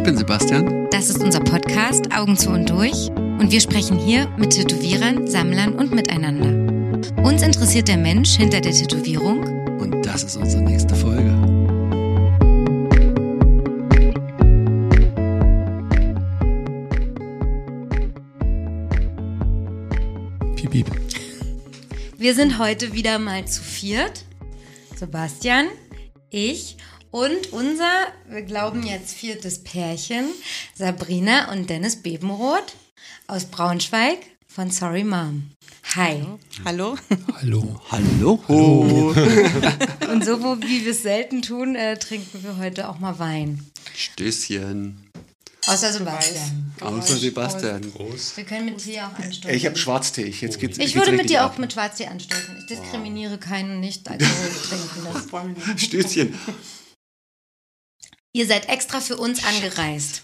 Ich bin Sebastian. Das ist unser Podcast Augen zu und durch und wir sprechen hier mit Tätowierern, Sammlern und miteinander. Uns interessiert der Mensch hinter der Tätowierung Und das ist unsere nächste Folge. Piep, piep. Wir sind heute wieder mal zu viert. Sebastian, ich und unser, wir glauben jetzt viertes Pärchen, Sabrina und Dennis Bebenroth aus Braunschweig von Sorry Mom. Hi. Hallo? Hallo. Hallo. Und so wie wir es selten tun, äh, trinken wir heute auch mal Wein. Stößchen. Außer Sebastian. Außer Sebastian. Wir können mit Tee auch anstoßen. Ich habe Schwarztee. Ich, jetzt geht's, Ich geht's würde mit dir ab. auch mit Schwarztee anstoßen. Ich diskriminiere keinen Nicht-Alkohol-Trinkenden. Stößchen. Ihr seid extra für uns angereist.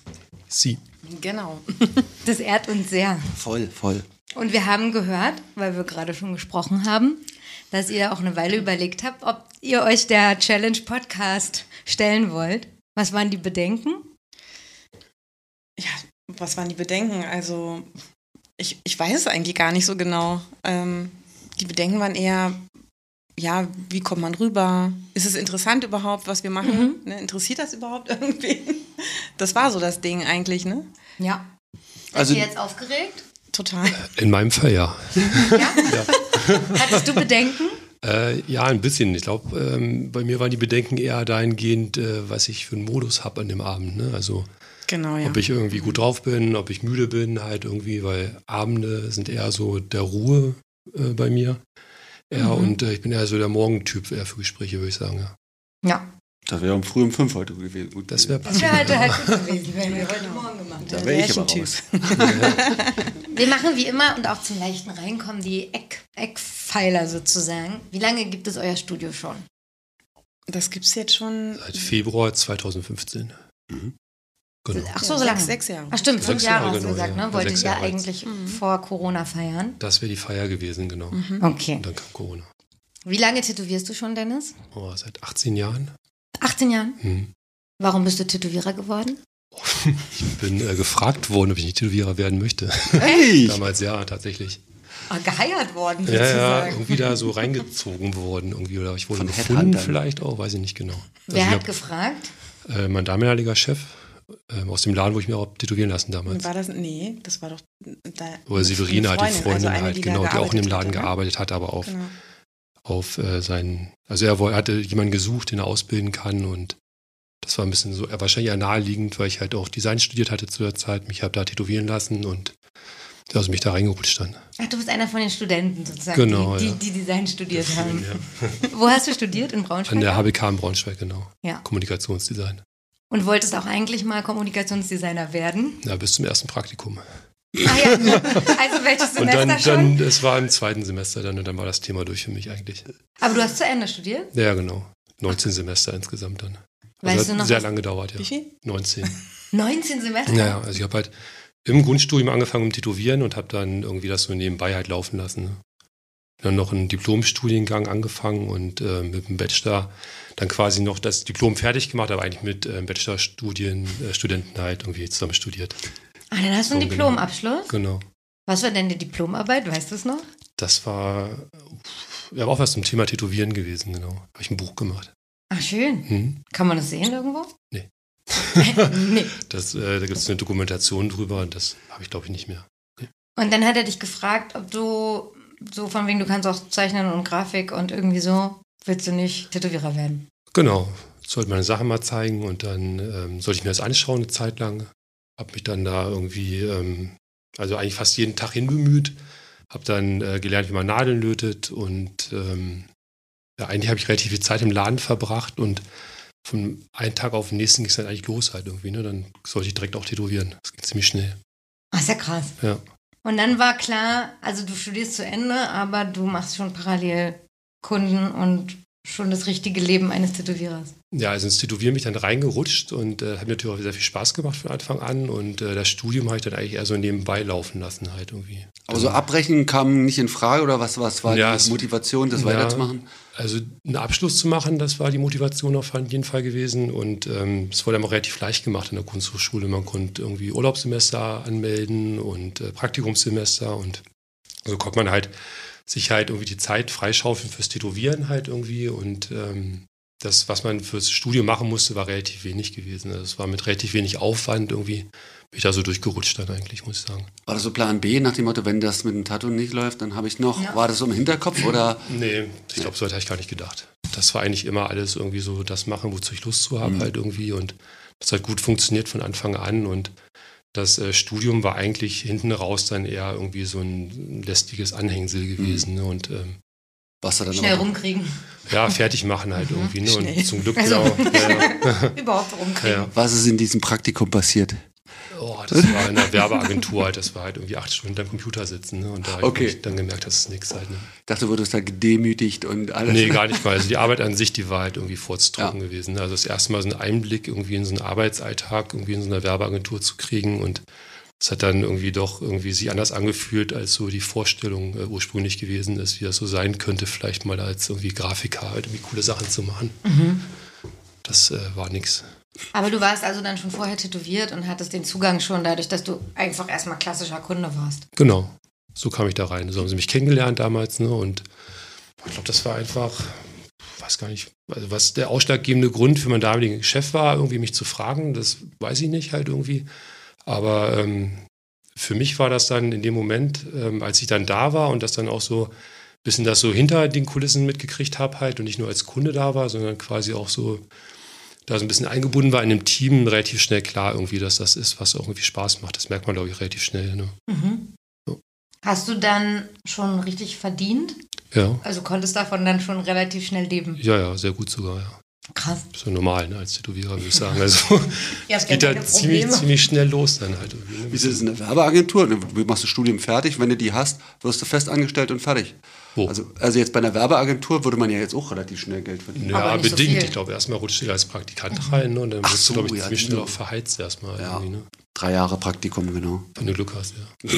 Sie. Genau. Das ehrt uns sehr. Voll, voll. Und wir haben gehört, weil wir gerade schon gesprochen haben, dass ihr auch eine Weile überlegt habt, ob ihr euch der Challenge Podcast stellen wollt. Was waren die Bedenken? Ja, was waren die Bedenken? Also, ich, ich weiß es eigentlich gar nicht so genau. Ähm, die Bedenken waren eher, ja, wie kommt man rüber? Ist es interessant überhaupt, was wir machen? Ne, interessiert das überhaupt irgendwie? Das war so das Ding eigentlich, ne? Ja. Seid Also- ihr jetzt aufgeregt? Total. In meinem Fall ja. Ja? Hattest du Bedenken? Äh, ja, ein bisschen. Ich glaube, ähm, bei mir waren die Bedenken eher dahingehend, äh, was ich für einen Modus habe an dem Abend. Ne? Also, Genau, ja. ob ich irgendwie gut drauf bin, ob ich müde bin, halt irgendwie, weil Abende sind eher so der Ruhe äh, bei mir. Ja, und äh, ich bin eher so der Morgentyp eher für Gespräche, würde ich sagen. Ja. Ja. Das wäre um früh um fünf heute gewesen. Gut Das wäre Das wäre halt, halt gut gewesen, wenn wir heute Morgen gemacht Da hätten. wäre ich aber raus. Wir machen wie immer und auch zum leichten Reinkommen die Eck, Eckpfeiler sozusagen. Wie lange gibt es euer Studio schon? Das gibt's jetzt schon seit Februar 2015. Genau. Ach so, ja, so lange. sechs, sechs Jahre. Ach stimmt, fünf Jahre Jahre, hast du genau, gesagt, ja. ne? Ihr Jahre jetzt. eigentlich vor Corona feiern? Das wäre die Feier gewesen, genau. Okay. Und dann kam Corona. Wie lange tätowierst du schon, Dennis? Oh, seit 18 Jahren. 18 Jahren. Hm. Warum bist du Tätowierer geworden? Ich bin äh, gefragt worden, ob ich nicht Tätowierer werden möchte. Hey! Damals ja, tatsächlich. Ah, geheiert worden, Ja, ja, sozusagen. irgendwie da so reingezogen worden. Irgendwie, oder ich wurde Von gefunden vielleicht auch, weiß ich nicht genau. Wer ich hat hab, gefragt? äh, mein damaliger Chef ähm, aus dem Laden, wo ich mir auch tätowieren lassen damals. War das? Nee, das war doch da. Oder Severina, eine die Freundin also eine, halt, da genau, die auch in dem Laden hatte, gearbeitet hat, aber auf, Genau. auf äh, seinen, also er er hatte jemanden gesucht, den er ausbilden kann und das war ein bisschen so, wahrscheinlich eher naheliegend, weil ich halt auch Design studiert hatte zu der Zeit, mich habe da tätowieren lassen und also mich da reingerutscht dann. Ach, du bist einer von den Studenten sozusagen, Genau, die, ja. die, die Design studiert haben. Ja. Wo hast du studiert? In Braunschweig? An der HBK in Braunschweig, genau. Ja. Kommunikationsdesign. Und wolltest auch eigentlich mal Kommunikationsdesigner werden? Ja, bis zum ersten Praktikum. Ah ja, also welches Und Semester dann, schon? dann, es war im zweiten Semester dann und dann war das Thema durch für mich eigentlich. Aber du hast zu Ende studiert? Ja, genau. 19 Semester insgesamt dann. Weißt also du hat noch, sehr lange gedauert, ja. Wie viel? 19. 19 Semester? Naja, also ich habe halt im Grundstudium angefangen mit Tätowieren und habe dann irgendwie das so nebenbei halt laufen lassen. Dann noch einen Diplomstudiengang angefangen und äh, mit dem Bachelor dann quasi noch das Diplom fertig gemacht, aber eigentlich mit äh, Bachelorstudien, äh, halt irgendwie zusammen studiert. Ah, dann hast du einen So, genau. Diplomabschluss. Genau. Was war denn die Diplomarbeit? Weißt du es noch? Das war ja auch was zum Thema Tätowieren gewesen, genau. Habe ich ein Buch gemacht. Ach, schön. Hm? Kann man das sehen irgendwo? Nee. nee. Das, äh, da gibt es eine Dokumentation drüber und das habe ich glaube ich nicht mehr. Und dann hat er dich gefragt, ob du so von wegen, du kannst auch zeichnen und Grafik und irgendwie so, willst du nicht Tätowierer werden? Genau. Sollte meine Sachen mal zeigen und dann ähm, sollte ich mir das anschauen eine Zeit lang. Habe mich dann da irgendwie, ähm, also eigentlich fast jeden Tag hinbemüht. Habe dann äh, gelernt, wie man Nadeln lötet und ähm, ja, eigentlich habe ich relativ viel Zeit im Laden verbracht und von einem Tag auf den nächsten ging es dann eigentlich los halt irgendwie. Ne? Dann sollte ich direkt auch tätowieren. Das ging ziemlich schnell. Ach, ist ja krass. Ja. Und dann war klar, also du studierst zu Ende, aber du machst schon parallel Kunden und schon das richtige Leben eines Tätowierers? Ja, also ins Tätowieren bin ich dann reingerutscht und äh, hat mir natürlich auch sehr viel Spaß gemacht von Anfang an. Und äh, das Studium habe ich dann eigentlich eher so nebenbei laufen lassen halt irgendwie. Aber so abbrechen kam nicht in Frage oder was, was war Ja, die Motivation, das Ja. weiterzumachen? Also einen Abschluss zu machen, das war die Motivation auf jeden Fall gewesen. Und ähm, es wurde einem auch relativ leicht gemacht in der Kunsthochschule. Man konnte irgendwie Urlaubssemester anmelden und äh, Praktikumssemester und so konnte man halt sich halt irgendwie die Zeit freischaufeln fürs Tätowieren halt irgendwie. Und ähm, das, was man fürs Studium machen musste, war relativ wenig gewesen. Also es war mit relativ wenig Aufwand irgendwie. Bin ich da so durchgerutscht dann eigentlich, muss ich sagen. War das so Plan B nach dem Motto, wenn das mit dem Tattoo nicht läuft, dann habe ich noch, Ja. war das so im Hinterkopf oder? Nee, ich glaube, so weit habe ich gar nicht gedacht. Das war eigentlich immer alles irgendwie so das machen, wozu ich Lust zu habe Mhm. halt irgendwie und das hat gut funktioniert von Anfang an und das äh, Studium war eigentlich hinten raus dann eher irgendwie so ein lästiges Anhängsel gewesen ne? und ähm, Was er dann Schnell rumkriegen. ja, fertig machen halt irgendwie ne? Schnell. und zum Glück Also- genau. Ja. Überhaupt rumkriegen. Ja. Was ist in diesem Praktikum passiert? Oh, das war in der Werbeagentur halt, das war halt irgendwie acht Stunden am Computer sitzen ne? und da habe Okay. ich dann gemerkt, das ist nichts halt. Ne? Ich dachte, du wurdest da gedemütigt und alles. Nee, gar nicht mal. Also die Arbeit an sich, die war halt irgendwie furztrocken gewesen. ne? Also das erste Mal so einen Einblick irgendwie in so einen Arbeitsalltag, irgendwie in so einer Werbeagentur zu kriegen und es hat dann irgendwie doch irgendwie sich anders angefühlt, als so die Vorstellung äh, ursprünglich gewesen ist, wie das so sein könnte, vielleicht mal als irgendwie Grafiker halt irgendwie coole Sachen zu machen. Das äh, war nix. Aber du warst also dann schon vorher tätowiert und hattest den Zugang schon dadurch, dass du einfach erstmal klassischer Kunde warst. Genau. So kam ich da rein. So haben sie mich kennengelernt damals, ne? Und ich glaube, das war einfach, weiß gar nicht, also was der ausschlaggebende Grund für meinen damaligen Chef war, irgendwie mich zu fragen, das weiß ich nicht halt irgendwie. Aber ähm, für mich war das dann in dem Moment, ähm, als ich dann da war und das dann auch so ein bisschen das so hinter den Kulissen mitgekriegt habe halt und nicht nur als Kunde da war, sondern quasi auch so da so ein bisschen eingebunden war in dem Team, relativ schnell klar irgendwie, dass das ist, was auch irgendwie Spaß macht. Das merkt man, glaube ich, relativ schnell. Ne? So. Hast du dann schon richtig verdient? Ja. Also konntest davon dann schon relativ schnell leben? Ja, ja, sehr gut sogar, ja. Krass. So normal, ne, als Tätowierer, würde ich sagen. Also, Ihr es geht ja da keine ziemlich, ziemlich schnell los dann halt. Irgendwie, ne? Wie ist es in der Werbeagentur? Du machst das Studium fertig, wenn du die hast, wirst du fest angestellt und fertig. Wo? Also, also jetzt bei einer Werbeagentur würde man ja jetzt auch relativ schnell Geld verdienen. Ja, so bedingt. viel. ich glaube, erstmal rutscht du als Praktikant rein ne? und dann Ach wirst so, du, glaube ich, ja, ziemlich schnell genau. auch verheizt erstmal. Ja. Irgendwie, ne? Drei Jahre Praktikum, genau. Wenn du Glück hast, ja.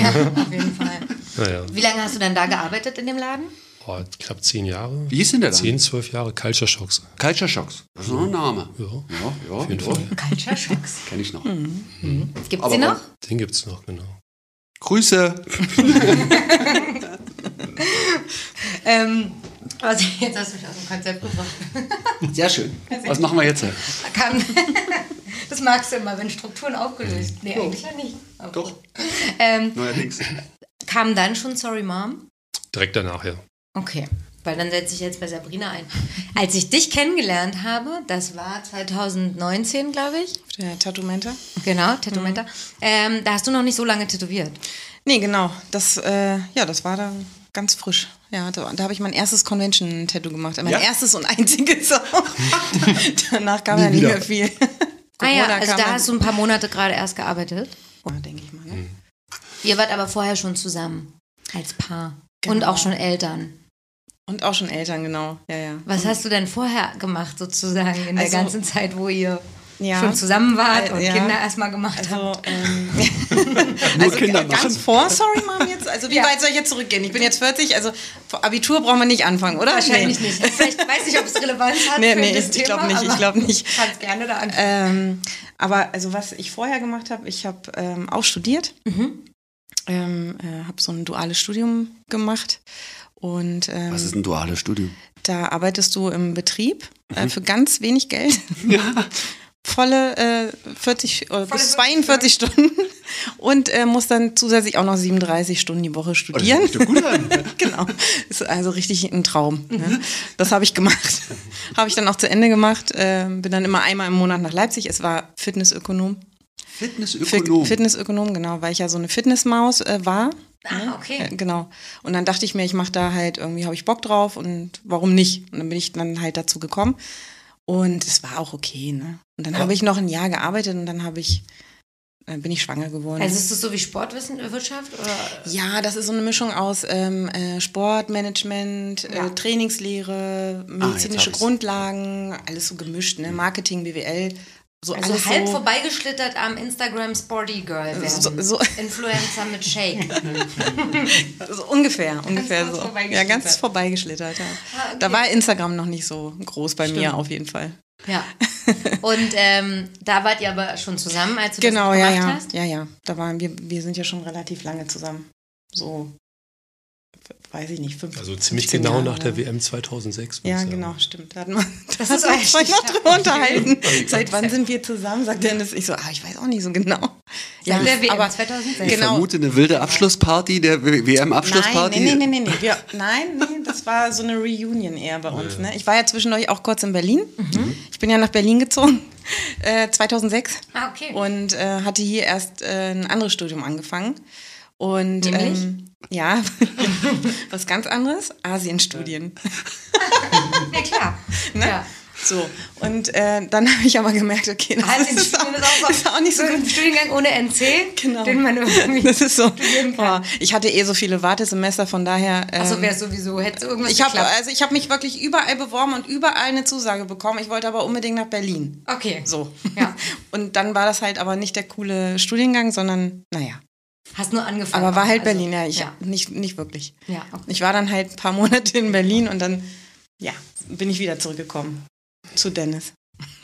Ja, auf jeden Fall. Naja, Wie lange hast du dann da gearbeitet in dem Laden? oh, knapp zehn Jahre. Wie ist denn der dann? Zehn, zwölf Jahre Culture Shocks. Culture Shocks. Das ist noch ein Name. Ja, Ja, ja, auf jeden ja. Fall. Culture Shocks. Kenn ich noch. Gibt's Aber die noch? Den gibt es noch, genau. Grüße. Ähm, also jetzt hast du mich aus dem Konzept gebracht. Sehr schön. Was machen wir jetzt? Das magst du immer, wenn Strukturen aufgelöst. Nee, eigentlich ja nicht. Aber Doch. Ähm, Neuerdings. kam dann schon Sorry Mom? Direkt danach, ja. Okay, weil dann setze ich jetzt bei Sabrina ein. Als ich dich kennengelernt habe, das war 2019, glaube ich. Auf der Tattoo-Menta? Genau, Tattoo-Menta. Ähm, da hast du noch nicht so lange tätowiert. Nee, genau. Das, äh, ja, das war da ganz frisch. Ja, da, da habe ich mein erstes Convention-Tattoo gemacht. Mein Ja? erstes und einziges auch. Danach kam ja nicht wieder. mehr viel. Ah ja, also da hast du ein paar Monate gerade erst gearbeitet. Ja, denke ich mal. Ne? Ihr wart aber vorher schon zusammen. Als Paar. Und Genau. auch schon Eltern. Und auch schon Eltern, genau. Ja, ja. Was hast du denn vorher gemacht, sozusagen, in der Also- ganzen Zeit, wo ihr Ja. schon zusammen wart Äh, und ja. Kinder erstmal gemacht habt? Also, ähm, Nur Kinder ganz machen. vor Sorry Mom jetzt? Also wie Ja. weit soll ich jetzt zurückgehen? Ich bin jetzt 40, also vor Abitur brauchen wir nicht anfangen, oder? Wahrscheinlich nee. nicht. Vielleicht weiß nicht, ob es Relevanz hat Nee, für nee, das ich Thema. glaub nicht, ich aber glaub nicht. Kannst gerne da anfangen. Ähm, aber also was ich vorher gemacht habe, ich habe ähm, auch studiert, Mhm. ähm, äh, habe so ein duales Studium gemacht und ähm, Was ist ein duales Studium? da arbeitest du im Betrieb Mhm. äh, für ganz wenig Geld. Volle äh, 40 äh, Volle bis 42 Stunden und äh, muss dann zusätzlich auch noch 37 Stunden die Woche Oh, das studieren. sich doch gut an. genau. Ist also richtig ein Traum. Ne? Das habe ich gemacht. habe ich dann auch zu Ende gemacht. Äh, bin dann immer einmal im Monat nach Leipzig. Es war Fitnessökonom. Fi- Fitnessökonom. Fitnessökonom, genau, weil ich ja so eine Fitnessmaus äh, war. Ah, okay. Äh, genau. Und dann dachte ich mir, ich mache da halt irgendwie, habe ich Bock drauf und warum nicht? Und dann bin ich dann halt dazu gekommen. Und es war auch okay, ne? Und dann habe ich noch ein Jahr gearbeitet und dann habe ich äh, bin ich schwanger geworden. Also ist das so wie Sportwissenschaft oder? ja, das ist so eine Mischung aus ähm, äh, Sportmanagement, Ja. äh, Trainingslehre, medizinische hab ich's. Grundlagen, alles so gemischt, ne? Marketing, BWL, so Also halb so. vorbeigeschlittert am Instagram Sporty Girl werden. So- so- Influencer mit Shake. So ungefähr, ungefähr kurz so. Ja, ganz vorbeigeschlittert, ja. Ah, okay. Da war Instagram noch nicht so groß bei mir auf jeden Fall. Ja. Und ähm, da wart ihr aber schon zusammen, als du Genau, das ja, gemacht ja. hast? Ja, ja. Da waren wir, wir sind ja schon relativ lange zusammen. So, weiß ich nicht, fünf. Also ziemlich 15 genau Jahre, nach der. WM 2006. würd Ja, genau, stimmt. Da hatten wir, Das das ist uns vorhin noch drüber Okay. unterhalten. Seit wann sind wir zusammen? Sagt Dennis. Ich so, ah, ich weiß auch nicht so genau. Ja, Seit der WM aber 2006. Ich Genau. vermute eine wilde Abschlussparty der Nein, WM-Abschlussparty. nee, nee, nee, nee, nee. Nein, nee, das war so eine Reunion eher bei uns. Ne? Ich war ja zwischendurch auch kurz in Berlin. Ich bin ja nach Berlin gezogen, äh, 2006. Ah, okay. Und äh, hatte hier erst äh, ein anderes Studium angefangen. Und Nämlich? ähm, ja, was ganz anderes, Asienstudien. ja, klar. Ne? Ja. So, und äh, dann habe ich aber gemerkt, okay, das Also ist, auch, ist auch, ist auch nicht so so ein. Studiengang ohne NC, Genau. den man irgendwie. Das ist so. Boah, ich hatte eh so viele Wartesemester, von daher. Ähm, Achso, wäre es sowieso, hätte irgendwas ich habe geklappt. also ich habe mich wirklich überall beworben und überall eine Zusage bekommen. Ich wollte aber unbedingt nach Berlin. Okay. So. Ja. Und dann war das halt aber nicht der coole Studiengang, sondern naja. Hast nur angefangen. Aber war halt also, Berlin, ja, ich Ja, nicht nicht wirklich. ja okay. Ich war dann halt ein paar Monate in Berlin und dann ja bin ich wieder zurückgekommen zu Dennis.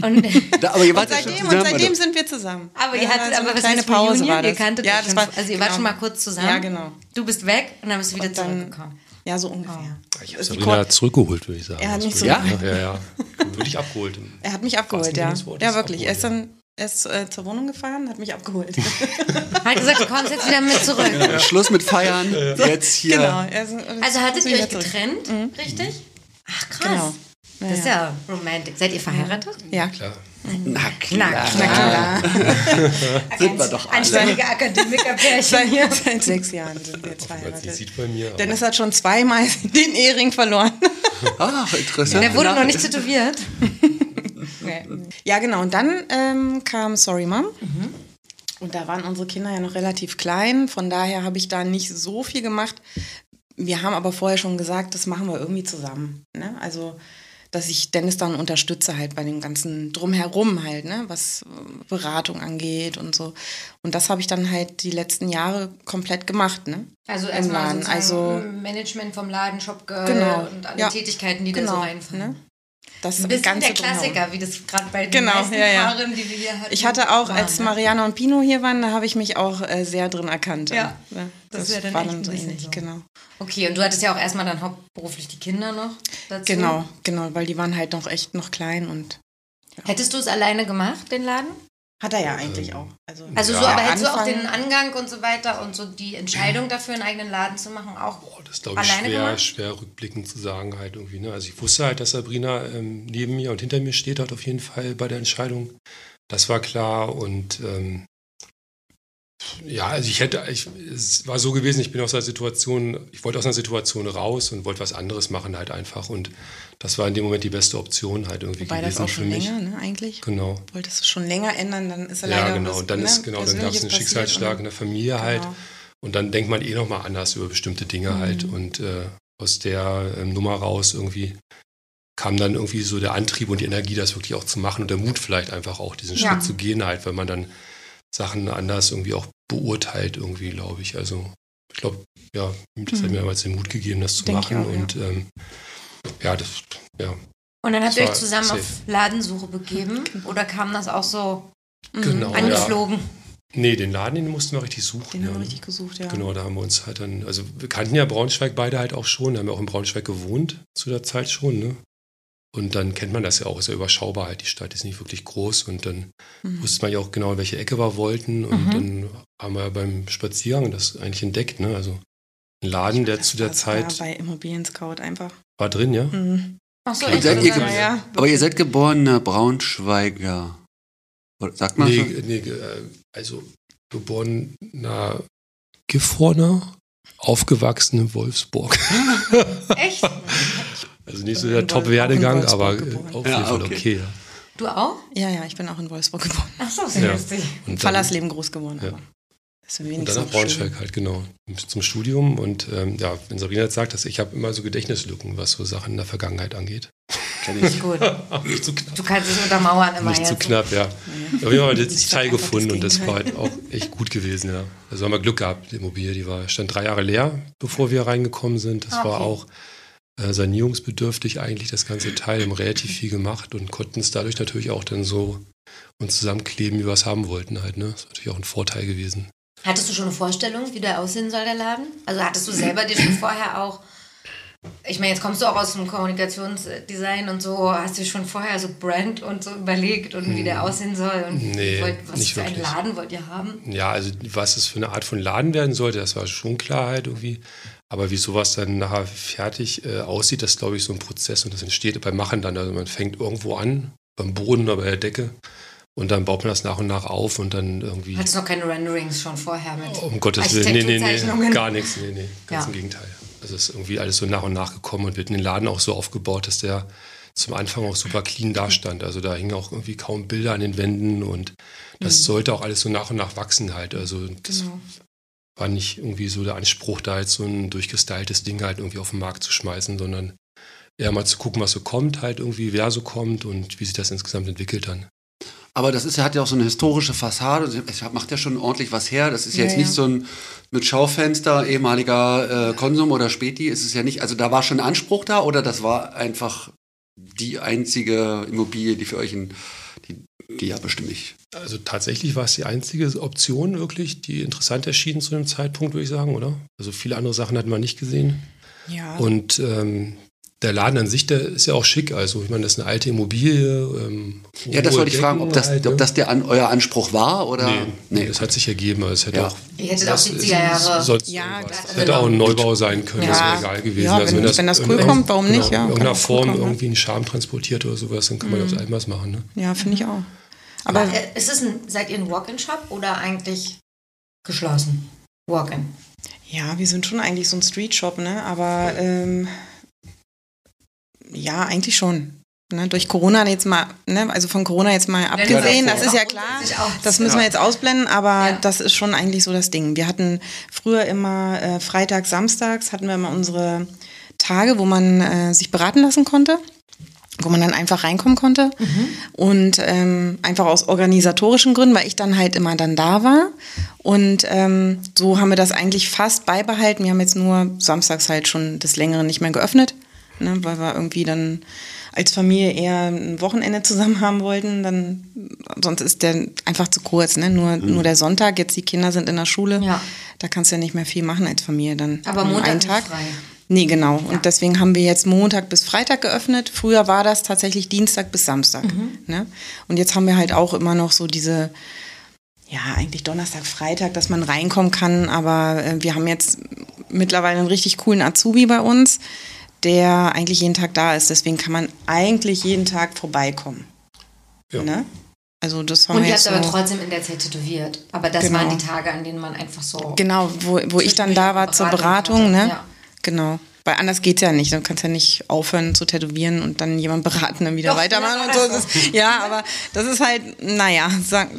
Und, Da, aber ihr Und wart ja schon seitdem, und zusammen, seitdem oder? sind wir zusammen. aber ihr Ja, hattet so eine aber was kleine heißt Pause Reunion? war das. Ihr kanntet ja, euch das schon, war, also ihr wart genau. schon mal kurz zusammen. Ja, genau. Du bist weg und dann bist du wieder Und dann- zurückgekommen. Ja, so ungefähr. Ich habe Also die Sabrina zurückgeholt, würde ich sagen. Er hat mich ich- so- Ja, ja, ja. Wirklich abgeholt. Er hat mich abgeholt, ja. Ja, wirklich. Er ist dann er ist äh, zur Wohnung gefahren, hat mich abgeholt. Hat gesagt, du kommst jetzt wieder mit zurück. Ja, Schluss mit Feiern. Jetzt hier. genau. Ist, Also hattet ihr euch getrennt, richtig? Ach krass. Genau. Das ist ja romantisch. Seid ihr verheiratet? Ja. Klar. Na Na klar. klar. Sind wir doch alle. Anständige Akademikerpärchen Seit, hier. seit sechs Jahren sind wir jetzt verheiratet. sieht bei mir. Dennis hat schon zweimal den Ehering verloren. Ach, interessant. Der wurde noch nicht tätowiert. Ja, genau. Und dann ähm, kam Sorry Mom. Mhm. Und da waren unsere Kinder ja noch relativ klein. Von daher habe ich da nicht so viel gemacht. Wir haben aber vorher schon gesagt, das machen wir irgendwie zusammen. Ne? Also, dass ich Dennis dann unterstütze halt bei dem ganzen Drumherum halt, ne? was äh, Beratung angeht und so. Und das habe ich dann halt die letzten Jahre komplett gemacht. Ne? Also erstmal Also, Management vom Laden, Shopgirl Genau. und alle Ja. Tätigkeiten, die da so genau. reinfallen. Ne? Das Ein bisschen Ganze der drumherum. Klassiker, wie das gerade bei den Genau, meisten ja, ja. Paaren, die wir hier hatten. Ich hatte auch, war, als ne? Mariana und Pino hier waren, da habe ich mich auch äh, sehr drin erkannt. Ja, Ne? das das, ist ja dann war echt dann ein so bisschen ähnlich, so. genau. Okay, und du hattest ja auch erstmal dann hauptberuflich die Kinder noch dazu. Genau, genau, weil die waren halt noch echt noch klein und Hättest du es alleine gemacht, den Laden? Hat er ja eigentlich auch. Also, Also Ja, so, aber hättest du auch den Angang und so weiter und so die Entscheidung dafür, einen eigenen Laden zu machen, auch Boah, das ist, glaube ich, schwer, gemacht? schwer rückblickend zu sagen halt irgendwie. Ne? Also ich wusste halt, dass Sabrina ähm, neben mir und hinter mir steht halt auf jeden Fall bei der Entscheidung. Das war klar und ähm, ja, also ich hätte, ich, es war so gewesen, ich bin aus einer Situation, ich wollte aus einer Situation raus und wollte was anderes machen halt einfach und das war in dem Moment die beste Option halt irgendwie wobei das gewesen auch für schon mich. länger, ne, eigentlich. Genau. Wolltest du schon länger ändern, dann ist er leider Ja, genau. was, Und dann ne, ist, genau, dann gab es einen Schicksalsschlag in der Familie halt. Genau. Und dann denkt man eh nochmal anders über bestimmte Dinge halt. Und äh, aus der ähm, Nummer raus irgendwie kam dann irgendwie so der Antrieb und die Energie, das wirklich auch zu machen und der Mut vielleicht einfach auch, diesen Ja. Schritt zu gehen halt, weil man dann Sachen anders irgendwie auch beurteilt irgendwie, glaube ich. Also ich glaube, ja, das hat Mhm. mir damals den Mut gegeben, das zu Denk machen. auch, ja. und ähm, ja, das, ja, Und dann habt ihr euch zusammen safe. auf Ladensuche begeben? Oder kam das auch so Mhm. genau. Ja. angeflogen? Nee, den Laden, den mussten wir richtig suchen. Den ja. haben wir richtig gesucht, ja. Genau, da haben wir uns halt dann, also wir kannten ja Braunschweig beide halt auch schon, haben ja auch in Braunschweig gewohnt zu der Zeit schon, ne? Und dann kennt man das ja auch, ist ja überschaubar halt, die Stadt ist nicht wirklich groß und dann Mhm. wusste man ja auch genau, in welche Ecke wir wollten und Mhm. dann haben wir beim Spaziergang das eigentlich entdeckt, ne? Also ein Laden, der zu der Zeit war bei Immobilien Scout einfach. War drin, ja? Mhm. Ach so, Okay. echt? Seid ihr ja, Aber ihr seid geborene Braunschweiger. Oder Sagt man Nee, so? nee, äh, also geborener Gifhorner, aufgewachsen in Wolfsburg. Echt? Also nicht so der Top-Werdegang, aber äh, geboren. auf Ja, jeden Fall okay. okay. ja. Du auch? Ja, ja, ich bin auch in Wolfsburg geboren. Ach so, sehr Ja. lustig. Fallersleben groß geworden. Ja. Aber das ist und dann nach Braunschweig halt, genau. Zum Studium. Und ähm, ja, wenn Sabrina jetzt sagt, dass ich habe immer so Gedächtnislücken, was so Sachen in der Vergangenheit angeht. Kenn ich. Gut. Nicht zu knapp. Du kannst es untermauern immer Nicht zu knapp, ja. Aber wir haben das Teil gefunden das und das war halt auch echt gut gewesen, ja. Also haben wir Glück gehabt, die Immobilie, die war, stand drei Jahre leer, bevor wir reingekommen sind. Das Ah, war okay. auch äh, sanierungsbedürftig eigentlich, das ganze Teil, haben relativ viel gemacht und konnten es dadurch natürlich auch dann so uns zusammenkleben, wie wir es haben wollten halt, ne. Das ist natürlich auch ein Vorteil gewesen. Hattest du schon eine Vorstellung, wie der aussehen soll, der Laden? Also hattest du selber dir schon vorher auch, ich meine, jetzt kommst du auch aus dem Kommunikationsdesign und so, hast du schon vorher so Brand und so überlegt und wie der aussehen soll und Hm. Nee, wollt, was nicht für einen wirklich. Laden wollt ihr haben? Ja, also was es für eine Art von Laden werden sollte, das war schon Klarheit irgendwie. Aber wie sowas dann nachher fertig äh, aussieht, das ist, glaube ich, so ein Prozess und das entsteht beim Machen dann. Also man fängt irgendwo an, beim Boden oder bei der Decke und dann baut man das nach und nach auf und dann irgendwie. Hattest du noch keine Renderings schon vorher mit? Um Gottes Willen, nee, nee, nee, gar nichts, nee, nee, ganz Ja. im Gegenteil. Also es ist irgendwie alles so nach und nach gekommen und wird in den Laden auch so aufgebaut, dass der zum Anfang auch super clean dastand. Also da hingen auch irgendwie kaum Bilder an den Wänden und das Mhm. sollte auch alles so nach und nach wachsen halt. Also das Genau. war nicht irgendwie so der Anspruch, da jetzt so ein durchgestyltes Ding halt irgendwie auf den Markt zu schmeißen, sondern eher mal zu gucken, was so kommt, halt irgendwie, wer so kommt und wie sich das insgesamt entwickelt dann. Aber das ist hat ja auch so eine historische Fassade. Es macht ja schon ordentlich was her. Das ist Ja, jetzt ja. nicht so ein mit Schaufenster, ehemaliger äh, Konsum oder Späti. Ist es ja nicht. Also da war schon ein Anspruch da oder das war einfach die einzige Immobilie, die für euch in, die, die ja bestimmt nicht. Also tatsächlich war es die einzige Option wirklich, die interessant erschien zu dem Zeitpunkt, würde ich sagen, oder? Also viele andere Sachen hatten wir nicht gesehen. Ja. Und ähm, der Laden an sich, der ist ja auch schick. Also ich meine, das ist eine alte Immobilie. Ähm, Ja, das wollte ich fragen, ob das, halt, ob ne? das der an, euer Anspruch war oder. Nee, nee, das hat sich ergeben. Also es hätte Ja. auch. Ihr hättet auch was- 70er Jahre. Sonst Ja, das- hätte auch ein Neubau sein können, das Ja. wäre egal gewesen. Ja, also wenn- wenn das cool kommt, warum nicht? Ja, in irgendeiner auch cool Form kommen, ne? irgendwie einen Charme transportiert oder sowas, dann kann man Mhm. aus allem was machen. Ne? ja, finde ich auch. Aber Äh, ist es ein, seid ihr ein Walk-in-Shop oder eigentlich geschlossen? Walk-in. ja, wir sind schon eigentlich so ein Street-Shop, ne? Aber ähm, ja, eigentlich schon. Ne? Durch Corona jetzt mal, ne? also von Corona jetzt mal abgesehen, das ist ja klar. Das müssen wir jetzt ausblenden, aber Ja. das ist schon eigentlich so das Ding. Wir hatten früher immer äh, freitags, samstags hatten wir immer unsere Tage, wo man äh, sich beraten lassen konnte, wo man dann einfach reinkommen konnte. Und ähm, einfach aus organisatorischen Gründen, weil ich dann halt immer dann da war. Und ähm, so haben wir das eigentlich fast beibehalten. Wir haben jetzt nur samstags halt schon des Längeren nicht mehr geöffnet, ne, weil wir irgendwie dann als Familie eher ein Wochenende zusammen haben wollten, dann sonst ist der einfach zu kurz, ne? Nur, nur der Sonntag, jetzt die Kinder sind in der Schule, Ja. da kannst du ja nicht mehr viel machen als Familie dann. Aber Montag einem nicht Tag. frei. Nee, genau. Und deswegen haben wir jetzt Montag bis Freitag geöffnet. Früher war das tatsächlich Dienstag bis Samstag. Mhm. Ne? Und jetzt haben wir halt auch immer noch so diese, ja, eigentlich Donnerstag, Freitag, dass man reinkommen kann. Aber äh, wir haben jetzt mittlerweile einen richtig coolen Azubi bei uns, der eigentlich jeden Tag da ist. Deswegen kann man eigentlich jeden Tag vorbeikommen. Ja. Ne? Also das haben Und wir ihr habt aber so. trotzdem in der Zeit tätowiert. Aber das Genau. waren die Tage, an denen man einfach so. Genau, wo, wo ich dann da war zur Beratung ne? ja. Genau. Weil anders geht's ja nicht. Du kannst ja nicht aufhören zu tätowieren und dann jemand beraten, dann wieder Doch, weitermachen ja, und so. Das ja, aber das ist halt, naja,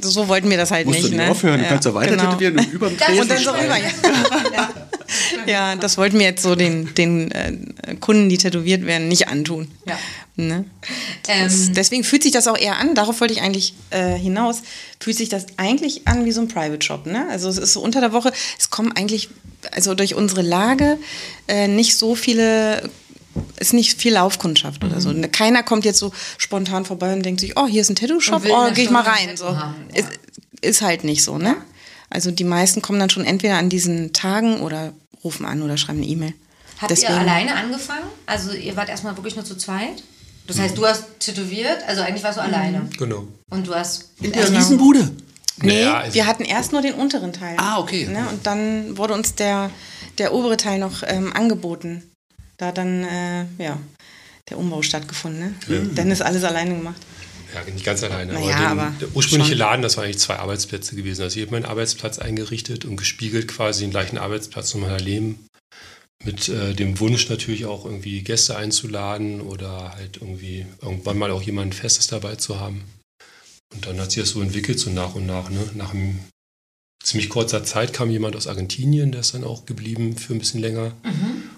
so wollten wir das halt Musst nicht. du nicht ne? aufhören, du ja, kannst ja weiter genau. tätowieren und über dem Und dann so rüber, ja. ja, das wollten wir jetzt so den, den äh, Kunden, die tätowiert werden, nicht antun. Ja. Ne? Ähm, Das, deswegen fühlt sich das auch eher an, darauf wollte ich eigentlich äh, hinaus, fühlt sich das eigentlich an wie so ein Private Shop. Ne? Also es ist so unter der Woche, es kommen eigentlich, also durch unsere Lage, äh, nicht so viele, ist nicht viel Laufkundschaft oder so. Mhm. Keiner kommt jetzt so spontan vorbei und denkt sich, oh, hier ist ein Tattoo-Shop, oh, geh ich mal rein. So. ja. ist, ist halt nicht so, ne? Also die meisten kommen dann schon entweder an diesen Tagen oder rufen an oder schreiben eine E-Mail. habt ihr alleine angefangen? Also ihr wart erstmal wirklich nur zu zweit? Das heißt, du hast tätowiert, also eigentlich warst du alleine. Genau. Und du hast. In der Riesenbude. Nee, Naja, also- wir hatten erst nur den unteren Teil. Ah, okay. Ne? Und dann wurde uns der, der obere Teil noch ähm, angeboten. Da hat dann, äh, ja, der Umbau stattgefunden. Ne? Dann ist alles alleine gemacht. Ja, nicht ganz alleine. Naja, den, aber der ursprüngliche schon. Laden, das waren eigentlich zwei Arbeitsplätze gewesen. Also hier hat meinen Arbeitsplatz eingerichtet und gespiegelt quasi den gleichen Arbeitsplatz nochmal daneben mit äh, dem Wunsch natürlich auch irgendwie Gäste einzuladen oder halt irgendwie irgendwann mal auch jemanden Festes dabei zu haben. Und dann hat sich das so entwickelt, so nach und nach. Ne? Nach einem ziemlich kurzer Zeit kam jemand aus Argentinien, der ist dann auch geblieben für ein bisschen länger.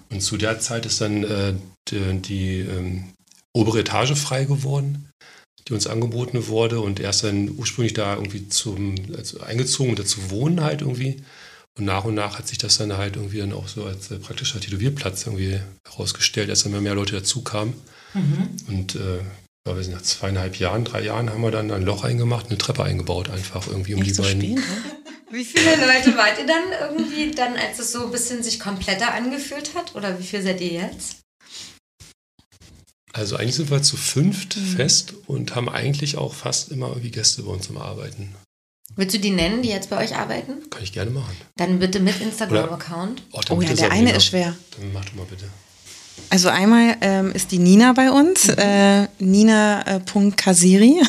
Und zu der Zeit ist dann äh, die, die ähm, obere Etage frei geworden, die uns angeboten wurde. Und er ist dann ursprünglich da irgendwie zum, also eingezogen, um da zu wohnen halt irgendwie. Und nach und nach hat sich das dann halt irgendwie dann auch so als äh, praktischer Tätowierplatz irgendwie herausgestellt, als dann immer mehr Leute dazu kamen. Und äh, ja, wir sind nach zweieinhalb Jahren, drei Jahren haben wir dann ein Loch eingemacht, eine Treppe eingebaut, einfach irgendwie um die Echt so beiden. ne? Wie viele Leute wart ihr dann irgendwie dann, als es so ein bisschen sich kompletter angefühlt hat? Oder wie viel seid ihr jetzt? Also eigentlich sind wir zu fünft Mhm. fest und haben eigentlich auch fast immer irgendwie Gäste bei uns zum Arbeiten. Willst du die nennen, die jetzt bei euch arbeiten? Kann ich gerne machen. Dann bitte mit Instagram-Account. Oh, Oh ja, der Sabrina. eine ist schwer. Dann mach doch mal bitte. Also einmal ähm, ist die Nina bei uns, äh, nina.kasiri.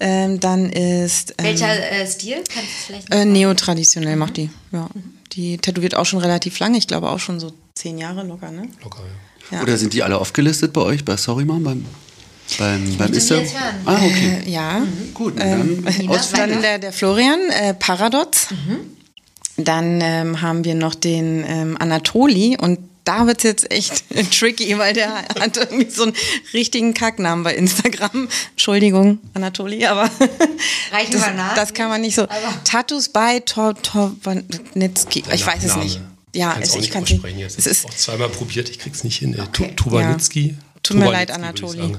Ähm, dann ist ähm, Welcher äh, Stil? Kannst du es vielleicht äh, neotraditionell macht die. Ja. Die tätowiert auch schon relativ lange, ich glaube auch schon so zehn Jahre locker, ne? Locker, ja. Ja. Oder sind die alle aufgelistet bei euch, bei Sorry Mom, beim, beim, beim Insta? die jetzt hören. Ah, okay. Äh, ja. Gut, Ähm, dann weiter. Dann der, der Florian, äh, Paradox. Dann ähm, haben wir noch den ähm, Anatoli und da wird es jetzt echt tricky, weil der hat irgendwie so einen richtigen Kacknamen bei Instagram. Entschuldigung, Anatoli, aber Reichen das, wir nach? das kann man nicht so. Aber- Tattoos bei Tortonitzki. Ich weiß es nicht. Ja, Kann's es, auch ich nicht kann aussprechen jetzt. es ist auch zweimal probiert, ich krieg's nicht hin. Okay. Tubanitzki. Tut mir leid, ich Anatoli.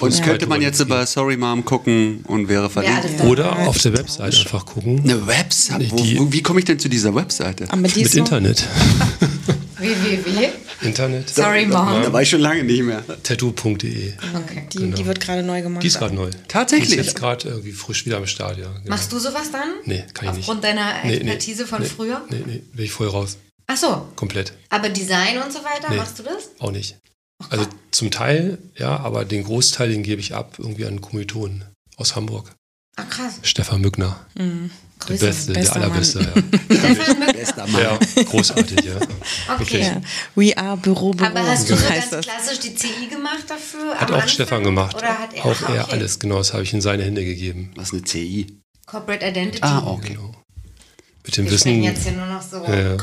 und bei könnte man jetzt bei Sorry Mom gucken und wäre verlinkt. da. Oder auf der Website einfach gucken. Eine Website? Wo, wie komme ich denn zu dieser Webseite? aber die Mit noch, Internet. www. Internet. Sorry, Mom. Da war ich schon lange nicht mehr. Tattoo.de. Okay. die, die wird gerade neu gemacht. Die ist gerade neu. Tatsächlich? Die ist jetzt gerade irgendwie frisch wieder am Start, ja. Genau. Machst du sowas dann? Nee, kann ich nicht. Aufgrund deiner Nee, nee, Expertise von nee, früher? Nee, nee, bin ich voll raus. Ach so, Komplett. aber Design und so weiter, Nee. machst du das? Auch nicht. Also zum Teil, ja, aber den Großteil, den gebe ich ab irgendwie an Kommilitonen aus Hamburg. Ah, krass. Stefan Mückner. Mhm. Der Grüße. Beste, bester der allerbeste, ja. Stefan Mück- Bester Mann. ja. Großartig, ja. Okay. Ja. We are Büro, Büro. Aber hast du so ganz das. klassisch die CI gemacht dafür? Hat auch Anfang? Stefan gemacht. Oder hat er auch Ah, er okay. alles, genau, das habe ich in seine Hände gegeben. Was eine CI? Corporate Identity. Ah, okay. Genau. Mit dem Wir Wissen, jetzt hier nur noch so. äh,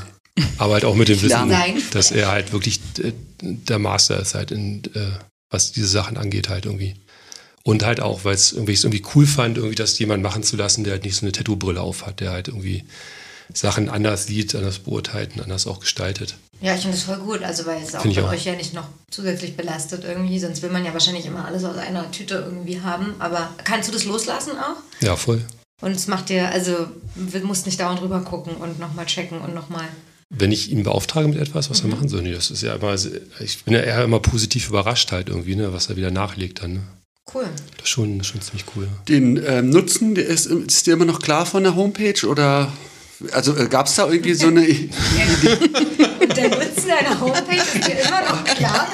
aber halt auch mit dem Wissen, dass er halt wirklich äh, der Master ist halt in, äh, was diese Sachen angeht halt irgendwie. Und halt auch, weil es irgendwie, ich es irgendwie cool fand, irgendwie das jemand machen zu lassen, der halt nicht so eine Tattoo-Brille auf hat, der halt irgendwie Sachen anders sieht, anders beurteilt und anders auch gestaltet. Ja, ich finde das voll gut, also weil es auch auch. euch ja nicht noch zusätzlich belastet irgendwie, sonst will man ja wahrscheinlich immer alles aus einer Tüte irgendwie haben. Aber kannst du das loslassen auch? Ja, voll. Und es macht dir, also du musst nicht dauernd drüber gucken und nochmal checken und nochmal. Wenn ich ihn beauftrage mit etwas, was er machen soll, nee, das ist ja immer, ich bin ja eher immer positiv überrascht halt irgendwie, ne, was er wieder nachlegt dann. Ne. Cool. Das ist schon, schon ziemlich cool. Ja. Den ähm, Nutzen, der ist, ist dir immer noch klar von der Homepage oder also äh, gab es da irgendwie so eine Und der Nutzen deiner Homepage ist dir immer noch klar?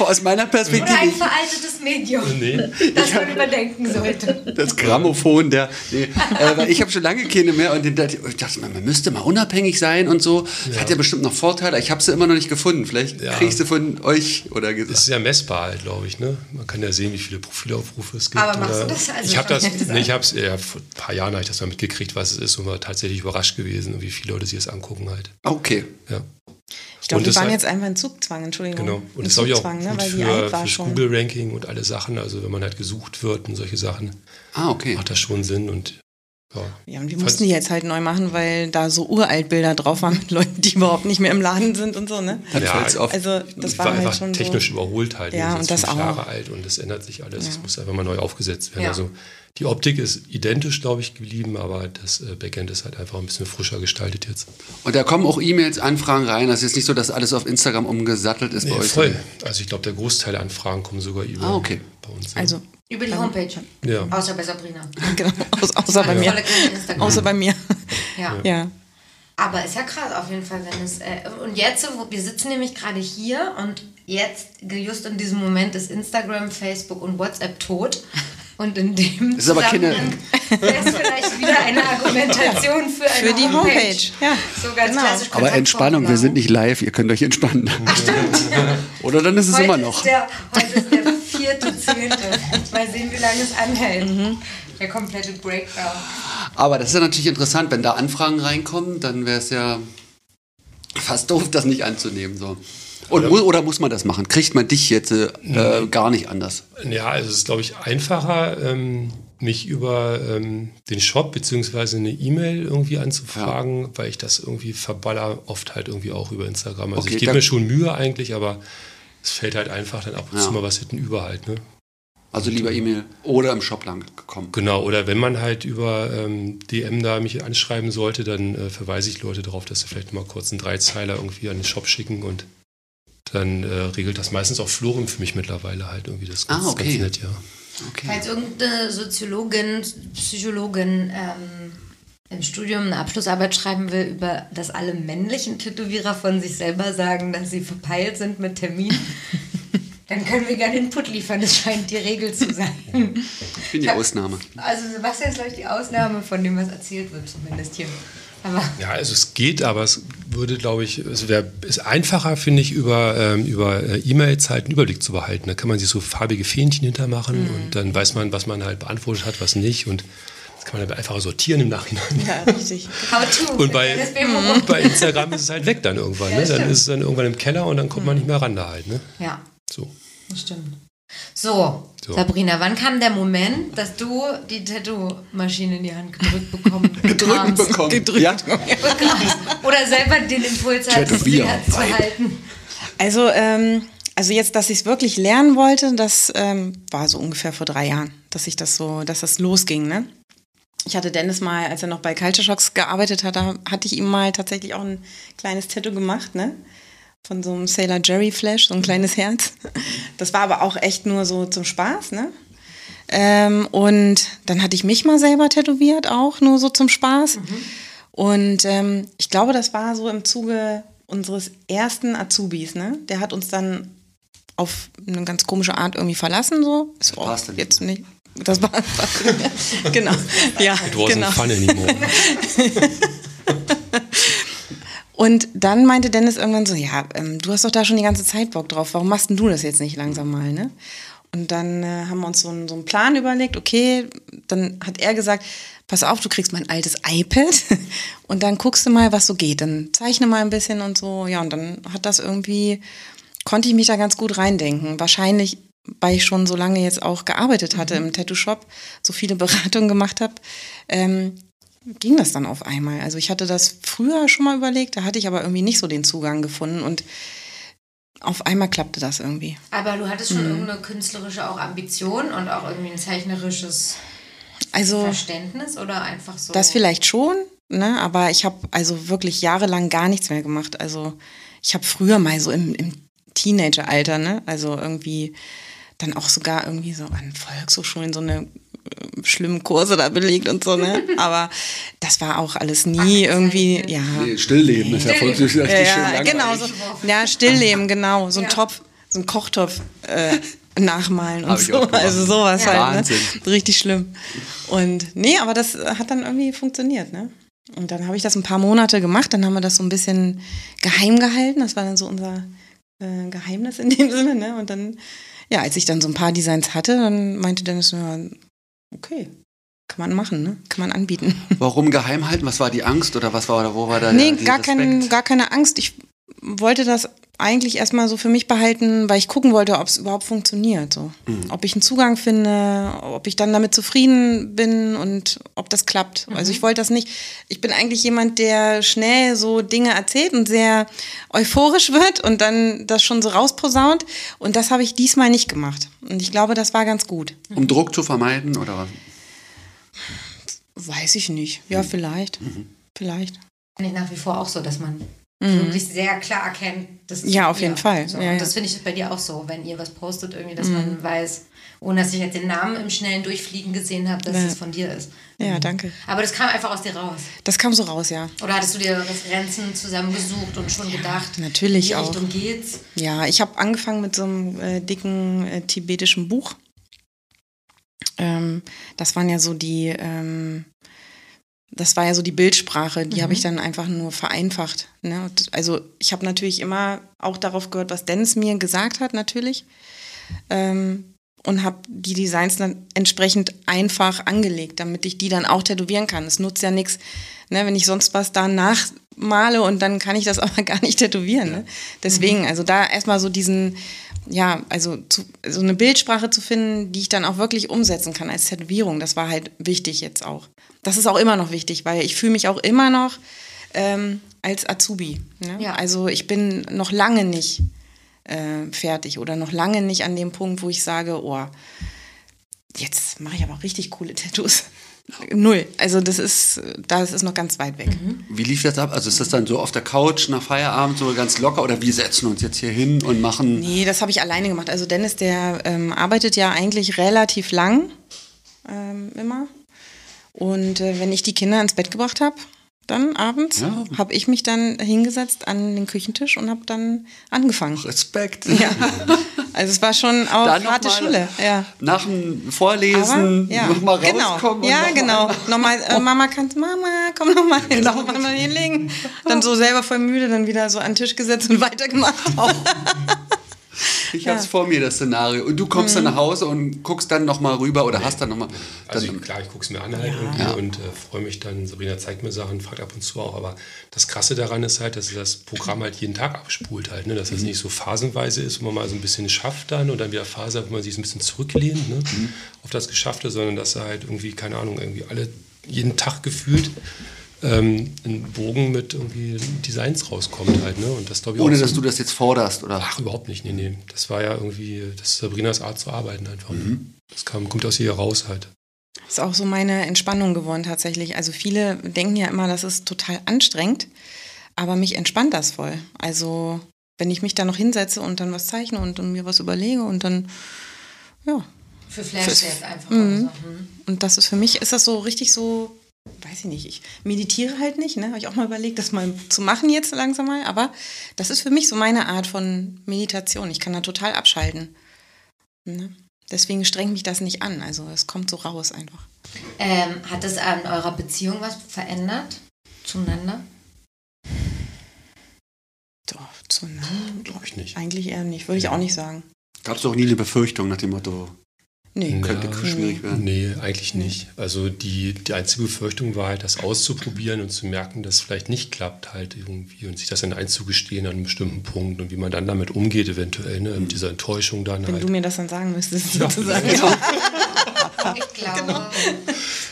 aus meiner Oder Perspektive ein veraltetes Medium, Nee. das man überdenken sollte. das Grammophon der nee, äh, weil ich habe schon lange keine mehr und ich dachte man, müsste mal unabhängig sein und so hat ja bestimmt noch Vorteile ich habe sie immer noch nicht gefunden vielleicht Ja. kriegst du von euch oder Das gesagt ist ja messbar halt, glaube ich. Ne? Man kann ja sehen, wie viele Profilaufrufe es gibt. Aber machst du oder- das? Also ich habe das, nee, ich habe es, ja, vor ein paar Jahren habe ich das mal mitgekriegt, was es ist und war tatsächlich überrascht gewesen, wie viele Leute sich das angucken halt. okay Ja, Ich glaube, das waren halt- jetzt einfach in Zugzwang, Entschuldigung. genau. Und das ich auch Zugzwang, gut ne, weil die für, alt war fürs schon. Google-Ranking und alle Sachen. Also wenn man halt gesucht wird und solche Sachen, ah okay macht das schon Sinn und ja. Ja, und wir mussten die jetzt halt neu machen, weil da so uralt Bilder drauf waren mit Leuten, die überhaupt nicht mehr im Laden sind und so, ne? Ja, Also das war war halt einfach schon technisch so. überholt halt. Ja, und ist das fünf auch. Jahre alt und es ändert sich alles. Es Ja. muss einfach mal neu aufgesetzt werden. Ja. Also die Optik ist identisch, glaube ich, geblieben, aber das äh, Backend ist halt einfach ein bisschen frischer gestaltet jetzt. und da kommen auch E-Mails Anfragen rein das ist jetzt nicht so dass alles auf Instagram umgesattelt ist bei Nee, euch voll. Also ich glaube, der Großteil der Anfragen kommen sogar über Ah, okay. bei uns. ja. Also, Über die Homepage. ja. Außer bei Sabrina. genau, außer, außer bei mir. Außer bei mir. ja. Ja. Aber ist ja krass auf jeden Fall, wenn es. Äh, und jetzt, wo, wir sitzen nämlich gerade hier und jetzt, just in diesem Moment, ist Instagram, Facebook und WhatsApp tot. Und in dem Das ist aber keine- wäre es vielleicht wieder eine Argumentation für eine Für die Homepage. Ja. So ganz Genau. klassisch Aber Entspannung, wir sind nicht live, ihr könnt euch entspannen. Oder dann ist es heute immer noch. Ist der, heute ist der vierte, zehnte. Mal sehen, wie lange es anhält. Mhm. Der komplette Breakdown. Aber das ist ja natürlich interessant, wenn da Anfragen reinkommen, dann wäre es ja fast doof, das nicht anzunehmen. So. Und, mu- Oder muss man das machen? Kriegt man dich jetzt äh, äh, gar nicht anders? Ja, also es ist, glaube ich, einfacher, ähm, mich über ähm, den Shop beziehungsweise eine E-Mail irgendwie anzufragen, weil ich das irgendwie verballer oft halt irgendwie auch über Instagram. Also Okay, ich gebe mir schon Mühe eigentlich, aber es fällt halt einfach dann ab und Ja. zu mal was hinten über halt, ne? Also lieber E-Mail oder im Shop lang gekommen. Genau, oder wenn man halt über ähm, DM da mich anschreiben sollte, dann äh, verweise ich Leute darauf, dass sie vielleicht mal kurz einen Dreizeiler irgendwie an den Shop schicken und dann äh, regelt das meistens auch Florim für mich mittlerweile halt irgendwie das Ah, ganz, okay. ganz nett, ja. Okay. Falls irgendeine Soziologin, Psychologin ähm, im Studium eine Abschlussarbeit schreiben will, über dass alle männlichen Tätowierer von sich selber sagen, dass sie verpeilt sind mit Termin, dann können wir gerne Input liefern. Das scheint die Regel zu sein. Ich bin die Ausnahme. Also Sebastian ist, glaube ich, die Ausnahme von dem, was erzählt wird, zumindest hier. Aber Ja, also es geht, aber es würde, glaube ich, es wäre ist einfacher, finde ich, über, ähm, über äh, E-Mails halt einen Überblick zu behalten. Da kann man sich so farbige Fähnchen hintermachen Mhm. und dann weiß man, was man halt beantwortet hat, was nicht und das kann man dann einfacher sortieren im Nachhinein. Ja, richtig. how to. Und bei, bei Instagram ist es halt weg dann irgendwann. Ja, Ne? Dann ist es dann irgendwann im Keller und dann kommt man nicht mehr ran da halt. Ne? Ja, So. das stimmt. So, So. Sabrina, wann kam der Moment, dass du die Tattoo-Maschine in die Hand gedrückt bekommen bekamst? bekommen. Ja? Oder selber den Impuls hattest. Hand zu halten? Also, ähm, also jetzt, dass ich es wirklich lernen wollte, das ähm, war so ungefähr vor drei Jahren, dass ich das so, dass das losging, ne? Ich hatte Dennis mal, als er noch bei Culture Shocks gearbeitet hat, da hatte ich ihm mal tatsächlich auch ein kleines Tattoo gemacht, ne? Von so einem Sailor Jerry Flash, so ein kleines Herz. Das war aber auch echt nur so zum Spaß, ne? Ähm, und dann hatte ich mich mal selber tätowiert, auch nur so zum Spaß. Und ähm, ich glaube, das war so im Zuge unseres ersten Azubis, ne? Der hat uns dann auf eine ganz komische Art irgendwie verlassen, so. Ist auch jetzt nicht. Das war genau. Ja, It wasn't genau. fun anymore. Und dann meinte Dennis irgendwann so, ja, ähm, du hast doch da schon die ganze Zeit Bock drauf, warum machst denn du das jetzt nicht langsam mal, ne? Und dann äh, haben wir uns so einen, so einen Plan überlegt, okay, dann hat er gesagt, pass auf, du kriegst mein altes iPad und dann guckst du mal, was so geht, dann zeichne mal ein bisschen und so, ja, und dann hat das irgendwie, konnte ich mich da ganz gut reindenken. Wahrscheinlich, weil ich schon so lange jetzt auch gearbeitet hatte im Tattoo-Shop, so viele Beratungen gemacht habe, ähm, ging das dann auf einmal. Also ich hatte das früher schon mal überlegt, da hatte ich aber irgendwie nicht so den Zugang gefunden und auf einmal klappte das irgendwie. Aber du hattest schon irgendeine künstlerische auch Ambition und auch irgendwie ein zeichnerisches Also Verständnis oder einfach so? das vielleicht schon, ne? aber ich habe also wirklich jahrelang gar nichts mehr gemacht. Also ich habe früher mal so im, im Teenageralter, ne? also irgendwie dann auch sogar irgendwie so an Volkshochschulen so eine äh, schlimmen Kurse da belegt und so, ne? Aber das war auch alles nie irgendwie, ja. Nee, Stillleben ist ja voll richtig Ja, schön ja genau, so, ja, Stillleben, genau. So ein Ja. Topf, so ein Kochtopf äh, nachmalen und so. Also sowas Ja. halt, Wahnsinn. ne? Richtig schlimm. Und nee, aber das hat dann irgendwie funktioniert, ne? Und dann habe ich das ein paar Monate gemacht, dann haben wir das so ein bisschen geheim gehalten. Das war dann so unser äh, Geheimnis in dem Sinne, ne? Und dann, ja, als ich dann so ein paar Designs hatte, dann meinte Dennis, ja, okay, kann man machen, ne? Kann man anbieten. Warum geheim halten? Was war die Angst oder was war oder wo war da Nee, der, gar, kein, gar keine Angst. Ich wollte das eigentlich erstmal so für mich behalten, weil ich gucken wollte, ob es überhaupt funktioniert. So. Ob ich einen Zugang finde, ob ich dann damit zufrieden bin und ob das klappt. Also ich wollte das nicht. Ich bin eigentlich jemand, der schnell so Dinge erzählt und sehr euphorisch wird und dann das schon so rausposaunt. Und das habe ich diesmal nicht gemacht. Und ich glaube, das war ganz gut. Um Druck zu vermeiden oder was? Weiß ich nicht. Ja, vielleicht. Vielleicht. Finde ich nach wie vor auch so, dass man wirklich sehr klar erkennt, dass es Mhm. Ja, auf jeden Fall. So, Ja, und ja. das finde ich bei dir auch so, wenn ihr was postet, irgendwie, dass Mhm. man weiß, ohne dass ich jetzt den Namen im schnellen Durchfliegen gesehen habe, dass Ja. es von dir ist. Ja, danke. Aber das kam einfach aus dir raus. Das kam so raus, ja. Oder hattest du dir Referenzen zusammengesucht und schon gedacht, natürlich in die auch. Richtung geht's? Ja, ich habe angefangen mit so einem äh, dicken äh, tibetischen Buch. Ähm, das waren ja so die, ähm, das war ja so die Bildsprache, die habe ich dann einfach nur vereinfacht. Ne? Also ich habe natürlich immer auch darauf gehört, was Dennis mir gesagt hat, natürlich. Ähm, und habe die Designs dann entsprechend einfach angelegt, damit ich die dann auch tätowieren kann. Es nutzt ja nichts, ne, wenn ich sonst was da nachmale und dann kann ich das aber gar nicht tätowieren. Ne? Deswegen, also da erstmal so diesen, ja, also zu, so eine Bildsprache zu finden, die ich dann auch wirklich umsetzen kann als Tätowierung, das war halt wichtig jetzt auch. Das ist auch immer noch wichtig, weil ich fühle mich auch immer noch ähm, als Azubi. Ne? Ja. Also ich bin noch lange nicht äh, fertig oder noch lange nicht an dem Punkt, wo ich sage, oh, jetzt mache ich aber auch richtig coole Tattoos. Null. Also das ist, das ist noch ganz weit weg. Wie lief das ab? Also ist das dann so auf der Couch nach Feierabend so ganz locker oder wir setzen uns jetzt hier hin und machen. Nee, das habe ich alleine gemacht. Also Dennis, der ähm, arbeitet ja eigentlich relativ lang ähm, immer. Und äh, wenn ich die Kinder ins Bett gebracht habe, dann abends, Ja. habe ich mich dann hingesetzt an den Küchentisch und habe dann angefangen. Respekt. Ja. Also es war schon auch Dann harte mal Schule. Ja. Nach dem Vorlesen ja, nochmal genau. rauskommen. Ja, noch mal- genau. Nochmal, äh, Mama, kannst, Mama, komm nochmal hin, Genau. noch mal hinlegen. Dann so selber voll müde, dann wieder so an den Tisch gesetzt und weitergemacht. Ich hab's vor mir, das Szenario. Und du kommst Mhm. dann nach Hause und guckst dann nochmal rüber oder hast dann nochmal. Also ich, klar, ich gucke es mir an halt irgendwie Ja. und äh, freue mich dann. Sabrina zeigt mir Sachen, fragt ab und zu auch. Aber das Krasse daran ist halt, dass das Programm halt jeden Tag abspult halt. Ne? Dass das nicht so phasenweise ist, wo man mal so ein bisschen schafft dann und dann wieder Phase, hat, wo man sich so ein bisschen zurücklehnt ne? auf das Geschaffte, sondern dass er halt irgendwie, keine Ahnung, irgendwie alle, jeden Tag gefühlt ähm, ein Bogen mit irgendwie Designs rauskommt halt. Ne? Und das glaube ich ohne auch dass so- du das jetzt forderst, oder? Ach, überhaupt nicht, nee, nee. Das war ja irgendwie, das ist Sabrinas Art zu arbeiten einfach. Ne? Das kam, kommt aus ihr raus halt. ist auch so meine Entspannung geworden tatsächlich. Also viele denken ja immer, das ist total anstrengend, aber mich entspannt das voll. Also wenn ich mich da noch hinsetze und dann was zeichne und, und mir was überlege und dann, ja. Für Flashsales einfach. Mhm. so. Hm. Und das ist für mich, ist das so richtig so, weiß ich nicht, ich meditiere halt nicht, ne? Habe ich auch mal überlegt, das mal zu machen jetzt langsam mal, aber das ist für mich so meine Art von Meditation. Ich kann da total abschalten. Ne? Deswegen strengt mich das nicht an. Also es kommt so raus einfach. Ähm, hat es an eurer Beziehung was verändert? Zueinander? Doch, zueinander Glaube ich nicht. eigentlich eher nicht, würde ich auch nicht sagen. Gab es doch nie eine Befürchtung nach dem Motto, Nee. könnte Ja. schwierig werden. Nee, eigentlich nicht. Also die, die einzige Befürchtung war halt, das auszuprobieren und zu merken, dass es vielleicht nicht klappt halt irgendwie und sich das dann einzugestehen an einem bestimmten Punkt und wie man dann damit umgeht eventuell, ne, mit dieser Enttäuschung dann Wenn halt. du mir das dann sagen müsstest, sozusagen. Ich glaube, passt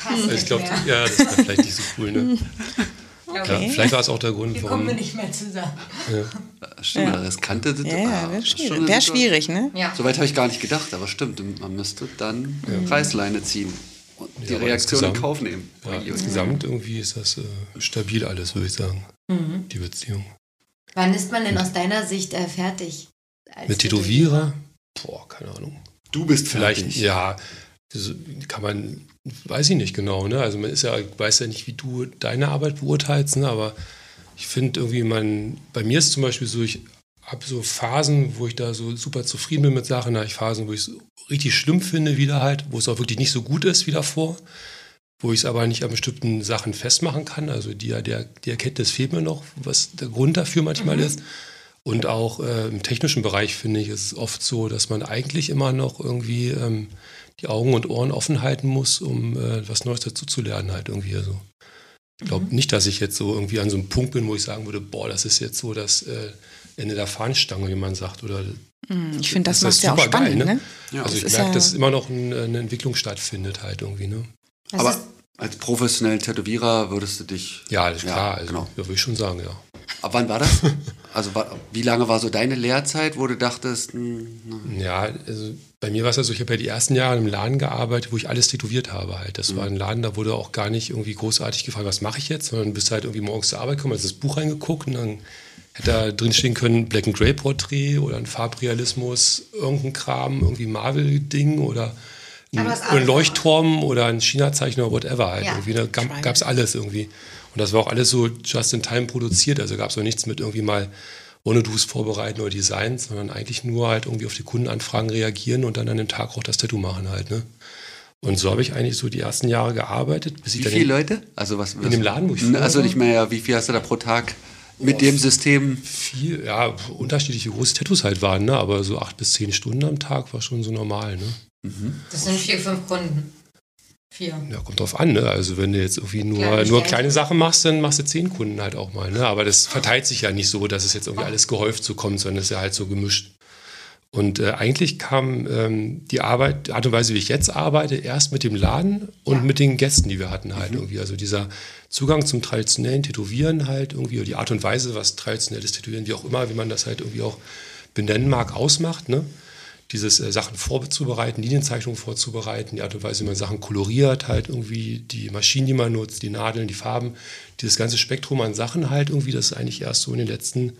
Also ich glaube, ja, das wäre vielleicht nicht so cool, ne? Okay. Ja, vielleicht war es auch der Grund, Hier kommen wir warum. nicht mehr zusammen. Stimmt, Ja. eine riskante Ja, Situation. ja, Ah, wäre ist schon schwierig. Situation. schwierig, ne? Ja. Soweit habe ich gar nicht gedacht, aber stimmt, man müsste dann Reißleine ziehen und die Ja, Reaktion in insgesamt- Kauf nehmen. Ja, insgesamt irgendwie ist das äh, stabil alles, würde ich sagen, Mhm. die Beziehung. Wann ist man denn aus deiner Sicht äh, fertig? als Mit Tätowierer? Boah, keine Ahnung. Du bist Vielleicht, fertig. ja, kann man, weiß ich nicht genau, ne? Also man ist ja, weiß ja nicht, wie du deine Arbeit beurteilst, ne? Aber ich finde irgendwie, man, bei mir ist zum Beispiel so, ich habe so Phasen, wo ich da so super zufrieden bin mit Sachen, da habe ich Phasen, wo ich es richtig schlimm finde, wieder halt, wo es auch wirklich nicht so gut ist wie davor, wo ich es aber nicht an bestimmten Sachen festmachen kann. Also die, der, die Erkenntnis fehlt mir noch, was der Grund dafür manchmal ist. Und auch äh, im technischen Bereich finde ich es oft so, dass man eigentlich immer noch irgendwie ähm, die Augen und Ohren offen halten muss, um äh, was Neues dazu zu lernen halt irgendwie. Also ich glaube nicht, dass ich jetzt so irgendwie an so einem Punkt bin, wo ich sagen würde, boah, das ist jetzt so das äh, Ende der Fahnenstange, wie man sagt. Oder Hm, Ich finde, das, Das macht ja auch super geil, spannend, ne? ne? Ja. also ich ist merke, ja- dass immer noch ein, eine Entwicklung stattfindet halt irgendwie. Ne? Aber als professionellen Tätowierer würdest du dich. Ja, das ist Ja, klar. Also, genau. ja, würde ich schon sagen, ja. Ab wann war das? also wie lange war so deine Lehrzeit, wo du dachtest, hm, na, Ja, also bei mir war es ja so, ich habe ja die ersten Jahre im Laden gearbeitet, wo ich alles tätowiert habe halt. Das war ein Laden, da wurde auch gar nicht irgendwie großartig gefragt, was mache ich jetzt, sondern du bist halt irgendwie morgens zur Arbeit gekommen, hast das Buch reingeguckt und dann hätte da drin stehen können Black and Grey Porträt oder ein Farbrealismus, irgendein Kram, irgendwie Marvel-Ding oder ein, Aber es ist oder ein alles Leuchtturm oder ein China-Zeichen oder whatever halt. Ja. Irgendwie, da gab es alles irgendwie. Und das war auch alles so just in time produziert, also gab es auch nichts mit irgendwie mal ohne Dus vorbereiten oder Designs, sondern eigentlich nur halt irgendwie auf die Kundenanfragen reagieren und dann an dem Tag auch das Tattoo machen halt, ne? Und so habe ich eigentlich so die ersten Jahre gearbeitet, bis Wie ich dann viele in, Leute? Also was, in dem Laden, wo ich vorher Also nicht mehr, wie viel hast du da pro Tag mit dem System? viel, ja, unterschiedliche große Tattoos halt waren, ne? aber so acht bis zehn Stunden am Tag war schon so normal. Ne? Das sind vier, fünf Kunden. Vier. Ja, kommt drauf an, ne? Also wenn du jetzt irgendwie nur, Kleine nur kleine Sachen machst, dann machst du zehn Kunden halt auch mal. Ne? Aber das verteilt sich ja nicht so, dass es jetzt irgendwie alles gehäuft so kommt, sondern es ist ja halt so gemischt. Und äh, eigentlich kam ähm, die Arbeit, die Art und Weise, wie ich jetzt arbeite, erst mit dem Laden und Ja. mit den Gästen, die wir hatten halt irgendwie. Also dieser Zugang zum traditionellen Tätowieren halt irgendwie, oder die Art und Weise, was traditionelles Tätowieren, wie auch immer, wie man das halt irgendwie auch benennen mag, ausmacht, ne? Dieses äh, Sachen vorzubereiten, Linienzeichnungen vorzubereiten, die Art und Weise, wie man Sachen koloriert, halt irgendwie, die Maschinen, die man nutzt, die Nadeln, die Farben, dieses ganze Spektrum an Sachen halt irgendwie, das ist eigentlich erst so in den letzten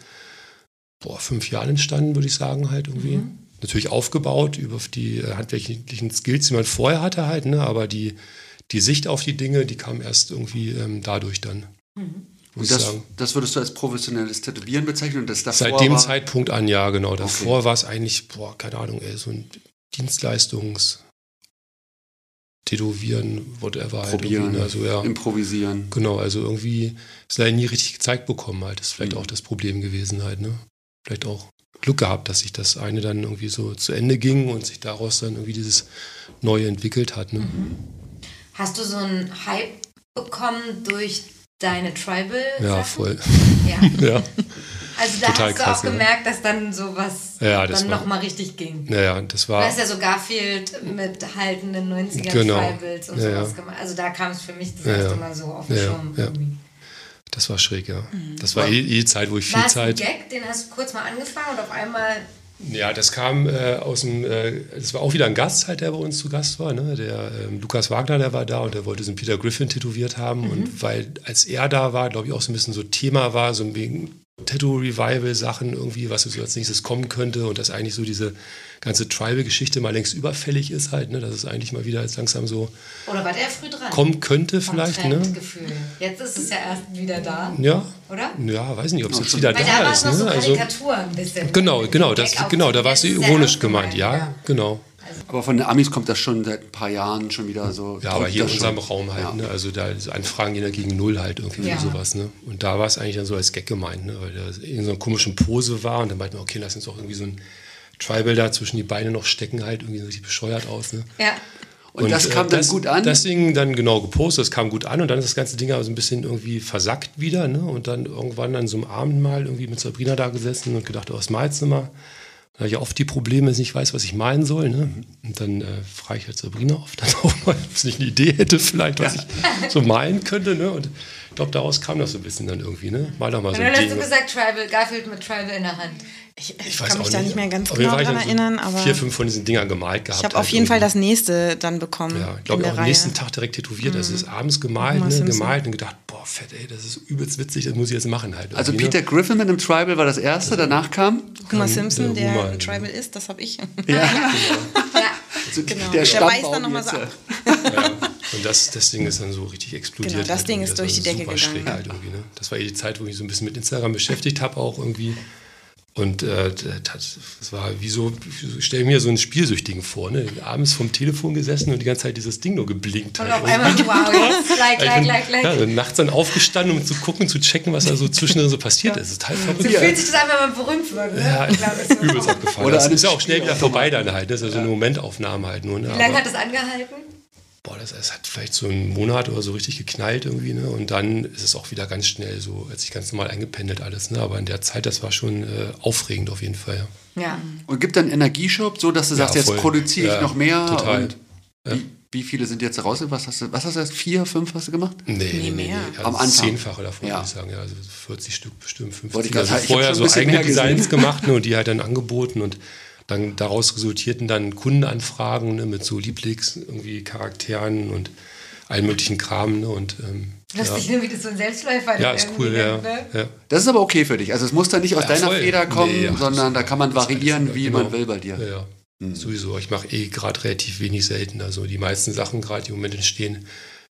boah, fünf Jahren entstanden, würde ich sagen, halt irgendwie. Natürlich aufgebaut über die äh, handwerklichen Skills, die man vorher hatte halt, ne? aber die, die Sicht auf die Dinge, die kam erst irgendwie ähm, dadurch dann. Muss Und das, das würdest du als professionelles Tätowieren bezeichnen und das davor Seit dem war, Zeitpunkt an, ja, genau. Davor war es eigentlich, boah, keine Ahnung, ey, so ein Dienstleistungs- Tätowieren, whatever. Halt Probieren, ne? also, ja. improvisieren. Genau, also irgendwie ist leider nie richtig gezeigt bekommen halt. Das ist vielleicht Mhm. auch das Problem gewesen halt, ne? Vielleicht auch Glück gehabt, dass sich das eine dann irgendwie so zu Ende ging und sich daraus dann irgendwie dieses Neue entwickelt hat, ne? Hast du so einen Hype bekommen durch deine Tribal? Ja, voll. Ja. ja. Also da Total hast du krass, auch ja. gemerkt, dass dann sowas Ja, das dann nochmal richtig ging. Naja, das Du war. hast ja so Garfield mit haltenden 90er Genau. Tribals und Ja, sowas ja. gemacht. Also da kam es für mich das Ja, erste ja. Mal so auf den Ja, Schirm. ja. irgendwie. Das war schräg, ja. Das war eh, eh die Zeit, wo ich viel War ein Zeit. Gag, den hast du kurz mal angefangen und auf einmal Ja, das kam äh, aus dem, äh, das war auch wieder ein Gast halt, der bei uns zu Gast war, ne? Der ähm, Lukas Wagner, der war da und der wollte so einen Peter Griffin tätowiert haben. Und weil, als er da war, glaube ich, auch so ein bisschen so Thema war, so wegen Tattoo-Revival-Sachen irgendwie, was so als nächstes kommen könnte und dass eigentlich so diese ganze Tribal-Geschichte mal längst überfällig ist halt, ne? Dass es eigentlich mal wieder jetzt langsam so oder war der früh dran? kommen könnte vielleicht, ne? Jetzt ist es ja erst wieder da, Ja. oder? Ja, weiß nicht, ob es jetzt wieder Weil da da ist. noch so Ne? Also, Karikatur ein bisschen. genau, genau, das, genau, da war es ironisch gemeint, ja, genau. Aber von den Amis kommt das schon seit ein paar Jahren schon wieder so. Ja, aber hier in unserem schon. Raum halt, Ja. ne? Also da ist Anfragen gehen da gegen null halt irgendwie Ja. für sowas, ne? Und da war es eigentlich dann so als Gag gemeint, ne? Weil da in so einer komischen Pose war und dann meinten wir, okay, lass uns auch irgendwie so ein Tribal da zwischen die Beine noch stecken, halt irgendwie so richtig bescheuert aus, ne? Ja. Und das kam dann gut an? Das Ding dann genau gepostet, das kam gut an und dann ist das ganze Ding aber so ein bisschen irgendwie versackt wieder, ne? Und dann irgendwann an so einem Abend mal irgendwie mit Sabrina da gesessen und gedacht, oh, was malst du mal? Dann habe ich oft die Probleme, dass ich nicht weiß, was ich malen soll. Ne? Und dann äh, frage ich halt Sabrina oft dann auch mal, ob sie nicht eine Idee hätte, vielleicht, was ich so malen könnte. Ne? Und glaube, daraus kam das so ein bisschen dann irgendwie. Ne? Mal doch mal so dann ein hast du gesagt, Tribal, Garfield mit Tribal in der Hand. Ich, ich, Ich weiß kann mich auch da nicht mehr ganz jeden genau Fall dran hab ich dann so erinnern, aber Vier, fünf von diesen Dingern gemalt gehabt. ich habe halt auf jeden Fall irgendwie. das nächste dann bekommen. Ja, ich glaube auch am. Mhm. nächsten Tag direkt tätowiert. Also es ist abends gemalt, ne, gemalt und gedacht, boah, fett, ey, das ist übelst witzig, das muss ich jetzt machen halt. Also irgendwie, Peter ne? Griffin mit einem Tribal war das erste, danach kam Homer Simpson, der der Homer, ein genau. Tribal ist, das habe ich. ja, Ja. Also Genau. der Der beißt dann noch mal jetzt, so ab. Ja. Und das, das Ding ist dann so richtig explodiert. Genau, das halt Ding ist durch die Decke gegangen. Halt ne? Das war eh die Zeit, wo ich mich so ein bisschen mit Instagram beschäftigt habe, auch irgendwie. Und äh, das, das war wie so, ich stelle mir so einen Spielsüchtigen vor, ne? Abends vom Telefon gesessen und die ganze Zeit dieses Ding nur geblinkt Und hat. auf einmal, wow, jetzt, like, Ich like, bin, like, like. Ja, also nachts dann aufgestanden, um zu gucken, zu checken, was da so zwischendrin so passiert ist. Das ist total verrückt. so fühlt sich das wenn man berühmt wird. Ne? Ja, Ich glaub, das ist so. übelst abgefallen. Oder das ist ja auch schnell wieder vorbei dann halt. Das ist ja so eine Momentaufnahme halt nur. Ne? Wie lange hat das angehalten? Boah, das, das hat vielleicht so einen Monat oder so richtig geknallt irgendwie, ne? Und dann ist es auch wieder ganz schnell so, als sich ganz normal eingependelt alles, ne? Aber in der Zeit, das war schon äh, aufregend auf jeden Fall, ja. Ja. Und gibt dann Energieshop, so dass du sagst, jetzt voll. produziere ich Ja, noch mehr. total. Und wie, wie viele sind jetzt raus? Was hast du, was hast du erst? Vier, fünf hast du gemacht? Nee, nee, nee. nee. mehr. Also Am Anfang. Zehnfache davon, Ja. würde ich sagen, ja. Also 40 Stück bestimmt, 50. Wollte ich gerade also sagen, vorher so eigene. Designs gemacht ne? und die halt dann angeboten und dann daraus resultierten dann Kundenanfragen ne? mit so Lieblings irgendwie Charakteren und allen möglichen Kram, ne? Und ähm, Lustig, ne, wie das so ein Selbstläufer ja. ja, ist cool, ja. ne? ja. Das ist aber okay für dich. Also es muss dann nicht aus Ja, deiner voll. Feder kommen, Nee, sondern da kann man variieren, wie genau. man will bei dir. Ja, ja. Sowieso. Ich mache eh gerade relativ wenig selten. Also die meisten Sachen gerade, die im Moment entstehen,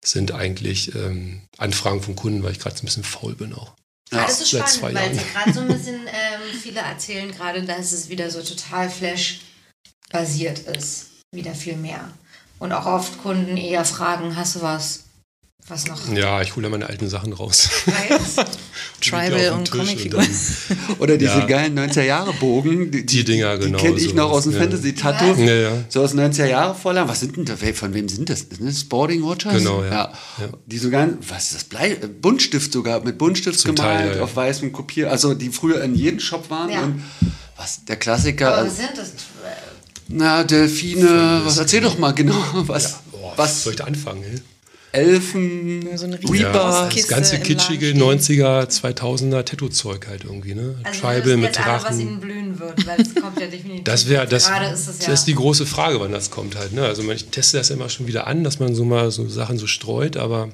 sind eigentlich ähm, Anfragen von Kunden, weil ich gerade so ein bisschen faul bin auch. Ja, das ist spannend, weil sie gerade so ein bisschen, ähm, viele erzählen gerade, dass es wieder so total Flash-basiert ist. Wieder viel mehr. Und auch oft Kunden eher fragen, hast du was, was noch Ja, ich hole meine alten Sachen raus. Tribal und Comicfiguren. Oder diese Ja. geilen 90er-Jahre-Bogen. Die, Die Dinger, genau, Die kenne ich noch aus dem ja. Fantasy-Tattoo. Ja, ja. So aus 90er Jahre Vorlagen. Was sind denn da? Von wem sind das? Das Sporting Watchers? Genau, ja. Ja. Die sogar, was ist das? Blei, äh, Buntstift sogar, mit Buntstift Zum gemalt, Teil, ja, ja. auf weißem Kopier. Also die früher in jedem Shop waren. Ja. Und was, der Klassiker. Aber was sind das? na, Delfine, was erzähl doch mal genau. Was, Boah, was soll ich da anfangen? Ey? Elfen, So Reaper. Das Kiste ganze kitschige Laden stehen. 90er, 2000er Tattoo-Zeug halt irgendwie, ne? Also Tribal mit jetzt alle, was ihnen Drachen. blühen wird, weil es kommt ja definitiv. Das wäre, das, Gerade ist das ja. ist die große Frage, wann das kommt halt, ne? Also man- ich teste das immer schon wieder an, dass man so mal so Sachen so streut, aber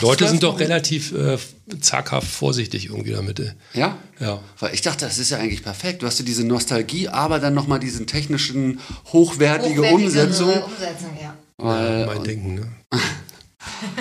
Leute das sind doch relativ äh, zaghaft vorsichtig irgendwie damit. ey. Ja? Ja. Weil ich dachte, das ist ja eigentlich perfekt. Du hast ja diese Nostalgie, aber dann nochmal diesen technischen, hochwertige Hochwertigere Umsetzung. Umsetzung, ja. Weil, mein und- Denken, ne?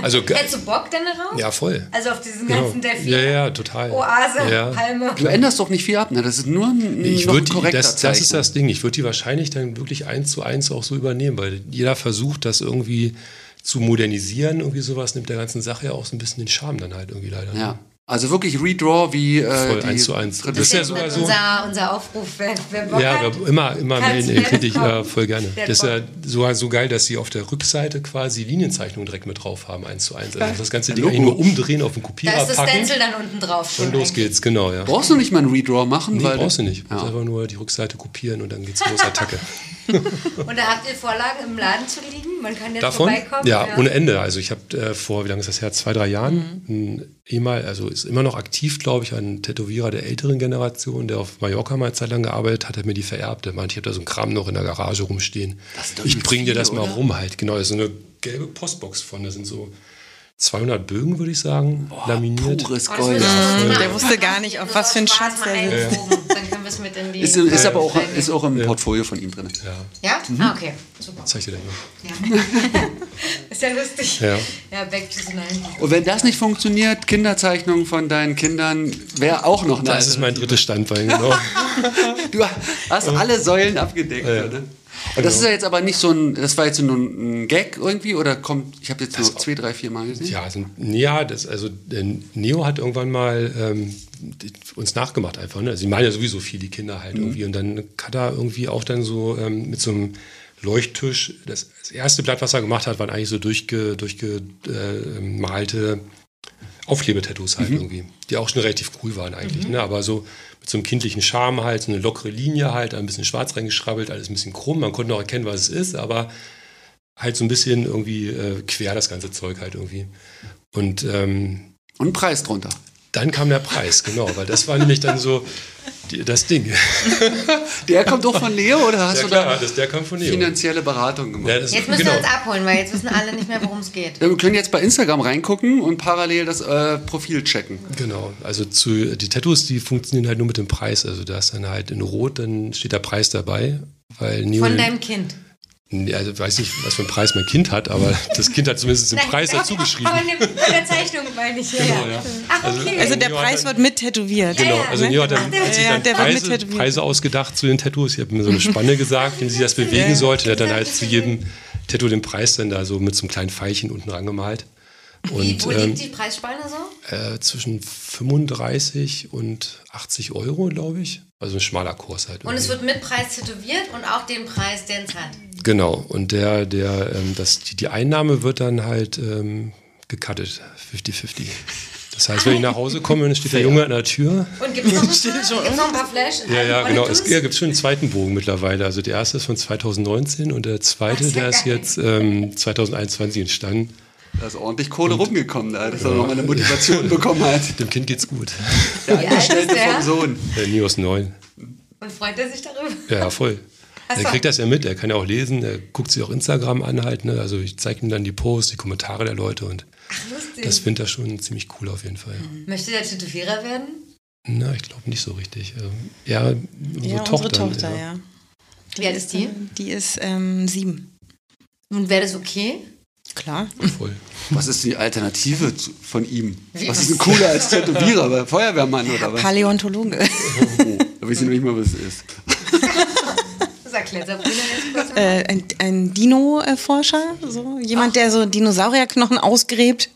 Also, Hättest du Bock denn darauf? ja, voll. Also auf diesen Genau. ganzen Delfin. Ja, ja, total. Oase, Ja. Palme. Du änderst doch nicht viel ab, ne? Das ist nur ein, Ich noch ein würde, korrekter das, das ist das Ding. Ich würde die wahrscheinlich dann wirklich eins zu eins auch so übernehmen, weil jeder versucht, das irgendwie zu modernisieren, irgendwie sowas, nimmt der ganzen Sache ja auch so ein bisschen den Charme dann halt irgendwie leider. ne? Ja. Also wirklich Redraw wie äh, Voll, die eins zu eins. dritte Das ist ja sogar so- Unser, unser Aufruf, wer, wer Bock Ja, hat. immer, immer melden, kriege ich ja voll gerne. Das ist ja sogar so geil, dass sie auf der Rückseite quasi Linienzeichnungen direkt mit drauf haben, eins zu eins. Also das ganze Ding eigentlich nur umdrehen, auf den Da Kopierer ist das packen Stencil dann unten drauf. schon und los eigentlich. geht's, genau, ja. Brauchst du nicht mal einen Redraw machen? Nee, weil brauchst du nicht. Du musst Ja. einfach nur die Rückseite kopieren und dann geht's los, Attacke. Und da habt ihr Vorlagen im Laden zu liegen? Man kann jetzt Davon? vorbeikommen? Ja, ohne Ende. Also ich habe äh, vor, wie lange ist das her? Zwei, drei Jahren, Mhm. ein ehemal, also ist immer noch aktiv, glaube ich, ein Tätowierer der älteren Generation, der auf Mallorca mal eine Zeit lang gearbeitet hat, hat mir die vererbt. Der meinte, ich habe da so einen Kram noch in der Garage rumstehen. Das Ich übelst bring dir das mal oder? rum halt. Genau, da ist so eine gelbe Postbox von. Da sind so 200 Bögen, würde ich sagen, laminiert. Pures Oh, Gold. uns Der wusste gar nicht, auf was für Spaß Schatz der sitzt. einproben. Dann können wir es mit in die... Ist, ist aber auch, ist auch im Portfolio von ihm drin. Ja, Ja? Mhm. Ah, okay. Super. zeig dir das mal. Ja. ist ja lustig. Ja. Ja, back to the 90s. Und wenn das nicht funktioniert, Kinderzeichnungen von deinen Kindern wäre auch noch eine Das ist mein drittes Standbein, genau. Du hast alle Säulen abgedeckt, Ja. oder? Und das ist ja jetzt aber nicht so ein, das war jetzt nur ein Gag irgendwie oder kommt, ich habe jetzt nur zwei, drei, vier Mal gesehen. Ja, also, ja das, also Neo hat irgendwann mal ähm, uns nachgemacht einfach. Ne? Also, die meinen ja sowieso viel, die Kinder halt irgendwie. Und dann hat er irgendwie auch dann so ähm, mit so einem Leuchttisch, das, das erste Blatt, was er gemacht hat, waren eigentlich so durchge, durchgemalte Aufklebetattoos halt irgendwie, die auch schon relativ cool waren eigentlich. Ne? Aber so einem kindlichen Charme halt, so eine lockere Linie halt, ein bisschen schwarz reingeschrabbelt, alles ein bisschen krumm. Man konnte noch erkennen, was es ist, aber halt so ein bisschen irgendwie äh, quer das ganze Zeug halt irgendwie. Und ähm, Und Preis drunter. Dann kam der Preis, genau, weil das war nämlich dann so die, das Ding. Der kommt doch von Leo oder hast Ja du klar, da das, der kam von Neo. finanzielle Beratung gemacht? Ja, das, Jetzt müssen genau. wir uns abholen, weil jetzt wissen alle nicht mehr, worum es geht. Ja, wir können jetzt bei Instagram reingucken und parallel das äh, Profil checken. Genau, also zu, die Tattoos, die funktionieren halt nur mit dem Preis. Also da ist dann halt in Rot, dann steht der Preis dabei, weil Neo. Von deinem Kind. Nee, also weiß nicht, was für einen Preis mein Kind hat, aber das Kind hat zumindest den Nein, Preis dazu geschrieben. Aber in bei der Zeichnung meine ich. Ja, Genau, ja. Ach, Also- okay. Also der Neo Preis wird mit tätowiert. Genau, also ne? Neo hat, dann, Ach, der- hat sich ja, dann der wird Preise. Preise ausgedacht zu den Tattoos. Ich habe mir so eine Spanne gesagt, wie sie das bewegen Ja. sollte. Der hat dann halt zu jedem Tattoo den Preis dann da so mit so einem kleinen Pfeilchen unten rangemalt. Wie, Und wo ähm, liegt die Preisspanne so? äh, zwischen 35 und 80 Euro, glaube ich. Also ein schmaler Kurs halt. Und es irgendwie. wird mit Preis tätowiert und auch den Preis, den es hat. Genau, und der, der, ähm, das, die, die Einnahme wird dann halt ähm, gecuttet, 50-50. Das heißt, wenn ich nach Hause komme, dann steht der Junge an der Tür. Und gibt es noch, ein paar- gibt's noch ein paar Flash? Ja, ja, genau. Es ja, gibt schon einen zweiten Bogen mittlerweile. Also der erste ist von 2019 und der zweite, Ach, ist ja der ist jetzt ähm, 2021 entstanden. Da ist ordentlich Kohle rumgekommen, da, dass er nochmal eine Motivation bekommen hat. Dem Kind geht's gut. Der ist Angestellte der? vom Sohn. Der Nios 9. Und freut er sich darüber? Ja, voll. Ach Er kriegt das ja mit, er kann ja auch lesen, er guckt sich auch Instagram an halt, ne? Also ich zeige ihm dann die Posts, die Kommentare der Leute und Lustig. das findet er schon ziemlich cool auf jeden Fall. Möchte der Tätowierer werden? Na, ich glaube nicht so richtig. Ähm, Ja, unsere Ja, Tochter. unsere Tochter, ja. Wie alt ist die? äh, Die ist ähm, sieben. Und wäre das okay? Klar. Voll. Was ist die Alternative zu, von ihm? Was ist denn cooler als Tätowierer? Aber Feuerwehrmann oder was? Paläontologe. Oh, da weiß ich noch nicht mal, was es ist. Äh, ein ein Dino-Forscher, so jemand, der so Dinosaurierknochen ausgräbt.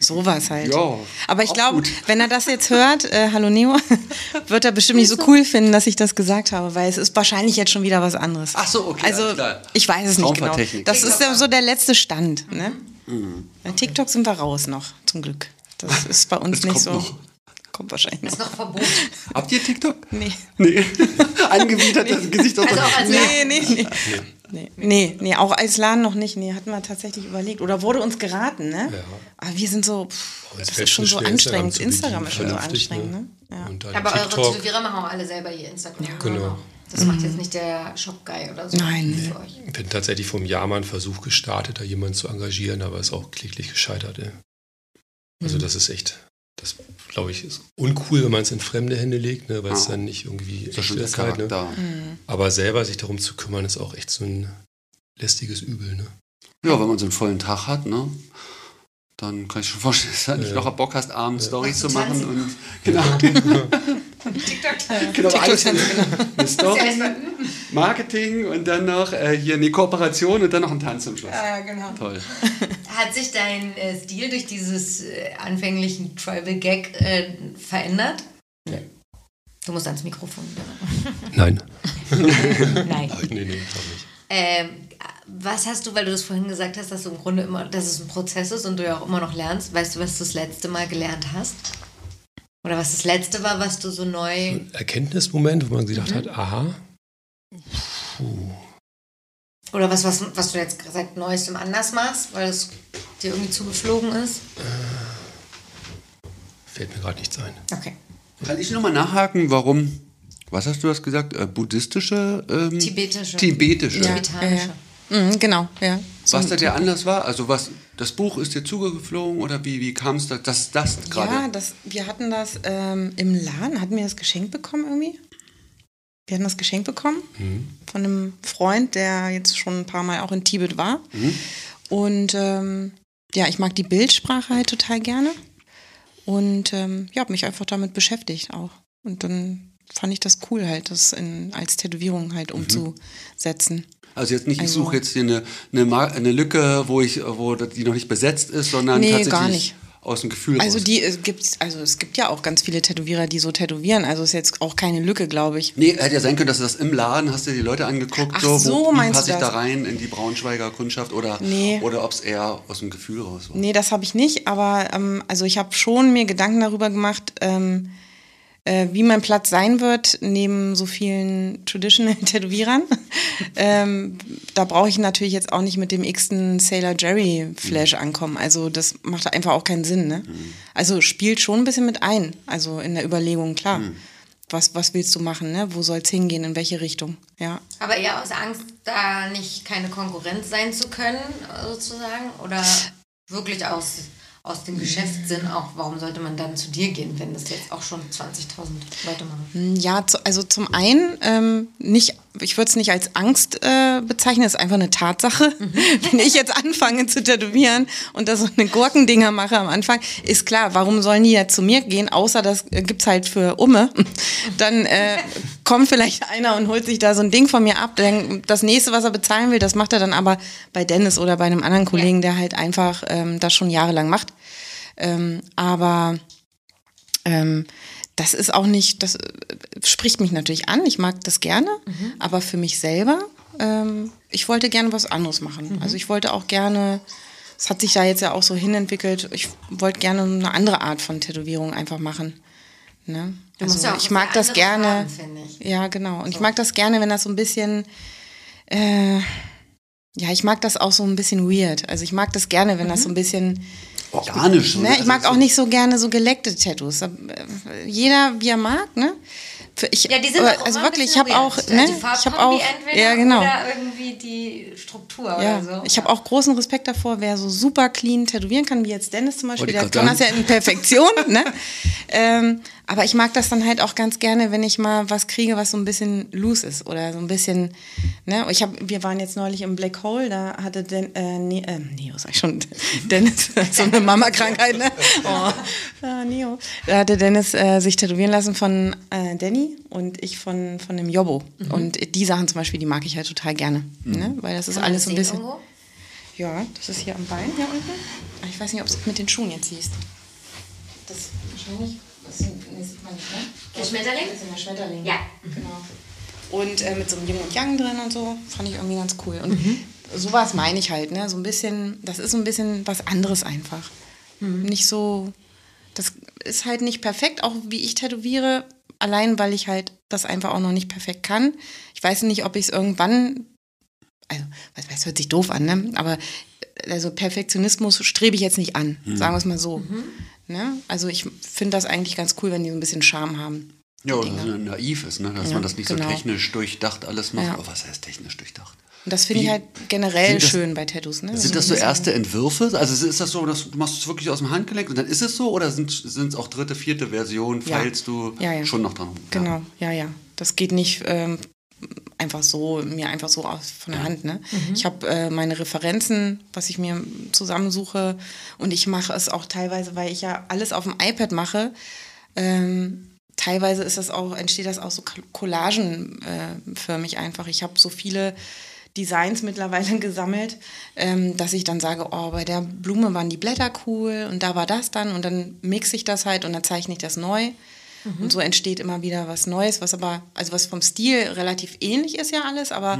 Sowas halt. Ja, Aber ich glaube, wenn er das jetzt hört, äh, hallo Neo, wird er bestimmt nicht so cool finden, dass ich das gesagt habe, weil es ist wahrscheinlich jetzt schon wieder was anderes. Ach so, okay, Also ich weiß es nicht genau. Das ist ja so der letzte Stand. Ne? Mhm. Bei TikTok sind wir raus noch, zum Glück. Das ist bei uns Das nicht kommt so. noch. Kommt wahrscheinlich noch. ist noch verboten. Habt ihr TikTok? Nee. Nee. Angewidert das Gesicht aus Also auch als Nee, nee, nee. Nee, nee, nee, auch als Laden noch nicht. Nee, hatten wir tatsächlich überlegt. Oder wurde uns geraten, ne? Ja. Aber wir sind so, pff, das ist schon so anstrengend. Instagram ist schon so vernünftig, anstrengend, ne? Ja. Und dann Aber eure TikTok. Tätowierer machen auch alle selber ihr Instagram. Genau. Das macht jetzt nicht der Shop-Guy oder so. Nein. Für euch. Ich bin tatsächlich vom Jahr mal einen Versuch gestartet, da jemanden zu engagieren, aber ist auch kläglich gescheitert. Ey. Also Mhm. das ist echt, das glaube ich, ist uncool, wenn man es in fremde Hände legt, ne, weil es Ja. dann nicht irgendwie echt ist halt, ne. Charakter. Aber selber sich darum zu kümmern, ist auch echt so ein lästiges Übel. Ne? Ja, wenn man so einen vollen Tag hat, ne? Dann kann ich schon vorstellen, dass du halt nicht Ja. noch Bock hast, abends Storys zu zu machen und genau, TikTok. genau alles eine Ja, Story, erstmal üben. Marketing und dann noch äh, hier eine Kooperation und dann noch ein Tanz zum Schluss. Ja, genau. Toll. Hat sich dein äh, Stil durch dieses äh, anfänglichen Tribal Gag äh, verändert? Du musst ans Mikrofon. Nein. Nein. nee, nee, auch nicht. Ähm, was hast du, weil du das vorhin gesagt hast, dass du im Grunde immer, dass es ein Prozess ist und du ja auch immer noch lernst. Weißt du, was du das letzte Mal gelernt hast? Oder was das letzte war, was du so neu. Ein Erkenntnismoment, wo man gedacht hat, aha. Puh. Oder was, was, was du jetzt seit neuestem anders machst, weil es dir irgendwie zugeflogen ist? Fällt mir gerade nichts ein. Okay. Kann ich nochmal nachhaken, warum, was hast du das gesagt, äh, buddhistische? Ähm, Tibetische. Tibetische. Ja. Tibetanische. Mhm, genau, ja. Was da der Anlass war? Also was, das Buch ist dir zugeflogen oder wie, wie kam es da, dass das gerade... Ja, das, wir hatten das ähm, im Laden, hatten wir das geschenkt bekommen irgendwie? Wir hatten das geschenkt bekommen von einem Freund, der jetzt schon ein paar Mal auch in Tibet war. Und ähm, ja, ich mag die Bildsprache halt total gerne. Und ähm, ja, habe mich einfach damit beschäftigt auch. Und dann fand ich das cool halt, das in, als Tätowierung halt umzusetzen. Also jetzt nicht, ich Also- suche jetzt hier eine, eine, eine Lücke, wo ich, wo die noch nicht besetzt ist, sondern Nee, tatsächlich gar nicht. aus dem Gefühl Also die es gibt, also es gibt ja auch ganz viele Tätowierer, die so tätowieren. Also ist jetzt auch keine Lücke, glaube ich. Nee, hätte ja sein können, dass du das im Laden, hast du dir die Leute angeguckt, Ach so, so, wo, meinst passe ich da rein in die Braunschweiger Kundschaft oder, Nee. oder ob es eher aus dem Gefühl raus war. Nee, das habe ich nicht, aber ähm, also ich habe schon mir Gedanken darüber gemacht, ähm, äh, wie mein Platz sein wird neben so vielen traditional Tätowierern. ähm, da brauche ich natürlich jetzt auch nicht mit dem x-ten Sailor Jerry Flash ankommen. Also das macht einfach auch keinen Sinn. Ne? Also spielt schon ein bisschen mit ein, also in der Überlegung, klar. Was, was willst du machen, ne? Wo soll es hingehen, in welche Richtung? Ja. Aber eher aus Angst, da nicht keine Konkurrenz sein zu können, sozusagen? Oder wirklich aus, aus dem Geschäftssinn auch, warum sollte man dann zu dir gehen, wenn das jetzt auch schon 20.000 Leute machen? Ja, zu, also zum einen ähm, nicht, ich würde es nicht als Angst äh, bezeichnen, es ist einfach eine Tatsache. Wenn ich jetzt anfange zu tätowieren und da so eine Gurkendinger mache am Anfang, ist klar, warum sollen die jetzt zu mir gehen, außer das äh, gibt's halt für Umme. Dann äh, kommt vielleicht einer und holt sich da so ein Ding von mir ab. Dann das nächste, was er bezahlen will, das macht er dann aber bei Dennis oder bei einem anderen Kollegen, der halt einfach ähm, das schon jahrelang macht. Ähm, aber ähm, das ist auch nicht, das äh, spricht mich natürlich an. Ich mag das gerne, aber für mich selber, ähm, ich wollte gerne was anderes machen. Also ich wollte auch gerne, es hat sich da jetzt ja auch so hinentwickelt, ich wollte gerne eine andere Art von Tätowierung einfach machen. Ne? Also ja ich mag das gerne. finde ich. Ja, genau. Und ich mag das gerne, wenn das so ein bisschen, äh, ja, ich mag das auch so ein bisschen weird. Also ich mag das gerne, wenn das so ein bisschen, Organisch. ne, also ich mag so- auch nicht so gerne so geleckte Tattoos. Äh, Jeder, wie er mag, ne? Ich, Ja, die sind aber- auch also wirklich, ich habe auch, weird. ne, Die ich habe auch, entweder ja genau. Oder irgendwie die Struktur Ja, oder so. ich habe auch großen Respekt davor, wer so super clean tätowieren kann, wie jetzt Dennis zum Beispiel. Wollte Der das ja in Perfektion. ne? ähm, Aber ich mag das dann halt auch ganz gerne, wenn ich mal was kriege, was so ein bisschen loose ist oder so ein bisschen, ne? Ich hab, wir waren jetzt neulich im Black Hole, da hatte Den, äh, ne, äh, Neo, sag ich schon, Dennis, so eine Mama-Krankheit, ne? Oh, ah, Neo. Da hatte Dennis äh, sich tätowieren lassen von äh, Danny und ich von, von dem Jobbo. Und die Sachen zum Beispiel, die mag ich halt total gerne, ne? Weil das ist Kann alles so ein bisschen... irgendwo? Ja, das ist hier am Bein hier unten. Ich weiß nicht, ob du es mit den Schuhen jetzt siehst. Das wahrscheinlich. Das, nee, sieht man nicht, ne? Der Schmetterling? Das ist der Schmetterling. Ja. Genau. Und äh, mit so einem Yin und Yang drin und so. Fand ich irgendwie ganz cool. Und Mhm. sowas meine ich halt, ne? So ein bisschen, das ist so ein bisschen was anderes einfach. Mhm. Nicht so. Das ist halt nicht perfekt, auch wie ich tätowiere. Allein, weil ich halt das einfach auch noch nicht perfekt kann. Ich weiß nicht, ob ich es irgendwann also, was weiß, hört sich doof an, ne? Aber also Perfektionismus strebe ich jetzt nicht an, sagen wir es mal so. Ne? Also ich finde das eigentlich ganz cool, wenn die so ein bisschen Charme haben. Ja, oder so naiv ist, ne? dass Ja, man das nicht genau. so technisch durchdacht alles macht. Ja. Aber was heißt technisch durchdacht? Und das finde ich halt generell das- schön bei Tattoos. Ne? Sind Wenn das so erste Entwürfe? Also ist das so, dass du machst es wirklich aus dem Handgelenk und dann ist es so? Oder sind es auch dritte, vierte Version? Feilst du Ja, ja. schon noch dran? Genau, ja, ja. Das geht nicht ähm, einfach so, mir einfach so aus von der Hand. Ne? Ich habe äh, meine Referenzen, was ich mir zusammensuche und ich mache es auch teilweise, weil ich ja alles auf dem iPad mache. Ähm, teilweise ist das auch, entsteht das auch so Collagen äh, für mich einfach. Ich habe so viele Designs mittlerweile gesammelt, ähm, dass ich dann sage, oh, bei der Blume waren die Blätter cool und da war das dann und dann mixe ich das halt und dann zeichne ich das neu. Und so entsteht immer wieder was Neues, was aber, also was vom Stil relativ ähnlich ist ja alles, aber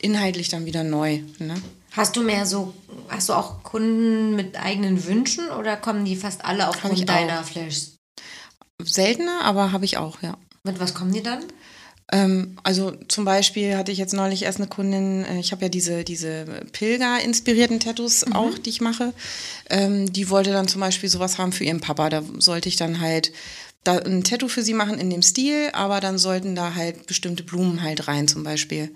inhaltlich dann wieder neu. Ne? Hast du mehr so, hast du auch Kunden mit eigenen Wünschen oder kommen die fast alle aufgrund deiner auch. Flashs? Seltener, aber habe ich auch, ja. Mit was kommen die dann? Ähm, also zum Beispiel hatte ich jetzt neulich erst eine Kundin, äh, ich habe ja diese, diese Pilger-inspirierten Tattoos auch, die ich mache. Ähm, die wollte dann zum Beispiel sowas haben für ihren Papa. Da sollte ich dann halt da ein Tattoo für sie machen in dem Stil, aber dann sollten da halt bestimmte Blumen halt rein zum Beispiel.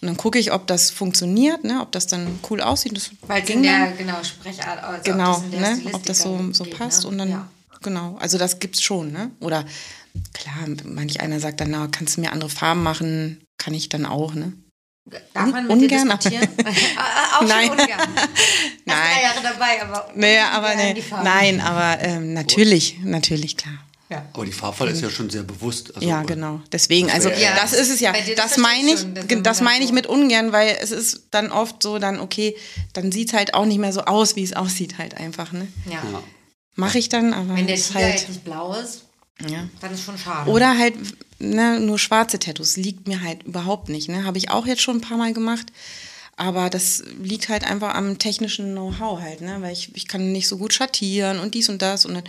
Und dann gucke ich, ob das funktioniert, ne? ob das dann cool aussieht. Das Weil es in der dann. genau, Sprechart, also ob Genau, das in der ne? Ob das so, so geht, passt ne? und dann, Ja. genau, also das gibt's schon, ne? Oder klar, manch einer sagt dann, na, kannst du mir andere Farben machen, kann ich dann auch, ne? Darf man mit Ungern, dir diskutieren? auch Nein. schon ungern. Erst Nein. drei Jahre dabei, aber Nee, aber ungern die Farben. nein, aber ähm, natürlich, natürlich, klar. Aber die Farbwahl ist ja schon sehr bewusst. Also, ja, genau. Deswegen, also Ja, das ist es ja. das meine ich schon, das meine ich so- mit ungern, weil es ist dann oft so, dann okay, dann sieht es halt auch nicht mehr so aus, wie es aussieht halt einfach. Ne? Ja. Ja. Mache ich dann, aber Wenn der ist Tiger halt, jetzt nicht blau ist, ja. dann ist schon schade. Oder halt ne, nur schwarze Tattoos liegt mir halt überhaupt nicht. Ne? Habe ich auch jetzt schon ein paar Mal gemacht. Aber das liegt halt einfach am technischen Know-how halt, ne? Weil ich, ich kann nicht so gut schattieren und dies und das und dann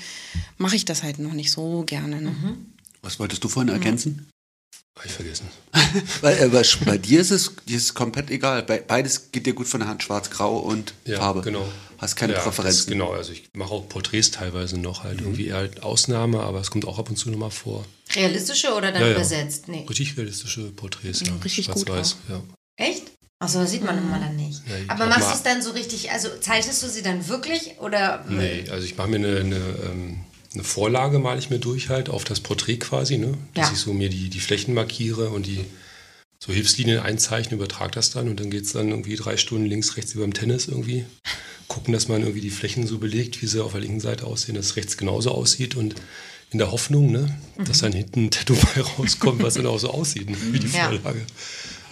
mache ich das halt noch nicht so gerne. Ne? Was wolltest du vorhin ergänzen? Hab ich vergessen. Weil, äh, bei, bei dir ist es dir ist komplett egal. Bei, beides geht dir gut von der Hand, schwarz, grau und Ja, Farbe. genau. Hast keine ja, Präferenzen. Genau, also ich mache auch Porträts teilweise noch halt Mhm. irgendwie eher halt Ausnahme, aber es kommt auch ab und zu nochmal vor. Realistische oder dann Ja, ja. übersetzt? Nee. Richtig realistische Porträts, ja. richtig gut Schwarz-Weiß, ja. Echt? Achso, das sieht man immer dann nicht. Ja, Aber machst du es dann so richtig, also zeichnest du sie dann wirklich oder? Nee, also ich mache mir eine, eine, ähm, eine Vorlage, male ich mir durch halt auf das Porträt quasi, ne? Dass Ja. ich so mir die, die Flächen markiere und die so Hilfslinien einzeichne, übertrage das dann und dann geht es dann irgendwie drei Stunden links, rechts wie beim Tennis irgendwie. Gucken, dass man irgendwie die Flächen so belegt, wie sie auf der linken Seite aussehen, dass es rechts genauso aussieht und in der Hoffnung, ne, dass dann hinten ein Tattoo bei rauskommt, was dann auch so aussieht, ne, wie die Ja.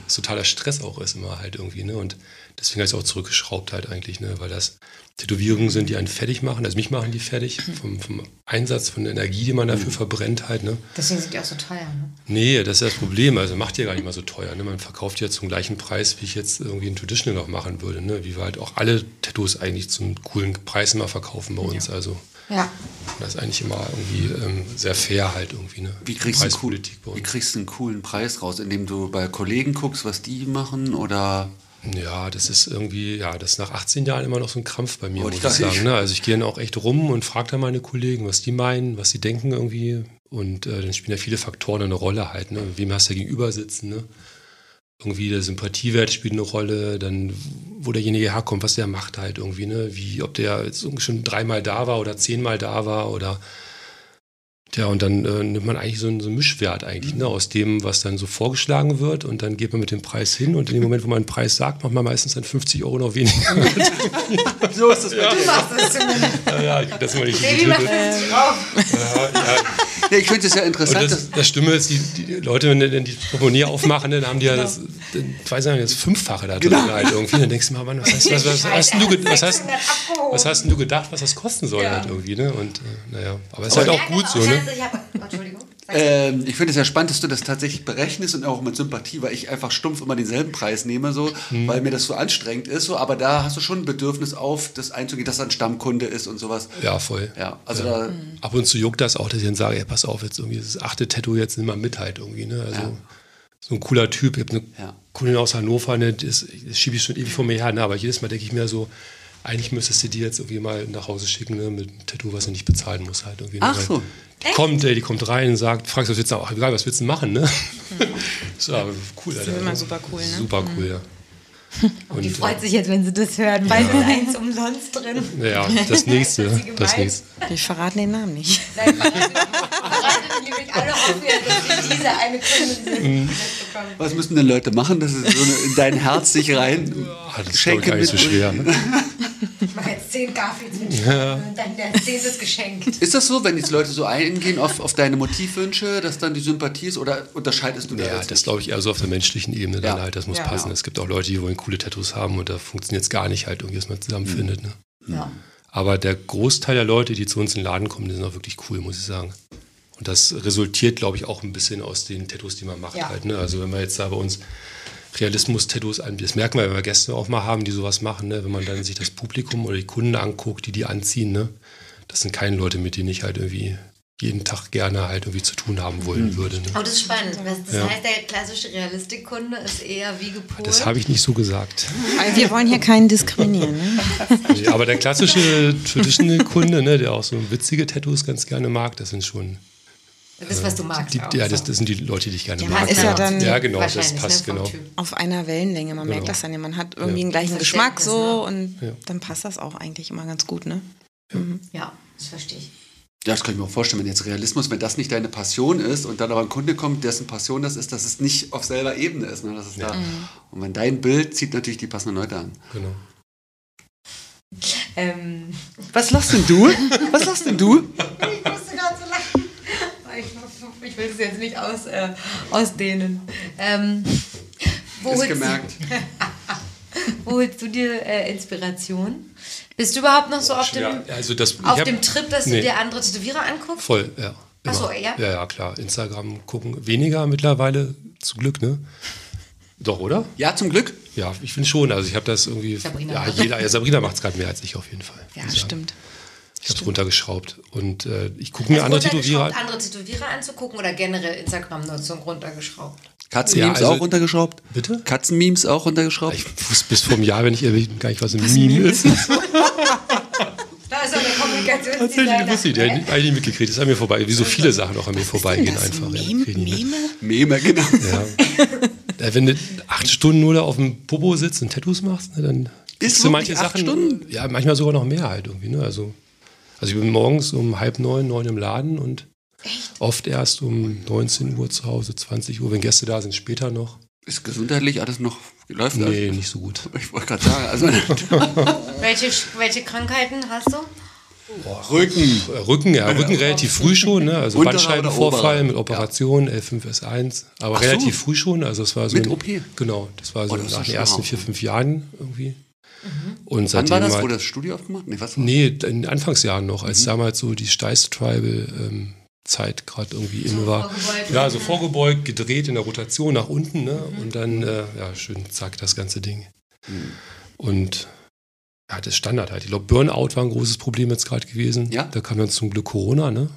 Was totaler Stress auch ist immer halt irgendwie, ne? Und deswegen habe ich es auch zurückgeschraubt halt eigentlich, ne? Weil das Tätowierungen sind, die einen fertig machen. Also mich machen die fertig vom, vom Einsatz, von der Energie, die man dafür verbrennt halt, ne? Deswegen sind die auch so teuer, ne? Nee, das ist das Problem. Also macht ja gar nicht mal so teuer. Ne? Man verkauft ja zum gleichen Preis, wie ich jetzt irgendwie ein Traditional noch machen würde. Ne? Wie wir halt auch alle Tattoos eigentlich zum coolen Preis immer verkaufen bei uns. Also Ja. das ist eigentlich immer irgendwie ähm, sehr fair halt irgendwie. Ne? Wie kriegst, du einen cool, Preispolitik bei wie uns. kriegst du einen coolen Preis raus? Indem du bei Kollegen guckst, was die machen? Oder Ja, das ist irgendwie, ja, das ist nach 18 Jahren immer noch so ein Krampf bei mir, Wollte muss ich sagen. sagen. Ne? Also ich gehe dann auch echt rum und frage dann meine Kollegen, was die meinen, was sie denken irgendwie. Und äh, dann spielen ja viele Faktoren eine Rolle halt. Ne? Wem hast du gegenüber sitzen? Ne? Irgendwie der Sympathiewert spielt eine Rolle, dann wo derjenige herkommt, was der macht halt irgendwie, ne? Wie, ob der jetzt irgendwie schon dreimal da war oder zehnmal da war oder Tja, und dann äh, nimmt man eigentlich so einen, so einen Mischwert eigentlich, ne, aus dem, was dann so vorgeschlagen wird und dann geht man mit dem Preis hin und in dem Moment, wo man einen Preis sagt, macht man meistens dann 50 Euro noch weniger. So ist das bei dir. Du machst das zumindest. ja, ja, ich das immer nicht Baby macht getötet. 50 drauf. Ja, ja. Ja, ich finde es ja Und interessant, das, das Stimme ist, die, die Leute, wenn die die Portemonnaie aufmachen, dann haben die ja das, dann, ich weiß nicht, das Fünffache da drin Genau. halt irgendwie. Dann denkst du mal, Mann, was hast, was, was, was, hast du, was, hast, 600 abgehoben. was hast du gedacht, was das kosten soll Ja. halt irgendwie, ne? Und äh, naja, aber es ist halt auch gut so, ne? Ich hab, ähm, ich finde es ja spannend, dass du das tatsächlich berechnest und auch mit Sympathie, weil ich einfach stumpf immer denselben Preis nehme, so, Mhm. weil mir das so anstrengend ist, so, aber da hast du schon ein Bedürfnis auf, das einzugehen, dass er ein Stammkunde ist und sowas. Ja, voll. Ja, also da, Ab und zu juckt das auch, dass ich dann sage, ey, pass auf, jetzt irgendwie das achte Tattoo jetzt nimm mal mit halt irgendwie, ne? Also Ja. so ein cooler Typ. Ich habe eine Ja. Kundin aus Hannover, ne, das, das schiebe ich schon ewig vor mir her, ne? aber jedes Mal denke ich mir so, eigentlich müsstest du die jetzt irgendwie mal nach Hause schicken, ne, mit einem Tattoo, was du nicht bezahlen musst halt irgendwie. ne? Ach so. Die kommt, ey, die kommt rein und sagt, fragst was willst du, ach, egal, was willst du machen, ne? so, aber cool, Alter. ist immer super cool, ne? Super cool, ja. die Und, freut sich jetzt, wenn sie das hört, weil es ist eins umsonst drin. äh, ja, das nächste, Das ist das nächste. Wir verraten den Namen nicht. Nein, bereitet nämlich alle auf, dass sie diese eine Kunde diese Mhm. bekommen. was müssen denn Leute machen, dass es so eine, in dein Herz sich rein Ah, das ist Geschenke glaub ich, gar nicht so schwer. Ne? Ich mache jetzt zehn Garfields mit und dann der zehnte ist geschenkt. Ist das so, wenn jetzt Leute so eingehen auf, auf deine Motivwünsche, dass dann die Sympathie ist oder unterscheidest du da Ja, jetzt das glaube ich eher so auf der menschlichen Ebene dann Ja. halt, das muss Ja. passen. Es gibt auch Leute, die wollen coole Tattoos haben und da funktioniert es gar nicht halt irgendwie, dass man zusammenfindet. Ne? Ja. Aber der Großteil der Leute, die zu uns in den Laden kommen, die sind auch wirklich cool, muss ich sagen. Und das resultiert, glaube ich, auch ein bisschen aus den Tattoos, die man macht Ja. halt. Ne? Also wenn wir jetzt da bei uns Realismus-Tattoos anbieten, das merken wir, wenn wir Gäste auch mal haben, die sowas machen, ne? wenn man dann sich das Publikum oder die Kunden anguckt, die die anziehen, ne? das sind keine Leute, mit denen ich halt irgendwie jeden Tag gerne halt irgendwie zu tun haben wollen würde. Ne? Oh, das ist spannend. Das, Ja. heißt, der klassische Realistikkunde ist eher wie gepolt. Das habe ich nicht so gesagt. Also wir wollen hier keinen diskriminieren. Ne? Aber der klassische Traditional-Kunde, ne, der auch so witzige Tattoos ganz gerne mag, das sind schon. Das, was du magst. Die, auch, ja, so. das, das sind die Leute, die ich gerne Ja, mag. ist ja dann ja, genau, das Wahrscheinlich, passt ne, genau. Typ. Auf einer Wellenlänge, man merkt Genau. das dann ja. Man hat irgendwie Ja. den gleichen Geschmack so und Ja. dann passt das auch eigentlich immer ganz gut, ne? Ja, das verstehe ich. Ja, das kann ich mir auch vorstellen, wenn jetzt Realismus, wenn das nicht deine Passion ist und dann aber ein Kunde kommt, dessen Passion das ist, dass es nicht auf selber Ebene ist. Ne? Das ist da. Und wenn dein Bild zieht natürlich die passenden Leute an. genau. Ähm, Was lachst denn du? Was lachst denn du? Ich, will das jetzt nicht aus, äh, ausdehnen. Ähm, wo, Ist holst, gemerkt. wo holst du dir äh, Inspiration? Bist du überhaupt noch so auf, dem, also das, auf hab- dem Trip, dass nee. du dir andere Tätowierer anguckst? Voll, ja. Ach so, Immer. ja? Ja, ja, klar. Instagram gucken. Weniger mittlerweile, zum Glück, ne? Doch, oder? Ja, zum Glück. Ja, ich finde schon. Also ich habe das irgendwie. Sabrina ja, macht. jeder, ja, Sabrina macht es gerade mehr als ich auf jeden Fall. Ja, stimmt. Ich habe es runtergeschraubt. Und äh, ich gucke mir Also andere Tätowierer an. andere Tätowierer anzugucken oder generell Instagram-Nutzung runtergeschraubt? Katzenmemes Ja, also- auch runtergeschraubt? Bitte? Katzenmemes auch runtergeschraubt? Ich wusste bis vor einem Jahr, wenn ich ehrlich bin, gar nicht, was ein Meme ist. Da ist auch der Tatsächlich wusste ich, der hat eigentlich nicht mitgekriegt. Das ist an mir vorbei. Wie so viele Sachen auch an mir vorbeigehen einfach. Ja, Meme? mit. Meme? Meme, genau. Ja. Wenn du acht Stunden nur da auf dem Popo sitzt und Tattoos machst, ne, dann kriegst du manche Sachen. Stunden? Ja, manchmal sogar noch mehr halt irgendwie. Ne? Also, also ich bin morgens um halb neun, neun im Laden und oft erst um 19 Uhr zu Hause, 20 Uhr. Wenn Gäste da sind, später noch. Ist gesundheitlich alles noch, läuft Nee, das? nicht so gut. Ich wollte gerade sagen, also Welche, welche Krankheiten hast du? Rücken. Äh, Rücken, ja, Rücken relativ früh schon, ne? Also Unterer Bandscheibenvorfall mit? Operation, L5S1, aber Ach so. relativ früh schon. Also es war so Mit ein- OP? Genau, das war so Oh, das nach ja den ersten vier, fünf Jahren irgendwie. Und Wann seitdem war das? halt- Wurde das Studio aufgemacht? Nee, was Nee, in den Anfangsjahren noch, Mhm. als damals so die Steiß Tribal ähm, Zeit gerade irgendwie in war. vorgebeugt. Ja, so vorgebeugt, gedreht in der Rotation nach unten, ne? Und dann, äh, ja, schön zack, das ganze Ding. Mhm. Und ja, das Standard halt. Ich glaube, Burnout war ein großes Problem jetzt gerade gewesen. Ja. Da kam dann zum Glück Corona, ne?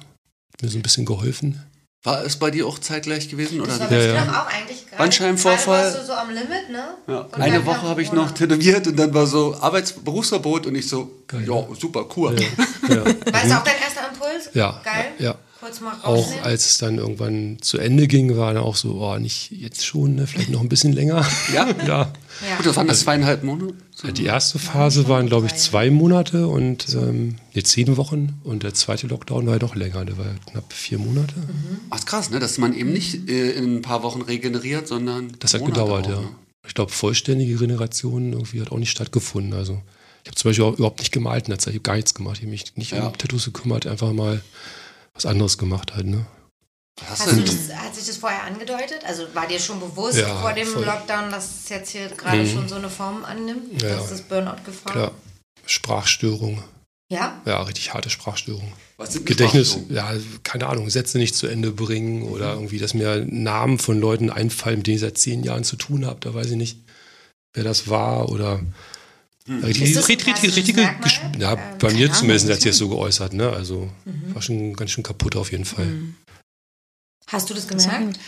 Hat mir so ein bisschen geholfen. War es bei dir auch zeitgleich gewesen? Das Oder? war Ja, ja. auch eigentlich gerade. Bandscheibenvorfall. Warst du so am Limit, ne? Ja. Eine Woche habe ich noch tätowiert und dann war so Arbeits Berufsverbot und ich so, Geil. ja, super, cool. Ja, ja. War es auch dein erster Impuls? ja, Geil. ja. Kurz mal auch als es dann irgendwann zu Ende ging, war dann auch so, oh, nicht jetzt schon, ne? vielleicht noch ein bisschen länger. Ja? ja. ja. Gut, das waren das zweieinhalb Monate. So. Die erste Phase waren, glaube ich, zwei Monate und ähm, nee, zehn Wochen. Und der zweite Lockdown war ja noch länger, der war knapp vier Monate. Ach, ist krass, ne? dass man eben nicht äh, in ein paar Wochen regeneriert, sondern. Das hat Monate gedauert, auch, ja. ne? Ich glaube, vollständige Regeneration irgendwie hat auch nicht stattgefunden. Also ich habe zum Beispiel auch überhaupt nicht gemalt in der Zeit, ich habe gar nichts gemacht. Ich habe mich nicht Ja. um Tattoos gekümmert, einfach mal was anderes gemacht halt, ne? Hast du das, hat sich das vorher angedeutet? Also war dir schon bewusst Ja, vor dem voll. Lockdown, dass es jetzt hier gerade Mhm. schon so eine Form annimmt? Ja, dass das Burnout gefahren Klar. Sprachstörung. Ja? Ja, richtig harte Sprachstörung. was sind Gedächtnis, ja, keine Ahnung, Sätze nicht zu Ende bringen oder irgendwie, dass mir Namen von Leuten einfallen, mit denen ich seit zehn Jahren zu tun habe. Da weiß ich nicht, wer das war oder. Richtig, ein richtig, klassisches richtige, ja, Ähm, bei mir zumindest hat sich das so geäußert, ne? Also Mhm. war schon ganz schön kaputt auf jeden Fall. Hast du das gemerkt?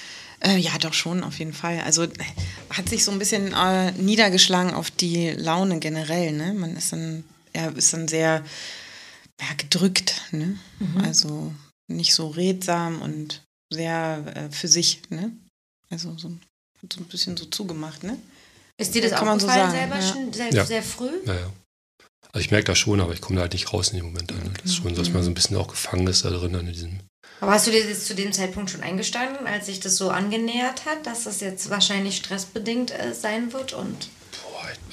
Äh, ja, doch schon, auf jeden Fall. Also äh, hat sich so ein bisschen äh, niedergeschlagen auf die Laune generell. Ne? Man ist dann, ja, ist dann sehr ja, gedrückt. Ne? Also nicht so redsam und sehr äh, für sich. Ne? Also so, hat so ein bisschen so zugemacht. Ne? Ist dir das Kann man so aufgefallen sagen, selber ja. schon sehr, Ja. sehr früh? Naja. Also ich merke das schon, aber ich komme da halt nicht raus in dem Moment. Dann, ne? Das ist schon so, dass man so ein bisschen auch gefangen ist da drin, an diesem. Aber hast du dir das zu dem Zeitpunkt schon eingestanden, als sich das so angenähert hat, dass das jetzt wahrscheinlich stressbedingt äh, sein wird? Und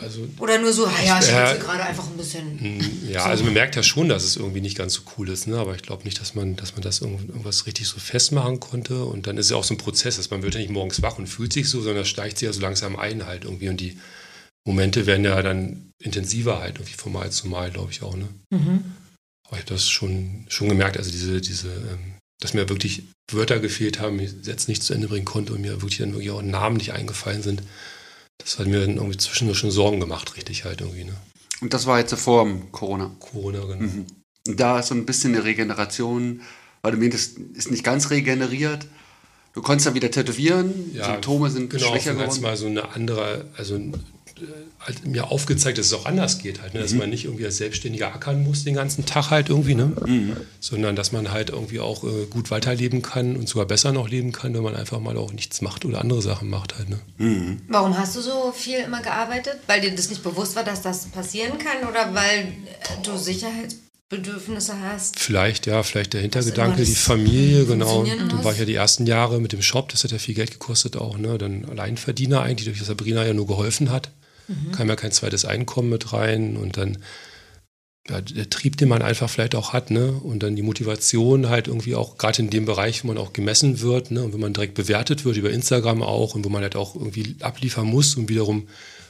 also oder nur so, ja, ich schwitze gerade einfach ein bisschen. Mm, Ja, also man merkt ja schon, dass es irgendwie nicht ganz so cool ist, ne? aber ich glaube nicht, dass man, dass man das irgend- irgendwas richtig so festmachen konnte. Und dann ist es ja auch so ein Prozess, dass man wird ja nicht morgens wach und fühlt sich so, sondern das steigt sich ja so langsam ein halt irgendwie. Und die Momente werden ja dann intensiver halt irgendwie von Mal zu Mal, glaube ich auch. Ne? Mhm. Aber ich habe das schon, schon gemerkt, also diese, diese, ähm, dass mir wirklich Wörter gefehlt haben, ich Sätze nicht zu Ende bringen konnte und mir wirklich dann wirklich auch Namen nicht eingefallen sind. Das hat mir dann irgendwie zwischendurch schon Sorgen gemacht, richtig halt irgendwie, ne? Und das war jetzt vor dem Corona. Corona, genau. Mhm. Und da ist so ein bisschen eine Regeneration, weil du meintest, ist nicht ganz regeneriert. Du konntest dann wieder tätowieren, Symptome sind genau, schwächer geworden. mal so eine andere, also halt mir aufgezeigt, dass es auch anders geht halt, ne? dass man nicht irgendwie als Selbstständiger ackern muss den ganzen Tag halt irgendwie, ne? sondern dass man halt irgendwie auch äh, gut weiterleben kann und sogar besser noch leben kann, wenn man einfach mal auch nichts macht oder andere Sachen macht halt. Ne? Warum hast du so viel immer gearbeitet? Weil dir das nicht bewusst war, dass das passieren kann oder weil äh, du Sicherheitsbedürfnisse hast? Vielleicht, ja, vielleicht der Hintergedanke, die Familie, genau. Dann war ich ja die ersten Jahre mit dem Shop, das hat ja viel Geld gekostet auch, ne? Dann Alleinverdiener eigentlich, durch das Sabrina ja nur geholfen hat. Kam ja kein zweites Einkommen mit rein und dann ja, der Trieb, den man einfach vielleicht auch hat, ne? Und dann die Motivation halt irgendwie auch, gerade in dem Bereich, wo man auch gemessen wird, ne? Und wenn man direkt bewertet wird, über Instagram auch und wo man halt auch irgendwie abliefern muss, um wiederum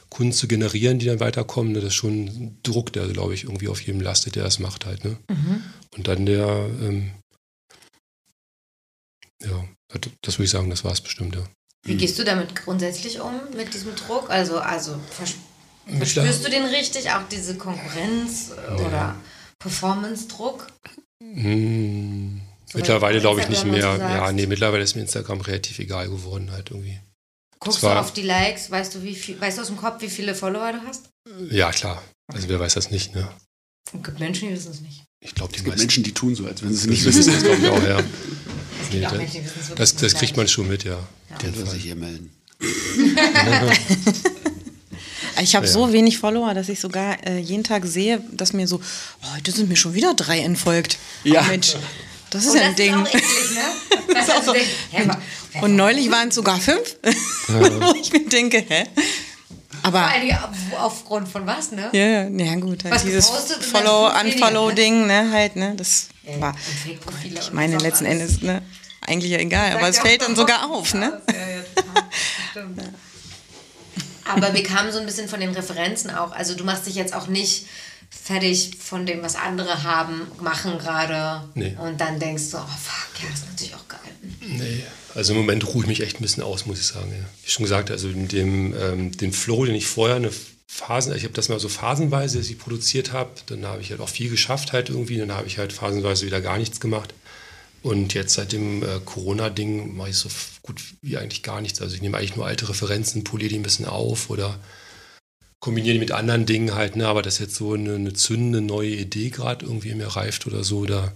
Kunden zu generieren, die dann weiterkommen, ne? das ist schon ein Druck, der, glaube ich, irgendwie auf jedem lastet, der das macht halt, ne? Und dann der, ähm, ja, das würde ich sagen, das war es bestimmt, ja. Wie gehst du damit grundsätzlich um, mit diesem Druck? Also, also verspürst du den richtig, auch diese Konkurrenz äh, oder Performance-Druck? Hm, So mittlerweile glaube ich nicht mehr. Ja, nee, mittlerweile ist mir Instagram relativ egal geworden halt irgendwie. Guckst war- du auf die Likes? Weißt du, wie viel, weißt du aus dem Kopf, wie viele Follower du hast? Ja, klar. Also wer weiß das nicht, ne? Es gibt Menschen, die wissen es nicht. Ich glaube, die Es gibt meisten Menschen, die tun so, als wenn sie es nicht wissen das glaube ich auch, ja. Es Nee, gibt auch das, Menschen, die wissen es wirklich das, kriegt man schon mit, ja. Der soll sich hier melden. Ich habe Ja. so wenig Follower, dass ich sogar äh, jeden Tag sehe, dass mir so, oh, heute sind mir schon wieder drei entfolgt. Ja. Oh, Mensch, das ist Und ja das ein Ding. ist auch eklig, ne? Das hä, Und neulich waren es sogar fünf, wo ich mir denke, hä? Aber vor allem auf- aufgrund von was, ne? ja, ja, ja gut, halt Was dieses gepostet und dann Follow, fünf weniger, Unfollow-Ding, ne, halt, ne, das Ja, war, ich meine, letzten alles. Endes, ne, eigentlich ja egal, aber es fällt dann sogar auf, ne? Ja, ja. Aber wir kamen so ein bisschen von den Referenzen auch. Also du machst dich jetzt auch nicht fertig von dem, was andere haben, machen gerade. Nee. Und dann denkst du, oh fuck, ja, das ist natürlich auch geil. Nee, also im Moment ruhe ich mich echt ein bisschen aus, muss ich sagen. Ja. Wie schon gesagt, also in dem, ähm, den Flow, den ich vorher eine Phasen, ich habe das mal so phasenweise, dass ich produziert habe, dann habe ich halt auch viel geschafft halt irgendwie, dann habe ich halt phasenweise wieder gar nichts gemacht. Und jetzt seit dem äh, Corona-Ding mache ich so gut wie eigentlich gar nichts. Also ich nehme eigentlich nur alte Referenzen, poliere die ein bisschen auf oder kombiniere die mit anderen Dingen halt, ne? aber dass jetzt so eine, eine zündende neue Idee gerade irgendwie in mir reift oder so, da,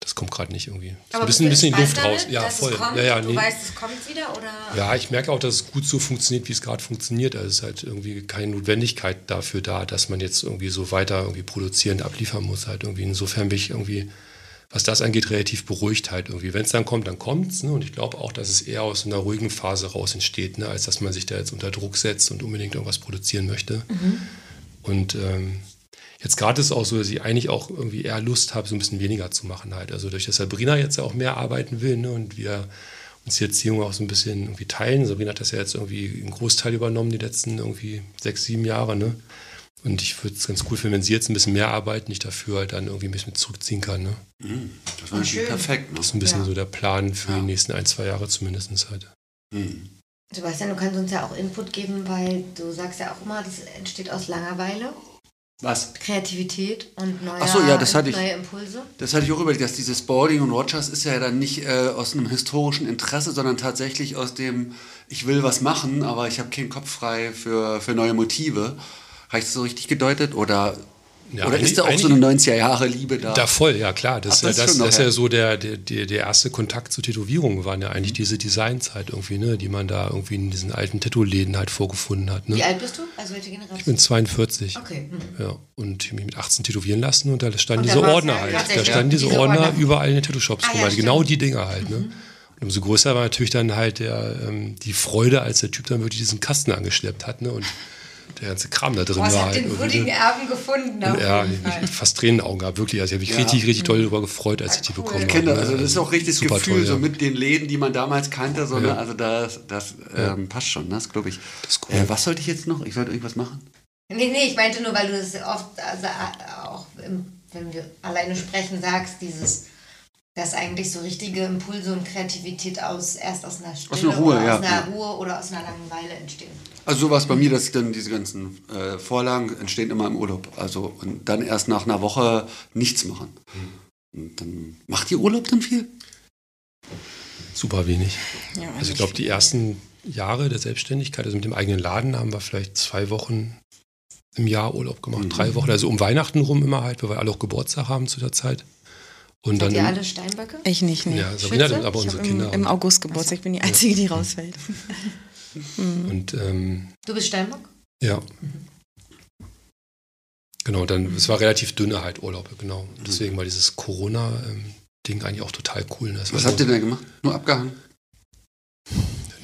das kommt gerade nicht irgendwie. Aber ein bisschen, ein du bisschen die Luft raus. Ja, voll. Ja, ja, Du nee. weißt, es kommt wieder oder? Ja, ich merke auch, dass es gut so funktioniert, wie es gerade funktioniert. Also es ist halt irgendwie keine Notwendigkeit dafür da, dass man jetzt irgendwie so weiter irgendwie produzierend abliefern muss. Halt irgendwie. Insofern bin ich irgendwie, was das angeht, relativ beruhigt halt irgendwie. Wenn es dann kommt, dann kommt's. Ne? Und ich glaube auch, dass es eher aus einer ruhigen Phase raus entsteht, ne? als dass man sich da jetzt unter Druck setzt und unbedingt irgendwas produzieren möchte. Und ähm, jetzt gerade ist es auch so, dass ich eigentlich auch irgendwie eher Lust habe, so ein bisschen weniger zu machen halt. Also durch das Sabrina jetzt ja auch mehr arbeiten will ne? und wir uns die Erziehung auch so ein bisschen irgendwie teilen. Sabrina hat das ja jetzt irgendwie einen Großteil übernommen, die letzten irgendwie sechs, sieben Jahre. Ne? Und ich würde es ganz cool finden, wenn sie jetzt ein bisschen mehr arbeiten, ich dafür halt dann irgendwie ein bisschen zurückziehen kann. Ne? Das war natürlich perfekt. Ne? Das ist ein bisschen Ja. so der Plan für Ja. die nächsten ein, zwei Jahre zumindest halt. Hm. Sebastian, du kannst uns ja auch Input geben, weil du sagst ja auch immer, das entsteht aus Langeweile, Was? Kreativität und neue, Ach so, ja, das hatte ich- neue Impulse. Das hatte ich auch überlegt, dass dieses Spalding und Rogers ist ja dann nicht äh, aus einem historischen Interesse, sondern tatsächlich aus dem, ich will was machen, aber ich habe keinen Kopf frei für, für neue Motive. Habe ich das so richtig gedeutet? Oder, Ja, oder ist da auch so eine 90er-jahre-Liebe da? Da voll, ja klar. Das, Ach, ist ja- das das, das ist ja so der, der, der, erste Kontakt zu Tätowierungen waren ja Mhm. eigentlich diese Designs halt irgendwie, ne, die man da irgendwie in diesen alten Tattoo-Läden halt vorgefunden hat. Wie Ne? alt bist du? Also welche Ich Generation? bin 42. Okay. hm. Ja, und ich habe mich mit 18 tätowieren lassen und da standen Und diese Ordner ja halt. Da standen diese, diese Ordner, Ordner. überall in den Tattoo-Shops Ah, rum. ja, halt. genau die Dinger halt. Ne? Und umso größer war natürlich dann halt der, ähm, die Freude, als der Typ dann wirklich diesen Kasten angeschleppt hat ne? und der ganze Kram da drin Boah, ich war. habe Halt den würdigen ne? Erben gefunden. Ja, ich Fall. hab fast Tränen in den Augen gehabt, wirklich. Also ich habe mich Ja. richtig, richtig doll darüber gefreut, als ich die cool. bekommen Ich habe. kenne das, ne? also das ist auch richtig das Super Gefühl, toll, so ja. mit den Läden, die man damals kannte, so, Ja. ne? also das, das ähm, passt schon, ne? das glaube ich. Das ist cool. Äh, was sollte ich jetzt noch? Ich sollte irgendwas machen? Nee, nee, ich meinte nur, weil du das oft, also äh, auch im, wenn wir alleine sprechen, sagst, dieses, dass eigentlich so richtige Impulse und Kreativität aus erst aus einer Stille einer Ruhe, oder ja, aus einer. Ruhe oder aus einer Langeweile entstehen. Also so war es bei mir, dass dann diese ganzen äh, Vorlagen entstehen immer im Urlaub. Also und dann erst nach einer Woche nichts machen. Und dann macht ihr Urlaub dann viel? Super wenig. Ja, Also ich glaube, die ersten Jahre der Selbstständigkeit, also mit dem eigenen Laden, haben wir vielleicht zwei Wochen im Jahr Urlaub gemacht. Mhm. Drei Wochen, also um Weihnachten rum immer halt, weil wir alle auch Geburtstag haben zu der Zeit. Und Seid dann ihr im- alle Steinböcke? Ich nicht, nee. Ja, Sabrina hat aber unsere hab im, Kinder. im August Geburtstag, ich bin die Einzige, die rausfällt. und ähm, Du bist Steinbock? ja. Genau, dann, es war relativ dünne halt Urlaube, genau. Deswegen war dieses Corona-Ding eigentlich auch total cool. ne? Das Was habt ihr denn gemacht? Nur abgehangen?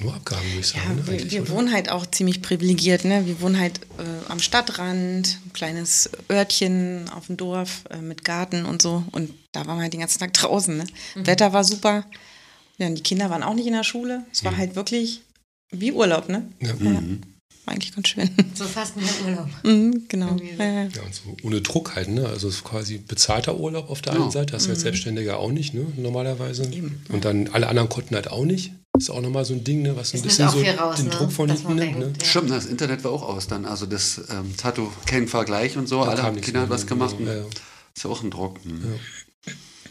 Nur abgehangen, würde ich sagen. Ja, ne, wir, wir wohnen halt auch ziemlich privilegiert. Ne? Wir wohnen halt äh, am Stadtrand, ein kleines Örtchen auf dem Dorf äh, mit Garten und so. Und da waren wir halt den ganzen Tag draußen. Ne? Wetter war super. Ja, und die Kinder waren auch nicht in der Schule. Es war Mhm. halt wirklich wie Urlaub, ne? Ja. Mhm. War eigentlich ganz schön. So fast wie ein Urlaub. mhm, genau. Ja, und so ohne Druck halt, ne? Also es ist quasi bezahlter Urlaub auf der Ja. einen Seite, hast du als Selbstständiger auch nicht, ne? Normalerweise. Und dann alle anderen konnten halt auch nicht. Ist auch nochmal so ein Ding, ne? Was ein bisschen so raus, den ne? Druck von hinten nimmt, ne? ja. Stimmt, das Internet war auch aus dann. Also das ähm, Tattoo, kein Vergleich und so. Da Alle haben Kinder mehr, hat was ne? gemacht. Ja, ja. Ist ja auch ein Druck. Mhm.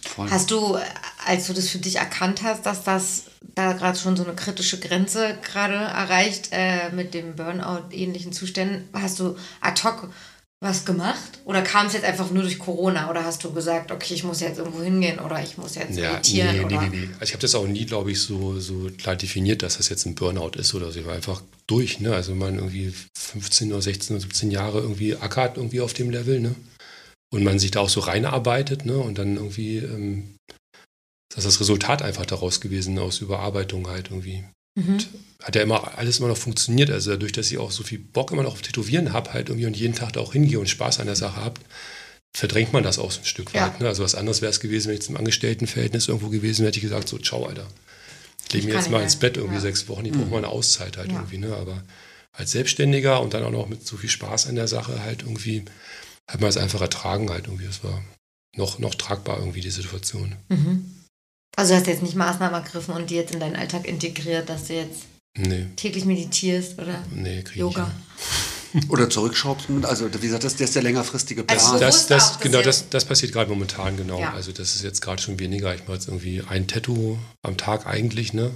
Voll. Hast du, als du das für dich erkannt hast, dass das da gerade schon so eine kritische Grenze gerade erreicht äh, mit dem Burnout-ähnlichen Zuständen, hast du ad hoc was gemacht? Oder kam es jetzt einfach nur durch Corona? Oder hast du gesagt, okay, ich muss jetzt irgendwo hingehen oder ich muss jetzt Ja, meditieren? nee, nee, oder? nee, nee. Also ich habe das auch nie, glaube ich, so, so klar definiert, dass das jetzt ein Burnout ist oder so. Ich war einfach durch, ne? Also man irgendwie 15 oder 16 oder 17 Jahre irgendwie ackert irgendwie auf dem Level, ne? Und man sich da auch so reinarbeitet, ne? Und dann irgendwie, ähm, das ist das Resultat einfach daraus gewesen, aus Überarbeitung halt irgendwie. Mhm. Hat ja immer alles immer noch funktioniert. Also dadurch, dass ich auch so viel Bock immer noch auf Tätowieren habe halt irgendwie und jeden Tag da auch hingehe und Spaß an der Sache habe, verdrängt man das auch so ein Stück Ja. weit. Ne? Also was anderes wäre es gewesen, wenn ich jetzt im Angestelltenverhältnis irgendwo gewesen wäre, hätte ich gesagt, so, ciao, Alter. Ich lege mir jetzt mal ins Bett irgendwie Ja. sechs Wochen, ich brauche mal eine Auszeit halt Ja. irgendwie. Ne? Aber als Selbstständiger und dann auch noch mit so viel Spaß an der Sache halt irgendwie, hat man es einfach ertragen halt irgendwie. Es war noch, noch tragbar irgendwie die Situation. Mhm. Also du hast jetzt nicht Maßnahmen ergriffen und die jetzt in deinen Alltag integriert, dass du jetzt Nee, täglich meditierst oder nee, kriege ich Yoga? Oder zurückschraubst. Also wie gesagt, das, das ist der längerfristige Plan. Also Das, das, auch, genau, das, das passiert gerade momentan, genau. Ja. Also das ist jetzt gerade schon weniger. Ich mache jetzt irgendwie ein Tattoo am Tag eigentlich, ne?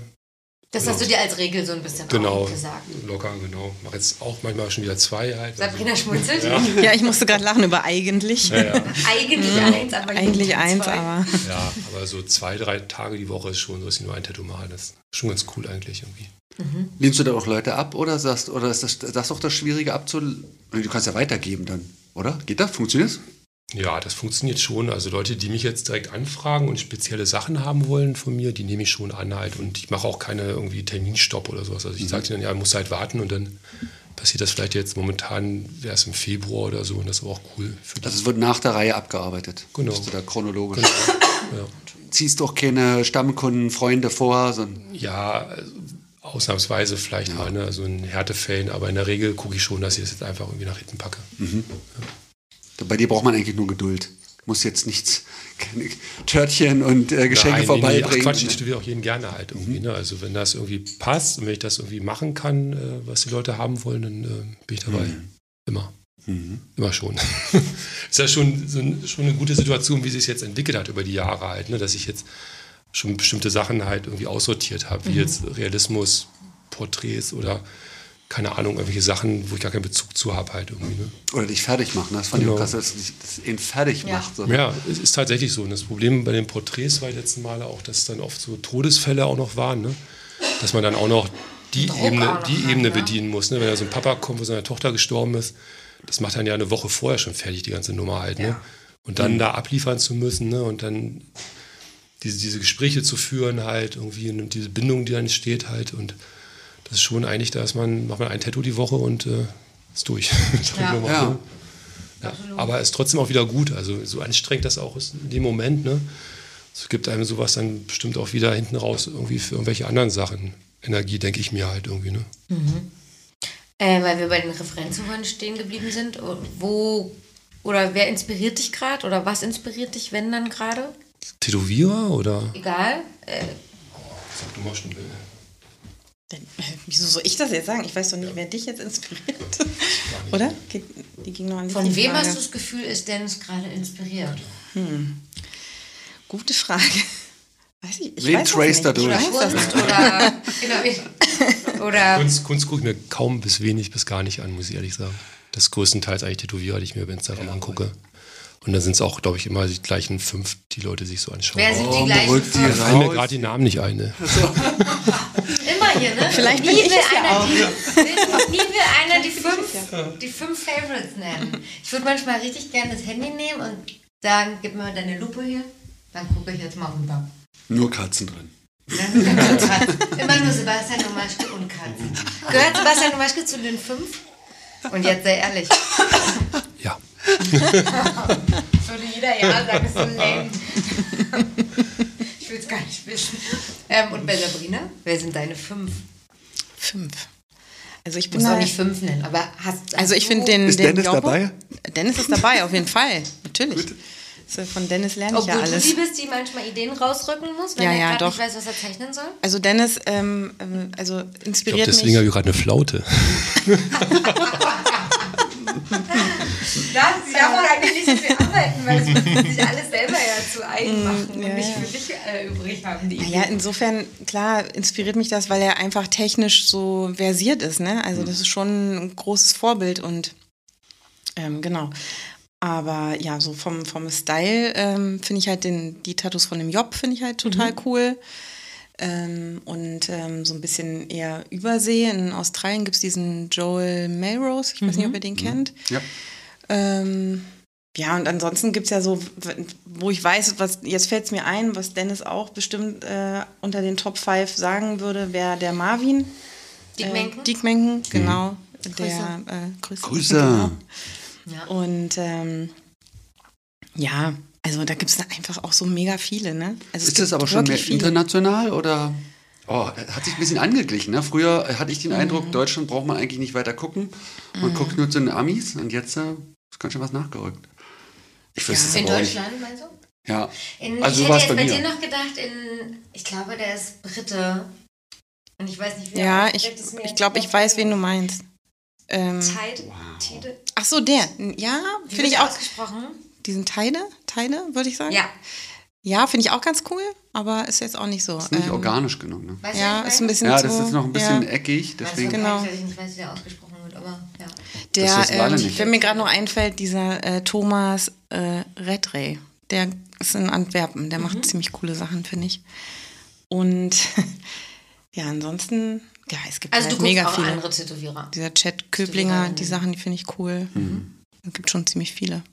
Das hast du dir als Regel so ein bisschen Genau, auch gesagt. locker, genau. Mache jetzt auch manchmal schon wieder zwei halt. Also, Sabrina schmunzelt. Ja, ich musste gerade lachen über eigentlich. ja, ja. Eigentlich eins, aber Eigentlich eins, zwei. aber ja, aber so zwei, drei Tage die Woche ist schon so, dass ich nur ein Tattoo mache. Das ist schon ganz cool eigentlich irgendwie. Lehnst du da auch Leute ab oder sagst, oder ist das, das doch das Schwierige abzu... Du kannst ja weitergeben dann, oder? Geht das? Funktioniert das? Ja, das funktioniert schon. Also Leute, die mich jetzt direkt anfragen und spezielle Sachen haben wollen von mir, die nehme ich schon an halt. Und ich mache auch keine irgendwie Terminstopp oder sowas. Also ich sage denen, ja, muss halt warten und dann passiert das vielleicht jetzt momentan, wäre es im Februar oder so und das ist auch cool für. Also es wird nach der Reihe abgearbeitet. Genau. Bist du da chronologisch. ja. Ziehst doch keine Stammkunden, Freunde vor, sondern ja, also ausnahmsweise vielleicht mal, ne? so in Härtefällen, aber in der Regel gucke ich schon, dass ich das jetzt einfach irgendwie nach hinten packe. bei dir braucht man eigentlich nur Geduld. Muss jetzt nichts, keine Törtchen und äh, Geschenke Nein, vorbeibringen. Nee, nee, ach Quatsch, ich studiere auch jeden gerne halt irgendwie. Ne? Also wenn das irgendwie passt und wenn ich das irgendwie machen kann, äh, was die Leute haben wollen, dann äh, bin ich dabei. Immer. Mhm. Immer schon. ist ja schon, so ein, schon eine gute Situation, wie sich es jetzt entwickelt hat über die Jahre halt, ne? dass ich jetzt schon bestimmte Sachen halt irgendwie aussortiert habe, wie jetzt Realismus, Porträts oder keine Ahnung, irgendwelche Sachen, wo ich gar keinen Bezug zu habe halt irgendwie. Ne? Oder dich fertig machen. Das fand ich Genau. auch krass, dass das ihn fertig Ja. macht. So. Ja, es ist tatsächlich so. Und das Problem bei den Porträts war die letzten Male auch, dass dann oft so Todesfälle auch noch waren, ne? dass man dann auch noch die Druck Ebene, die Ebene ne? bedienen muss. Ne? Wenn da so ein Papa kommt, wo seine Tochter gestorben ist, das macht dann ja eine Woche vorher schon fertig, die ganze Nummer halt. Ne? Und dann da abliefern zu müssen ne? und dann diese, diese Gespräche zu führen halt, irgendwie und diese Bindung, die dann entsteht halt. Und das ist schon eigentlich, da ist man, macht man ein Tattoo die Woche und äh, ist durch. Ja. Ja. Ja, aber ist trotzdem auch wieder gut. Also so anstrengend das auch ist in dem Moment. Ne? Es gibt einem sowas dann bestimmt auch wieder hinten raus irgendwie für irgendwelche anderen Sachen. Energie, denke ich mir halt irgendwie. Ne? Äh, weil wir bei den Referenzsuchern stehen geblieben sind. Wo oder wer inspiriert dich gerade oder was inspiriert dich, wenn dann gerade? Tätowierer oder? Egal. Äh, Sag du mal schon. Denn, äh, wieso soll ich das jetzt sagen? Ich weiß doch nicht, wer dich jetzt inspiriert. Oder? Die ging noch an dich, von die wem Frage. hast du das Gefühl, ist Dennis gerade inspiriert? Gute Frage. Weiß ich, ich Wen weiß trace da durch? Kunst oder, genau, oder Kunst, Kunst gucke ich mir kaum bis wenig bis gar nicht an, muss ich ehrlich sagen. Das ist größtenteils eigentlich Tätowierer, die ich mir über Instagram angucke. Und dann sind es auch, glaube ich, immer die gleichen fünf, die Leute sich so anschauen. wer sind die Oh, gleichen fünf? Fallen mir gerade die Namen nicht ein. Ne? Immer hier, ne? Vielleicht nie bin ich will einer auch. Die, will, nie will einer die fünf, die fünf Favorites nennen. Ich würde manchmal richtig gerne das Handy nehmen und sagen, gib mir mal deine Lupe hier, dann gucke ich jetzt mal rüber. Nur Katzen drin. Immer nur Sebastian Domaschke und Katzen. Gehört Sebastian Domaschke zu den fünf? Und jetzt sehr ehrlich, Ja. würde jeder ja sagen, ist so lame. Ich will es gar nicht wissen. Ähm, und bei Sabrina, wer sind deine fünf? Fünf. Also ich bin Muss auch nicht fünf nennen, aber hast Also ich du- finde den, Ist den Dennis Joppo- dabei? Dennis ist dabei, auf jeden Fall. Natürlich. So, Von Dennis lerne ich Obwohl ja du alles. die bist, die manchmal Ideen rausrücken muss, wenn Ja, er ja, gerade doch. nicht weiß, was er zeichnen soll? Also Dennis ähm, ähm, also Ich glaube, inspiriert deswegen habe mich. ich gerade eine Flaute. Ja, sie darf auch eigentlich nicht so viel arbeiten, weil sie müssen sich alles selber ja zu eigen machen und ja, nicht ja. für dich äh, übrig haben. Die Ja, insofern, klar, inspiriert mich das, weil er einfach technisch so versiert ist. Ne? Also das ist schon ein großes Vorbild und ähm, genau. Aber ja, so vom, vom Style ähm, finde ich halt den, die Tattoos von dem Job finde ich halt total cool. Ähm, und ähm, so ein bisschen eher Übersee. In Australien gibt es diesen Joel Melrose, ich weiß nicht, ob ihr den kennt. Ja. Ähm, ja, und ansonsten gibt es ja so, wo ich weiß, was jetzt fällt es mir ein, was Dennis auch bestimmt äh, unter den Top 5 sagen würde, wäre der Marvin. Dick Menken? Äh, Dick Menken, genau. Der, äh, Grüße. Grüße. Genau. Ja. Und ähm, ja, also da gibt es einfach auch so mega viele, ne? Also es Ist das aber schon mehr international oder? Oh, hat sich ein bisschen angeglichen. Ne? Früher hatte ich den Mhm. Eindruck, Deutschland braucht man eigentlich nicht weiter gucken. Man guckt nur zu den Amis und jetzt äh, ist ganz schön was nachgerückt. Ich wüsste es In. Deutschland, meinst du? Ja. In, Also ich hätte jetzt bei bei dir noch gedacht, in, ich glaube, der ist Brite. Und ich weiß nicht, wie Ja, ich, ich glaube, ich weiß, wen du meinst. Ähm, Tide? Tide? ach so, der. Ja, finde ich auch. ausgesprochen? Diesen Teile, Teile, würde ich sagen. Ja. Ja, finde ich auch ganz cool, aber ist jetzt auch nicht so. Ist nicht Ähm, organisch genug, ne? Weißt du, Ja, ist ein bisschen Ja, das ist noch ein bisschen ja. eckig, deswegen. Also, Genau. genau. Ich nicht weiß, wie der ausgesprochen wird, aber ja. Der, ähm, nicht. wenn mir gerade noch einfällt, dieser äh, Thomas äh, Redray, der ist in Antwerpen, der Mhm. macht ziemlich coole Sachen, finde ich. Und ja, ansonsten, ja, es gibt Also du halt guckst mega auch viele. andere Tätowierer. Dieser Chat Köblinger, die Sachen, die finde ich cool. Mhm. Es gibt schon ziemlich viele.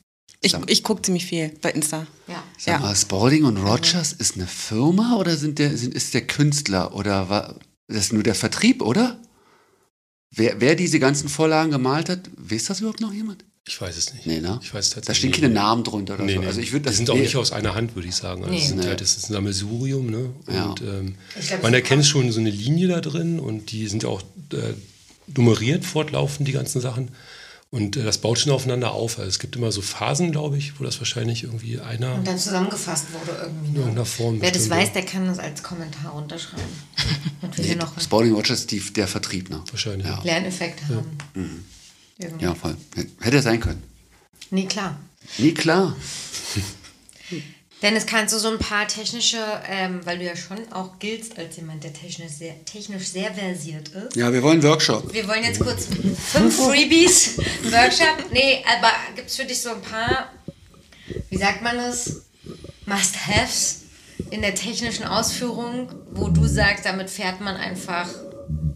Ich, ich gucke ziemlich viel bei Insta. Ja. Sag Ja. mal, Spalding und Rogers ist eine Firma oder sind der, sind, ist der Künstler oder war das ist nur der Vertrieb, oder? Wer, wer diese ganzen Vorlagen gemalt hat, weiß das überhaupt noch jemand? Ich weiß es nicht. Nee, ne? Ich weiß tatsächlich Da stehen nicht. keine Namen drunter oder Nee, so. nee. Also ich würde die das sind auch nee. nicht aus einer Hand, würde ich sagen. Also Nee. es sind Nee. halt, das ist ein Sammelsurium, ne? Ja. Und ähm, glaub, man erkennt schon so eine Linie da drin und die sind ja auch äh, nummeriert fortlaufend, die ganzen Sachen. Und äh, das baut schon aufeinander auf. Also es gibt immer so Phasen, glaube ich, wo das wahrscheinlich irgendwie einer Und dann zusammengefasst wurde irgendwie. in Ne? irgendeiner Form. Wer das weiß, der kann das als Kommentar runterschreiben. Und wir Nee, hier noch Rogers ist die, der Vertrieb, ne? Wahrscheinlich. Ja. Lerneffekt haben. Irgendwie. Ja, voll. Hätte sein können. Nee, klar. Nee, klar. Dennis, kannst du so ein paar technische, ähm, weil du ja schon auch giltst als jemand, der technisch sehr, technisch sehr versiert ist. Ja, wir wollen Workshop. Wir wollen jetzt kurz fünf Freebies, Workshop. Nee, aber gibt es für dich so ein paar, wie sagt man das, Must-Haves in der technischen Ausführung, wo du sagst, damit fährt man einfach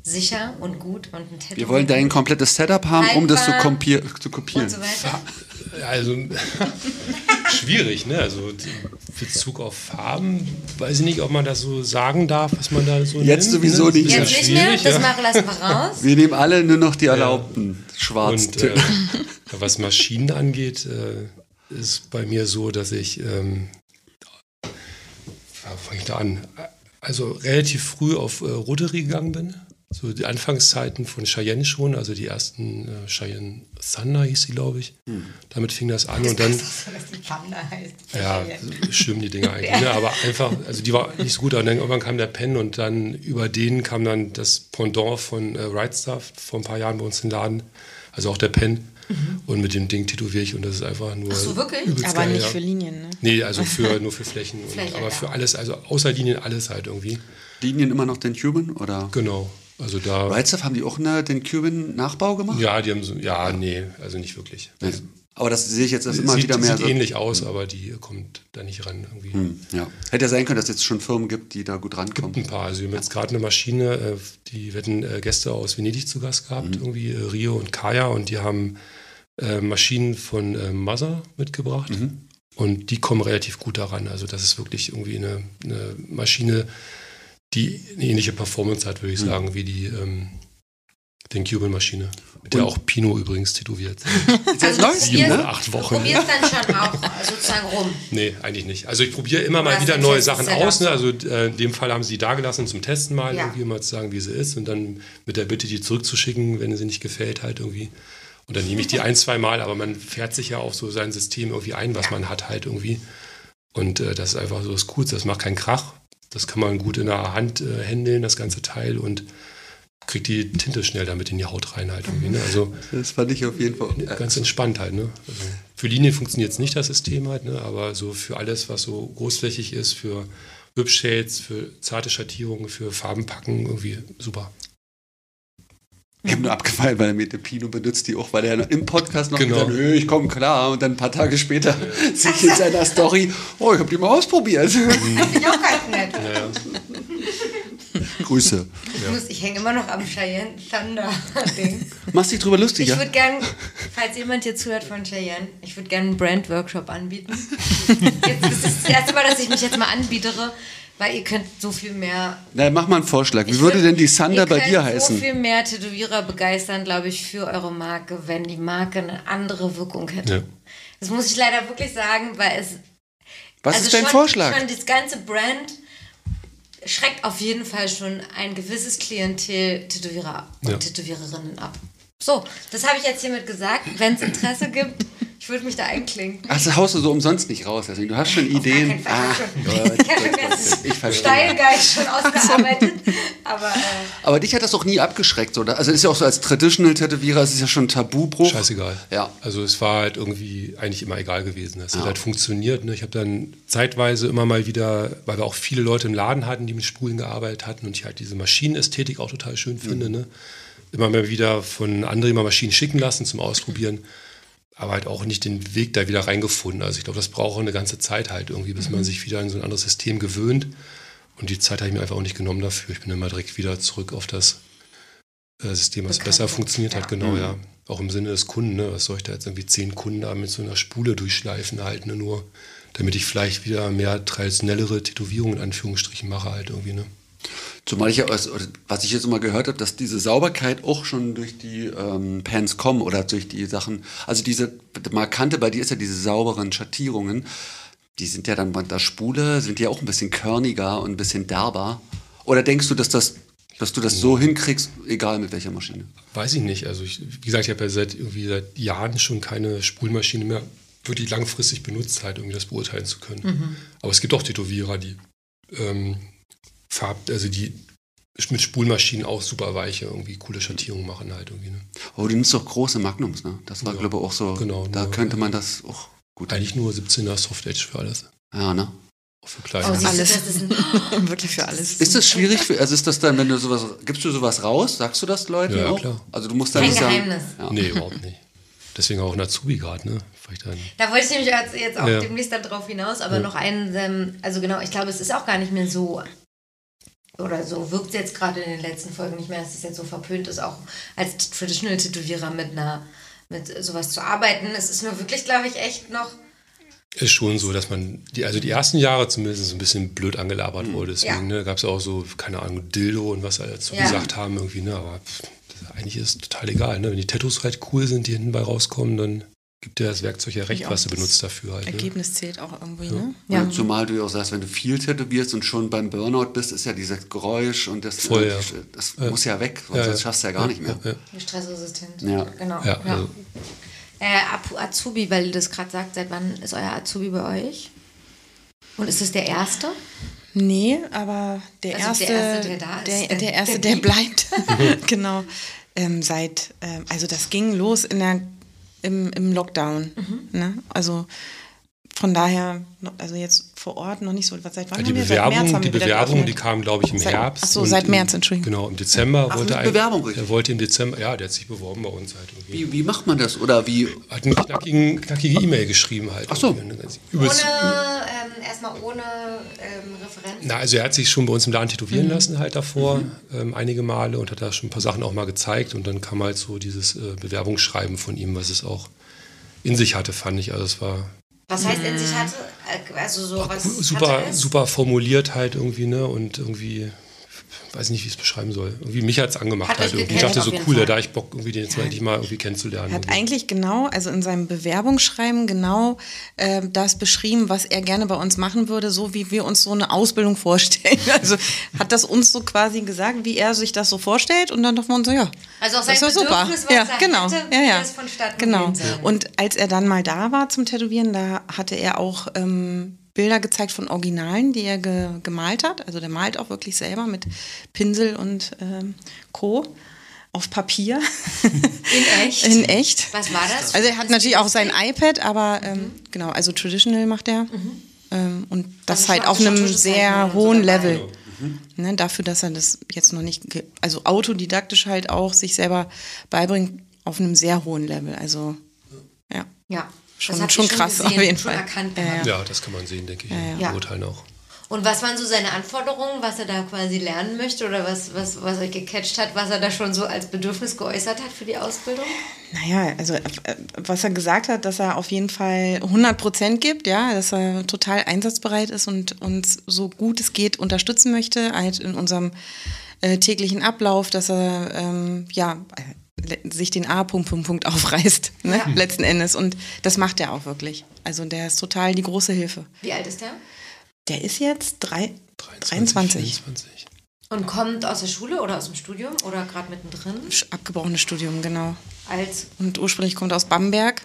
sicher und gut und ein Tattoo Wir wollen dein komplettes Setup haben, um das zu, kompier zu und kopieren. so weiter. Also schwierig, ne? Also in Bezug auf Farben, weiß ich nicht, ob man das so sagen darf, was man da so Jetzt nimmt, sowieso ne? nicht. Ja Jetzt nicht mehr, schwierig, das ja. machen lassen wir raus. Wir nehmen alle nur noch die erlaubten schwarzen Und äh, was Maschinen angeht, äh, ist bei mir so, dass ich, ähm, ja, fange ich da an? Also relativ früh auf äh, Rotary gegangen bin. So die Anfangszeiten von Cheyenne schon, also die ersten äh, Cheyenne Thunder hieß sie, glaube ich. Damit fing das an und dann. Das ist so, dass die Panda heißt. Ja, schlimm die Dinger eigentlich. Ne? Aber einfach, also die war nicht so gut. Und dann irgendwann kam der Pen und dann über den kam dann das Pendant von äh, Right Stuff vor ein paar Jahren bei uns in den Laden. Also auch der Pen. Und mit dem Ding tätowiere ich und das ist einfach nur. Ach so, wirklich? übelst Aber geil, nicht ja. für Linien, ne? Nee, also für, nur für Flächen. Und, Fläche, aber ja. für alles, also außer Linien alles halt irgendwie. Linien immer noch den Cuban oder? Genau. Also da. Right Stuff, haben die auch eine, den Cuban-Nachbau gemacht? Ja, die haben so. Ja, nee, also nicht wirklich. Nee. Aber das sehe ich jetzt immer sieht wieder mehr sieht so. ähnlich aus, aber die kommt da nicht ran irgendwie. Hm, ja. Hätte ja sein können, dass es jetzt schon Firmen gibt, die da gut rankommen. Ein paar. Also wir haben jetzt gerade eine Maschine, äh, die wir hatten äh, Gäste aus Venedig zu Gast gehabt, Mhm. irgendwie äh, Rio und Kaya und die haben Maschinen von Mother mitgebracht Mhm. und die kommen relativ gut daran. Also das ist wirklich irgendwie eine, eine Maschine, die eine ähnliche Performance hat, würde ich Mhm. sagen, wie die ähm, den Cuban-Maschine, mit der auch Pino übrigens tätowiert. Ist jetzt Also Sieben oder acht Wochen. Probierst dann schon auch sozusagen rum. Nee, eigentlich nicht. Also ich probiere immer Du mal wieder neue Sachen aus. Ne? Also äh, in dem Fall haben sie die da gelassen zum Testen mal, Ja. irgendwie mal zu sagen, wie sie ist und dann mit der Bitte, die zurückzuschicken, wenn sie nicht gefällt halt irgendwie. Und dann nehme ich die ein, zwei Mal, aber man fährt sich ja auf so sein System irgendwie ein, was man hat halt irgendwie. Und äh, das ist einfach so das Coolste. Das macht keinen Krach. Das kann man gut in der Hand äh, händeln, das ganze Teil und kriegt die Tinte schnell damit in die Haut rein halt irgendwie. Ne? Also Das fand ich auf jeden Fall. Ganz entspannt halt. Ne? Also für Linien funktioniert es nicht das System halt, ne? aber so für alles, was so großflächig ist, für Whip-Shades, für zarte Schattierungen, für Farbenpacken, irgendwie super. Ich habe nur abgefallen, weil er mit dem Pino benutzt die auch, weil er im Podcast noch Genau. gesagt hat, "Nö, ich komme klar. Und dann ein paar Tage später sehe ich in seiner Story, oh, ich habe die mal ausprobiert. Finde ich auch ganz nett. Naja, Grüße. Ich, muss- ich hänge immer noch am Cheyenne Thunder Ding. Machst dich drüber lustig, Ich ja? würde gern, falls jemand hier zuhört von Cheyenne, ich würde gerne einen Brand-Workshop anbieten. Jetzt, das ist das erste Mal, dass ich mich jetzt mal anbietere, weil ihr könnt so viel mehr. Na, mach mal einen Vorschlag. Wie Ich würde würd- denn die Sander ihr bei könnt dir so heißen? viel mehr Tätowierer begeistern, glaube ich, für eure Marke, wenn die Marke eine andere Wirkung hätte. ja. Das muss ich leider wirklich sagen, weil es Was also ist dein schon, Vorschlag? Schon das ganze Brand schreckt auf jeden Fall schon ein gewisses Klientel Tätowierer und Ja. Tätowiererinnen ab. So, das habe ich jetzt hiermit gesagt. Wenn es Interesse gibt, ich würde mich da einklinken. Also haust du so umsonst nicht raus. Deswegen, du hast schon Ideen. Ah, mir jetzt gut. Ich verstehe. Steilgeist schon ausgearbeitet. Aber äh, Aber dich hat das auch nie abgeschreckt, oder? Also ist ja auch so als Traditional-Tätowierer, es ist ja schon ein Tabubruch. Scheißegal. Ja. Also es war halt irgendwie eigentlich immer egal gewesen. Es Ja. hat halt funktioniert. Ne? Ich habe dann zeitweise immer mal wieder, weil wir auch viele Leute im Laden hatten, die mit Spulen gearbeitet hatten und ich halt diese Maschinenästhetik auch total schön finde. Ne? Immer mal wieder von anderen mal Maschinen schicken lassen zum Ausprobieren. Aber halt auch nicht den Weg da wieder reingefunden. Also ich glaube, das braucht auch eine ganze Zeit halt irgendwie, bis man sich wieder an so ein anderes System gewöhnt. Und die Zeit habe ich mir einfach auch nicht genommen dafür. Ich bin dann mal direkt wieder zurück auf das äh, System, was Bekannte, besser funktioniert hat, ja. genau, Mhm. ja. Auch im Sinne des Kunden, ne? Was soll ich da jetzt irgendwie zehn Kunden da mit so einer Spule durchschleifen halt, ne? Nur damit ich vielleicht wieder mehr traditionellere Tätowierungen in Anführungsstrichen mache halt irgendwie, ne? Zumal ich ja, was ich jetzt immer gehört habe, dass diese Sauberkeit auch schon durch die ähm, Pans kommen oder durch die Sachen, also diese Markante bei dir ist ja diese sauberen Schattierungen, die sind ja dann bei der Spule, sind ja auch ein bisschen körniger und ein bisschen derber. Oder denkst du, dass das, dass du das so hinkriegst, egal mit welcher Maschine? Weiß ich nicht. Also ich, wie gesagt, ich habe ja seit irgendwie seit Jahren schon keine Spulmaschine mehr wirklich langfristig benutzt, halt irgendwie das beurteilen zu können. Aber es gibt auch Tätowierer, die ähm, Farb, also die mit Spulmaschinen auch super weiche, irgendwie coole Schattierungen machen halt irgendwie. Ne? Oh, du nimmst doch große Magnums, ne? Das war, Ja, glaube ich, auch so. genau, da nur, könnte man das auch gut. Eigentlich nur 17er Soft Edge für alles. Ja, ne? Auch für oh, kleine. du, Alles. Wirklich für alles. Ist das schwierig für, also ist das dann, wenn du sowas, gibst du sowas raus? Sagst du das Leuten Ja, auch? klar. Also du musst dann Kein nicht sagen. Geheimnis. Ja. Nee, überhaupt nicht. Deswegen auch ein Azubi gerade, ne? Dann, Da wollte ich nämlich jetzt, auch Ja. demnächst darauf hinaus, aber Ja. noch einen, ähm, also genau, ich glaube, es ist auch gar nicht mehr so, oder so wirkt es jetzt gerade in den letzten Folgen nicht mehr, dass es jetzt so verpönt ist, auch als Traditional Tätowierer mit einer, mit sowas zu arbeiten. Es ist nur wirklich, glaube ich, echt noch, ist schon so, dass man, die, also die ersten Jahre zumindest so ein bisschen blöd angelabert wurde. Deswegen Ja. ne, gab es auch so, keine Ahnung, Dildo und was alle dazu Ja. gesagt haben irgendwie, ne? Aber pff, das, eigentlich ist es total egal, ne? Wenn die Tattoos halt cool sind, die hinten bei rauskommen, dann gibt dir das Werkzeug ja recht, Ja, was du benutzt dafür halt. Ne? Ergebnis zählt auch irgendwie, ne? Ja. Zumal du ja auch sagst, wenn du viel tätowierst und schon beim Burnout bist, ist ja dieses Geräusch und das, Voll, äh, ja. das Ja. muss ja weg, sonst Ja, ja. das schaffst du ja gar nicht mehr. Ja, ja. stressresistent. Ja. Genau. Ja, also- Äh, Apu- Azubi, weil du das gerade sagst, seit wann ist euer Azubi bei euch? Und ist es der erste? Nee, aber der Also erste, der Erste, der da ist, der, der- der erste, der der bleibt. genau. Ähm, seit, ähm, also das ging los in der, im, im Lockdown. Mhm. Ne? Also von daher, also jetzt vor Ort noch nicht so. Was, seit wann Ja, die haben wir? Seit März Bewerbung, haben die wir Bewerbung, die kam, glaube ich, im Seit- Herbst. ach so, seit März, Entschuldigung. Genau, im Dezember Ach, wollte er. Bewerbung, richtig. Er wollte im Dezember, ja, der hat sich beworben bei uns halt irgendwie. Wie, wie macht man das? Oder wie? Hat eine knackigen, knackige E-Mail geschrieben halt. Ach so. ne? Übelst, Ohne, ähm, erstmal ohne ähm, Referenz? Na, also er hat sich schon bei uns im Laden tätowieren lassen halt davor, ähm, einige Male und hat da schon ein paar Sachen auch mal gezeigt und dann kam halt so dieses äh, Bewerbungsschreiben von ihm, was es auch in sich hatte, fand ich. Also es war Was heißt in sich hatte? Äh, Also so was super, super formuliert halt irgendwie, ne? Und irgendwie, weiß nicht, wie ich es beschreiben soll. Irgendwie mich hat es angemacht Hat halt irgendwie. Ich dachte so cool, Fall. da ich Bock, irgendwie den jetzt mal endlich mal irgendwie kennenzulernen. Er hat irgendwie. eigentlich genau, also in seinem Bewerbungsschreiben genau äh, das beschrieben, was er gerne bei uns machen würde, so wie wir uns so eine Ausbildung vorstellen. Also hat das uns so quasi gesagt, wie er sich das so vorstellt und dann dachten wir uns so, ja, Also auch sein das ja super. Bedürfnis, was Ja, er genau. hätte, ja, ja. das vonstatten genau. Und als er dann mal da war zum Tätowieren, da hatte er auch ähm, Bilder gezeigt von Originalen, die er ge gemalt hat. Also der malt auch wirklich selber mit Pinsel und ähm, Co. auf Papier. In echt? In echt. Was war das? Also er hat Das natürlich auch sein iPad, aber ähm, genau, also traditional macht er. Ähm, und das Also halt auf einem sehr so hohen. Level. Ne, dafür, dass er das jetzt noch nicht, also autodidaktisch halt auch sich selber beibringt, auf einem sehr hohen Level. Also, ja. Ja. Schon- schon krass, gesehen, auf jeden schon Fall. erkannt Ja, das kann man sehen, denke ich. Ja, Ja. Beurteilen auch. Und was waren so seine Anforderungen, was er da quasi lernen möchte oder was, was, was euch gecatcht hat, was er da schon so als Bedürfnis geäußert hat für die Ausbildung? Naja, also äh, was er gesagt hat, dass er auf jeden Fall 100 Prozent gibt, ja, dass er total einsatzbereit ist und uns so gut es geht unterstützen möchte, halt in unserem äh, täglichen Ablauf, dass er ähm, ja sich den A Punkt Punkt aufreißt, ne, Ja. letzten Endes und das macht er auch wirklich. Also der ist total die große Hilfe. Wie alt ist der? Der ist jetzt drei, 23, 23. 24. Und kommt aus der Schule oder aus dem Studium oder gerade mittendrin? Abgebrochenes Studium, genau. Als Und ursprünglich kommt er aus Bamberg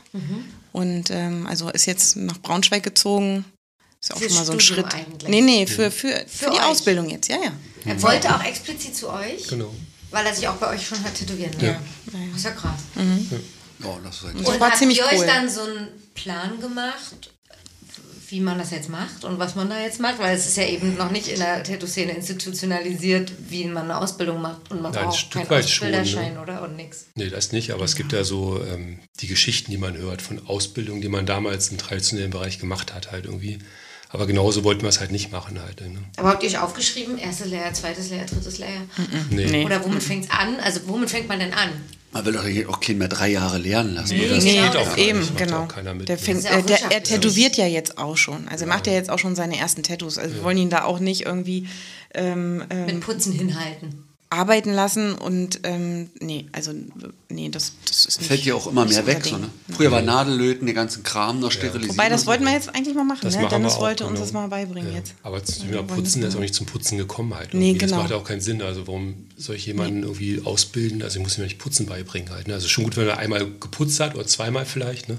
Und ähm, also ist jetzt nach Braunschweig gezogen. Ist auch Fürs schon mal so ein Studium Schritt. eigentlich. Nee, nee, für, für, für, die euch. Ausbildung jetzt, ja, ja. Er wollte auch explizit zu euch, Genau. Weil er sich auch bei euch schon hat tätowieren lassen. Ja. Das ist ja krass. Oh, das ist Das Und war habt ziemlich ihr euch cool. dann so einen Plan gemacht, wie man das jetzt macht und was man da jetzt macht? Weil es ist ja eben noch nicht in der Tattoo-Szene institutionalisiert, wie man eine Ausbildung macht und man Nein, ein braucht keinen schon, ne? Ausbilderschein oder und nix. Nee, das nicht, aber es gibt ja so ähm, die Geschichten, die man hört von Ausbildungen, die man damals im traditionellen Bereich gemacht hat, halt irgendwie. Aber genauso wollten wir es halt nicht machen halt. Ne? Aber habt ihr euch aufgeschrieben, erstes Lehrjahr, zweites Lehrjahr, drittes Lehrjahr? Nee. Nee. Oder womit fängt es an? Also womit fängt man denn an? Man will doch hier auch keinen mehr drei Jahre lernen lassen. Nee, oder? nee. Nee, Genau, das eben, ja genau. auch der fängt, Das ja auch äh, der, er tätowiert ja jetzt auch schon. Also er macht ja jetzt auch schon seine ersten Tattoos. Also wir wollen ihn da auch nicht irgendwie ähm, ähm, Mit Putzen hinhalten. Arbeiten lassen und ähm, nee, also nee, das, das ist nicht. Fällt ja auch immer mehr weg. So, ne? Früher war Nadellöten, den ganzen Kram noch sterilisiert. Wobei, das wollten wir jetzt eigentlich mal machen. Das ne? machen Dennis wollte uns genau. das mal beibringen Ja. jetzt. Aber zu Wir ja, wollen Putzen das ist auch nicht zum Putzen gekommen halt. Nee, irgendwie. Das genau. macht ja auch keinen Sinn. Also warum soll ich jemanden irgendwie ausbilden? Also ich muss ihm ja nicht Putzen beibringen halt. Ne? Also schon gut, wenn er einmal geputzt hat oder zweimal vielleicht. Ne?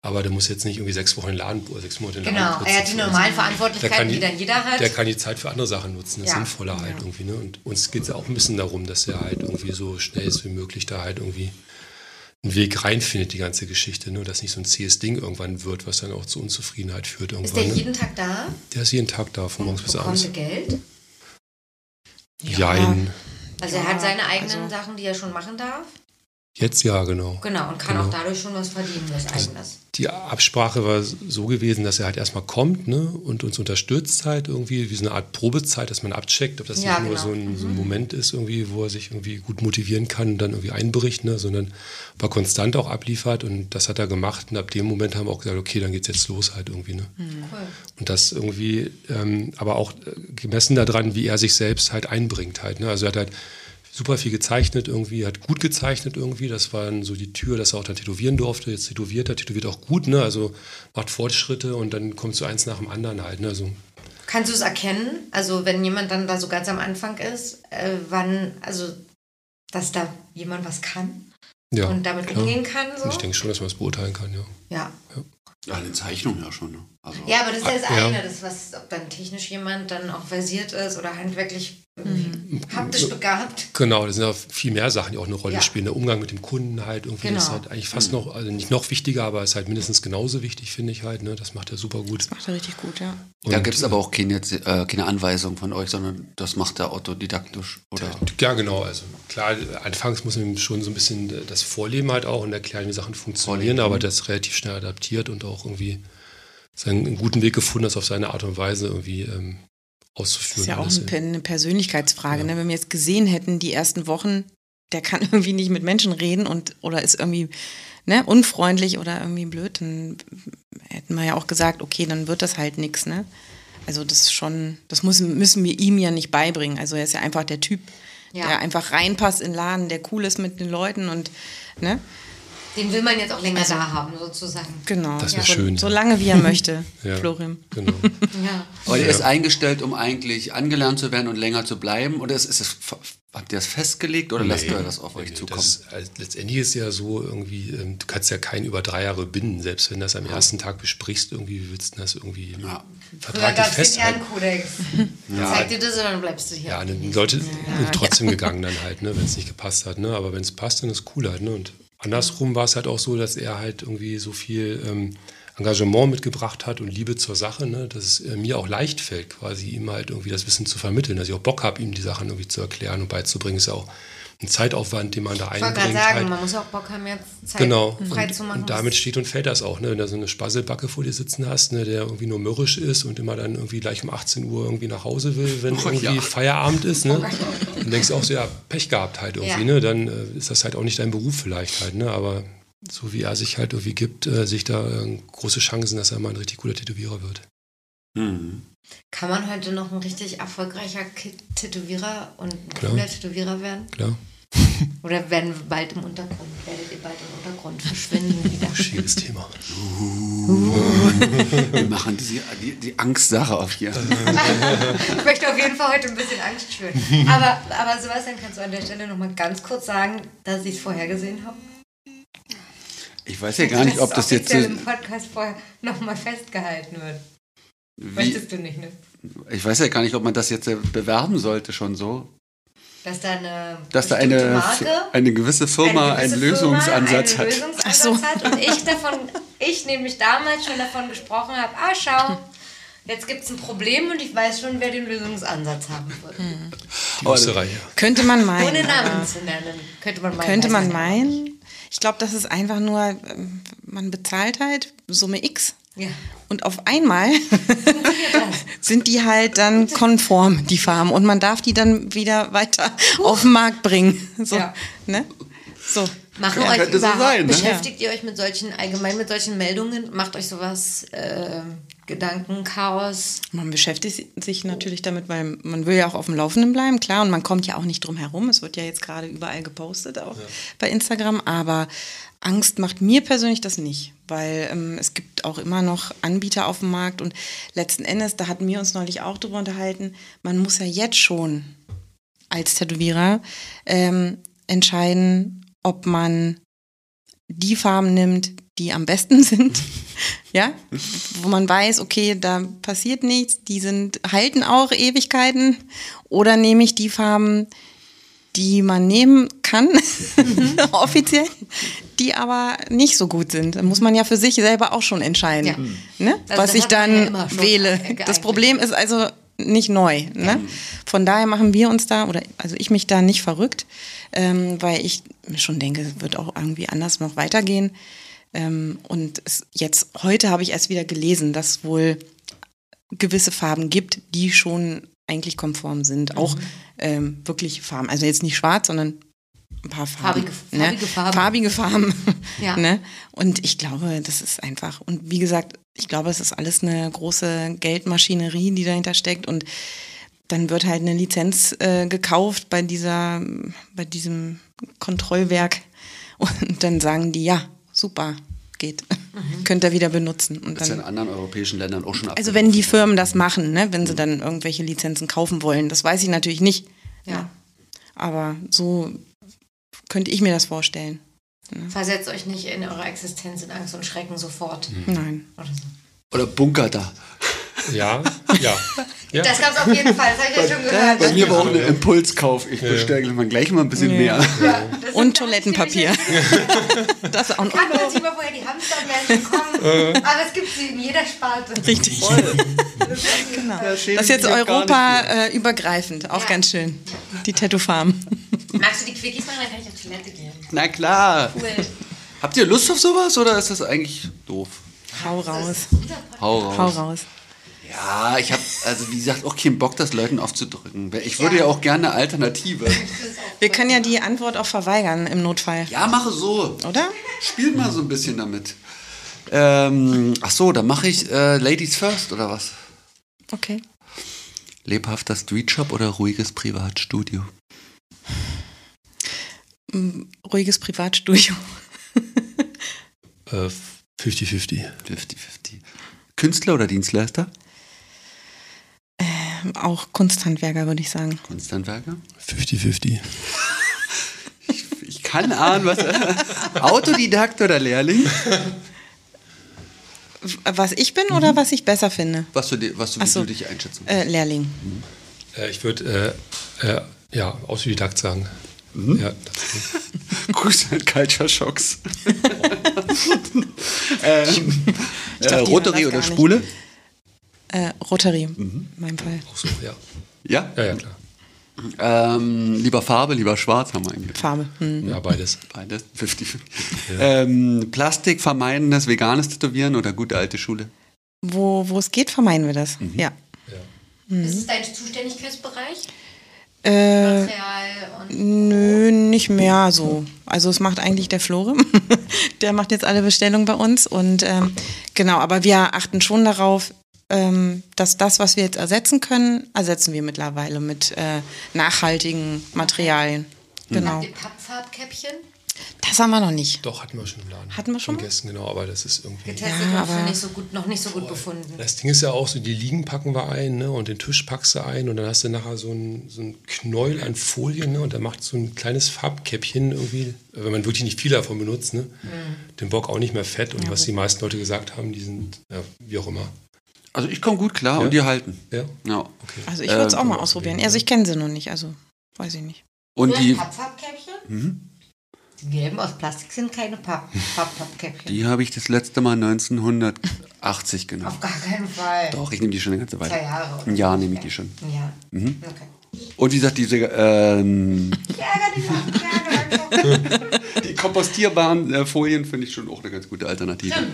Aber der muss jetzt nicht irgendwie sechs Wochen in den Laden oder sechs Monate in den Laden Genau, er hat die normalen Verantwortlichkeiten, die dann jeder hat. Der kann die Zeit für andere Sachen nutzen, das Ja. Sinnvolle halt irgendwie. Ne? Und uns geht es ja auch ein bisschen darum, dass er halt irgendwie so schnell wie möglich da halt irgendwie einen Weg reinfindet, die ganze Geschichte. Ne? Dass nicht so ein zähes Ding irgendwann wird, was dann auch zu Unzufriedenheit führt ist irgendwann. der ne? jeden Tag da? der ist jeden Tag da, von morgens bis Bekommt abends. er Geld? Jein. Also er Ja, hat seine eigenen also- Sachen, die er schon machen darf. Jetzt ja, genau. Genau, und kann Genau. auch dadurch schon was verdienen, was eigenes. Die Absprache war so gewesen, dass er halt erstmal kommt ne, und uns unterstützt halt irgendwie, wie so eine Art Probezeit, dass man abcheckt, ob das Ja, nicht nur genau. so ein, so ein Moment ist, irgendwie, wo er sich irgendwie gut motivieren kann und dann irgendwie einbricht, ne, sondern er konstant auch abliefert und das hat er gemacht und ab dem Moment haben wir auch gesagt, okay, dann geht's jetzt los halt irgendwie. Ne. Cool. Und das irgendwie, ähm, aber auch äh, gemessen daran, wie er sich selbst halt einbringt halt. Ne? Also er hat halt super viel gezeichnet irgendwie, hat gut gezeichnet irgendwie. Das war dann so die Tür, dass er auch dann tätowieren durfte. Jetzt tätowiert er, tätowiert auch gut, ne? Also macht Fortschritte und dann kommt so eins nach dem anderen halt. Ne? Also Kannst du es erkennen? Also wenn jemand dann da so ganz am Anfang ist, äh, wann, also dass da jemand was kann ja. und damit klar. umgehen kann? So? Ich denke schon, dass man das beurteilen kann, ja. ja. Ja, eine Zeichnung ja schon. Ne? Also, ja, aber das ist ja das Ah, ja. eine, das, was, ob dann technisch jemand dann auch versiert ist oder handwerklich irgendwie haptisch begabt. Genau, das sind ja viel mehr Sachen, die auch eine Rolle Ja. spielen. Der Umgang mit dem Kunden halt irgendwie Genau. ist halt eigentlich fast noch, also nicht noch wichtiger, aber ist halt mindestens genauso wichtig, finde ich halt. Ne? Das macht er super gut. Macht er richtig gut, ja. da Und, gibt es aber auch keine, äh, keine Anweisung von euch, sondern das macht er autodidaktisch. Oder? Ja, genau. Also klar, anfangs muss man ihm schon so ein bisschen das Vorleben halt auch und erklären, wie Sachen funktionieren, Vorleben. aber das relativ schnell adaptiert und auch irgendwie seinen guten Weg gefunden, das auf seine Art und Weise irgendwie ähm, Das auszuführen. ist ja auch eine, eine Persönlichkeitsfrage. Ja. Ne? Wenn wir jetzt gesehen hätten, die ersten Wochen, der kann irgendwie nicht mit Menschen reden und oder ist irgendwie ne, unfreundlich oder irgendwie blöd, dann hätten wir ja auch gesagt, okay, dann wird das halt nichts. Ne? Also das ist schon, das müssen, müssen wir ihm ja nicht beibringen. Also er ist ja einfach der Typ, Ja. der einfach reinpasst in den Laden, der cool ist mit den Leuten und ne? Den will man jetzt auch länger da haben, sozusagen. Genau. Das wär so, schön, So ja. lange wie er möchte, Ja. Florim. Genau. Ja. Aber der ist eingestellt, um eigentlich angelernt zu werden und länger zu bleiben? Oder ist, ist es, habt ihr das festgelegt oder lasst Nee. ihr das auf euch Nee, zukommen? Das, also letztendlich ist ja so irgendwie, ähm, du kannst ja keinen über drei Jahre binden, selbst wenn du das am ersten Tag besprichst, irgendwie wie willst du das irgendwie Ja. Vertraglich gab es den festhalten. Ehrenkodex. Zeig dir das und dann bleibst du hier. Ja, dann Leute sind trotzdem gegangen dann halt, ne, wenn es nicht gepasst hat. Ne? Aber wenn es passt, dann ist cool halt. Ne? Und andersrum war es halt auch so, dass er halt irgendwie so viel ähm, Engagement mitgebracht hat und Liebe zur Sache, ne? dass es äh, mir auch leicht fällt, quasi ihm halt irgendwie das Wissen zu vermitteln, dass ich auch Bock habe, ihm die Sachen irgendwie zu erklären und beizubringen. Ist ja auch ein Zeitaufwand, den man da Ich wollte gerade einbringt. sagen, halt. man muss auch Bock haben, jetzt Zeit Genau. frei Und, zu machen. und damit steht und fällt das auch, ne? Wenn du so eine Spasselbacke vor dir sitzen hast, ne, der irgendwie nur mürrisch ist und immer dann irgendwie gleich um 18 Uhr irgendwie nach Hause will, wenn irgendwie ja. Feierabend ist, ne? Dann denkst du auch so, ja, Pech gehabt halt irgendwie, Ja. ne? Dann äh, ist das halt auch nicht dein Beruf vielleicht halt, ne? Aber so wie er sich halt irgendwie gibt, äh, sich da äh, große Chancen, dass er mal ein richtig guter Tätowierer wird. Mhm. Kann man heute noch ein richtig erfolgreicher Tätowierer und cooler Tätowierer werden? Klar. Oder werden wir bald im Untergrund, werdet ihr bald im Untergrund verschwinden wieder? Schwieriges Thema. Wir machen die, die, die Angstsache auf hier. Ich möchte auf jeden Fall heute ein bisschen Angst spüren. Aber, aber Sebastian, kannst du an der Stelle noch mal ganz kurz sagen, dass ich es vorhergesehen habe? Ich weiß ja gar nicht, ob das jetzt im Podcast vorher nochmal festgehalten wird. Wie, Möchtest du nicht, ne? ich weiß ja gar nicht, ob man das jetzt äh, bewerben sollte schon so, Dass da eine, dass da eine, Marke, eine gewisse Firma eine einen gewisse Firma Lösungsansatz einen hat. Lösungsansatz so. hat und ich davon, ich nämlich damals schon davon gesprochen habe, ah schau, jetzt gibt es ein Problem und ich weiß schon, wer den Lösungsansatz haben wird. Die Österreicher. Könnte man meinen. Ohne Namen zu nennen. Könnte man meinen. Könnte man meinen. Ich glaube, das ist einfach nur, ähm, man bezahlt halt Summe X Ja. und auf einmal sind die halt dann konform, die Farben. Und man darf die dann wieder weiter auf den Markt bringen. So, Ja. ne? So. Machen Ja, euch so überhaupt, sein, ne? beschäftigt ihr euch mit solchen, allgemein mit solchen Meldungen? Macht euch sowas äh, Gedanken, Chaos? Man beschäftigt sich natürlich damit, weil man will ja auch auf dem Laufenden bleiben, klar. Und man kommt ja auch nicht drum herum. Es wird ja jetzt gerade überall gepostet, auch bei Instagram. Aber Angst macht mir persönlich das nicht, weil ähm, es gibt auch immer noch Anbieter auf dem Markt. Und letzten Endes, da hatten wir uns neulich auch drüber unterhalten, man muss ja jetzt schon als Tätowierer ähm, entscheiden, ob man die Farben nimmt, die am besten sind. ja, wo man weiß, okay, da passiert nichts, die sind, halten auch Ewigkeiten. Oder nehme ich die Farben, die man nehmen kann, offiziell, die aber nicht so gut sind. Da muss man ja für sich selber auch schon entscheiden, ne? Also was ich dann ja wähle. geeignet. Das Problem ist also nicht neu. Ne? Von daher machen wir uns da, oder also ich mich da nicht verrückt, ähm, weil ich mir schon denke, es wird auch irgendwie anders noch weitergehen. Ähm, und es, jetzt, heute habe ich erst wieder gelesen, dass wohl gewisse Farben gibt, die schon eigentlich konform sind. Auch ähm, wirklich Farben. Also jetzt nicht schwarz, sondern ein paar Farben. Farbige- ne? farbige Farben. Farbige Farben. Ja. ne? Und ich glaube, das ist einfach. Und wie gesagt, ich glaube, es ist alles eine große Geldmaschinerie, die dahinter steckt. Und dann wird halt eine Lizenz äh, gekauft bei dieser, bei diesem Kontrollwerk. Und dann sagen die, ja, super, geht. Könnt ihr wieder benutzen. Und Das ist ja in anderen europäischen Ländern auch schon also wenn die Firmen das machen, ne, wenn sie dann irgendwelche Lizenzen kaufen wollen, das weiß ich natürlich nicht. Ja. Aber so könnte ich mir das vorstellen. Versetzt euch nicht in eure Existenz in Angst und Schrecken sofort. Nein. Oder so. Oder Bunker da. Ja, ja. ja. Das gab es auf jeden Fall, das habe ich ja schon gehört. Bei mir war auch ein Impulskauf. Ich bestelle mal gleich mal ein bisschen mehr. Ja, das Und Toilettenpapier. Das auch noch. Kann man sich mal vorher die Hamstermärchen kommen, aber es gibt sie in jeder Sparte. Richtig. genau. Das ist jetzt auch gar Europa äh, übergreifend. Auch Ja. ganz schön. Die Tattoo-Farm. Magst du die Quickies machen, dann kann ich auf Toilette gehen. Na klar. Cool. Habt ihr Lust auf sowas oder ist das eigentlich doof? Hau raus. Hau raus. Hau raus. Ja, ich habe also wie gesagt auch keinen Bock, das Leuten aufzudrücken. Ich würde ja, auch gerne eine Alternative. Wir können ja die Antwort auch verweigern im Notfall. Ja, mache so. Oder? Spielt mal so ein bisschen damit. Ähm, ach so, dann mache ich äh, Ladies First oder was? Okay. Lebhafter Streetshop oder ruhiges Privatstudio? Mm, Ruhiges Privatstudio. Äh, 50-50. 50-50. Künstler oder Dienstleister? Auch Kunsthandwerker, würde ich sagen. Kunsthandwerker? 50-50. Ich kann ahnen, was. Autodidakt oder Lehrling? Was ich bin oder was ich besser finde? Was du, was du, so. du dich einschätzen Äh, Lehrling. Äh, ich würde, äh, äh, ja, Autodidakt sagen. Mhm. Ja, das, Grüße an Culture Shocks. ähm, äh, glaub, die Rotary oder gar nicht. Rotary, Mhm. in meinem Fall. auch so, ja. Ja? Ja, ja, klar. Ähm, lieber Farbe, lieber Schwarz haben wir eigentlich. Farbe. Hm. Ja, beides. Beides, 50. Ähm, Plastik vermeidendes, veganes Tätowieren oder gute alte Schule? Wo, wo es geht, vermeiden wir das. Mhm. Ja. Das ist dein Zuständigkeitsbereich? Äh, Material und. Nö, nicht mehr so. Also es macht eigentlich der Flore. der macht jetzt alle Bestellungen bei uns. Und ähm, genau, aber wir achten schon darauf, ähm, dass das, was wir jetzt ersetzen können, ersetzen wir mittlerweile mit äh, nachhaltigen Materialien. Genau. Habt ihr Pappfarbkäppchen? Das haben wir noch nicht. Doch, hatten wir schon im Laden. Hatten wir schon? Gästen, genau, aber das ist irgendwie. Getestet Ja, und für aber- nicht so gut, noch nicht so gut befunden. Das Ding ist ja auch so, die Liegen packen wir ein, ne? Und den Tisch packst du ein und dann hast du nachher so ein, so ein Knäuel an Folie, ne? Und dann macht so ein kleines Farbkäppchen irgendwie, wenn man wirklich nicht viel davon benutzt, ne? Den Bock auch nicht mehr fett. Und was die meisten Leute gesagt haben, die sind, ja, wie auch immer. Also ich komme gut klar Ja? und die halten. Ja. Ja. Also ich würde es auch Ähm, mal ausprobieren. Also ich kenne sie noch nicht, also weiß ich nicht. Und die, Pappfarbkäppchen? Mhm. Die gelben aus Plastik sind keine Papp Pappkäppchen. die habe ich das letzte Mal 1980 genommen. Auf gar keinen Fall. Doch, ich nehme die schon eine ganze Zwei Weile. Jahre. oder Ein Jahr nehme ich Okay. die schon. Ein Jahr. Mhm. Okay. Und wie gesagt, diese ähm, Ich ärgere dich auch gerne. die kompostierbaren äh, Folien finde ich schon auch eine ganz gute Alternative. Äh,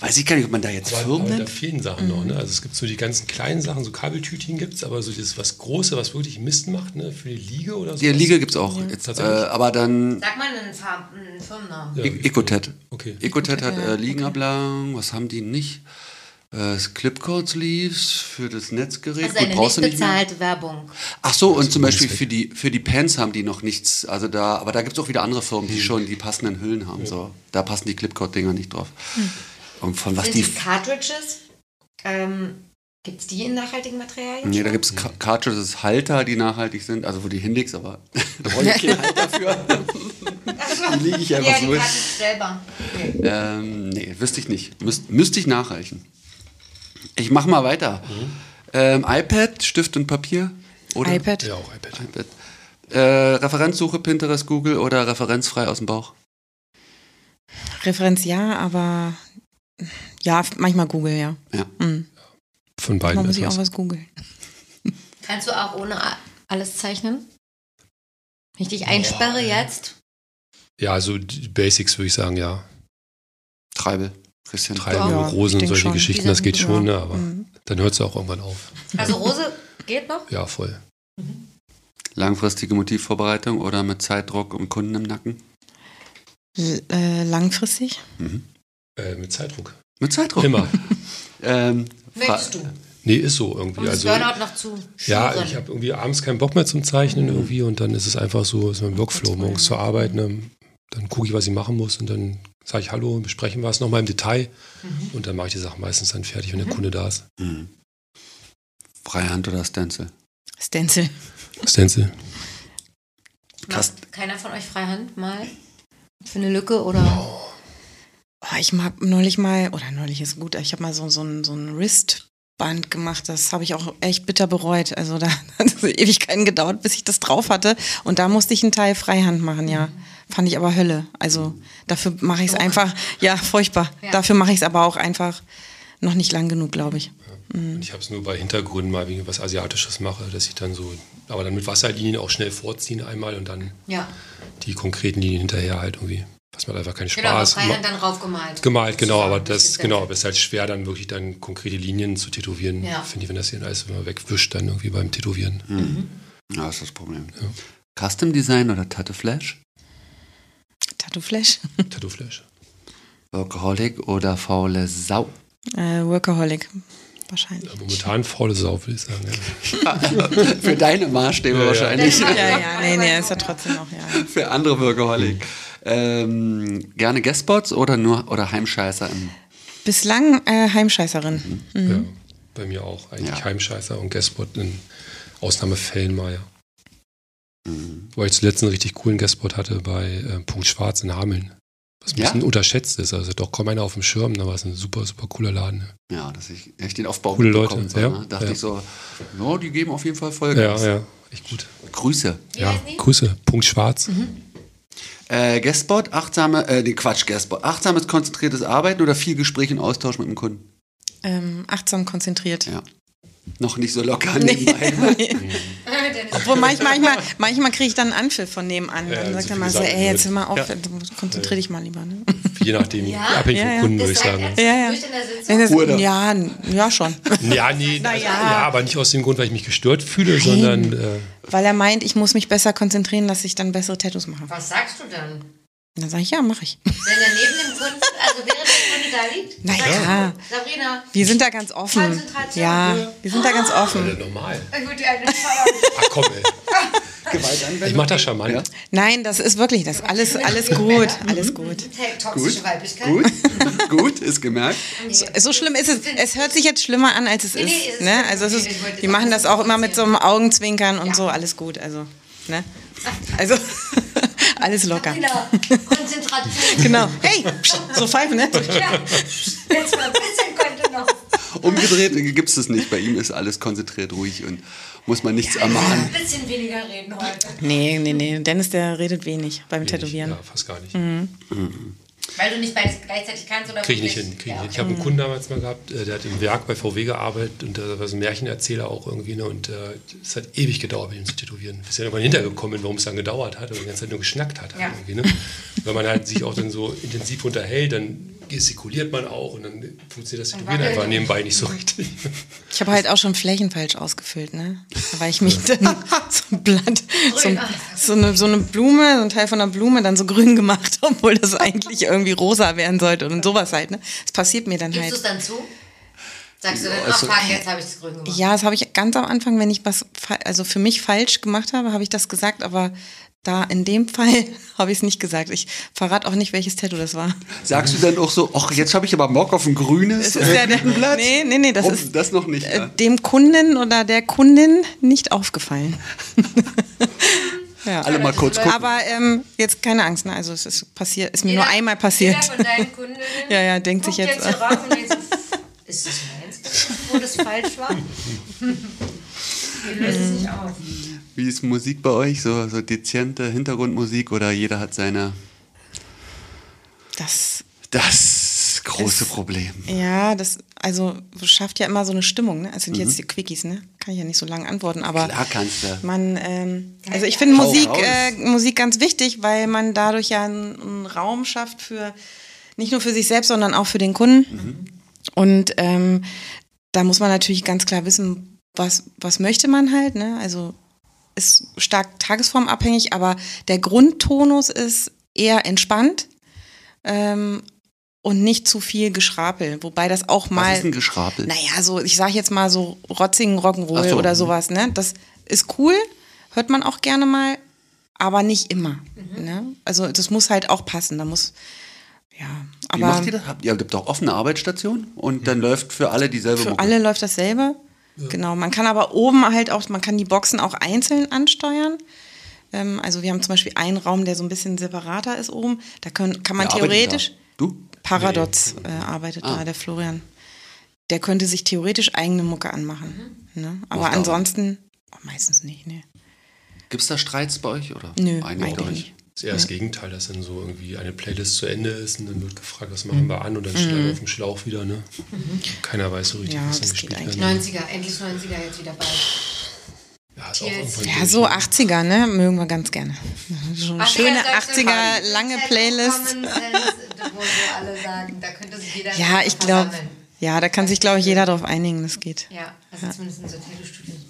weiß ich gar nicht, ob man da jetzt Aber, Firmen aber da nennt. fehlen Sachen noch, ne? Also es gibt so die ganzen kleinen Sachen, so Kabeltütchen gibt's, aber so dieses was Große, was wirklich Mist macht, ne? Für die Liege oder so. Die Liege gibt es auch. Jetzt, äh, aber dann Sag mal einen, Firmennamen. Ja, E- Ecotet. Okay. Ecotet hat ja, äh, Liegenablagen. Was haben die nicht? Äh, Clipcord Sleeves für das Netzgerät. Also Gut, eine brauchst nicht bezahlte Werbung. Ach so, und zum. Beispiel für die, für die Pants haben die noch nichts. Also da, aber da gibt es auch wieder andere Firmen, Hm. die schon die passenden Hüllen haben. So. Da passen die Clipcord-Dinger nicht drauf. Und von was Sind die. die Cartridges? Ähm, Gibt es die in nachhaltigen Materialien? Nee, da gibt es Cartridges, Halter, die nachhaltig sind, also wo die hinlegst, aber da brauche ich keinen Halter für. die lege ich einfach ja, so die selber. Okay. Ähm, nee, wüsste ich nicht. Müsst, müsste ich nachreichen. Ich mache mal weiter. Ähm, iPad, Stift und Papier? Oder? iPad. Ja, auch iPad. iPad. Äh, Referenzsuche, Pinterest, Google oder referenzfrei aus dem Bauch? Referenz ja, aber ja, manchmal Google, ja. Ja. Mhm. Von beiden Man muss ich auch was googeln. Kannst du auch ohne alles zeichnen? Wenn ich dich einsperre jetzt? Ja, also die Basics würde ich sagen, ja. Treibel. Christian. Treiben, Ja, Rosen und solche schon. Geschichten, das geht Ja. schon, ne? aber Mhm. dann hört es auch irgendwann auf. Also Rose geht noch? Ja, voll. Langfristige Motivvorbereitung oder mit Zeitdruck und Kunden im Nacken? L äh, langfristig? Mhm. Äh, mit Zeitdruck. Mit Zeitdruck. Immer. Ähm, Möchtest du? Nee, ist so irgendwie. Das Also, Burnout noch zu ja, ich habe irgendwie abends keinen Bock mehr zum Zeichnen irgendwie und dann ist es einfach so, ist mein Workflow, morgens zur Arbeit, ne? dann gucke ich, was ich machen muss und dann sage ich Hallo, besprechen wir es nochmal im Detail und dann mache ich die Sachen meistens dann fertig, wenn der Kunde da ist. Mhm. Freihand oder Stencil? Stencil. Stencil. Macht keiner von euch Freihand mal? Für eine Lücke oder? Oh, ich habe neulich mal, oder neulich ist gut, ich habe mal so, so ein, so ein Wristband gemacht. Das habe ich auch echt bitter bereut. Also da hat es Ewigkeiten gedauert, bis ich das drauf hatte. Und da musste ich einen Teil Freihand machen, ja. Fand ich aber Hölle. Also dafür mache ich es einfach, ja, furchtbar. Ja. Dafür mache ich es aber auch einfach noch nicht lang genug, glaube ich. Und ich habe es nur bei Hintergründen mal wegen was Asiatisches mache, dass ich dann so, aber dann mit Wasserlinien auch schnell vorziehen einmal und dann Ja, die konkreten Linien hinterher halt irgendwie. Was macht einfach keinen genau, aber Spaß. Freihand dann raufgemalt. Gemalt, genau, aber das, ist genau, aber es ist halt schwer, dann wirklich dann konkrete Linien zu tätowieren. Ja. Finde ich, wenn das hier alles immer wegwischt, dann irgendwie beim Tätowieren. Mhm. Ja, ist das Problem. Custom Design oder Tattoo Flash? Tattoo Flash. Tattoo-Flash. Workaholic oder faule Sau? Äh, Workaholic. Wahrscheinlich. Ja, momentan faule Sau, würde ich sagen. Ja. Für deine Maßstäbe Ja, ja. wahrscheinlich. Ja, ja, nee, nee, ist ja trotzdem noch, ja. Für andere Workaholic. Ähm, gerne Guestbots oder nur oder Heimscheißer im Bislang äh, Heimscheißerin. ja. Bei mir auch. Eigentlich Ja. Heimscheißer und Guestbot in Ausnahmefällen mal, ja. Weil ich zuletzt einen richtig coolen Guestbot hatte bei äh, Punkt Schwarz in Hameln. Was ein Ja? bisschen unterschätzt ist. Also doch kaum einer auf dem Schirm, aber es ist ein super, super cooler Laden. ne? Ja, dass ich echt den Aufbau Coole mitbekommen Leute, so, ja, ne? Dachte ja. ich so, ja, die geben auf jeden Fall Ja, Vollgas. ja, echt gut. Grüße. Ja? Grüße. Punkt Schwarz. Äh, Guestbot, achtsame, äh, nee, Quatsch, Guestbot. Achtsames, konzentriertes Arbeiten oder viel Gespräch und Austausch mit dem Kunden? Ähm, achtsam konzentriert. Ja. Noch nicht so locker Nee. nebenbei. Dennis. Obwohl manchmal, manchmal, manchmal kriege ich dann einen Anpfiff von nebenan. Dann so sagt er mal so, ey, jetzt hör mal auf, Ja. konzentrier dich mal lieber. Ne? Je nachdem, Ja? abhängig Ja, vom ja. Kunden, würde ich sagen. Ja, ja. ja, ja, schon. Ja, nee, Na also, ja. ja, aber nicht aus dem Grund, weil ich mich gestört fühle, sondern äh, Weil er meint, ich muss mich besser konzentrieren, dass ich dann bessere Tattoos mache. Was sagst du dann? Und dann sage ich, ja, mache ich. Wenn er neben dem Kunden, also während der Kunde da liegt? Na sagst ja. du, Sabrina, Wir sind da ganz offen. Konzentration. Ja, wir sind da ganz ja, offen. normal. gut, Frau. Ach komm, ey. Gewaltanwendung? Ich mache das charmant. Ja. Nein, das ist wirklich das. Alles, alles gut. Alles gut. Toxische Weiblichkeit. Gut, gut, ist gemerkt. So, so schlimm ist es. Es hört sich jetzt schlimmer an, als es Nee, nee, ist. Ne? Also es ist, die machen das auch immer mit so einem Augenzwinkern und Ja. so. Alles gut. Also, ne? Also, alles locker. Genau. Konzentration. Genau. Hey, so pfeifen, ne? Ja. Jetzt mal ein bisschen könnte noch. Umgedreht gibt es das nicht. Bei ihm ist alles konzentriert, ruhig und muss man nichts ermahnen. Ein bisschen weniger reden heute. Nee, nee, nee. Dennis, der redet wenig beim Tätowieren. Ja, fast gar nicht. Weil du nicht beides gleichzeitig kannst oder Kriege ich nicht hin. Krieg ich, Ja, hin. ich habe einen Kunden damals mal gehabt, äh, der hat im Werk bei VW gearbeitet und der war so ein Märchenerzähler auch irgendwie. Ne, und äh, es hat ewig gedauert, mit ihm zu tätowieren. Bis er irgendwann hintergekommen bin, warum es dann gedauert hat und die ganze Zeit nur geschnackt hat. Ja. Ne? Wenn man halt sich auch dann so intensiv unterhält, dann gestikuliert man auch und dann funktioniert das Tätowieren einfach nebenbei nicht so richtig. Ich habe halt auch schon Flächen falsch ausgefüllt, ne? Weil ich mich dann so ein Blatt, so, so, eine, so eine Blume, so ein Teil von einer Blume dann so grün gemacht, obwohl das eigentlich irgendwie rosa werden sollte und sowas halt, ne? Das passiert mir dann Gibst halt. du es dann zu? Sagst du dann, ach also- fuck, jetzt habe ich es grün gemacht. Ja, das habe ich ganz am Anfang, wenn ich was also für mich falsch gemacht habe, habe ich das gesagt, aber da in dem Fall habe ich es nicht gesagt. Ich verrate auch nicht, welches Tattoo das war. Sagst du dann auch so, ach, jetzt habe ich aber Bock auf ein grünes Das ist ja der, Blatt? nee, nee, nee, das Oh, ist das noch nicht. äh, ja. dem Kunden oder der Kundin nicht aufgefallen. ja. Alle mal kurz gucken. Aber ähm, jetzt keine Angst, ne? Also es ist passiert, ist mir Jeder- nur einmal passiert. Jeder von deinen Kundinnen Ja, ja, denkt sich jetzt, jetzt hier rauf und denkt so, ist das meins, wo das falsch war? Wir lösen es nicht auf. Wie ist Musik bei euch? So, so dezente Hintergrundmusik oder jeder hat seine. Das, Das große Es- Problem. ja, das, also schafft ja immer so eine Stimmung, ne? Also jetzt die Quickies, ne? Kann ich ja nicht so lange antworten, aber Klar kannst du. man, ähm, also ich finde Musik, äh, Musik ganz wichtig, weil man dadurch ja einen, einen Raum schafft für, nicht nur für sich selbst, sondern auch für den Kunden. Und ähm, da muss man natürlich ganz klar wissen, was, was möchte man halt, ne? Also ist stark tagesformabhängig, aber der Grundtonus ist eher entspannt ähm, und nicht zu viel Geschrapel. Wobei das auch mal. Was ist ein Geschrapel? Naja, so, ich sag jetzt mal so rotzigen Rock'n'Roll so. oder sowas, ne? Das ist cool, hört man auch gerne mal, aber nicht immer. Mhm. Ne? Also das muss halt auch passen. Da muss, ja, Wie aber macht ihr das? Habt ihr habt doch offene Arbeitsstationen und dann läuft für alle dieselbe für Mucke. alle läuft dasselbe. Genau, man kann aber oben halt auch, man kann die Boxen auch einzeln ansteuern. Ähm, also wir haben zum Beispiel einen Raum, der so ein bisschen separater ist oben. Da können, kann man Wer theoretisch? Du? Paradox äh, arbeitet Ah. da, der Florian. Der könnte sich theoretisch eigene Mucke anmachen. Ne? Aber Macht ansonsten oh, meistens nicht. Ne? Gibt es da Streits bei euch? Oder Nö, eigentlich. Das ist eher das Gegenteil, dass dann so irgendwie eine Playlist zu Ende ist und dann wird gefragt, was machen wir an und dann steht er auf dem Schlauch wieder. Ne? Keiner weiß so richtig, Ja, was dann gespielt werden. 90er, endlich 90er jetzt wieder bald. Ja, ist auch Yes. irgendwann Ja, durch, so ne? 80er, ne? Mögen wir ganz gerne. So eine schöne 80er, lange Playlist. Wo so alle sagen, da könnte sich jeder Ja, ich glaube, ja, da kann sich, glaube ich, jeder drauf einigen, das geht. Ja, also zumindest in so Tattoo-Studien.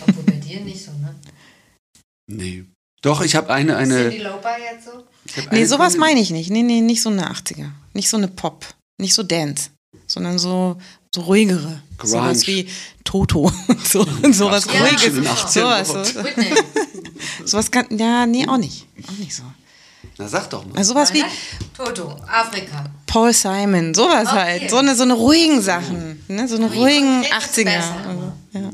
Obwohl bei dir nicht so, ne? Nee. Doch, ich habe eine, Cindy eine. Lauper jetzt so? Nee, eine sowas meine ich nicht. Nee, nee, nicht so eine 80er. Nicht so eine Pop. Nicht so Dance. Sondern so, so ruhigere. Grunge. Sowas wie Toto. so, sowas Grunge ruhiges. 80ern Sowas, so, sowas kann, ja, nee, auch nicht. Auch nicht so. Na, sag doch mal. Also sowas wie Toto, Afrika. Paul Simon, sowas Okay. halt. So eine, so eine ruhigen Sachen. Ne? So eine ruhigen konkret ist besser. 80er. Also, ja.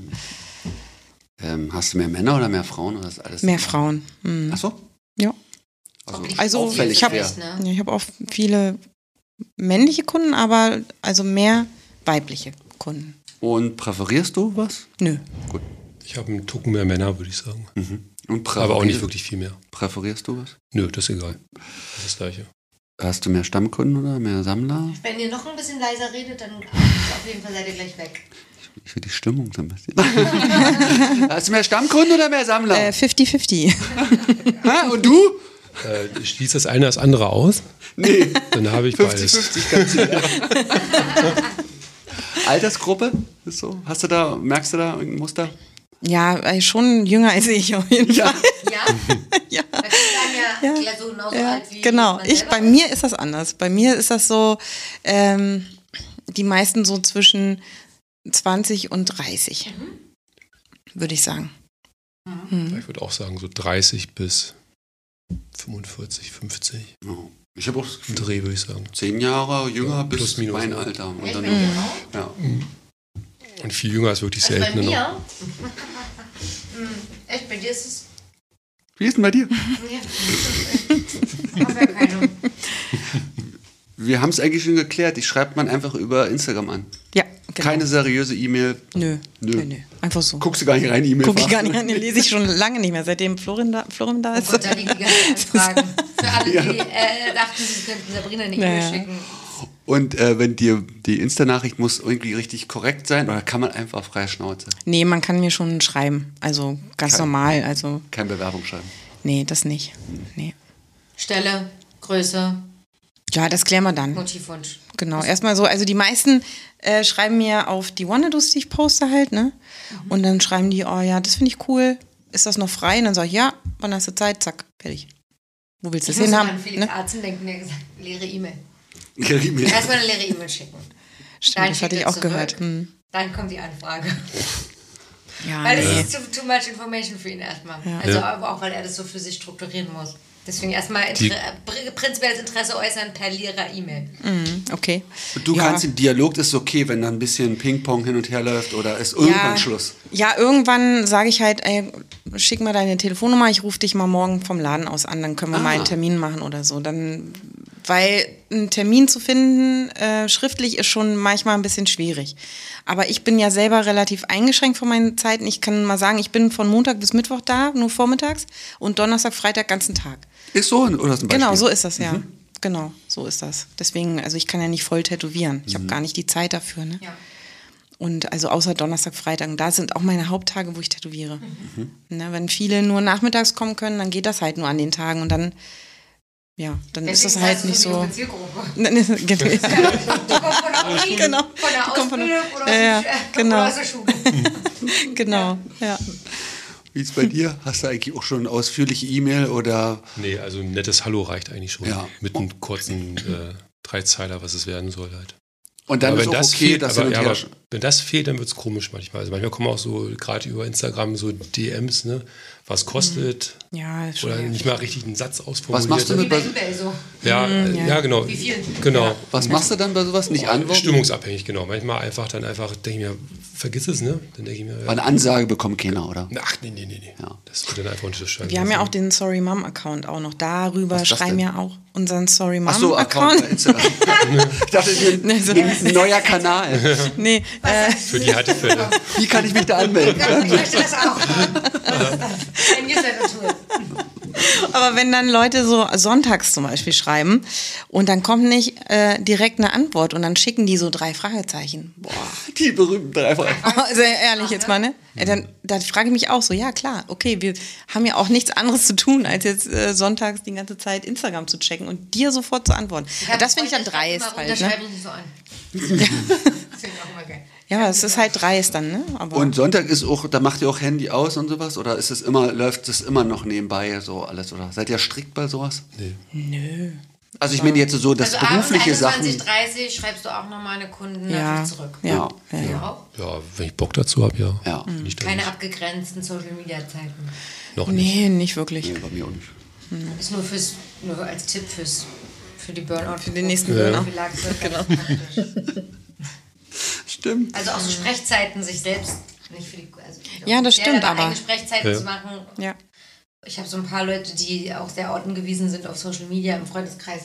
Ähm, hast du mehr Männer oder mehr Frauen? Oder ist alles Mehr Frauen. Mhm. Ach so? Ja. Also, Also, ich hab- schwer. Ne? Ich habe auch viele männliche Kunden, aber also mehr weibliche Kunden. Und präferierst du was? Nö. Gut. Ich habe einen Tucken mehr Männer, würde ich sagen. Und präferierst, Aber auch nicht wirklich viel mehr. Präferierst du was? Nö, das ist egal. Das ist das Gleiche. Hast du mehr Stammkunden oder mehr Sammler? Wenn ihr noch ein bisschen leiser redet, dann auf jeden Fall seid ihr gleich weg. Ich will die Stimmung so ein bisschen. Hast du mehr Stammkunden oder mehr Sammler? Äh, 50-50. Ha? Und du? Äh, schließt das eine das andere aus? Nee, Dann habe ich beides. 50-50 ganz sicher. Altersgruppe? Ist so? Hast du da, merkst du da irgendein Muster? ja, äh, schon jünger als ich auf jeden Ja. Fall. Ja? Ja. Dann ja, so genauso Ja, alt wie genau. Ich, bei mir ist das anders. Bei mir ist das so, ähm, die meisten so zwischen 20 und 30, würde ich sagen. Mhm. Ich würde auch sagen, so 30 bis 45, 50 Ja. Ich habe auch im Dreh, würde ich sagen. zehn Jahre jünger Ja, bis plus, minus, mein. Alter. Und dann, auch? ja. Und viel jünger ist wirklich Also bei selten. mir? noch. Hm, Echt, bei dir ist es. Wie ist denn bei dir? Ja. Wir haben es eigentlich schon geklärt. Die schreibt man einfach über Instagram an. Ja, genau. Keine seriöse E-Mail. Nö. Nö. Nö. nö. Einfach so. Guckst du gar nicht rein, E-Mail. Guck ich gar nicht an, den lese ich schon lange nicht mehr, seitdem Florin da, Florin da Oh ist. Gott, da liegen die ganzen Anfragen. Für alle, die äh, dachten, sie könnten Sabrina eine E-Mail Naja. schicken. Und äh, wenn dir die Insta-Nachricht muss irgendwie richtig korrekt sein oder kann man einfach freie Schnauze? Nee, man kann mir schon schreiben. Also ganz Kein- normal. Also, Keine Bewerbung schreiben. nee, das nicht. Nee. Stelle, Größe, Ja, das klären wir dann. Motivwunsch. Genau, erstmal so, also die meisten äh, schreiben mir auf die Wannadoos, die ich poste halt, ne? Und dann schreiben die, oh ja, das finde ich cool. Ist das noch frei? Und dann sage ich, ja, wann hast du Zeit? Zack, fertig. Wo willst du Ich das muss hin an haben? Felix Ne? Arzen denken, der gesagt leere E-Mail. Ihre E-Mail. Erstmal eine leere E-Mail schicken. Stimmt, Dann das hatte ich auch zurück. gehört. Hm. Dann kommt die Anfrage. Ja, Weil nee. es ist too, too much information für ihn erstmal. Ja. Also Ja. aber auch, weil er das so für sich strukturieren muss. Deswegen erstmal Inter pr- prinzipielles Interesse äußern per leerer E-Mail. Hm, okay. Du Ja. kannst im Dialog, ist okay, wenn da ein bisschen Ping-Pong hin und her läuft oder ist irgendwann ja, Schluss. Ja, irgendwann sage ich halt, ey, schick mal deine Telefonnummer, ich rufe dich mal morgen vom Laden aus an, dann können wir Ah. mal einen Termin machen oder so. Dann, weil einen Termin zu finden, äh, schriftlich ist schon manchmal ein bisschen schwierig. Aber ich bin ja selber relativ eingeschränkt von meinen Zeiten. Ich kann mal sagen, ich bin von Montag bis Mittwoch da, nur vormittags und Donnerstag, Freitag ganzen Tag. Ist so oder ist ein Beispiel? Genau, so ist das ja. Genau, so ist das. Deswegen, also ich kann ja nicht voll tätowieren. Ich habe gar nicht die Zeit dafür. Ne? Ja. Und also außer Donnerstag, Freitag, und da sind auch meine Haupttage, wo ich tätowiere. Ne, wenn viele nur nachmittags kommen können, dann geht das halt nur an den Tagen und dann, ja, dann ist das Deswegen halt nicht so. Zielgruppe. Genau. Die kommt von der Uni, Genau. von der kommt von Ausbildung der- oder, Ja, genau. oder aus der Schule. genau, ja. Wie ist bei dir? Hast du eigentlich auch schon eine ausführliche E-Mail oder Nee, also ein nettes Hallo reicht eigentlich schon. Ja. Mit einem kurzen äh, Dreizeiler, was es werden soll halt. und dann aber ist wenn auch das okay, fehlt, dass aber, ja, aber wenn das fehlt, dann wird es komisch manchmal. Also manchmal kommen auch so, gerade über Instagram, so DMs, ne? Was kostet? Ja, ist Oder nicht mal richtig einen Satz ausformuliert. Was machst du Wie mit bei so. Ja, äh, ja. ja. genau. Wie viel? Genau. was machst du dann bei sowas? Nicht antworten? Stimmungsabhängig, genau. Manchmal einfach dann einfach, denke ich mir, vergiss es, ne? Dann denke ich mir, Weil ja, eine Ansage bekommt keiner, oder? ach, nee, nee, nee, nee. Ja. Das wird dann einfach unterschreiben. Wir haben ja auch den Sorry Mom Account auch noch. Darüber schreiben ja auch unseren Sorry Mom Ach so, Account Instagram. ich dachte, das ist Nee, so- ein, ein neuer Kanal. nee, äh, Für die Härtefälle. Wie kann ich mich da anmelden? Ja, ich möchte das auch. Aber wenn dann Leute so sonntags zum Beispiel schreiben und dann kommt nicht äh, direkt eine Antwort und dann schicken die so drei Fragezeichen. Boah, Die berühmten drei Fragen. sehr ehrlich jetzt mal, ne? Ja, dann, dann frage ich mich auch so, ja klar, okay, wir haben ja auch nichts anderes zu tun, als jetzt äh, sonntags die ganze Zeit Instagram zu checken und dir sofort zu antworten. Ja, das finde ich dann dreist halt, ne? Schreibe ich nicht so an. das finde ich auch immer geil. Ja, es ist halt dreist dann, ne? Aber Und Sonntag ist auch, da macht ihr auch Handy aus und sowas? Oder ist es immer, läuft es immer noch nebenbei so alles? Oder seid ihr strikt bei sowas? Nee. nö. Also ich meine jetzt so, das Also abends berufliche 21, Sachen. 30 schreibst du auch nochmal eine Kunden Ja, zurück. ja, ja, Ja. ja. Wenn ich Bock dazu habe, ja. Ja. Da Keine nicht. abgegrenzten Social-Media-Zeiten. Noch nicht. Nee, nicht wirklich. Nee, bei mir auch nicht. Ist nur, fürs, nur als Tipp fürs, für die Burnout. Für den nächsten Burnout. Genau. Stimmt. Also auch so Sprechzeiten sich selbst nicht für die. Also Ja, das stimmt, aber- eigene Sprechzeiten Ja. zu machen. Ja. Ich habe so ein paar Leute, die auch sehr ortengewiesen sind auf Social Media im Freundeskreis,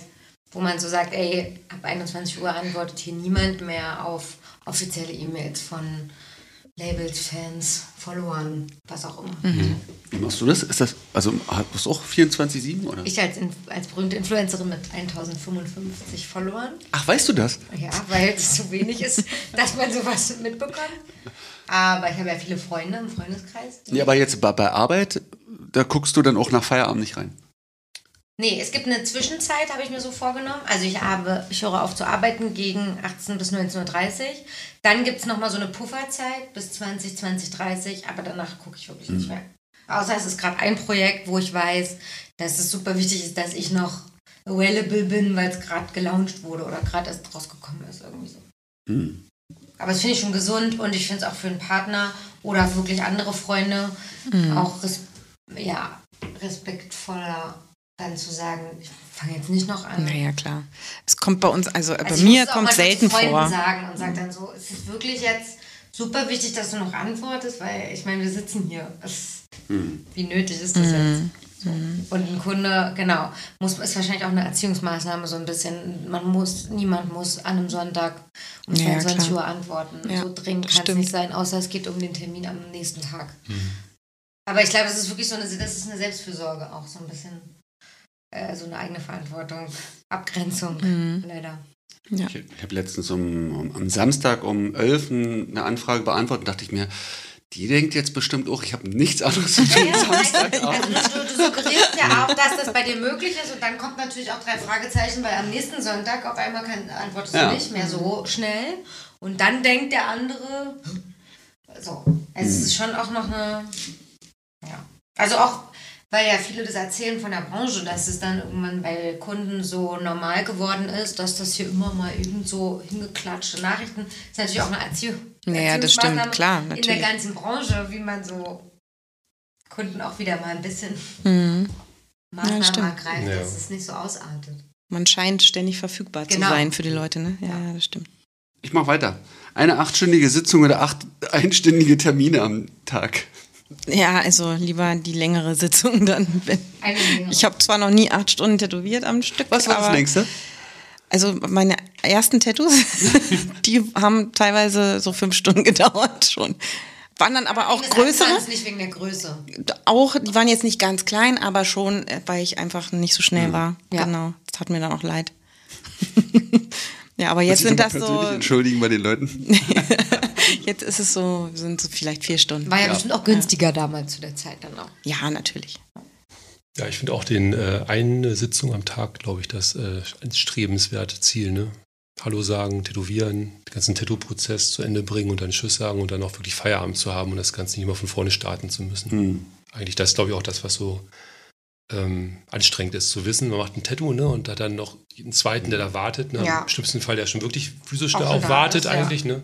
wo man so sagt, ey, ab 21 Uhr antwortet hier niemand mehr auf offizielle E-Mails von Labels, Fans, Followern, was auch immer. Wie machst du das? Ist das, also hast du auch 24-7 oder? Ich als, Inf- als berühmte Influencerin mit 1055 Followern, Ach, weißt du das? ja, weil es so wenig ist, dass man sowas mitbekommt. Aber ich habe ja viele Freunde im Freundeskreis. Ja, aber jetzt bei, bei Arbeit, da guckst du dann auch nach Feierabend nicht rein. Nee, es gibt eine Zwischenzeit, habe ich mir so vorgenommen. Also ich habe, ich höre auf zu arbeiten gegen 18 bis 19.30 Uhr. Dann gibt es nochmal so eine Pufferzeit bis 20, 20, 30, aber danach gucke ich wirklich nicht mehr. Außer es ist gerade ein Projekt, wo ich weiß, dass es super wichtig ist, dass ich noch available bin, weil es gerade gelauncht wurde oder gerade erst rausgekommen ist. Irgendwie so. Hm. aber das finde ich schon gesund und ich finde es auch für einen Partner oder wirklich andere Freunde auch res ja, respektvoller dann zu sagen, ich fange jetzt nicht noch an. Naja, klar. Es kommt bei uns, also, bei Also ich mir es kommt manchmal selten Freunden vor. sagen und sagt dann so, es ist wirklich jetzt super wichtig, dass du noch antwortest, weil ich meine, wir sitzen hier. Es, Wie nötig ist das Mhm. jetzt? So. Und ein Kunde, genau, muss, ist wahrscheinlich auch eine Erziehungsmaßnahme so ein bisschen. Man muss, niemand muss an einem Sonntag um Ja, 22 klar. Uhr antworten. Ja, so dringend kann es nicht sein, außer es geht um den Termin am nächsten Tag. Aber ich glaube, das ist wirklich so eine, das ist eine Selbstfürsorge auch so ein bisschen. Äh, so eine eigene Verantwortung, Abgrenzung, Mhm. leider. Ja. Ich, ich habe letztens um, um, am Samstag um 11 ein- eine Anfrage beantwortet, dachte ich mir, die denkt jetzt bestimmt auch, ich habe nichts anderes zu tun. Ja, Samstagabend. also du, du suggerierst ja auch, dass das bei dir möglich ist und dann kommt natürlich auch drei Fragezeichen, weil am nächsten Sonntag auf einmal kann, antwortest Ja. du nicht mehr so schnell und dann denkt der andere so. Also es ist schon auch noch eine ja. Also auch weil ja viele das erzählen von der Branche, dass es dann irgendwann bei Kunden so normal geworden ist, dass das hier immer mal irgend so hingeklatschte Nachrichten ist natürlich auch eine Erziehung. Naja, das stimmt, klar, In der natürlich. ganzen Branche, wie man so Kunden auch wieder mal ein bisschen Mhm. Maßnahmen stimmt. ergreift, Ja. dass es nicht so ausartet. Man scheint ständig verfügbar Genau. zu sein für die Leute, ne? Ja, ja das stimmt. Ich mache weiter. Eine achtstündige Sitzung oder acht einstündige Termine am Tag. Ja, also lieber die längere Sitzung dann. Ich habe zwar noch nie acht Stunden tätowiert am Stück, Was war das längste? also meine ersten Tattoos, die haben teilweise so fünf Stunden gedauert schon. Waren dann aber auch Das größere. ist nicht wegen der Größe. Auch, die waren jetzt nicht ganz klein, aber schon, äh, weil ich einfach nicht so schnell war. Ja. Genau. Das tat mir dann auch leid. ja, aber jetzt sind das so, Entschuldigen bei den Leuten. jetzt ist es so, sind so vielleicht vier Stunden. War ja, bestimmt auch günstiger damals zu der Zeit dann auch. Ja, natürlich. Ja, ich finde auch den äh, eine Sitzung am Tag, glaube ich, das äh, ein strebenswerte Ziel. Ne? Hallo sagen, tätowieren, den ganzen Tattoo-Prozess zu Ende bringen und dann Tschüss sagen und dann auch wirklich Feierabend zu haben und das Ganze nicht immer von vorne starten zu müssen. Hm. Eigentlich das ist, glaube ich, auch das, was so ähm, anstrengend ist zu wissen. Man macht ein Tattoo ne, und hat dann noch einen zweiten, der da wartet. Ne? Ja. Im schlimmsten Fall, der schon wirklich physisch Auch da auch wartet ist, ja. eigentlich. Ne?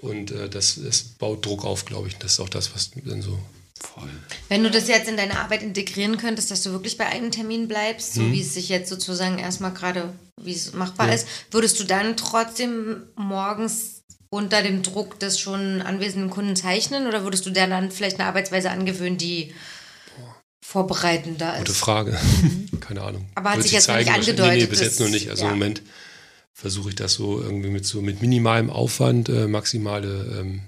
Und äh, das, das baut Druck auf, glaube ich. Das ist auch das, was dann so Voll. Wenn du das jetzt in deine Arbeit integrieren könntest, dass du wirklich bei einem Termin bleibst, so wie es sich jetzt sozusagen erstmal gerade, wie es machbar Ja. ist, würdest du dann trotzdem morgens unter dem Druck des schon anwesenden Kunden zeichnen oder würdest du dir dann vielleicht eine Arbeitsweise angewöhnen, die vorbereitender Gute ist? Frage. Keine Ahnung. Aber hat Wird sich jetzt noch nicht zeigen. Nee, nee, angedeutet, bis jetzt noch nicht. Also ja. im Moment versuche ich das so irgendwie mit so mit minimalem Aufwand äh, maximale ähm,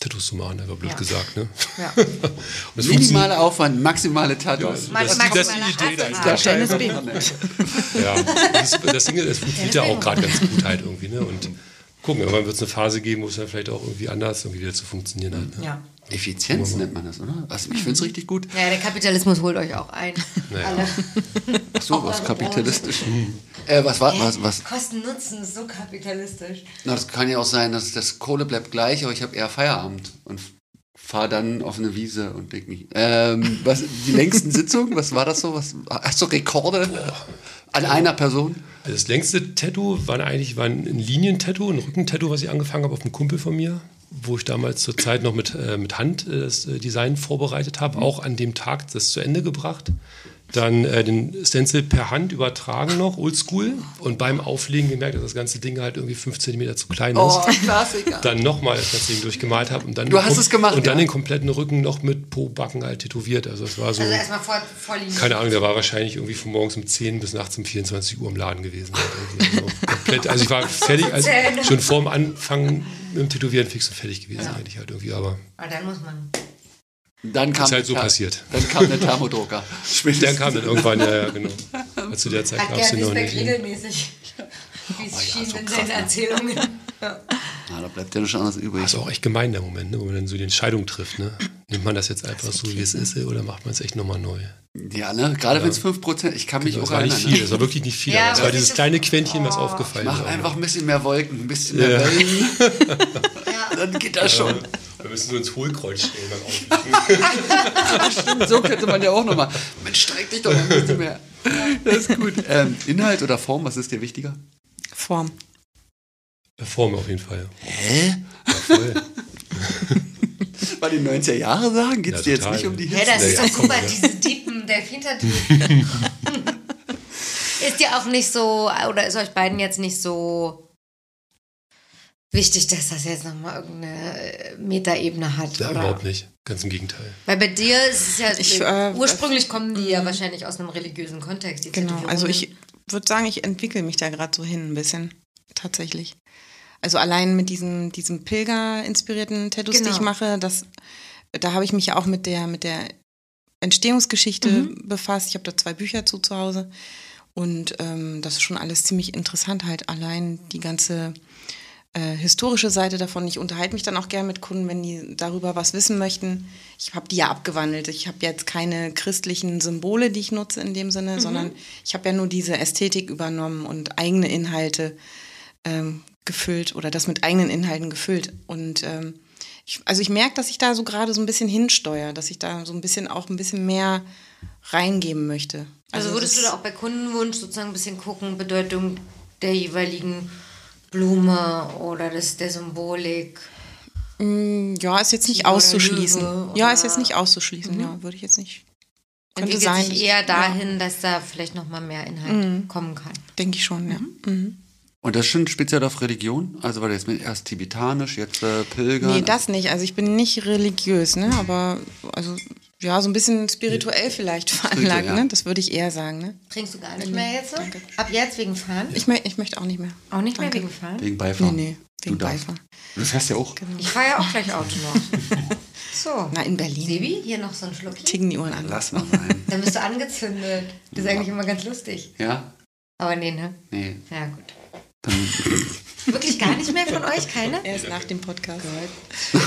Tattoos zu machen, einfach blöd Ja. gesagt. Ne? Ja. Und das Minimaler Aufwand, maximale Tattoos. Ja, das- maximaler das ist die Idee dahinter. Ah, das, ist- das Ding ist, es funktioniert ja auch gerade ganz gut halt irgendwie. Ne? Und gucken, irgendwann wird es eine Phase geben, wo es dann vielleicht auch irgendwie anders irgendwie wieder zu funktionieren hat. Ne? ja. Effizienz nennt man das, oder? Also ich finde es richtig gut. Ja, der Kapitalismus holt euch auch ein. Naja. Alle. Ach so, was kapitalistisch. Äh, was war, was, was? Kosten-Nutzen ist so kapitalistisch. Na, das kann ja auch sein, dass das Kohle bleibt gleich, aber ich habe eher Feierabend und fahre dann auf eine Wiese und denke mich. Ähm, was, die längsten Sitzungen, was war das so? Was, hast du Rekorde an einer Person? Also das längste Tattoo war eigentlich war ein Linientattoo, ein Rückentattoo, was ich angefangen habe auf einem Kumpel von mir, wo ich damals zur Zeit noch mit, äh, mit Hand äh, das äh, Design vorbereitet habe, auch an dem Tag das zu Ende gebracht. Dann äh, den Stencil per Hand übertragen noch, oldschool. Und beim Auflegen gemerkt, dass das ganze Ding halt irgendwie 5 cm zu klein ist. Oh, Klassiker. Dann nochmal das ganze Ding durchgemalt habe. Und dann Du den hast es gemacht, Und dann ja? den kompletten Rücken noch mit Po-Backen halt tätowiert. Also es war so, Also erstmal vor, vorliegen. keine Ahnung, der war wahrscheinlich irgendwie von morgens um 10 bis nachts um 24 Uhr im Laden gewesen. Also, komplett, also ich war fertig, also schon vorm Anfang mit dem Tätowieren fix und fertig gewesen eigentlich halt irgendwie. Aber Aber dann muss man. Dann kam ist halt so der- passiert. Dann kam der Thermodrucker. Dann kam dann irgendwann, ja, ja, genau. Also zu der Zeit gab es den noch nicht. regelmäßig. Wie es Oh ja, schien so in krass, seinen ne? Erzählungen. Ah, da bleibt ja nichts anderes übrig. Das ist auch echt gemein, der Moment, ne, wo man dann so die Entscheidung trifft. Ne? Nimmt man das jetzt einfach so, wie es ist, oder macht man es echt nochmal neu? Ja, ne? Gerade wenn es 5%, ich kann mich Das auch war nicht erinnern. viel, Ne? das war wirklich nicht viel. Ja, aber es aber war dieses diese- kleine Quäntchen, was Oh. aufgefallen Mach ist. einfach ein bisschen mehr Wolken, ein bisschen Ja. mehr Wellen. Ja. Dann geht das schon. Wir müssen nur ins Hohlkreuz stellen beim Auflegen. Stimmt, so könnte man ja auch nochmal. Mensch, streck dich doch ein bisschen mehr. Das ist gut. Ähm, Inhalt oder Form, was ist dir wichtiger? Form. Form auf jeden Fall. Hä? Ja, voll. Bei den 90er Jahre sagen, geht es Ja, dir jetzt nicht um die Ja, Hits? das ist Ja, doch komm, super, ja. diese deepen Delfin-Tattoos. ist dir auch nicht so, oder ist euch beiden jetzt nicht so wichtig, dass das jetzt nochmal irgendeine äh, Metaebene hat? Ja, oder? überhaupt nicht. Ganz im Gegenteil. Weil bei dir ist es ja, Ich, äh, ursprünglich kommen die ja wahrscheinlich aus einem religiösen Kontext. Die Genau, also ich würde sagen, ich entwickle mich da gerade so hin ein bisschen. Tatsächlich. Also allein mit diesen, diesen Pilger-inspirierten Tattoos, die Genau. ich mache, das, da habe ich mich ja auch mit der, mit der Entstehungsgeschichte Mhm. befasst. Ich habe da zwei Bücher zu zu Hause. Und ähm, das ist schon alles ziemlich interessant, halt allein die ganze äh, historische Seite davon. Ich unterhalte mich dann auch gern mit Kunden, wenn die darüber was wissen möchten. Ich habe die ja abgewandelt. Ich habe jetzt keine christlichen Symbole, die ich nutze in dem Sinne, sondern ich habe ja nur diese Ästhetik übernommen und eigene Inhalte ähm, gefüllt oder das mit eigenen Inhalten gefüllt. Und ähm, ich, also ich merke, dass ich da so gerade so ein bisschen hinsteuere, dass ich da so ein bisschen auch ein bisschen mehr reingeben möchte. Also würdest du da auch bei Kundenwunsch sozusagen ein bisschen gucken, Bedeutung der jeweiligen Blume oder des, der Symbolik? Mm, Ja, ist jetzt nicht oder auszuschließen. Löwe ja, ist jetzt nicht auszuschließen, ja, würde ich jetzt nicht. Könnte Entwickelt sein. sich eher ja, dahin, dass da vielleicht nochmal mehr Inhalt kommen kann. Denke ich schon, ja. Mhm. Und das schon speziell auf Religion? Also war das mit erst tibetanisch, jetzt äh, Pilger? Nee, das nicht. Also ich bin nicht religiös, ne? Aber also ja, so ein bisschen spirituell vielleicht veranlagt, ja. ne? Das würde ich eher sagen, ne? Trinkst du gar nicht mehr jetzt? Danke. Ab jetzt wegen Fahren? Ich, mö ich möchte auch nicht mehr. Auch nicht mehr Danke. wegen Fahren? Wegen Nee, Beifahrt. nee, wegen Du. Beifahrt. Du fährst ja auch. Ich fahre ja auch gleich Auto noch. So. Na, in Berlin. Sebi, hier noch so ein Schluck. Ticken die Uhren an. Lass mal sein. Dann bist du angezündet. Das ist eigentlich immer ganz lustig. ja? Aber nee, ne? Nee. Ja, gut. Dann, Wirklich gar nicht mehr von euch? Keine? Erst nach dem Podcast.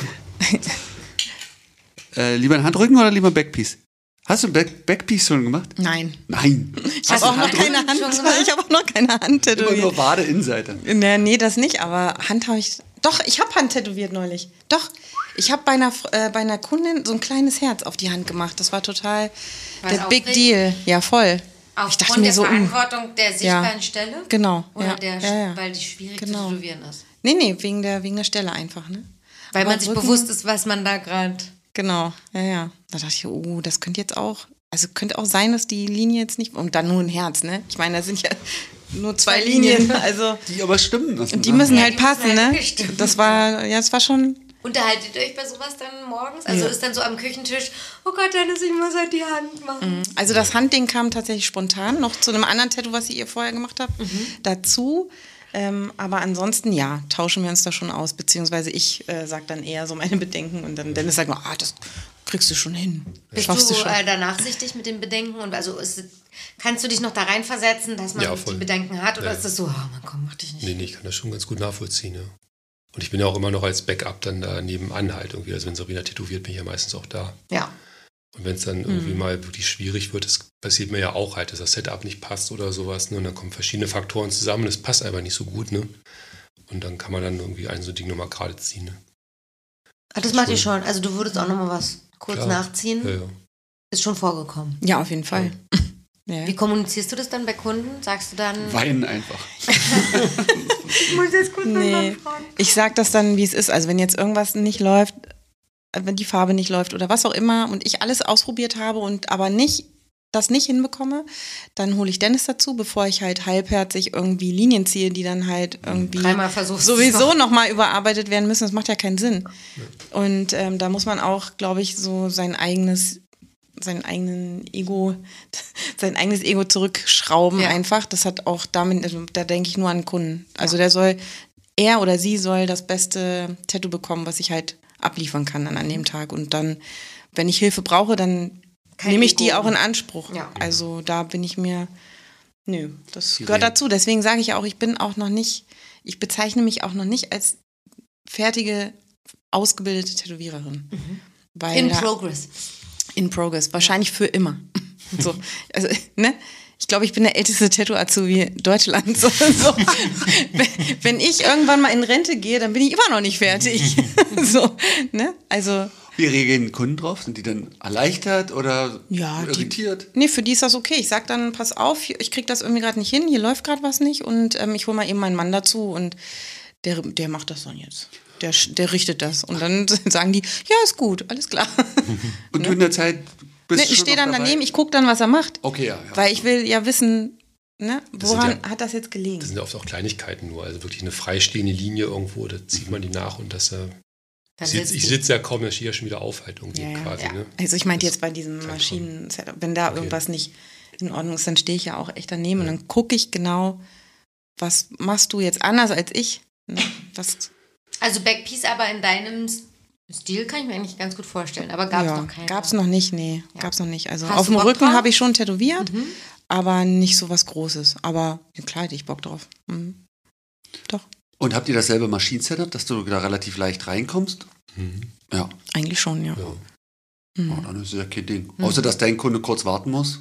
äh, lieber ein Handrücken oder lieber ein Backpiece? Hast du ein Back Backpiece schon gemacht? Nein. Nein. Ich habe auch noch keine Hand. Ich habe auch noch keine Hand Immer tätowiert. nur Wade-Innenseite. Nee, nee, das nicht, aber Hand habe ich. Doch, ich habe Hand tätowiert neulich. Doch. Ich habe bei einer, äh, bei einer Kundin so ein kleines Herz auf die Hand gemacht. Das war total War der Big? Deal. Ja, voll. Aufgrund ich dachte mir der so, uh, Verantwortung der sichtbaren Stelle? Genau, Oder ja, der, ja, ja. weil die schwierig Genau. zu tätowieren ist? nee, nee, wegen der, wegen der Stelle einfach, ne? Weil Aber man sich Rücken- bewusst ist, was man da gerade. Genau, ja, ja. Da dachte ich, oh, das könnte jetzt auch, also könnte auch sein, dass die Linie jetzt nicht, und dann nur ein Herz, ne? Ich meine, da sind ja nur zwei, Linien, also. Die aber stimmen müssen. Und die ne? müssen Ja, halt die müssen passen, halt ne? bestimmen. Das war, ja, das war schon, Unterhaltet ihr euch bei sowas dann morgens? Also Ja. ist dann so am Küchentisch, oh Gott, Dennis, ich muss halt die Hand machen. Also das Handding kam tatsächlich spontan, noch zu einem anderen Tattoo, was ihr vorher gemacht habt, dazu. Ähm, aber ansonsten, ja, tauschen wir uns da schon aus, beziehungsweise ich äh, sage dann eher so meine Bedenken und dann Dennis sagt, nur, ah, das kriegst du schon hin. Bist Schaffst du du schon. äh, da nachsichtig mit den Bedenken? Und also ist, kannst du dich noch da reinversetzen, dass man Ja, die. Bedenken hat? Oder Ja. ist das so, oh man komm, mach dich nicht. Nee, nee, ich kann das schon ganz gut nachvollziehen, ja. Und ich bin ja auch immer noch als Backup dann da nebenan halt irgendwie. Also wenn Sabrina tätowiert, bin ich ja meistens auch da. Ja. Und wenn es dann irgendwie mal wirklich schwierig wird, das passiert mir ja auch halt, dass das Setup nicht passt oder sowas. Ne? Und dann kommen verschiedene Faktoren zusammen, das passt einfach nicht so gut, ne? Und dann kann man dann irgendwie ein so ein Ding nochmal gerade ziehen. Ne? Ach, das macht ihr schon. Also du würdest auch noch mal was kurz Klar. nachziehen. Ja, ja. Ist schon vorgekommen. Ja, auf jeden Fall. Ja. Wie kommunizierst du das dann bei Kunden? Sagst du dann, Weinen einfach. ich muss jetzt kurz Nee. Ich sag das dann, wie es ist. Also wenn jetzt irgendwas nicht läuft, wenn die Farbe nicht läuft oder was auch immer und ich alles ausprobiert habe und aber nicht das nicht hinbekomme, dann hole ich Dennis dazu, bevor ich halt halbherzig irgendwie Linien ziehe, die dann halt irgendwie sowieso noch. nochmal überarbeitet werden müssen. Das macht ja keinen Sinn. Und ähm, da muss man auch, glaube ich, so sein eigenes sein eigenen Ego, sein eigenes Ego zurückschrauben Ja. einfach. Das hat auch damit, also da denke ich nur an den Kunden. Also der soll, er oder sie soll das beste Tattoo bekommen, was ich halt abliefern kann dann an dem Tag. Und dann, wenn ich Hilfe brauche, dann Kein nehme ich die Ego. auch in Anspruch. Ja. Also da bin ich mir, nö, das Die gehört Re- dazu. Deswegen sage ich auch, ich bin auch noch nicht, ich bezeichne mich auch noch nicht als fertige, ausgebildete Tätowiererin. Weil In da- progress. In progress, wahrscheinlich für immer. So, also, ne? Ich glaube, ich bin der älteste Tattoo-Azubi Deutschlands. So, so. Wenn- ich irgendwann mal in Rente gehe, dann bin ich immer noch nicht fertig. So, ne? Also, Wie reagieren Kunden drauf? Sind die dann erleichtert oder ja, die, irritiert? nee, für die ist das okay. Ich sag dann, pass auf, ich krieg das irgendwie gerade nicht hin, hier läuft gerade was nicht und ähm, ich hole mal eben meinen Mann dazu und der, der macht das dann jetzt. Der, der richtet das. Und dann sagen die, ja, ist gut, alles klar. Und du in der Zeit bist Ne, du ich stehe dann dabei? daneben, ich gucke dann, was er macht. Okay, ja. ja. Weil ich will ja wissen, ne, Das woran ja- hat das jetzt Das gelegen? sind ja oft auch Kleinigkeiten nur. Also wirklich eine freistehende Linie irgendwo, da zieht man die nach und das. Äh, ich sitz- ich sitze ja kaum, da stehe ich ja schon wieder auf halt irgendwie Ja, quasi. Ja. Ne? Also ich meinte Das jetzt bei diesem Maschinen-Setup, wenn da Okay. irgendwas nicht in Ordnung ist, dann stehe ich ja auch echt daneben und dann gucke ich genau, was machst du jetzt anders als ich? Ne? Was, Also Backpiece aber in deinem Stil kann ich mir eigentlich ganz gut vorstellen. Aber gab es ja, noch keinen. Gab's noch nicht, nee, Ja. gab's noch nicht. Also Hast auf dem Bock Rücken habe ich schon tätowiert, Mhm. aber nicht so was Großes. Aber ja, klar hätte ich Bock drauf. Mhm. Doch, Und habt ihr dasselbe Maschinensetup, dass du da relativ leicht reinkommst? Mhm. Ja. eigentlich schon, ja. Ja. Mhm. Oh, dann ist es ja kein Ding. Mhm. Außer, dass dein Kunde kurz warten muss.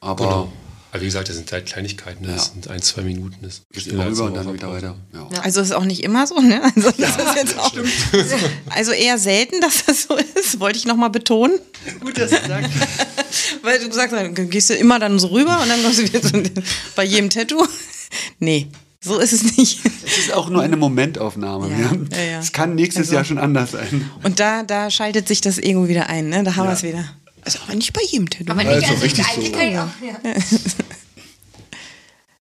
Aber Genau. Aber wie gesagt, das sind halt Kleinigkeiten. Das Ja. sind ein, zwei Minuten. Das geht immer rüber und dann wieder weiter. Ja. Ja. Also ist auch nicht immer so, ne? Also, das ist jetzt auch, also eher selten, dass das so ist, wollte ich nochmal betonen. Gut, dass du sagst. Weil du gesagt hast, dann gehst du immer dann so rüber und dann kommst du wieder so bei jedem Tattoo. Nee, so ist es nicht. Es ist auch nur eine Momentaufnahme. Ja, Ja, ja, ja. Es kann nächstes Also- Jahr schon anders sein. Und da, da schaltet sich das Ego wieder ein, ne? Da haben Ja. wir es wieder. Also aber nicht bei jedem Tattoo. Aber nicht Also also richtig so. auch, ja.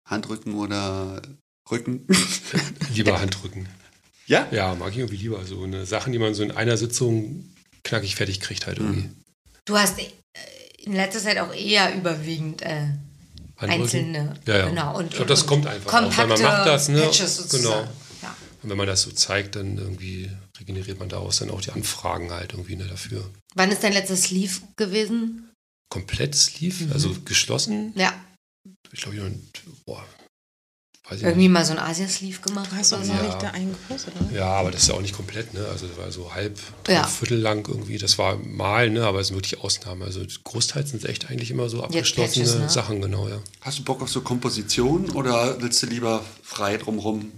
Handrücken oder Rücken. Lieber Handrücken. Ja? Ja, mag ich irgendwie lieber. So eine Sachen, die man so in einer Sitzung knackig fertig kriegt halt irgendwie. Mhm. Du hast äh, in letzter Zeit auch eher überwiegend äh, einzelne. Ja, ja. Genau. Und, ich glaube, das und kommt einfach. auch, Kompakte weil man macht das, ne? Genau. Ja. Und wenn man das so zeigt, dann irgendwie regeneriert man daraus dann auch die Anfragen halt irgendwie ne, dafür. Wann ist dein letztes Sleeve gewesen? Komplett Sleeve, Mhm. also geschlossen. Ja, Ich glaube, boah, weiß ich irgendwie nicht. mal so ein Asia-Sleeve gemacht. Du hast so. Ja. nicht da einen gepostet, oder? Ja, aber das ist ja auch nicht komplett, ne? Also das war so halb, Ja. Viertel lang irgendwie. Das war mal, ne? Aber es sind wirklich Ausnahmen. Also großteils sind es echt eigentlich immer so abgeschlossene Patches, ne? Sachen, genau, ja. Hast du Bock auf so Komposition oder willst du lieber frei drumrum?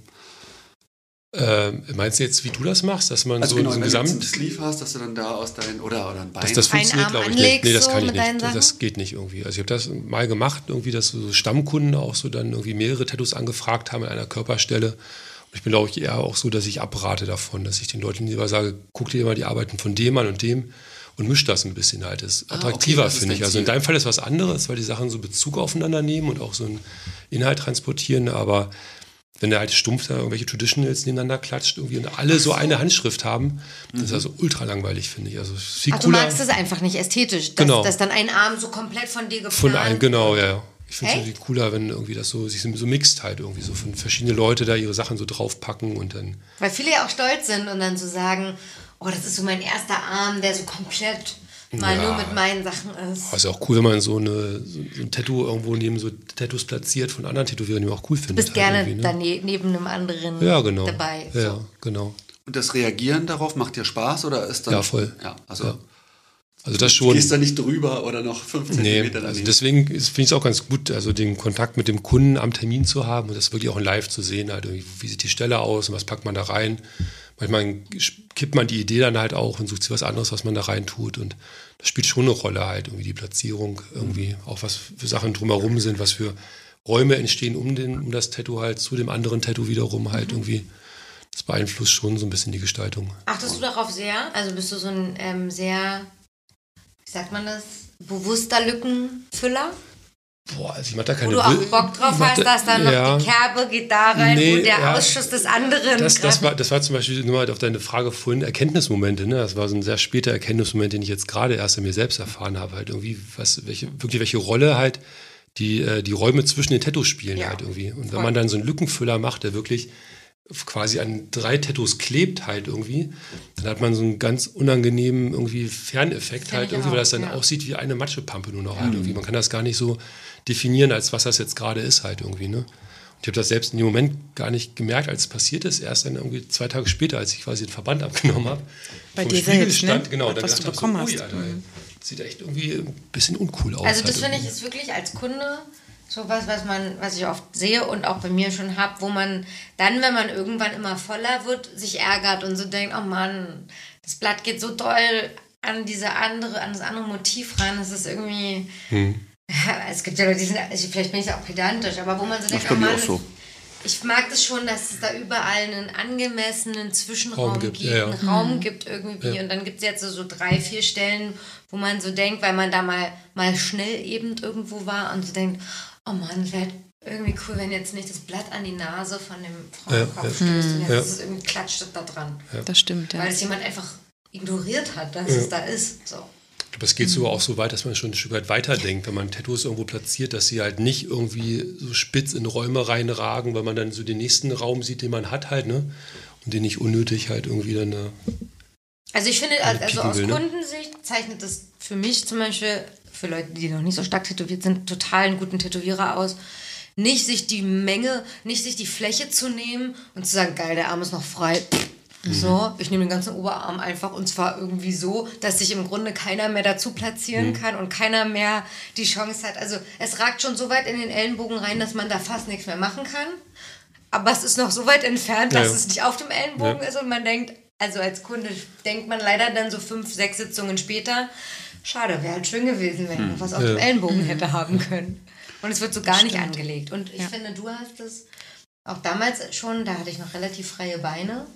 Ähm, meinst du jetzt, wie du das machst, dass man Also so genau, so wenn ein du einen Sleeve hast, dass du dann da aus deinen oder oder ein Bein. Das, das funktioniert, glaube ich, nicht. Nee, das so kann ich mit deinen nicht. Das geht nicht irgendwie. Also ich habe das mal gemacht, irgendwie, dass so Stammkunden auch so dann irgendwie mehrere Tattoos angefragt haben an einer Körperstelle. Und ich bin, glaube ich, eher auch so, dass ich abrate davon, dass ich den Leuten lieber sage, guck dir mal die Arbeiten von dem an und dem und misch das ein bisschen halt. Das ist Ah, okay, attraktiver, das ist finde ich. Also in deinem Fall ist was anderes, weil die Sachen so Bezug aufeinander nehmen und auch so einen Inhalt transportieren, aber wenn der halt stumpf da irgendwelche Traditionals nebeneinander klatscht irgendwie und alle so eine Handschrift haben, das ist also ultra langweilig, finde ich. Also viel Ach, du cooler. magst es einfach nicht ästhetisch, dass, Genau. dass dann ein Arm so komplett von dir geplant Von einem, genau, ja. Ich finde es cooler, wenn irgendwie das so sich so mixt halt irgendwie, so von verschiedene Leute da ihre Sachen so draufpacken und dann. Weil viele ja auch stolz sind und dann so sagen, oh, das ist so mein erster Arm, der so komplett mal Ja. nur mit meinen Sachen ist. Aber ist ja auch cool, wenn man so, eine, so ein Tattoo irgendwo neben so Tattoos platziert von anderen Tätowierern, die man auch cool Du findet. bist gerne halt irgendwie, ne? dane- neben einem anderen Ja, genau. dabei. Ja, So. ja, genau. Und das Reagieren darauf macht dir Spaß oder ist dann Ja, voll. Ja, also Ja. Also das du schon. gehst da nicht drüber oder noch fünf Nee, Zentimeter also daneben. deswegen ist- finde ich es auch ganz gut, also den Kontakt mit dem Kunden am Termin zu haben und das wirklich auch in live zu sehen, halt wie sieht die Stelle aus und was packt man da rein. Manchmal kippt man die Idee dann halt auch und sucht sich was anderes, was man da rein tut und das spielt schon eine Rolle halt, irgendwie die Platzierung, irgendwie auch was für Sachen drumherum sind, was für Räume entstehen um, den, um das Tattoo halt zu dem anderen Tattoo wiederum halt irgendwie. Das beeinflusst schon so ein bisschen die Gestaltung. Achtest du darauf sehr? Also bist du so ein ähm, sehr, wie sagt man das, bewusster Lückenfüller? Boah, also ich mach da Wo keine du auch Bock drauf hast, da- dass dann noch ja. die Kerbe geht da rein, Nee, wo der ja. Ausschuss des anderen Das, das, war, das war zum Beispiel nur halt auf deine Frage vorhin, Erkenntnismomente. Ne? Das war so ein sehr später Erkenntnismoment, den ich jetzt gerade erst an mir selbst erfahren habe. Halt irgendwie, was, welche, wirklich welche Rolle halt die, äh, die Räume zwischen den Tattoos spielen Ja, halt irgendwie. Und voll. wenn man dann so einen Lückenfüller macht, der wirklich quasi an drei Tattoos klebt halt irgendwie, dann hat man so einen ganz unangenehmen irgendwie Ferneffekt Finde halt irgendwie, auch, weil das dann ja. aussieht wie eine Matschepampe nur noch halt irgendwie. Man kann das gar nicht so definieren, als was das jetzt gerade ist halt irgendwie, ne? Und ich habe das selbst in dem Moment gar nicht gemerkt, als es passiert ist. Erst dann irgendwie zwei Tage später, als ich quasi den Verband abgenommen habe. Bei dir Spiegel selbst, ne? stand, genau, und dann Was du gedacht bekommen hab, so, hast. Alter, das sieht echt irgendwie ein bisschen uncool aus. Also das halt finde ich ist wirklich als Kunde sowas, was man, was ich oft sehe und auch bei mir schon habe, wo man dann, wenn man irgendwann immer voller wird, sich ärgert und so denkt, oh Mann, das Blatt geht so doll an diese andere, an das andere Motiv ran, das ist irgendwie. Hm. Es gibt ja Leute, die sind, also vielleicht bin ich auch pedantisch, aber wo man so denkt, oh Mann, auch so. Ich mag das schon, dass es da überall einen angemessenen Zwischenraum Raum gibt, gibt, ja, ja. einen Raum gibt irgendwie. Ja. Und dann gibt es jetzt so, so drei, vier Stellen, wo man so denkt, weil man da mal, mal schnell eben irgendwo war und so denkt, oh Mann, es wäre irgendwie cool, wenn jetzt nicht das Blatt an die Nase von dem Frauenkopf Ja, stößt und jetzt Ja. ist es irgendwie klatscht da dran. Das stimmt, ja. Weil es jemand einfach ignoriert hat, dass es da ist. So. Aber es geht sogar auch so weit, dass man schon ein Stück weit weiterdenkt, wenn man Tattoos irgendwo platziert, dass sie halt nicht irgendwie so spitz in Räume reinragen, weil man dann so den nächsten Raum sieht, den man hat halt, ne? Und den nicht unnötig halt irgendwie dann da. Also ich finde, also aus will, ne? Kundensicht zeichnet das für mich zum Beispiel, für Leute, die noch nicht so stark tätowiert sind, total einen guten Tätowierer aus. Nicht sich die Menge, nicht sich die Fläche zu nehmen und zu sagen, geil, der Arm ist noch frei. So, ich nehme den ganzen Oberarm einfach und zwar irgendwie so, dass sich im Grunde keiner mehr dazu platzieren kann und keiner mehr die Chance hat. Also es ragt schon so weit in den Ellenbogen rein, dass man da fast nichts mehr machen kann. Aber es ist noch so weit entfernt, dass Ja, ja. es nicht auf dem Ellenbogen Ja. ist und man denkt, also als Kunde denkt man leider dann so fünf, sechs Sitzungen später, schade, wäre halt schön gewesen, wenn ich noch was auf dem. Ellenbogen hätte haben können. Und es wird so gar nicht angelegt. Und ich finde, du hast es auch damals schon, da hatte ich noch relativ freie Beine,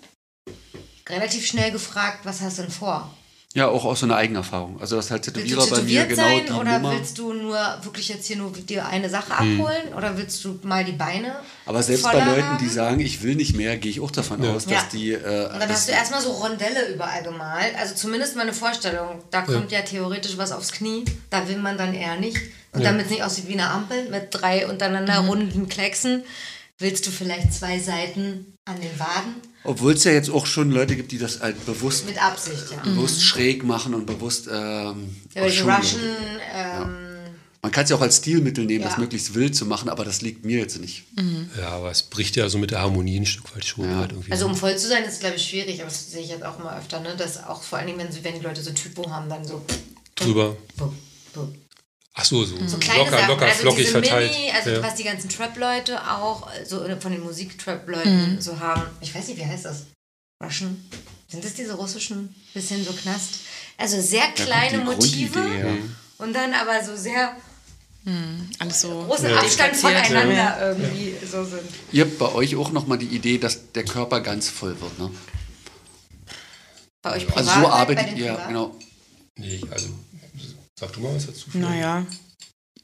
relativ schnell gefragt, was hast du denn vor? Ja, auch aus so einer Eigenerfahrung. Also das ist halt Tätowierer bei mir genau sein die oder Nummer. willst du nur wirklich jetzt hier nur dir eine Sache abholen oder willst du mal die Beine Aber selbst bei Leuten, haben? die sagen, ich will nicht mehr, gehe ich auch davon Ja. aus, dass Ja. die. Äh, Und dann hast du erstmal so Rondelle überall gemalt. Also zumindest mal eine Vorstellung. Da kommt ja, theoretisch was aufs Knie. Da will man dann eher nicht. Und damit es nicht aussieht wie eine Ampel mit drei untereinander runden Klecksen, willst du vielleicht zwei Seiten an den Waden Obwohl es ja jetzt auch schon Leute gibt, die das halt bewusst, mit Absicht, ja. bewusst schräg machen und bewusst. Ähm, Ja, die Russian, ähm, Man kann es ja auch als Stilmittel nehmen, Ja. das möglichst wild zu machen, aber das liegt mir jetzt nicht. Ja, aber es bricht ja so mit der Harmonie ein Stück weit schon halt irgendwie. also um voll zu sein, ist glaube ich schwierig, aber das sehe ich jetzt auch immer öfter, ne? Dass auch vor allen Dingen, wenn, sie- wenn die Leute so Typo haben, dann so. drüber. bup, bup. Ach so, so, So kleine locker, Sachen, locker, also flockig diese verteilt. Mini, also ja. was die ganzen Trap-Leute auch so von den Musik-Trap-Leuten Mhm. so haben. Ich weiß nicht, wie heißt das? Russian? Sind das diese russischen, bisschen so Knast? Also sehr kleine Motive ja. und dann aber so sehr Alles so. großen Ja. Abstand voneinander irgendwie so sind. Ihr habt bei euch auch nochmal die Idee, dass der Körper ganz voll wird, ne? Bei euch privat? Also so bei arbeitet ihr, Privat? genau. Nee, also sag du mal was dazu. Naja,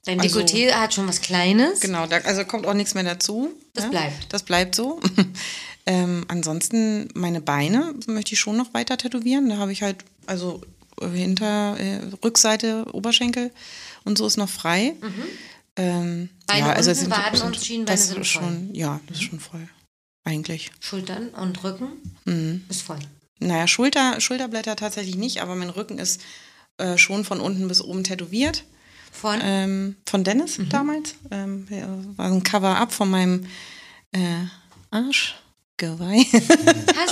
Dein Also- Dekolleté hat schon was Kleines. genau. Da, also kommt auch nichts mehr dazu. Das ja? bleibt. Das bleibt so. ähm, ansonsten meine Beine möchte ich schon noch weiter tätowieren. Da habe ich halt, also äh, hinter, äh, Rückseite, Oberschenkel und so ist noch frei. Ähm, Mhm. Beine ja, also es unten, sind, Waden sind, und Schienbeine das sind ist voll. Mhm. schon, ja, das ist schon voll. Eigentlich. Schultern und Rücken Mhm. ist voll. Naja, Schulter, Schulterblätter tatsächlich nicht, aber mein Rücken ist äh, schon von unten bis oben tätowiert. Von Ähm, von Dennis Mhm. damals. Ähm, war ein Cover-up von meinem äh, Arschgeweih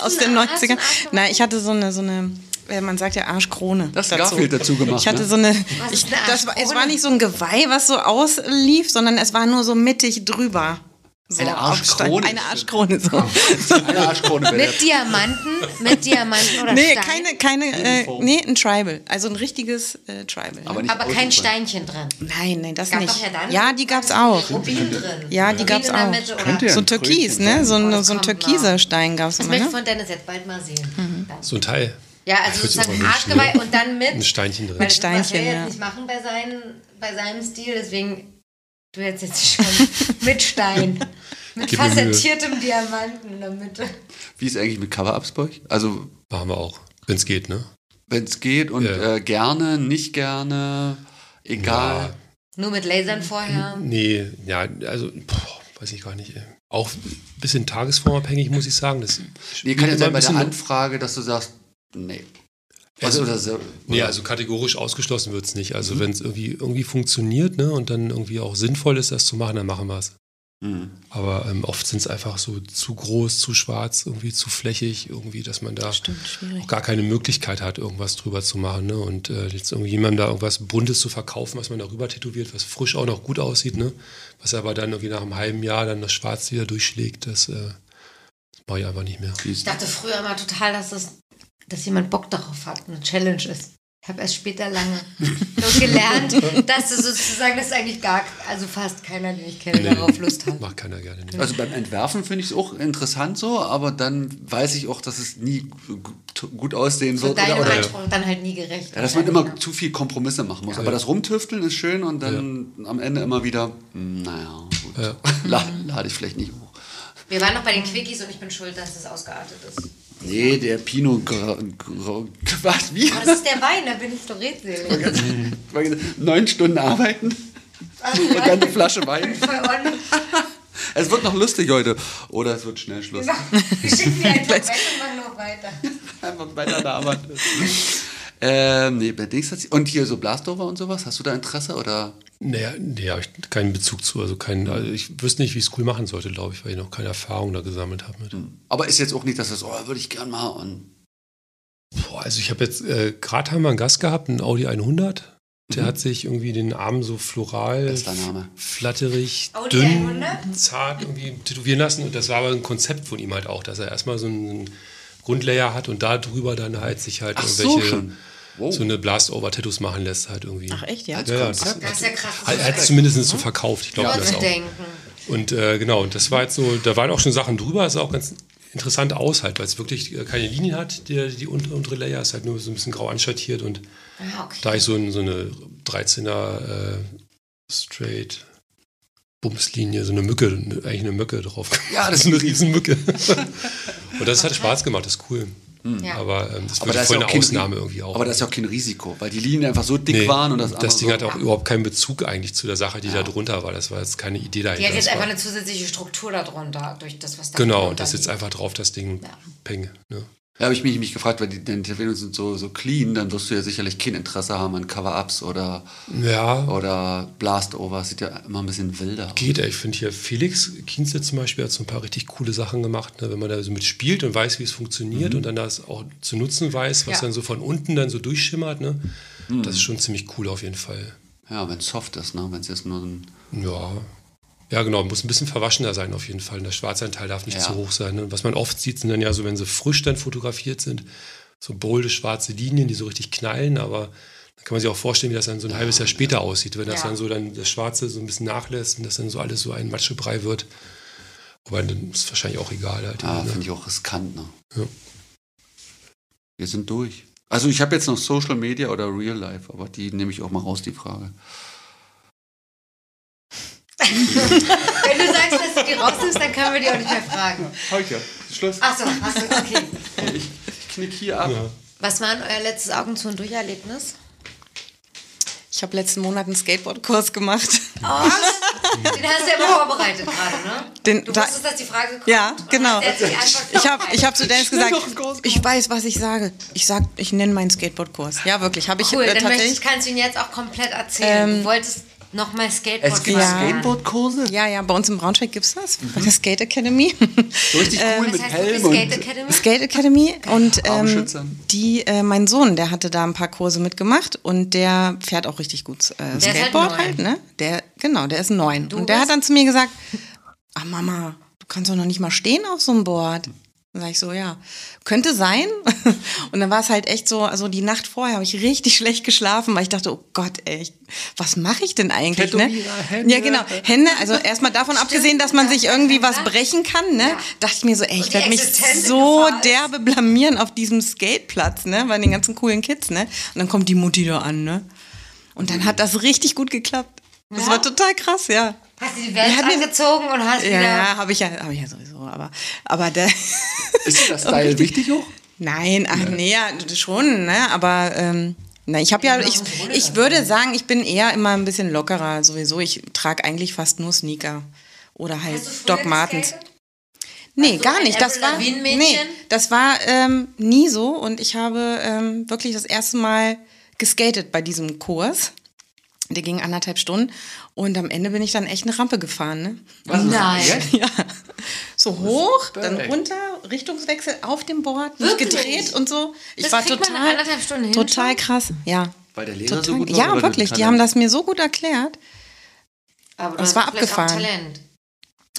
aus den einen- hast du 90ern. einen Arschgeweih? Nein, ich hatte so eine, so eine äh, man sagt ja Arschkrone. Das Garfield dazu gemacht, Ich hatte ne? so eine, Was ich, das war, es war nicht so ein Geweih, was so auslief, sondern es war nur so mittig drüber. So Eine Arschkrone. Eine Arschkrone, so. Eine Arschkrone mit Diamanten, mit Diamanten oder Nee, Stein, keine, keine, äh, nee, ein Tribal. Also ein richtiges äh, Tribal. Aber aber kein. Steinchen drin. Nein, nein, das Gab nicht. doch ja dann ja, die gab's auch. Rubin drin. Ja, die Rubin gab's auch. Mitte So ein Türkis, ne? So Oh, ein, das so ein türkiser noch. Stein gab's Das immer, möchte ich ne? von Dennis jetzt bald mal sehen. Dann. So ein Teil. Ja, also sozusagen Arschgeweih und dann mit. Ein Steinchen drin. Das Steinchen, was er jetzt nicht machen bei, seinen, bei seinem Stil, deswegen du jetzt jetzt schon mit Stein. Mit facettiertem Diamanten in der Mitte. Wie ist eigentlich mit Cover-Ups bei euch? Also, Machen wir auch, wenn es geht, ne? wenn es geht und Ja. äh, gerne, nicht gerne, egal. Nur mit Lasern vorher. Nee, ja, also, boah, weiß ich gar nicht. ey. Auch ein bisschen tagesformabhängig, muss ich sagen. Das Nee, kann ja immer sein ein bei der bisschen- Anfrage, dass du sagst, nee. Also, Also- oder so, Nee, also kategorisch ausgeschlossen wird es nicht. Also Mhm. wenn es irgendwie, irgendwie funktioniert ne, und dann irgendwie auch sinnvoll ist, das zu machen, dann machen wir es. Mhm. Aber ähm, oft sind es einfach so zu groß, zu schwarz, irgendwie zu flächig, irgendwie, dass man da Stimmt, auch gar keine Möglichkeit hat, irgendwas drüber zu machen. Ne? Und äh, jetzt irgendwie jemandem da irgendwas Buntes zu verkaufen, was man darüber tätowiert, was frisch auch noch gut aussieht, ne? was aber dann irgendwie nach einem halben Jahr dann das Schwarz wieder durchschlägt, das, äh, das mache ich einfach nicht mehr. Ich dachte früher immer total, dass das dass jemand Bock darauf hat, eine Challenge ist. Ich habe erst später lange so gelernt, dass du sozusagen, dass eigentlich gar, also fast keiner, den ich kenne, darauf Lust hat. Macht keiner gerne. Nee. Also beim Entwerfen finde ich es auch interessant so, aber dann weiß ich auch, dass es nie gut, aussehen So wird. deinem Oder, oder, Anspruch dann halt nie gerecht. ja, dass man immer zu viel Kompromisse machen muss. Aber das Rumtüfteln ist schön und dann am Ende immer wieder, hm, naja, gut, Ja. La- lade ich vielleicht nicht hoch. Wir waren noch bei den Quickies und ich bin schuld, dass das ausgeartet ist. Nee, der Pinot was, wie? Aber das ist der Wein, da bin ich so redselig. Neun Stunden arbeiten und dann eine Flasche Wein. Es wird noch lustig heute. Oder es wird schnell Schluss. Wir schicken die einfach weg und machen noch weiter. Einfach weiter da arbeiten. Ähm, nee, bei Dings hat sie- Und hier so Blastover und sowas, hast du da Interesse oder? Naja, nee, habe ich keinen Bezug zu. Also, keinen, also ich wüsste nicht, wie ich es cool machen sollte, glaube ich, weil ich noch keine Erfahrung da gesammelt habe mit. Aber ist jetzt auch nicht, dass das, oh, würde ich gern mal. Und Boah, also ich habe jetzt, äh, gerade haben wir einen Gast gehabt, einen Audi 100. Der Mhm. hat sich irgendwie den Arm so floral, flatterig, Audi dünn, 100? zart irgendwie tätowieren lassen. Und das war aber ein Konzept von ihm halt auch, dass er erstmal so einen Grundlayer hat und da drüber dann halt sich halt Ach so, irgendwelche schon. Wow. so eine Blast-Over-Tattoos machen lässt halt irgendwie. Ach echt, ja? Als Ja, ja, Konzept. Das ist ja krass. Er hat es zumindest so verkauft, ich glaube Ja, das zu auch. denken. Und äh, genau, und das war jetzt so, da waren auch schon Sachen drüber, es sah auch ganz interessant aus halt, weil es wirklich äh, keine Linien hat, die, die untere, untere Layer ist halt nur so ein bisschen grau anschattiert und Ah, okay. da ich so, ein, so eine 13er äh, Straight Bumslinie, so eine Mücke, eigentlich eine Mücke drauf. Ja, das ist eine Riesenmücke. und das hat Spaß gemacht, das ist cool. Ja. Aber ähm, das Aber ist voll ja eine auch kein, Ausnahme irgendwie auch. Aber das ist ja auch kein Risiko, weil die Linien einfach so dick Nee, waren und das, das Ding andere hat auch überhaupt keinen Bezug eigentlich zu der Sache, die da drunter war. Das war jetzt keine Idee dahinter. Die hat jetzt einfach eine zusätzliche Struktur darunter, durch das, was da Genau, das sitzt einfach drauf, das Ding. Ja. Peng. Ne? Da habe ich mich, mich gefragt, weil die deine Tätowierungen sind so, so clean, dann wirst du ja sicherlich kein Interesse haben an Cover-Ups oder, Ja, oder Blast-Over. Sieht ja immer ein bisschen wilder aus. geht. Ich finde hier Felix Kienze zum Beispiel hat so ein paar richtig coole Sachen gemacht, ne? wenn man da so mit spielt und weiß, wie es funktioniert und dann das auch zu nutzen weiß, was Ja. dann so von unten dann so durchschimmert. Ne? Das ist schon ziemlich cool auf jeden Fall. Ja, wenn es soft ist, ne? wenn es jetzt nur ein. Ja. Ja, genau, muss ein bisschen verwaschener sein auf jeden Fall. Und der Schwarzanteil darf nicht Ja. zu hoch sein. Ne? Was man oft sieht, sind dann ja so, wenn sie frisch dann fotografiert sind, so bolde schwarze Linien, die so richtig knallen, aber dann kann man sich auch vorstellen, wie das dann so ein halbes Jahr später aussieht, wenn das Ja. dann so dann das Schwarze so ein bisschen nachlässt und das dann so alles so ein Matschebrei wird. Aber dann ist wahrscheinlich auch egal halt. Ah, ne? finde ich auch riskant. Ne? Ja. Wir sind durch. Also ich habe jetzt noch Social Media oder Real Life, aber die nehme ich auch mal raus, die Frage. Wenn du sagst, dass du die rausnimmst, dann können wir die auch nicht mehr fragen. Heute, Schluss. Achso, achso, okay. Ich, ich knick hier ab. Ja. Was war denn euer letztes Augen zu und Durcherlebnis? Ich habe letzten Monat einen Skateboardkurs gemacht. Den hast du ja immer vorbereitet gerade, ne? Den, Du da, wusstest, dass die Frage kommt. ja, genau. Ich habe ich hab zu Dennis gesagt, ich weiß, was ich sage. Ich sag, ich nenne meinen Skateboardkurs. Ja, wirklich. Habe ich Cool, äh, dann möchte ich, tatsächlich. kannst du ihn jetzt auch komplett erzählen. du wolltest nochmal Skateboard Es gibt Ja. Skateboardkurse? Ja, ja, bei uns im Braunschweig gibt es das. Bei der Skate Academy. So richtig cool Was mit Helm das? Skate und Academy? Skate Academy und ähm, die, äh, mein Sohn, der hatte da ein paar Kurse mitgemacht und der fährt auch richtig gut äh, ist halt Skateboard neun. halt, ne? Der, genau, der ist neun. Du und der hat dann zu mir gesagt, ah Mama, du kannst doch noch nicht mal stehen auf so einem Board. Dann sag ich so, ja, könnte sein. Und dann war es halt echt so, also die Nacht vorher habe ich richtig schlecht geschlafen, weil ich dachte, oh Gott, ey, was mache ich denn eigentlich? Ne? Hände. Ja, genau. Hände, also erstmal davon abgesehen, dass man sich irgendwie was brechen kann, ne? Ja. Dachte ich mir so, ey, ich werde mich so derbe blamieren auf diesem Skateplatz, ne? Bei den ganzen coolen Kids, ne? Und dann kommt die Mutti da an, ne? Und dann hat das richtig gut geklappt. Das Ja? war total krass, ja. Hast du die Welt Ja, angezogen und hast Ja, wieder... ja habe ich ja, habe ich ja sowieso, aber, aber der, Ist dir das Style wichtig auch? nein, ach nee, ja, schon, ne? Aber ähm, na, ich habe ja, ich, ich würde sagen, ich bin eher immer ein bisschen lockerer sowieso. Ich trage eigentlich fast nur Sneaker oder halt Hast du früher Doc Martens. Nee, Also gar ein nicht. Das war, nee, das war ähm, nie so und ich habe ähm, wirklich das erste Mal geskatet bei diesem Kurs. Der ging anderthalb Stunden und am Ende bin ich dann echt eine Rampe gefahren. Ne? Nein. Ja. So hoch, dann runter, Richtungswechsel auf dem Board, Wirklich? gedreht und so. Ich Das war kriegt man in total, anderthalb Stunden hin total krass. Ja. Weil der Lehrer so Total, gut war? ja, wirklich. Die haben das mir so gut erklärt. Aber Das war vielleicht auch abgefahren. Talent.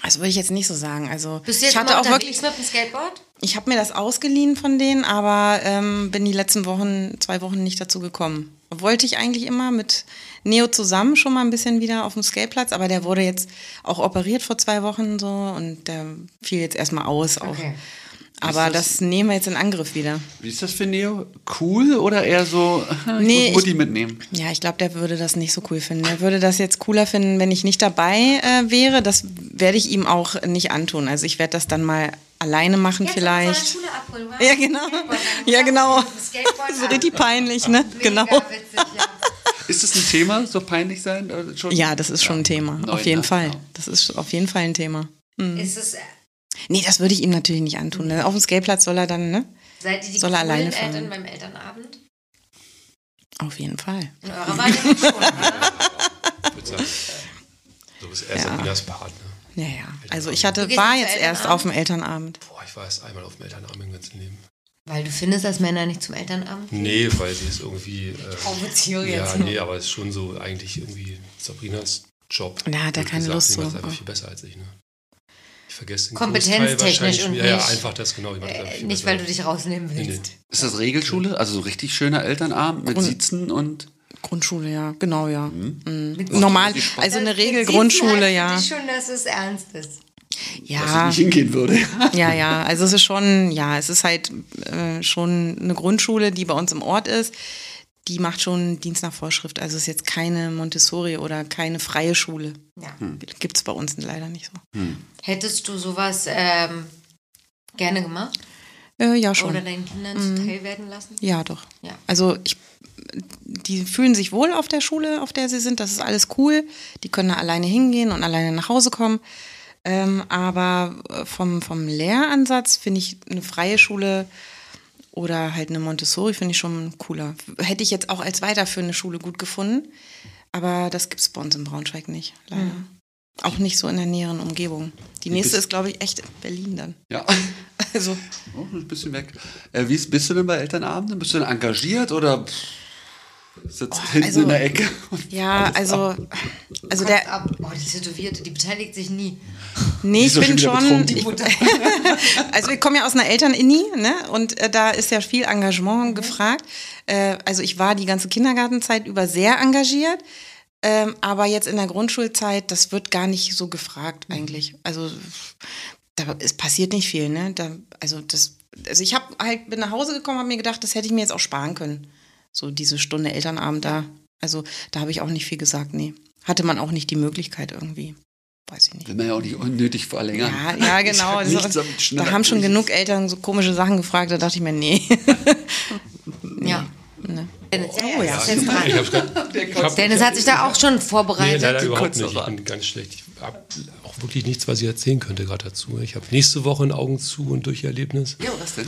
Das würde ich jetzt nicht so sagen. Also Bist du jetzt ich hatte auch wirklich, mit dem Skateboard? ich habe mir das ausgeliehen von denen, aber ähm, bin die letzten Wochen, zwei Wochen nicht dazu gekommen. Wollte ich eigentlich immer mit Neo zusammen schon mal ein bisschen wieder auf dem Skateplatz, aber der wurde jetzt auch operiert vor zwei Wochen so und der fiel jetzt erstmal aus auch. Aber das- das, nehmen wir jetzt in Angriff wieder. Wie ist das für Neo? Cool oder eher so, ich Nee, muss Mutti ich- mitnehmen? Ja, ich glaube, der würde das nicht so cool finden. Der würde das jetzt cooler finden, wenn ich nicht dabei äh, wäre. Das werde ich ihm auch nicht antun. Also ich werde das dann mal alleine machen vielleicht. Schule abholen? Ja, genau. Ja, genau. So richtig peinlich, ne? Mega Genau. witzig, ja. Ist das ein Thema, so peinlich sein? Äh, Schon? Ja, das ist schon ein Thema. Neu, Auf jeden ne? Fall. Ja. Das ist auf jeden Fall ein Thema. Hm. Ist es, Nee, das würde ich ihm natürlich nicht antun. ne? Auf dem Skateplatz soll er dann, ne? seid ihr die Soll er alleine fahren? Eltern beim Elternabend? Auf jeden Fall. In eurer Wahrnehmung schon, oder? Ich würde sagen, du bist eher Ja. Sabrinas Partner. Ja, ja. Also ich hatte, war jetzt erst auf dem Elternabend. Boah, ich war erst einmal auf dem Elternabend im ganzen Leben. Weil du findest, dass Männer nicht zum Elternabend Nee, weil sie ist irgendwie. Äh, provoziere ja, jetzt. nee, aber es ist schon so eigentlich irgendwie Sabrinas Job. Da hat er keine gesagt. Lust zu. macht es einfach viel besser als ich, ne? Ich vergesse den Kompetenztechnisch und Ja, ja, nicht- einfach das, genau. Einfach Äh, nicht, weil du dich rausnehmen Nee, willst. nee. Ist das Regelschule? Also so richtig schöner Elternabend mit Grund- Sitzen und Grundschule, ja, genau, ja. Mhm. Mit- Normal, also eine Regel Grundschule, ja. Ich schon, dass es ernst ist. dass ich Ja, nicht hingehen würde. ja, ja. Also es ist schon, ja, es ist halt äh, schon eine Grundschule, die bei uns im Ort ist. Die macht schon Dienst nach Vorschrift. Also es ist jetzt keine Montessori oder keine freie Schule. Ja. Gibt es bei uns leider nicht so. Hättest du sowas ähm, gerne gemacht? Äh, ja, schon. Oder deinen Kindern Mhm. zuteil werden lassen? Ja, doch. Ja. Also ich, die fühlen sich wohl auf der Schule, auf der sie sind. Das ist alles cool. Die können da alleine hingehen und alleine nach Hause kommen. Ähm, aber äh, vom, vom Lehransatz finde ich eine freie Schule oder halt eine Montessori finde ich schon cooler. Hätte ich jetzt auch als weiterführende Schule gut gefunden. Aber das gibt es bei uns in Braunschweig nicht, leider. Auch nicht so in der näheren Umgebung. Die nächste ist, glaube ich, echt in Berlin dann. Ja, Also, oh, ein bisschen weg. Äh, wie ist- bist du denn bei Elternabenden? Bist du denn engagiert oder sitzt hinten also- in der Ecke? ja, also, ab? also Kotzt der. Oh, die Tätowierte, die beteiligt sich nie. Nee, ich ist bin schon Ich, also wir kommen ja aus einer Elterninni, ne? Und äh, da ist ja viel Engagement gefragt. Äh, also ich war die ganze Kindergartenzeit über sehr engagiert. Ähm, aber jetzt in der Grundschulzeit, das wird gar nicht so gefragt eigentlich. Also da, es passiert nicht viel, ne? Da, also das, also ich habe halt bin nach Hause gekommen, habe mir gedacht, das hätte ich mir jetzt auch sparen können. So diese Stunde Elternabend da. Also da habe ich auch nicht viel gesagt, nee. Hatte man auch nicht die Möglichkeit irgendwie. Weiß ich nicht. Will man ja auch nicht unnötig verlängern. Ja, ja, genau. Damit schneller da haben schon genug Eltern so komische Sachen gefragt, da dachte ich mir, nee. Ja. ne. Dennis, Oh ja. hab, Dennis hat sich da auch schon Nee, vorbereitet. leider überhaupt nicht. Ich bin ganz schlecht. Ich habe auch wirklich nichts, was ich erzählen könnte gerade dazu. Ich habe nächste Woche ein Augen zu und durch Erlebnis. Ja, was denn?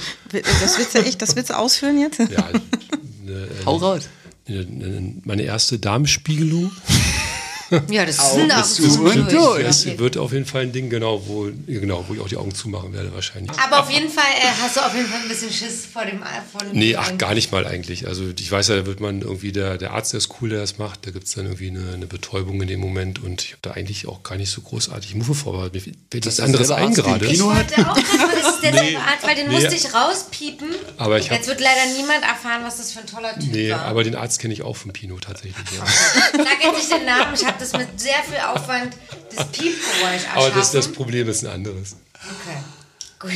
Das willst du echt, das willst du ausführen jetzt? Ja, eine, äh, Hau raus. eine, eine, meine erste Darmspiegelung. Ja, das ist ein Augen und durch. Das wird auf jeden Fall ein Ding, genau, wo, genau, wo ich auch die Augen zumachen werde wahrscheinlich. Aber auf jeden Fall äh, hast du auf jeden Fall ein bisschen Schiss vor dem von Nee, ach, gar nicht mal eigentlich. Also ich weiß ja, da wird man irgendwie, der, der Arzt, der ist cool, der das macht, da gibt es dann irgendwie eine, eine Betäubung in dem Moment und ich habe da eigentlich auch gar nicht so großartig Move vorbereitet. Mir fällt Das nichts ist anderes ein gerade. Ich wollte auch das ist derselbe Nee, Arzt, weil den nee. musste ich rauspiepen. Aber ich hab- Jetzt wird leider niemand erfahren, was das für ein toller Typ Nee, war. aber den Arzt kenne ich auch vom Pino tatsächlich. Ja. Sag jetzt nicht den Namen, ich habe das mit sehr viel Aufwand, das Piepgeräusch erschaffen. Aber das, das Problem ist ein anderes. Okay, gut.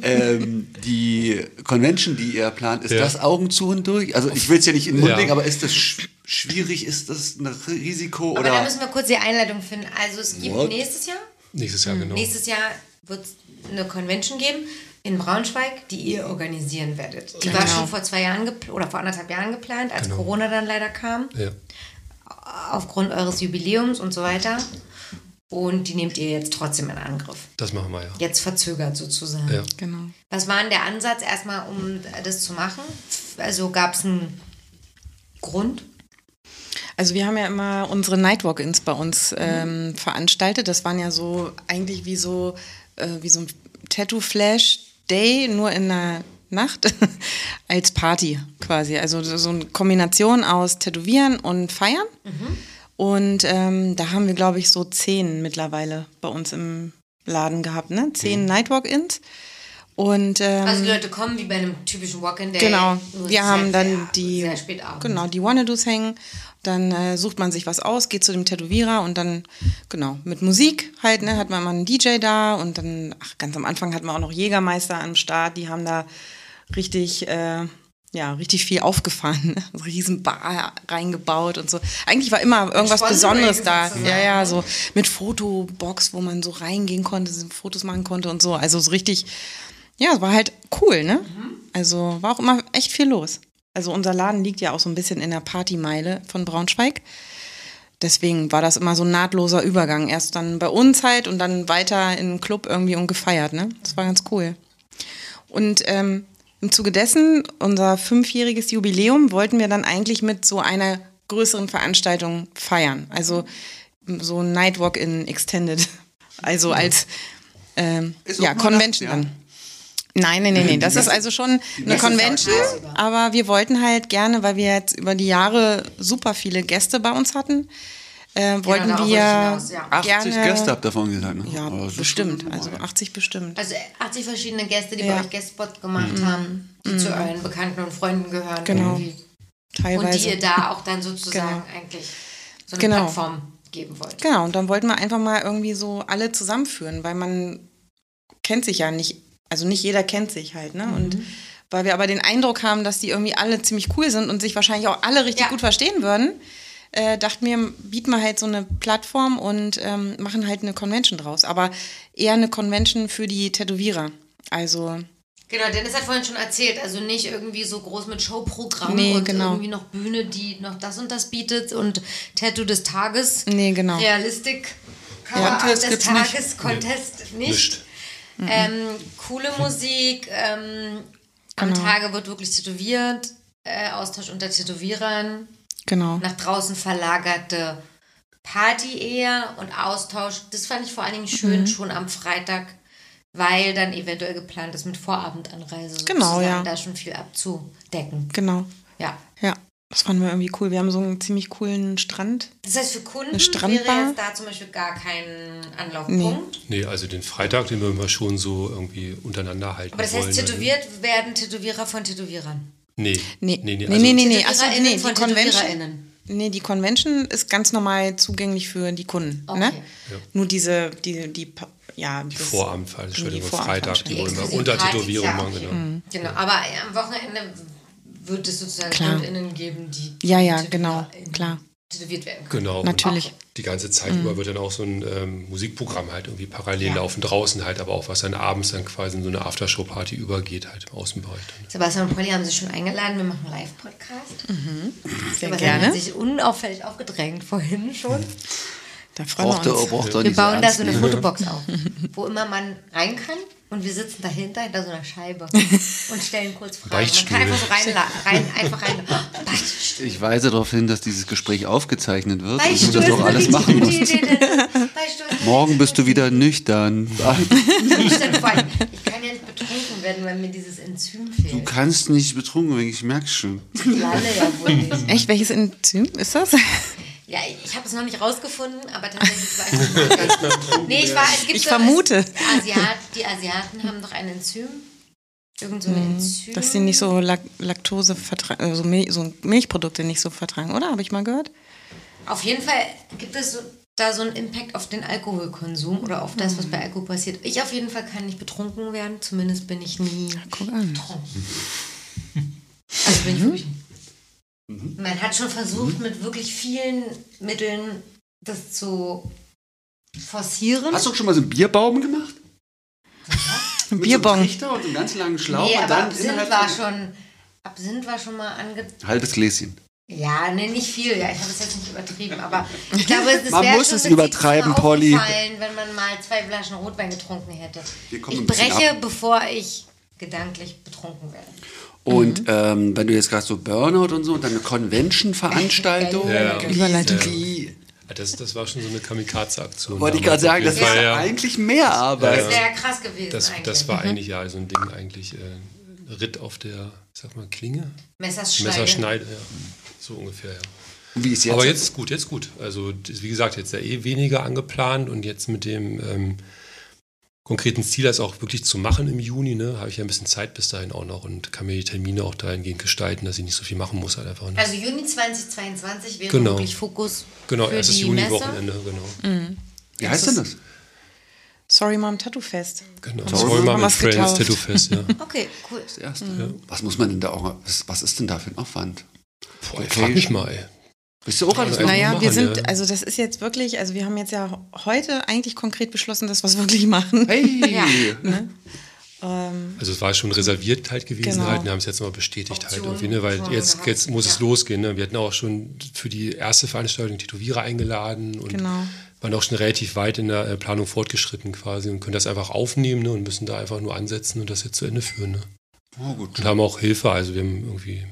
ähm, die Convention, die ihr plant, ist Ja. das Augen zu und durch? Also ich will es ja nicht in den Mund Ja. legen, aber ist das sch schwierig? Ist das ein Risiko? Aber da oder? müssen wir kurz die Einleitung finden. Also es gibt What? nächstes Jahr, Nächstes Jahr, genau. nächstes Jahr wird es eine Convention geben in Braunschweig, die ihr organisieren werdet. Die war Genau. schon vor zwei Jahren oder vor anderthalb Jahren geplant, als Corona dann leider kam, Ja. Aufgrund eures Jubiläums und so weiter. Und die nehmt ihr jetzt trotzdem in Angriff. Das machen wir ja. Jetzt verzögert sozusagen. Ja. Genau. Was war denn der Ansatz erstmal, um das zu machen? Also gab es einen Grund? Also wir haben ja immer unsere Nightwalk-Ins bei uns ähm, veranstaltet. Das waren ja so eigentlich wie so, äh, wie so ein Tattoo-Flash-Day, nur in der Nacht als Party quasi. Also so eine Kombination aus Tätowieren und Feiern. Und ähm, da haben wir, glaube ich, so zehn mittlerweile bei uns im Laden gehabt, ne? Zehn Nightwalk-Ins. Und ähm, Also die Leute kommen wie bei einem typischen Walk-in-Day. Genau. Wir sehr, haben dann sehr, die, Sehr spät abends. genau, die Wannadoos hängen. Dann äh, sucht man sich was aus, geht zu dem Tätowierer und dann, genau, mit Musik halt, ne, hat man mal einen DJ da und dann, ach, ganz am Anfang hatten wir auch noch Jägermeister am Start, die haben da richtig, äh, ja, richtig viel aufgefahren, ne? so riesen Bar reingebaut und so. Eigentlich war immer irgendwas Besonderes da. Ja, ja, so mit Fotobox, wo man so reingehen konnte, Fotos machen konnte und so. Also so richtig, ja, es war halt cool, ne? Also war auch immer echt viel los. Also unser Laden liegt ja auch so ein bisschen in der Partymeile von Braunschweig. Deswegen war das immer so ein nahtloser Übergang. Erst dann bei uns halt und dann weiter in den Club irgendwie und gefeiert, ne? Das war ganz cool. Und ähm, im Zuge dessen, unser fünfjähriges Jubiläum, wollten wir dann eigentlich mit so einer größeren Veranstaltung feiern. Also so ein Nightwalk in Extended. Also als ähm, ja, Convention nachts, ja. dann. Nein, nein, nein, nein. Das ist also schon eine Convention. Aber wir wollten halt gerne, weil wir jetzt über die Jahre super viele Gäste bei uns hatten, äh, wollten darauf wollte ich wir hinaus, ja. 80 gerne. Gäste habt davon gesagt, ne? Ja, das ist bestimmt. Also normal. 80 bestimmt. Also 80 verschiedene Gäste, die Ja. bei euch Guestspot gemacht haben, die zu euren Bekannten und Freunden gehören. Genau. irgendwie. Und Teilweise. die ihr da auch dann sozusagen Genau. eigentlich so eine Genau. Plattform geben wollt. Genau, und dann wollten wir einfach mal irgendwie so alle zusammenführen, weil man kennt sich ja nicht, also nicht jeder kennt sich halt, ne? Und weil wir aber den Eindruck haben, dass die irgendwie alle ziemlich cool sind und sich wahrscheinlich auch alle richtig Ja. gut verstehen würden, äh, dachten wir, bieten wir halt so eine Plattform und ähm, machen halt eine Convention draus. Aber eher eine Convention für die Tätowierer. Also, Genau, Dennis hat vorhin schon erzählt, also nicht irgendwie so groß mit Showprogramm Nee, und genau. irgendwie noch Bühne, die noch das und das bietet und Tattoo des Tages, nee, genau. Realistik, Cover Contest des Tages, Contest nicht. Nicht. Ähm, coole Musik, ähm, am Genau. Tage wird wirklich tätowiert, äh, Austausch unter Tätowierern, Genau. nach draußen verlagerte Party eher und Austausch. Das fand ich vor allen Dingen Mhm. schön schon am Freitag, weil dann eventuell geplant ist mit Vorabendanreise Genau, ja. da schon viel abzudecken. Genau. Ja. Ja, das fanden wir irgendwie cool. Wir haben so einen ziemlich coolen Strand. Das heißt, für Kunden Strandbar? wäre jetzt da zum Beispiel gar kein Anlaufpunkt. Nee, also den Freitag, den würden wir schon so irgendwie untereinander halten Aber das wollen. heißt, tätowiert werden Tätowierer von Tätowierern. Nee. Nee, nee, nee, nee, also, nee, nee, nee. Achso, nee, die von Convention. Nee, die Convention ist ganz normal zugänglich für die Kunden. Okay. Ne? Nur diese, die, die, ja, Die Vorabendveranstaltung Freitag, die wollen wir unter Tätowierung ja, machen, genau. Genau, aber am Wochenende wird es sozusagen. KundInnen geben, die Ja, ja, genau, klar. Tätowiert werden können. Genau. Natürlich. Und Die ganze Zeit über wird dann auch so ein ähm, Musikprogramm halt irgendwie parallel Ja. laufen, draußen halt, aber auch was dann abends dann quasi in so eine Aftershow-Party übergeht, halt im Außenbereich. Dann. Sebastian und Polly haben sich schon eingeladen, wir machen einen Live-Podcast. Sehr Sebastian gerne. hat sich unauffällig aufgedrängt vorhin schon. Da freuen Braucht wir er, uns. braucht er Wir bauen da so eine. Fotobox auf, wo immer man rein kann und wir sitzen dahinter, hinter so einer Scheibe und stellen kurz Fragen. Man Beichtstuhl. kann einfach so rein, rein einfach rein. Beichtstuhl. Ich weise darauf hin, dass dieses Gespräch aufgezeichnet wird und du Beichtstuhl das eine alles machen musst. Beichtstuhl Morgen bist du wieder nüchtern. Vor allem, Ich kann ja nicht betrunken werden, weil mir dieses Enzym Du fehlt. kannst nicht betrunken werden, ich merk's schon. Ich lalle ja wohl nicht. Echt, welches Enzym ist das? Ja, ich habe es noch nicht rausgefunden, aber tatsächlich weiß ich. Nee, ich war, es gibt Ich so, vermute. Es, Asiat, die Asiaten haben doch ein Enzym. Irgend so ein Enzym. Mhm. Dass sie nicht so Lak Laktose vertragen, also Mil so Milchprodukte nicht so vertragen, oder? Habe ich mal gehört? Auf jeden Fall gibt es so, da so einen Impact auf den Alkoholkonsum oder auf das, was bei Alkohol passiert. Ich auf jeden Fall kann nicht betrunken werden, zumindest bin ich nie Guck an. betrunken. Also bin ich wirklich. Man hat schon versucht, mit wirklich vielen Mitteln das zu forcieren. Hast du schon mal so einen Bierbaum gemacht? Ein Mit Bierbong. So einem und einem ganz langen Schlauch nee, aber Absinth war schon. Absinth war schon mal ange. Halbes Gläschen. Ja, nee, nicht viel. Ja, ich habe es jetzt nicht übertrieben, aber ich glaube, es Man muss es mit übertreiben, Polly. wenn man mal zwei Flaschen Rotwein getrunken hätte. Ich breche, bevor ich gedanklich betrunken werde. Und Mhm. ähm, wenn du jetzt gerade so Burnout und so und dann eine Convention-Veranstaltung, Ja. Die, Ja, Das, das war schon so eine Kamikaze-Aktion. wollte ich gerade sagen, das Fall, ja. eigentlich mehr Arbeit. Das wäre ja krass gewesen Das, eigentlich. das war eigentlich ja so ein Ding, eigentlich äh, Ritt auf der, ich sag mal, Klinge? Messerschneide. Messerschneide, ja. So ungefähr, ja. Wie ist jetzt? Aber jetzt ist gut, jetzt gut. Also wie gesagt, jetzt ja eh weniger angeplant und jetzt mit dem ähm, konkreten Ziel, das auch wirklich zu machen im Juni, ne, habe ich ja ein bisschen Zeit bis dahin auch noch und kann mir die Termine auch dahingehend gestalten, dass ich nicht so viel machen muss halt einfach. Ne? Also Juni 2022 wäre Genau. wirklich Fokus genau, für erstes die Juni-Wochenende, genau. Wie heißt denn das? Sorry Mom Tattoo Fest. genau. Sorry, Sorry, Mom and Friends getauft. Tattoo Fest, ja. Okay, cool. Das erste. Was muss man denn da auch, was, was ist denn da für ein Aufwand? Boah, ey, frag mich mal, ey. Bist du auch alles Ja, noch? Naja, machen, wir sind, ja. also das ist jetzt wirklich, also wir haben jetzt ja heute eigentlich konkret beschlossen, dass wir es wirklich machen. Hey! Ja. Ähm, Also es war schon reserviert halt gewesen Genau. halt, wir haben es jetzt mal bestätigt halt Option irgendwie, ne? weil jetzt, jetzt muss es Ja. losgehen. Ne? Wir hatten auch schon für die erste Veranstaltung Tätowierer eingeladen und Genau. waren auch schon relativ weit in der äh, Planung fortgeschritten quasi und können das einfach aufnehmen ne? und müssen da einfach nur ansetzen und das jetzt zu Ende führen. Ne? Oh, gut. Und haben auch Hilfe, also wir haben irgendwie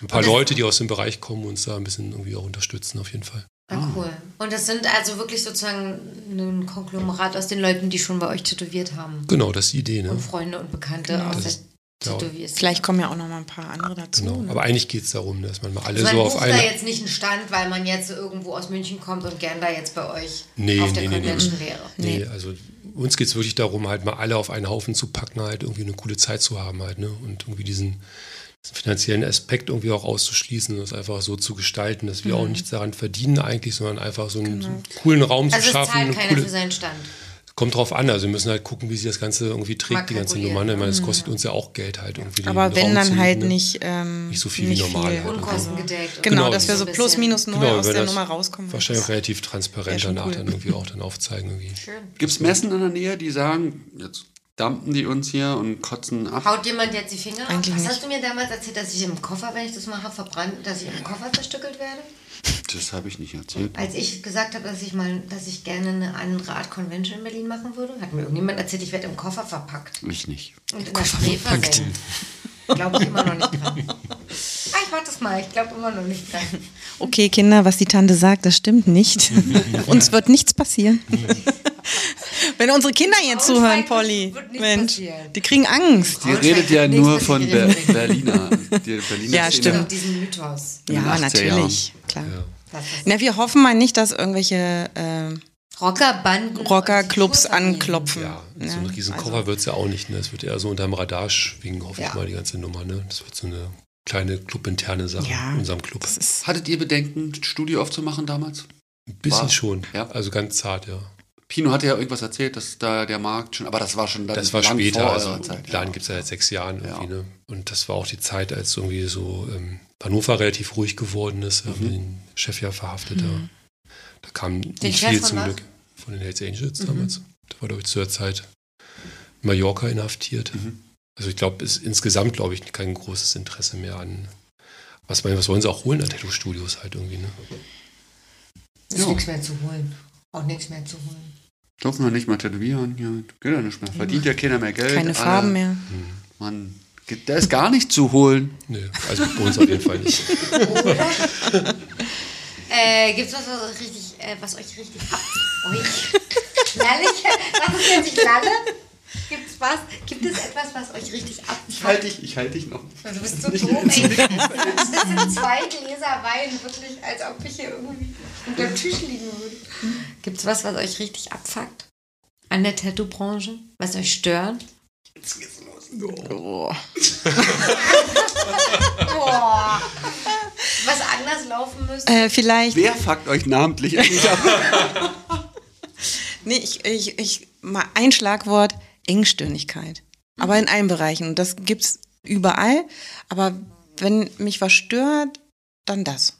ein paar Leute, die aus dem Bereich kommen und uns da ein bisschen irgendwie auch unterstützen auf jeden Fall. Ah, cool. Und das sind also wirklich sozusagen ein Konglomerat aus den Leuten, die schon bei euch tätowiert haben. Genau, das ist die Idee. Ne? Und Freunde und Bekannte Genau. aus der ja. Vielleicht kommen ja auch noch mal ein paar andere dazu. Genau. Ne? Aber eigentlich geht es darum, dass man mal alle Also man so auf bucht eine. da jetzt nicht einen Stand, weil man jetzt irgendwo aus München kommt und gern da jetzt bei euch Nee, auf der nee, nee, nee. Convention wäre. Nee, Nee. also uns geht es wirklich darum, halt mal alle auf einen Haufen zu packen, halt irgendwie eine coole Zeit zu haben halt, ne? Und irgendwie diesen finanziellen Aspekt irgendwie auch auszuschließen und es einfach so zu gestalten, dass wir auch nichts daran verdienen eigentlich, sondern einfach so einen, so einen coolen Raum Also zu es schaffen. zahlt eine keiner coole, für seinen Stand. kommt drauf an, also wir müssen halt gucken, wie sich das Ganze irgendwie trägt, die ganze Nummer. ne? Ich meine, das ne? kostet uns ja auch Geld halt irgendwie. den Aber wenn Raum dann zu halt ne? nicht, ähm, Nicht so viel wie normal halt. Unkostengedeckt. Genau, Genau, dass wir so plus minus null Genau, aus der Nummer rauskommen. Wahrscheinlich relativ transparent danach cool. dann irgendwie auch dann aufzeigen irgendwie. Schön. Gibt es Messen in der Nähe, die sagen, jetzt dumpen die uns hier und kotzen ab? Haut jemand jetzt die Finger ab? Eigentlich Was nicht. hast du mir damals erzählt, dass ich im Koffer, wenn ich das mache, verbrannt, dass ich im Koffer zerstückelt werde? Das habe ich nicht erzählt. Als ich gesagt habe, dass ich mal, dass ich gerne eine andere Art Convention in Berlin machen würde, hat mir irgendjemand erzählt, ich werde im Koffer verpackt. Ich nicht. Und in der Spree versenkt. Glaube ich immer noch nicht dran. Ah, ich mach das mal, ich glaube immer noch nicht dran. Okay, Kinder, was die Tante sagt, das stimmt nicht. Uns wird nichts passieren. Wenn unsere Kinder jetzt Braunschweig zuhören, Polly, Mensch, passieren. die kriegen Angst. Die redet ja nur von Ber. Berliner. Die Berliner Ja, Szene. stimmt. Diesen Mythos. Ja, 80er natürlich, klar. Ja. Na, wir hoffen mal nicht, dass irgendwelche äh, Rockerbanden. Rockerclubs anklopfen. Ja, so Ja, ein riesen also- wird es ja auch nicht. Ne? Es wird eher so unterm Radar schwingen, hoffe Ja. ich mal, die ganze Nummer. Ne? Das wird so eine kleine clubinterne Sache Ja. in unserem Club. Hattet ihr Bedenken, Studio aufzumachen damals? Ein bisschen War- schon. ja. Also ganz zart, ja. Pino hatte ja irgendwas erzählt, dass da der Markt schon, aber das war schon dann Das war später, vor also eurer Zeit. den Laden gibt es ja seit sechs Jahren irgendwie, Ja. ne? Und das war auch die Zeit, als irgendwie so ähm, Hannover relativ ruhig geworden ist, haben den Chef ja verhaftet. Ja. Da kam nicht Chef viel von zum was? Glück von den Hells Angels damals. Der war, glaube ich, zu der Zeit Mallorca inhaftiert. Mhm. Also ich glaube, ist insgesamt, glaube ich, kein großes Interesse mehr an. Was, was wollen sie auch holen an Tattoo-Studios halt irgendwie, ne? Ist Ja. nichts mehr zu holen. Auch nichts mehr zu holen. Dürfen wir nicht mal tätowieren? Ja, geht ja nicht mehr. Verdient ja keiner mehr Geld. keine alle- Farben mehr. Mann, geht- da ist gar nicht zu holen. Nö, also bei uns auf jeden Fall nicht. Äh, gibt's was, was euch richtig, äh, was euch richtig ab... Euch? Lallig? Was ist jetzt nicht Lalle? Gibt's was? Gibt es etwas, was euch richtig ab... Ich halte dich, ich halte dich noch. Du bist so doof, ey. Das sind zwei Gläser Wein, wirklich, als ob ich hier irgendwie unter dem Tisch liegen würde. Gibt's was, was euch richtig abfuckt? An der Tattoo-Branche? Was euch stört? Oh. Boah. Was anders laufen müsste? Äh, vielleicht, Wer fuckt euch namentlich eigentlich ab? nee, ich, ich, ich, mal ein Schlagwort, Engstirnigkeit. Aber in allen Bereichen. Und das gibt's überall. Aber wenn mich was stört, dann das.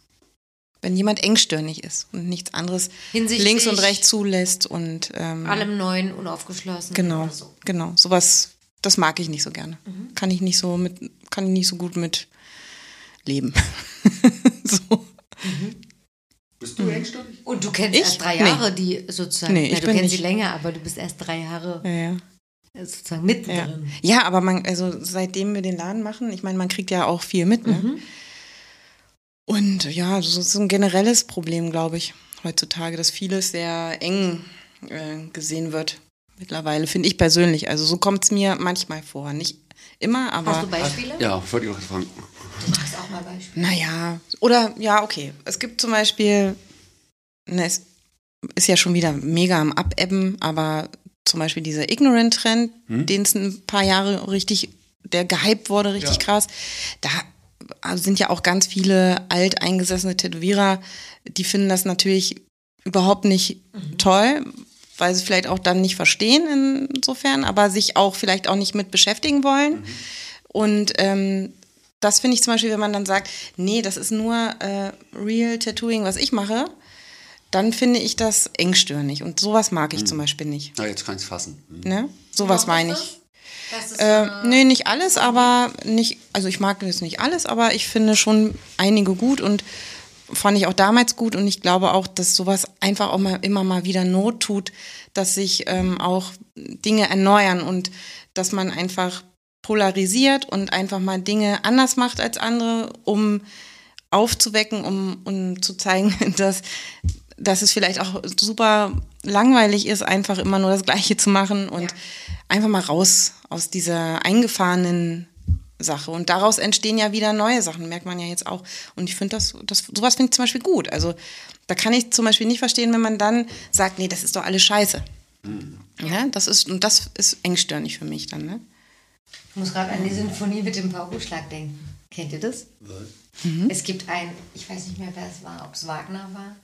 Wenn jemand engstirnig ist und nichts anderes Hinsichtlich links und rechts zulässt und ähm, Allem Neuen, unaufgeschlossen. Genau, oder so. genau. Sowas, das mag ich nicht so gerne. Kann ich nicht so mit, kann ich nicht so gut mit leben. so. Bist du engstirnig? Und du kennst Ich? erst drei Nee. Jahre, die sozusagen. Nee, ja, ich du bin kennst nicht. sie länger, aber du bist erst drei Jahre Ja, ja. sozusagen Ja. mittendrin. ja, aber man, also seitdem wir den Laden machen, ich meine, man kriegt ja auch viel mit. Ne? Mhm. Und ja, das ist so ein generelles Problem, glaube ich, heutzutage, dass vieles sehr eng äh, gesehen wird mittlerweile, finde ich persönlich. Also so kommt es mir manchmal vor. Nicht immer, aber. Hast du Beispiele? Ja, wollte ich auch fragen. Du machst auch mal Beispiele. Naja, oder ja, okay. Es gibt zum Beispiel, ne, es ist ja schon wieder mega am Abebben, aber zum Beispiel dieser Ignorant-Trend, den es ein paar Jahre richtig, der gehypt wurde, richtig krass, da sind ja auch ganz viele alteingesessene Tätowierer, die finden das natürlich überhaupt nicht toll, weil sie vielleicht auch dann nicht verstehen insofern, aber sich auch vielleicht auch nicht mit beschäftigen wollen. Und ähm, das finde ich zum Beispiel, wenn man dann sagt, nee, das ist nur äh, Real Tattooing, was ich mache, dann finde ich das engstirnig. Und sowas mag ich zum Beispiel nicht. Na, jetzt kann ich es fassen. Hm. Ne? Sowas meine ich. Das ist Äh, nee, nicht alles, aber nicht, also ich mag jetzt nicht alles, aber ich finde schon einige gut und fand ich auch damals gut und ich glaube auch, dass sowas einfach auch mal immer mal wieder Not tut, dass sich ähm, auch Dinge erneuern und dass man einfach polarisiert und einfach mal Dinge anders macht als andere, um aufzuwecken, um, um zu zeigen, dass, dass es vielleicht auch super langweilig ist, einfach immer nur das Gleiche zu machen und einfach mal raus aus dieser eingefahrenen Sache. Und daraus entstehen ja wieder neue Sachen, merkt man ja jetzt auch. Und ich finde das, das, sowas finde ich zum Beispiel gut. Also da kann ich zum Beispiel nicht verstehen, wenn man dann sagt, nee, das ist doch alles scheiße. Ja, das ist, und das ist engstirnig für mich dann, ne? Ich muss gerade an die Sinfonie mit dem Paukenschlag denken. Kennt ihr das? Es gibt ein, ich weiß nicht mehr, wer es war, ob es Wagner war.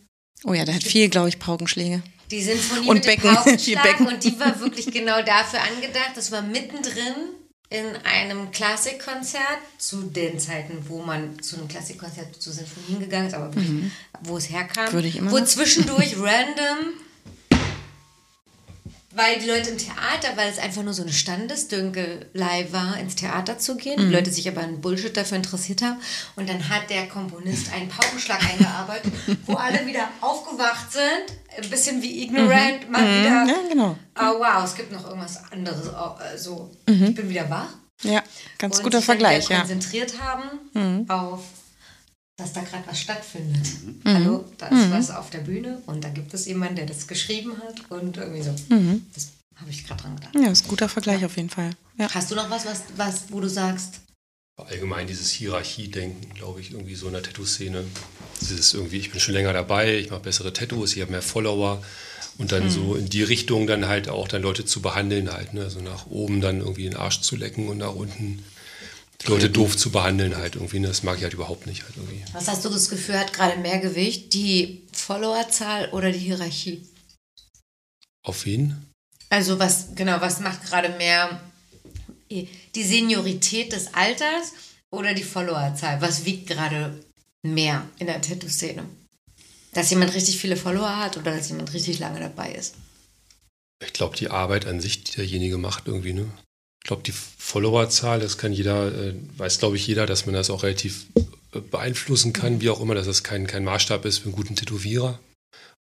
Oh ja, der hat viel, glaube ich, Paukenschläge. Die Sinfonie Und mit Becken, dem Paukenschlag Becken. und die war wirklich genau dafür angedacht. Das war mittendrin in einem Klassikkonzert zu den Zeiten, wo man zu einem Klassikkonzert zu Sinfonien gegangen ist, aber wirklich, wo es herkam. Mhm. Würde ich immer wo zwischendurch random weil die Leute im Theater, weil es einfach nur so eine Standesdünkelei war, ins Theater zu gehen, Mhm. die Leute sich aber einen Bullshit dafür interessiert haben. Und dann hat der Komponist einen Paukenschlag eingearbeitet, wo alle wieder aufgewacht sind, ein bisschen wie ignorant, mal wieder. Mhm. Ja, genau. Oh wow, es gibt noch irgendwas anderes. Oh, äh, so, ich bin wieder wach. Ja, ganz und guter Vergleich, wieder ja. Mhm. konzentriert haben auf, dass da gerade was stattfindet. Hallo, da ist was auf der Bühne und da gibt es jemanden, der das geschrieben hat und irgendwie so. Mhm. Das habe ich gerade dran gedacht. Ja, ist ein guter Vergleich auf jeden Fall. Ja. Hast du noch was, was, was wo du sagst, Allgemein dieses Hierarchie-Denken, glaube ich, irgendwie so in der Tattoo-Szene. Das ist irgendwie, ich bin schon länger dabei, ich mache bessere Tattoos, ich habe mehr Follower und dann so in die Richtung dann halt auch dann Leute zu behandeln halt, ne? Also nach oben dann irgendwie den Arsch zu lecken und nach unten die Leute doof zu behandeln halt irgendwie. ne? Das mag ich halt überhaupt nicht halt irgendwie. was hast du das Gefühl, hat gerade mehr Gewicht? Die Followerzahl oder die Hierarchie? Auf wen? Also was, genau, was macht gerade mehr die Seniorität des Alters oder die Followerzahl? Was wiegt gerade mehr in der Tattoo-Szene? Dass jemand richtig viele Follower hat oder dass jemand richtig lange dabei ist? Ich glaube, die Arbeit an sich, die derjenige macht irgendwie, ne? Ich glaube, die Followerzahl, das kann jeder, äh, weiß glaube ich jeder, dass man das auch relativ äh, beeinflussen kann, wie auch immer, dass das kein, kein Maßstab ist für einen guten Tätowierer.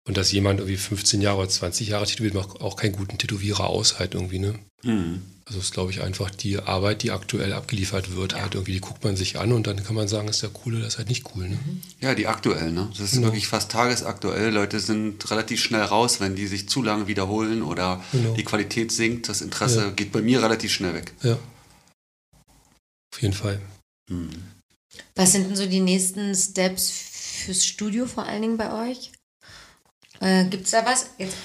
Und dass jemand irgendwie 15 Jahre oder 20 Jahre tätowiert, macht auch keinen guten Tätowierer aus halt irgendwie, ne? Hm. Also ist, glaube ich, einfach die Arbeit, die aktuell abgeliefert wird, halt irgendwie, die guckt man sich an und dann kann man sagen, ist der cool oder ist halt nicht cool, ne? Ja, die aktuell, ne? Das ist Genau. wirklich fast tagesaktuell. Leute sind relativ schnell raus, wenn die sich zu lange wiederholen oder Genau. die Qualität sinkt. Das Interesse Ja. geht bei mir relativ schnell weg. Ja. Auf jeden Fall. Hm. Was sind denn so die nächsten Steps fürs Studio vor allen Dingen bei euch? Äh, Gibt es da was? Jetzt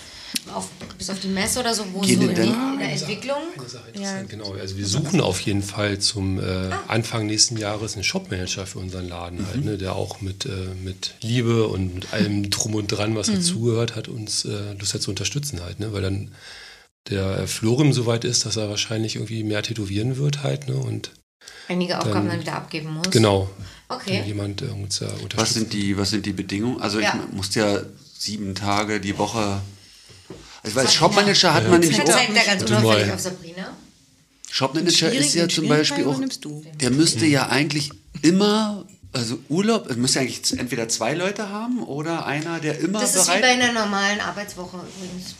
auf, bis auf die Messe oder so, wo Gehen so in, der Entwicklung? Eine Sache interessant, genau. Also wir suchen auf jeden Fall zum äh, Anfang nächsten Jahres einen Shopmanager für unseren Laden halt, ne, der auch mit, äh, mit Liebe und mit allem drum und dran, was dazugehört hat, uns äh, Lust hat zu unterstützen halt, ne, weil dann der Florim soweit ist, dass er wahrscheinlich irgendwie mehr tätowieren wird halt, ne, und Einige Aufgaben Dann- dann wieder abgeben muss. genau, Okay. jemand äh, uns unterstützt. Was sind die, was sind die Bedingungen? Also Ja. ich musste ja sieben Tage die Woche. Als Sag Shopmanager hat man nämlich auch. zeigt er ganz unauffällig auf Sabrina. Shopmanager ist ja zum Beispiel auch. Der müsste ja eigentlich immer, also Urlaub, es müsste eigentlich entweder zwei Leute haben oder einer, der immer Das ist wie bereit bei einer normalen Arbeitswoche übrigens.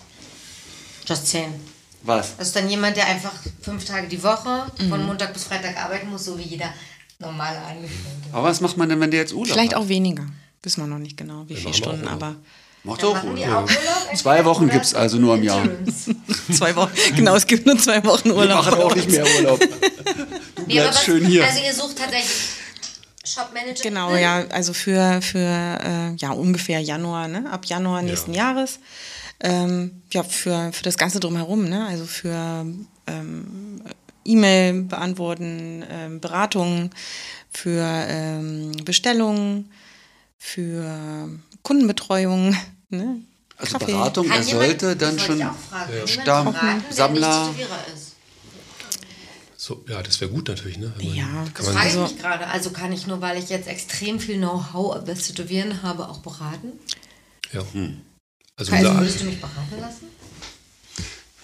Just saying. Was? Das ist dann jemand, der einfach fünf Tage die Woche Mhm. von Montag bis Freitag arbeiten muss, so wie jeder normale Angestellte. Aber was macht man denn, wenn der jetzt Urlaub Vielleicht hat? auch weniger. Wissen wir noch nicht genau, wie viele Stunden, aber Macht auch Urlaub. Urlaub? Zwei Wochen Oder gibt's also nur im Jahr. Zwei Wochen. Genau, es gibt nur zwei Wochen Wir Urlaub. machen auch nicht mehr Urlaub. Du Nee, bleibst was- schön hier. Also ihr sucht tatsächlich Shopmanager. Genau, ja, also für, für äh, ja, ungefähr Januar, ne? ab Januar nächsten Jahres. Ähm, ja, für, für das Ganze drumherum, ne? also für ähm, E-Mail beantworten, ähm, Beratungen, für ähm, Bestellungen, für Kundenbetreuung. Ne? Also Kaffee. Beratung, er jemand- sollte dann schon ich auch fragen, kann jemand Stamm- beraten, der Sammler. nicht Tätowierer ist? So, ja, das wäre gut natürlich, ne? Man- Ja, kann Das frage Also- ich mich gerade. Also kann ich nur, weil ich jetzt extrem viel Know-how über das Tätowieren habe, auch beraten? ja. Hm. Also Also würdest du mich beraten lassen?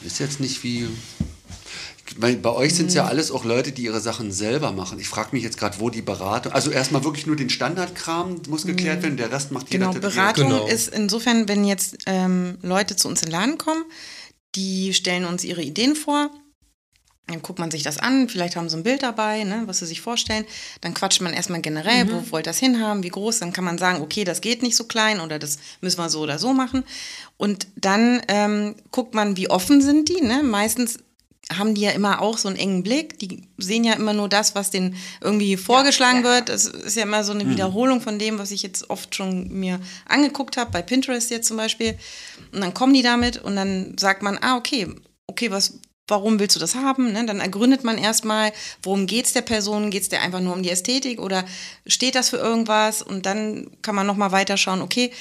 Ist jetzt nicht wie. Weil bei euch sind es Mhm. ja alles auch Leute, die ihre Sachen selber machen. Ich frage mich jetzt gerade, wo die Beratung. Also erstmal wirklich nur den Standardkram muss geklärt werden, der Rest macht jeder Genau. Beratung Genau. ist insofern, wenn jetzt ähm, Leute zu uns in den Laden kommen, die stellen uns ihre Ideen vor. Dann guckt man sich das an, vielleicht haben sie ein Bild dabei, ne, was sie sich vorstellen. Dann quatscht man erstmal generell, Mhm. wo wollt ihr das hinhaben, wie groß. Dann kann man sagen, okay, das geht nicht so klein oder das müssen wir so oder so machen. Und dann ähm, guckt man, wie offen sind die. Ne? Meistens haben die ja immer auch so einen engen Blick. Die sehen ja immer nur das, was denen irgendwie vorgeschlagen ja, ja. wird. Das ist ja immer so eine Wiederholung von dem, was ich jetzt oft schon mir angeguckt habe, bei Pinterest jetzt zum Beispiel. Und dann kommen die damit und dann sagt man, ah, okay, okay, was, warum willst du das haben? Ne? Dann ergründet man erstmal, worum geht es der Person? Geht es dir einfach nur um die Ästhetik oder steht das für irgendwas? Und dann kann man nochmal weiterschauen, okay,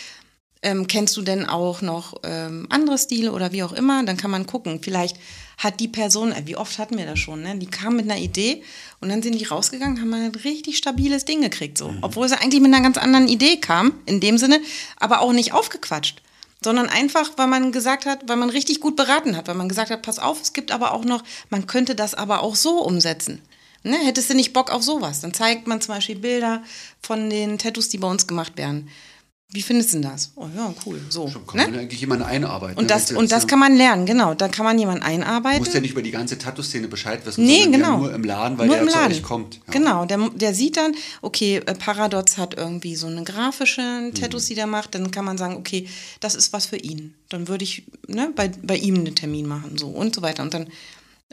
ähm, kennst du denn auch noch ähm, andere Stile oder wie auch immer? Dann kann man gucken. Vielleicht hat die Person, äh, wie oft hatten wir das schon, ne? die kam mit einer Idee und dann sind die rausgegangen, haben ein richtig stabiles Ding gekriegt, so. Obwohl sie eigentlich mit einer ganz anderen Idee kam, in dem Sinne, aber auch nicht aufgequatscht. Sondern einfach, weil man gesagt hat, weil man richtig gut beraten hat, weil man gesagt hat, pass auf, es gibt aber auch noch, man könnte das aber auch so umsetzen. Ne? Hättest du nicht Bock auf sowas? Dann zeigt man zum Beispiel Bilder von den Tattoos, die bei uns gemacht werden. Wie findest du denn das? Oh ja, cool. So. Schon kann Ne? man eigentlich jemanden einarbeiten. Und ne? das, Wenn's und das kann man lernen, genau. Da kann man jemanden Du einarbeiten. musst ja nicht über die ganze Tattoo-Szene Bescheid wissen, Nee, genau. nur im Laden, weil Nur der im Laden. kommt. Ja. Genau, der, der sieht dann, okay, äh, Paradox hat irgendwie so eine grafische Tattoos, die der macht, dann kann man sagen, okay, das ist was für ihn. Dann würde ich ne, bei, bei ihm einen Termin machen, so und so weiter. Und dann,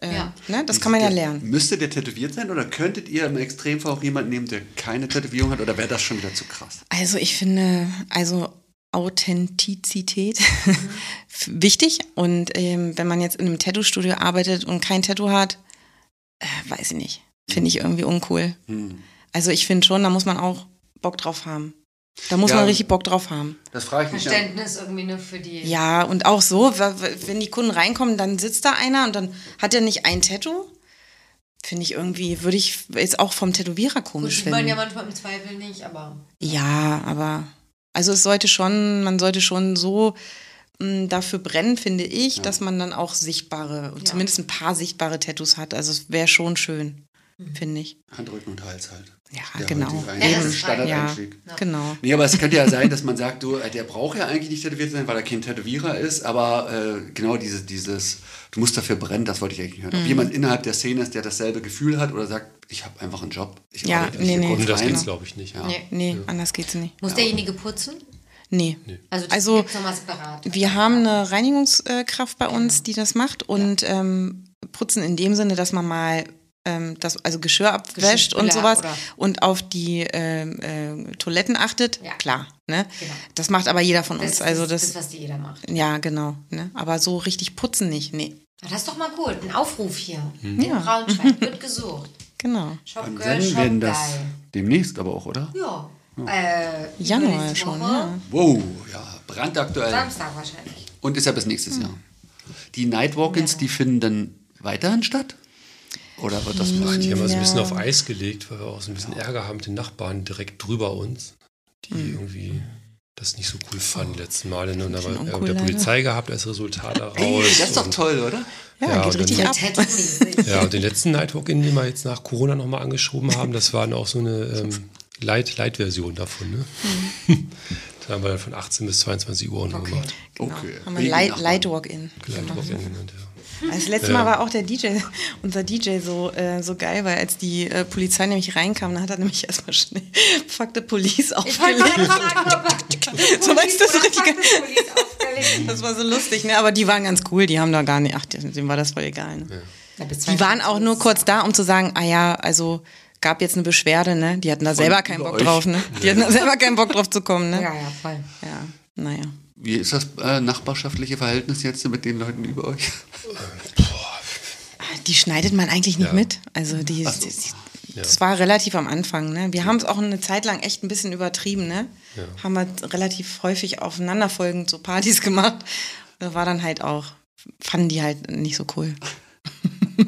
äh, Ja. ne, das kann man ja lernen. Müsste der tätowiert sein oder könntet ihr im Extremfall auch jemanden nehmen, der keine Tätowierung hat oder wäre das schon wieder zu krass? Also ich finde, also Authentizität wichtig. Und ähm, wenn man jetzt in einem Tattoo-Studio arbeitet und kein Tattoo hat, äh, weiß ich nicht. Finde ich irgendwie uncool. Hm. Also ich finde schon, da muss man auch Bock drauf haben. Da muss Ja. man richtig Bock drauf haben. Das frage ich mich. Ja. Verständnis irgendwie nur für die. Ja, und auch so, wenn die Kunden reinkommen, dann sitzt da einer und dann hat er nicht ein Tattoo. Finde ich irgendwie, würde ich jetzt auch vom Tätowierer Gut, komisch sieht man finden. ja manchmal im Zweifel nicht, aber. Ja, aber also es sollte schon, man sollte schon so mh, dafür brennen, finde ich, dass man dann auch sichtbare, Ja. zumindest ein paar sichtbare Tattoos hat. Also es wäre schon schön, finde ich. Handrücken und Hals halt. Ja, Der genau. Ja, ist fein. Ja, Standardeinstieg. Ja. genau. Nee, aber es könnte ja sein, dass man sagt, du, äh, der braucht ja eigentlich nicht tätowiert sein, weil er kein Tätowierer ist, aber äh, genau dieses, dieses, du musst dafür brennen, das wollte ich eigentlich hören. Mhm. Ob jemand innerhalb der Szene ist, der dasselbe Gefühl hat oder sagt, ich habe einfach einen Job. Ich Ja, arbeite nee, nee. Und das geht's, glaube ich, nicht. Ja. Nee. Nee, anders geht's nicht. Muss derjenige putzen? Nee. Also, das Also, separat. Wir haben eine Reinigungskraft bei uns, die das macht und ähm, putzen in dem Sinne, dass man mal ähm, das, also Geschirr abwäscht und sowas oder- und auf die ähm, äh, Toiletten achtet. Ja. Klar, ne? Genau. Das macht aber jeder von uns. Das, also das, das, das, was die jeder macht. ja, genau. Ne? Aber so richtig putzen nicht. Nee, Ah, Das ist doch mal cool. Ein Aufruf hier. In Ja. Braunschweig wird gesucht. genau. Shop Girl, Senden Shop werden das demnächst aber auch, oder? Ja. Äh, Januar schon, Woche. ja. Wow, ja, brandaktuell. Samstag wahrscheinlich. Und ist ja bis nächstes Jahr. Die Nightwalk-ins, Ja. die finden dann weiterhin statt? Oder wird das mal? Die haben wir so ein bisschen Ja. auf Eis gelegt, weil wir auch so ein bisschen Ärger haben mit den Nachbarn direkt drüber uns, die Hm. irgendwie das nicht so cool fanden die letzten Male. Ne? Und da Bisschen war Ärger uncool, mit der. Polizei gehabt als Resultat daraus. Ey, das ist doch toll, oder? Ja, Ja, geht richtig dann- ab. Ja, und den letzten Nightwalk-In, den wir jetzt nach Corona nochmal angeschoben haben, das war dann auch so eine ähm, Light- Light-Version davon. Ne? da haben wir dann von 18 bis 22 Uhr Okay. gemacht. Genau. Okay. Haben wir Wegen Light, Nachbarn. Light Walk-In. Light-Walk-In genannt, ja. Das letzte Ja. Mal war auch der DJ, unser DJ so, äh, so geil, weil als die äh, Polizei nämlich reinkam, dann hat er nämlich erstmal schnell Fuck the Police aufgelegt. So weißt du, so richtig. Das war so lustig, ne? Aber die waren ganz cool, die haben da gar nicht, ach, denen war das voll egal. Ne? Die waren auch nur kurz da, um zu sagen, ah ja, also gab jetzt eine Beschwerde, ne? Die hatten da selber keinen Bock euch. drauf, ne? Die hatten da selber keinen Bock drauf zu kommen, ne? Ja, ja, voll. Ja, naja. Wie ist das äh, nachbarschaftliche Verhältnis jetzt mit den Leuten über euch? Die schneidet man eigentlich nicht Ja. mit. Also die, so. die das war relativ am Anfang, ne? Wir haben es auch eine Zeit lang echt ein bisschen übertrieben, ne? Haben wir relativ häufig aufeinanderfolgend so Partys gemacht. Da war dann halt auch, fanden die halt nicht so cool.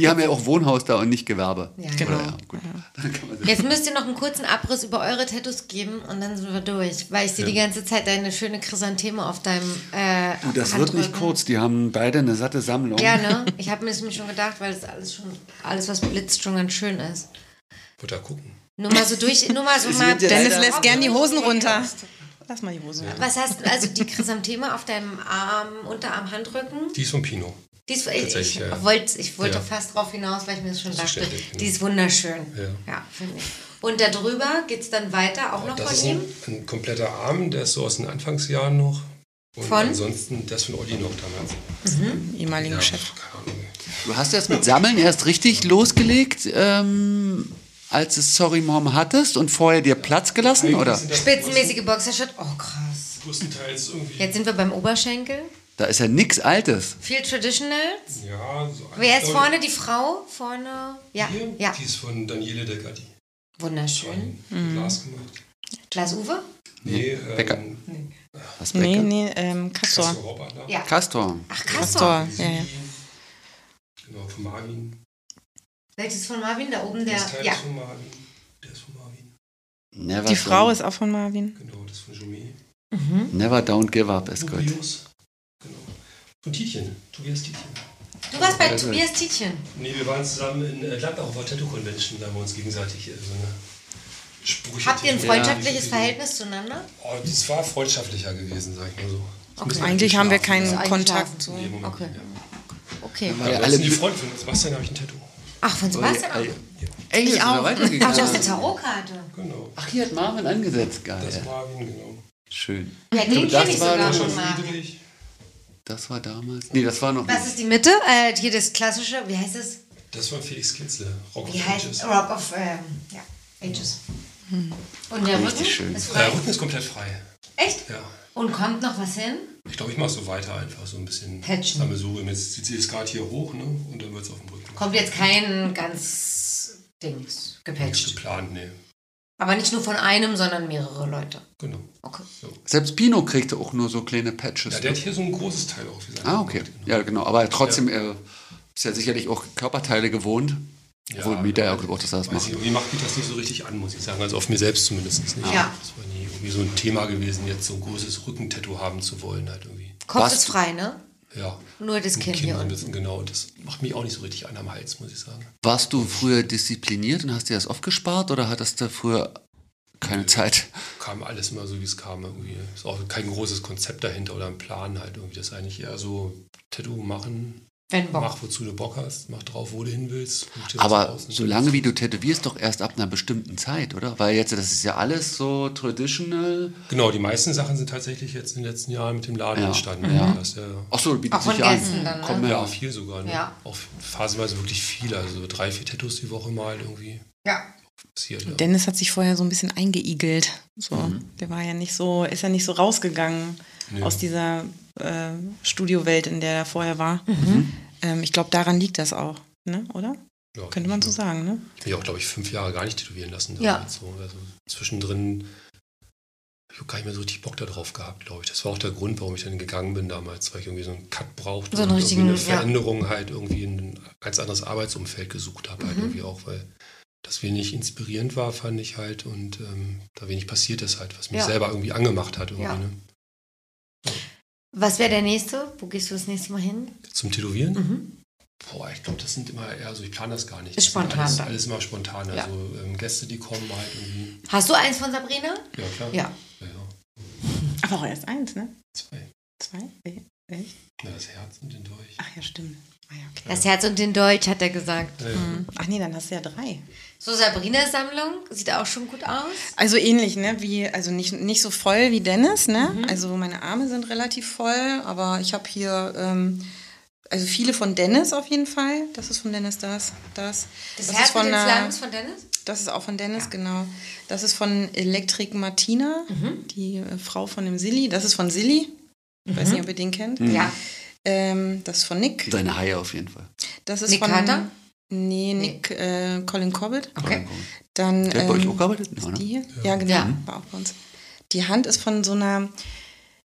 Die haben ja auch Wohnhaus da und nicht Gewerbe. Ja, Genau. Oder, ja, gut. Dann kann man sich- Jetzt müsst ihr noch einen kurzen Abriss über eure Tattoos geben und dann sind wir durch. Weil ich sehe die ganze Zeit deine schöne Chrysantheme auf deinem äh, Du, das wird nicht kurz. Die haben beide eine satte Sammlung. Ja, ne? Ich habe mir das schon gedacht, weil das alles schon, alles was blitzt, schon ganz schön ist. Wird da gucken. Nur mal so durch, nur mal so mal. ja Dennis lässt gern die Hosen runter. Lass mal die Hosen runter. Was hast du, also die Chrysantheme auf deinem Arm, Unterarm, Handrücken? Die ist von Pino. Die ist, ich, ja. wollte, ich wollte Ja. fast drauf hinaus, weil ich mir das schon dachte. Selbstverständlich, Die ist wunderschön. Ja. Ja, finde ich. Und darüber geht es dann weiter, auch noch Das von ist ihm? ein, ein kompletter Arm, der ist so aus den Anfangsjahren noch. Und Von? ansonsten das von Olli noch damals. Ehemaligen Ja, Chef. Du hast jetzt mit Sammeln erst richtig losgelegt, ähm, als es Sorry Mom hattest und vorher dir Platz gelassen, Eigentlich oder? das Spitzenmäßige Boxershot. Oh, krass. Größtenteils irgendwie. Jetzt sind wir beim Oberschenkel. Da ist ja nichts Altes. Viel Traditionals. Ja, so Wer ist vorne? Die Frau? Vorne? Ja, Hier, ja. Die ist von Daniele Deckati. Wunderschön. Glas gemacht. Lars Uwe? Nee, Becker. ähm, Was Nee, Becker? nee, ähm, Castor. Castor Rohrbacher. Ja. Castor. Ach, Castor, Castor. ja, ja. Genau, von Marvin. Welches von Marvin? Da oben der. das Teil Ja. ist von Marvin. Der ist von Marvin. Never Die Frau don't, ist auch von Marvin. Genau, das ist von Jomé. Never don't give up ist gut. Genau. Von Tietjen. Tobias Tietjen. Du warst bei Also- Tobias Tietjen. Nee, wir waren zusammen in äh, Gladbach auf der Tattoo Convention, da haben wir uns gegenseitig äh, so eine Sprüche. Habt ihr ein Ja. freundschaftliches Verhältnis zueinander? Oh, das war freundschaftlicher gewesen, sag ich mal so. Das wir Eigentlich haben wir keinen Also Kontakt. So. Nee, Moment, Okay. ja. Okay. Weil Ja, alle alle die Freunde von Sebastian habe ich ein Tattoo. Ach, von Sebastian auch. Ey, Ich ist auch. Hab ich aus der Tarotkarte. Genau. Ach, hier hat Marvin angesetzt. Das Geil. war Marvin, genau. Schön. Ja, den das kenne ich sogar schon mal. Friedrich. Das war damals. Nee, das war noch Was ist die Mitte? Äh, hier das klassische, wie heißt es? Das war Felix Kitzle. Rock of Wie heißt Ages. Rock of ähm, ja, Ages. Und der Richtig Rücken schön. ist Der frei. Rücken ist komplett frei. Echt? Ja. Und kommt noch was hin? Ich glaube, ich mache so weiter einfach, so ein bisschen Patchen. Sammelsurium. Jetzt zieht sie es gerade hier hoch, ne? Und dann wird es auf dem Rücken. Kommt jetzt kein ganz Dings gepatcht. geplant, nee. Aber nicht nur von einem, sondern mehrere Leute. Genau. Okay. Selbst Pino kriegte auch nur so kleine Patches. Ja, der hat hier so ein großes Teil auch. Ah, okay. Genau. Ja, genau. Aber trotzdem, er ist ja sicherlich auch Körperteile gewohnt. Ja, Obwohl Mieter ja auch, dass er das macht. nicht, Irgendwie macht mich das nicht so richtig an, muss ich sagen. Also auf mir selbst zumindest nicht. Ja. Das war nie irgendwie so ein Thema gewesen, jetzt so ein großes Rückentattoo haben zu wollen, halt irgendwie. Kopf Was? ist frei, ne? Ja. Nur das ein unten. bisschen, genau. Das macht mich auch nicht so richtig an am Hals, muss ich sagen. Warst du früher diszipliniert und hast dir das aufgespart oder hattest du früher keine Zeit? Kam alles immer so, wie es kam. Irgendwie. Ist auch kein großes Konzept dahinter oder ein Plan halt irgendwie. Das ist eigentlich eher so Tattoo machen, Wenn Bock. mach wozu du Bock hast, mach drauf, wo du hin willst. Aber solange wie du tätowierst, doch erst ab einer bestimmten Zeit, oder? Weil jetzt, das ist ja alles so traditional. Genau, die meisten Sachen sind tatsächlich jetzt in den letzten Jahren mit dem Laden Ja, entstanden. ja. Das Ach so, bietet Auch von sich an. dann, ne? Komm, Ja, viel sogar. Ne? Ja. Auch phasenweise wirklich viel. Also so drei, vier Tattoos die Woche mal irgendwie Ja. passiert. Ja. Dennis hat sich vorher so ein bisschen eingeigelt. So, Mhm. der war ja nicht so, ist ja nicht so rausgegangen Nee. aus dieser äh, Studiowelt, in der er vorher war. Mhm. Ähm, ich glaube, daran liegt das auch, ne? Oder? Ja, Könnte man so ja. sagen, ne? Ich habe mich auch, glaube ich, fünf Jahre gar nicht tätowieren lassen. Ja. damals So. Also zwischendrin habe ich auch gar nicht mehr so richtig Bock darauf gehabt, glaube ich. Das war auch der Grund, warum ich dann gegangen bin damals, weil ich irgendwie so einen Cut brauchte So und richtigen, irgendwie eine ja. Veränderung halt irgendwie in ein ganz anderes Arbeitsumfeld gesucht habe, halt Mhm. irgendwie auch, weil das wenig inspirierend war, fand ich halt und ähm, da wenig passiert ist halt, was mich Ja. selber irgendwie angemacht hat irgendwie. Ja. Ne? Was wäre der nächste? Wo gehst du das nächste Mal hin? Zum Tätowieren? Mhm. Boah, ich glaube, das sind immer eher so, ich plane das gar nicht. Ist Das sind spontan Alles, dann. alles immer spontan. Ja. Also ähm, Gäste, die kommen halt irgendwie. Hast du eins von Sabrina? Ja, klar. Ja. ja, ja. Aber auch erst eins, ne? Zwei. Zwei? Echt? Ja, das Herz und den Dolch. Ach ja, stimmt. Ah, ja, okay. Das Herz und den Dolch, hat er gesagt. Hm. Ach nee, dann hast du ja drei. So, Sabrinas Sammlung sieht auch schon gut aus. Also ähnlich, ne? Wie, also nicht, nicht so voll wie Dennis, ne? Also meine Arme sind relativ voll, aber ich habe hier ähm, also viele von Dennis auf jeden Fall. Das ist von Dennis das, das. Das, ist Herz von mit den ist von Dennis? Das ist auch von Dennis, genau. Das ist von Electric Martina, die äh, Frau von dem Silly. Das ist von Silly. Ich weiß nicht, ob ihr den kennt. Ja. Ähm, das ist von Nick. Seine Haie auf jeden Fall. Das ist Nick von Carter? Nee, Nick äh, Colin Cobbett. Okay. Dann Der hat bei euch ähm, auch gearbeitet? ist Ja, ne? die hier? Ja, genau. Ja. War auch bei uns. Die Hand ist von so einer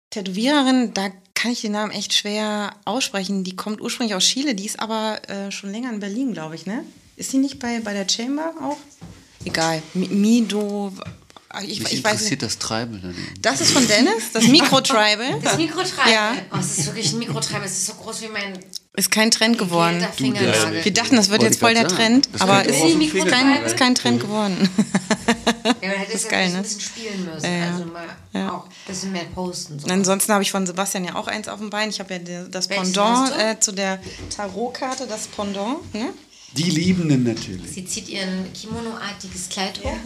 Tätowiererin, da kann ich den Namen echt schwer aussprechen. Die kommt ursprünglich aus Chile, die ist aber äh, schon länger in Berlin, glaube ich, ne? Ist die nicht bei, bei der Chamber auch? Egal. Mi- Mido. Ich, Mich ich weiß interessiert das daneben. Das ist von Dennis, das Mikro-Tribal. Das Mikrotreiben. Ja. Oh, es ist wirklich ein Mikrotreiben. Es ist so groß wie mein Ist kein Trend geworden. Wir dachten, das wird Wollte jetzt voll der Trend. Das aber ist, ist, kein, ist kein Trend geworden. Ja, man hätte es ist ja geil, vielleicht ne? ein bisschen spielen müssen. Ja, ja. Also mal Ja. auch ein bisschen mehr posten. So. Ansonsten habe ich von Sebastian ja auch eins auf dem Bein. Ich habe ja das Welches Pendant äh, zu der Tarotkarte, das Pendant. Ne? Die Liebenden natürlich. Sie zieht ihren Kimono-artiges Kleid hoch.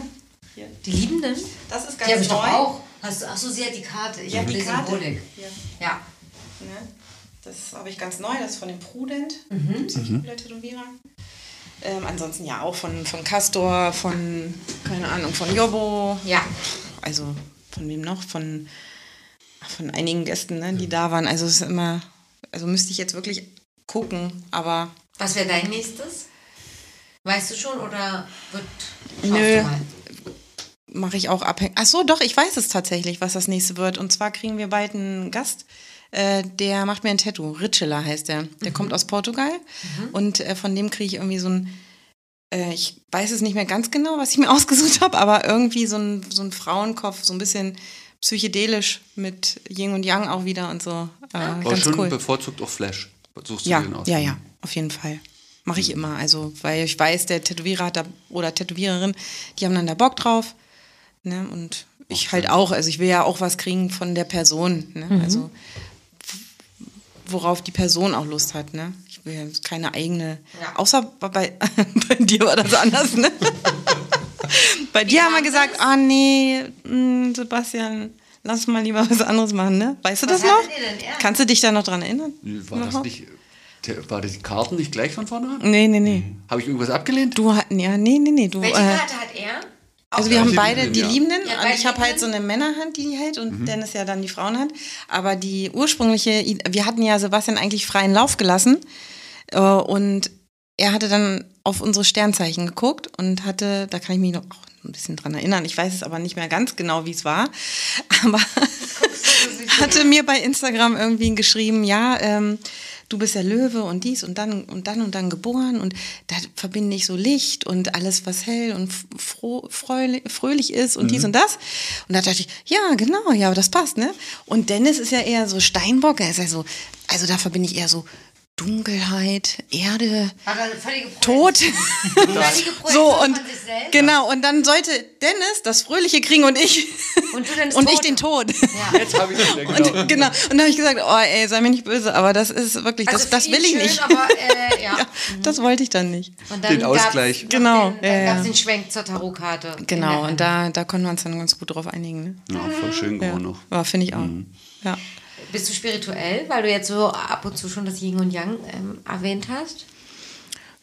Hier. Die Liebenden? Das ist Die habe ich doch auch. Hast du, ach so, sie hat die Karte. Ich Ja, habe die die Karte. Symbolik. Hier. Ja. Ne? Das habe ich ganz neu, das ist von dem Prudent. Mhm. Ziemlich cooler Tätowierer. Ähm, ansonsten ja auch von, von Castor, von, keine Ahnung, von Jobbo. Ja. Also von wem noch? Von, von einigen Gästen, ne, die da waren. Also es ist immer, also müsste ich jetzt wirklich gucken, aber Was wäre dein nächstes? Weißt du schon oder wird. Nö. Mache ich auch abhängig. Ach so, doch, ich weiß es tatsächlich, was das nächste wird. Und zwar kriegen wir bald einen Gast, äh, der macht mir ein Tattoo. Ritschela heißt der. Der kommt aus Portugal und äh, von dem kriege ich irgendwie so ein, äh, ich weiß es nicht mehr ganz genau, was ich mir ausgesucht habe, aber irgendwie so ein, so ein Frauenkopf, so ein bisschen psychedelisch mit Yin und Yang auch wieder und so. Äh, Aber ganz schon cool. bevorzugt auch Flash. Suchst du Ja, den aus? ja, ja, auf jeden Fall. Mache ich immer. Also, weil ich weiß, der Tätowierer hat da, oder Tätowiererin, die haben dann da Bock drauf. Ne? Und ich halt auch. Also, ich will ja auch was kriegen von der Person. Ne? Also, w- worauf die Person auch Lust hat. Ne? Ich will ja keine eigene. Ja. Außer bei, bei dir war das anders. Ne? bei dir haben wir gesagt: das? Ah, nee, mh, Sebastian. Lass mal lieber was anderes machen, ne? Weißt du Was das noch? Kannst du dich da noch dran erinnern? War das Überhaupt? nicht. der- War das die Karten nicht gleich von vorne? Nee, nee, nee. Habe ich irgendwas abgelehnt? Du hat, ja, nee, nee, nee. Du, Welche äh, Karte hat er? Also wir haben beide Liebenden, die ja. Liebenden Ja, und ich habe halt so eine Männerhand, die die hält und Dennis ja dann die Frauenhand. Aber die ursprüngliche, wir hatten ja Sebastian eigentlich freien Lauf gelassen äh, und er hatte dann auf unsere Sternzeichen geguckt und hatte, da kann ich mich noch auch ein bisschen dran erinnern, ich weiß es aber nicht mehr ganz genau, wie es war, aber hatte mir bei Instagram irgendwie geschrieben, ja, ähm, du bist ja Löwe und dies und dann und dann und dann geboren und da verbinde ich so Licht und alles, was hell und froh, fröhlich, fröhlich ist und dies und das. Und da dachte ich, ja, genau, ja, aber das passt, ne? Und Dennis ist ja eher so Steinbock, er ist ja so, also da verbinde ich eher so Dunkelheit, Erde, War Tod. So und genau und dann sollte Dennis das Fröhliche kriegen und ich Und und ich den Tod. Ja. Jetzt habe ich es wieder, genau. Und, genau. Und da habe ich gesagt, oh ey, sei mir nicht böse, aber das ist wirklich, Also das, das will ich schön, nicht. Aber, äh, ja. ja, das wollte ich dann nicht. Und dann Den Ausgleich. Genau, Den, ja, dann gab es den Schwenk zur Tarotkarte. Genau, und da, da konnten wir uns dann ganz gut drauf einigen. Ne? Ja, voll schön Ja, geworden noch. ja finde ich auch. Ja. Bist du spirituell, weil du jetzt so ab und zu schon das Yin und Yang ähm, erwähnt hast?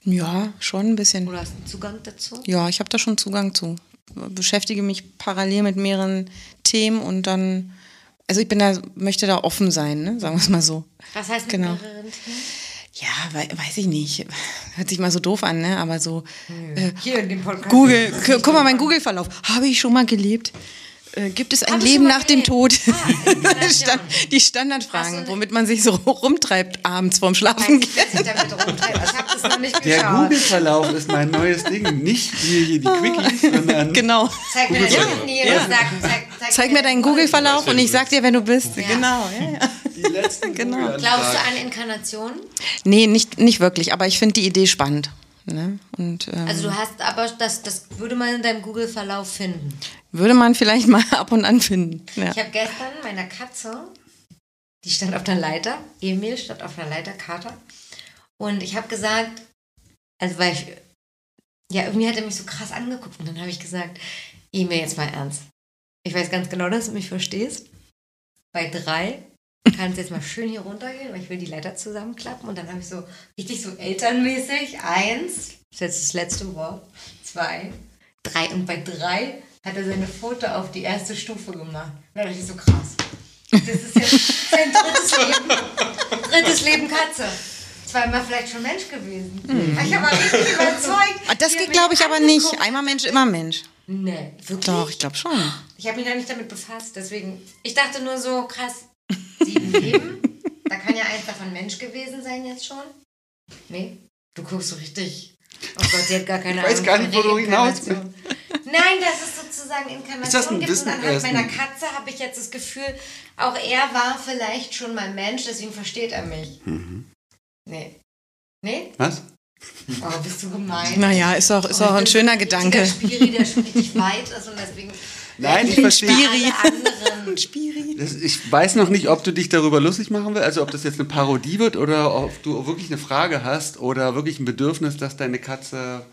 ja, schon ein bisschen. Oder hast du einen Zugang dazu? Ja, ich habe da schon Zugang zu. Beschäftige mich parallel mit mehreren Themen und dann, also ich bin da, möchte da offen sein, ne? sagen wir es mal so. Was heißt mit Genau. mehreren Themen? Ja, wei- weiß ich nicht. Hört sich mal so doof an, ne? aber so äh, Hier in dem Podcast. Google, gu- guck mal, mein Google-Verlauf. Habe ich schon mal gelebt? Äh, gibt es ein Hab ich Leben nach dem Tod? Ah, Inkarnation. Stand, die Standardfragen, ne- womit man sich so rumtreibt abends vorm Schlafen gehen. was ich damit rumtreibe? Ich habe das noch nicht Der. Google-Verlauf ist mein neues Ding. Nicht hier, die Quickies, sondern Genau. Zeig mir, nee, Ja. sag, zeig, zeig, Zeig mir deinen Google-Verlauf und ich sag dir, wer du bist. Ja. Genau, ja, ja. die letzten Genau. Glaubst du an Inkarnation? Nee, nicht, nicht wirklich, aber ich finde die Idee spannend. Ne? Und ähm, Also du hast aber, das, das würde man in deinem Google-Verlauf finden. Würde man vielleicht mal ab und an finden. Ja. Ich habe gestern meiner Katze die stand auf der Leiter. Emil stand auf der Leiter, Kater. Und ich habe gesagt, also weil ich, ja, irgendwie hat er mich so krass angeguckt. Und dann habe ich gesagt, Emil, jetzt mal ernst. Ich weiß ganz genau, dass du mich verstehst. Bei drei kannst jetzt mal schön hier runtergehen, weil ich will die Leiter zusammenklappen. Und dann habe ich so richtig so elternmäßig, eins, das ist jetzt das letzte Wort, zwei, drei. Und bei drei hat er seine Foto auf die erste Stufe gemacht. Da dachte ich so krass. Das ist jetzt sein drittes Leben. Drittes Leben Katze. Zweimal vielleicht schon Mensch gewesen. Ich war richtig überzeugt. Ah, Das geht, glaube ich, aber nicht. Einmal Mensch, immer Mensch. Nee, wirklich? Doch, ich glaube schon. Ich habe mich da nicht damit befasst, deswegen. Ich dachte nur so, krass, sieben Leben. Da kann ja eins davon Mensch gewesen sein jetzt schon. Nee, du guckst so richtig. Oh Gott, sie hat gar keine Ich weiß Ahnung gar von nicht, wo du hinaus Reinkarnation. Nein, dass es sozusagen Inkarnation gibt. Und anhand meiner Katze habe ich jetzt das Gefühl, auch er war vielleicht schon mal Mensch, deswegen versteht er mich. Mhm. Nee. Nee? Was? Oh, bist du gemein. Naja, ist auch, ist Oh, auch ich ein bin schöner Gedanke. Spiri, der schon richtig weit ist und deswegen. Nein, ich verstehe. Anderen. Spiri. Das, ich weiß noch nicht, ob du dich darüber lustig machen willst, also ob das jetzt eine Parodie wird oder ob du wirklich eine Frage hast oder wirklich ein Bedürfnis, dass deine Katze.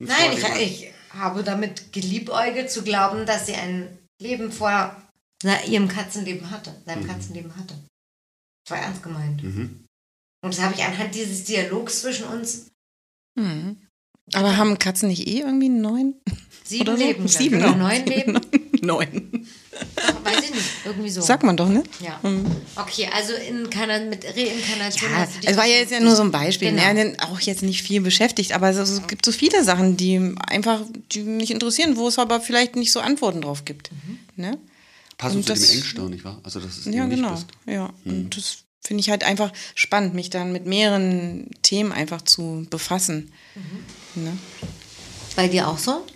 ein Nein, ich, ich habe damit geliebäugelt zu glauben, dass sie ein Leben vor na, ihrem Katzenleben hatte, seinem Katzenleben hatte. Das war ernst gemeint. Mhm. Und das habe ich anhand dieses Dialogs zwischen uns Mhm. Aber haben Katzen nicht eh irgendwie neun? sieben so? Leben. Sieben, oder ne? neun Leben. Neun. Weiß ich nicht. Irgendwie so. Sagt man doch, ne? Ja. Mhm. Okay, also Inkarna mit Reinkarnation Ja, es war ja jetzt ja nur so ein Beispiel. Genau. Ne? Auch jetzt nicht viel beschäftigt, aber es, es gibt so viele Sachen, die einfach die mich interessieren, wo es aber vielleicht nicht so Antworten drauf gibt. Ne? Passend Und zu das- dem Engstirn, nicht wahr? Also, dass es Ja, genau. bist. Ja, und das finde ich halt einfach spannend, mich dann mit mehreren Themen einfach zu befassen. Ne? Bei dir auch so?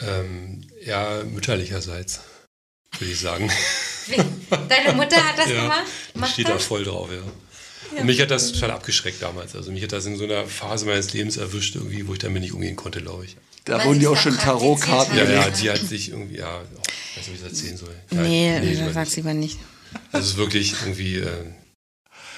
Ähm, ja, mütterlicherseits, würde ich sagen. Deine Mutter hat das Ja, gemacht? Macht stehe da das? voll drauf, ja. Und mich hat das total abgeschreckt damals. Also mich hat das in so einer Phase meines Lebens erwischt, irgendwie, wo ich damit nicht umgehen konnte, glaube ich. Da Weil wurden dir auch schon Tarotkarten Ja, ja, die hat sich irgendwie, ja, oh, ich weiß nicht, wie ich das erzählen soll. Ja, Nee, lieber das sag's nicht. lieber nicht. Also es ist wirklich irgendwie äh,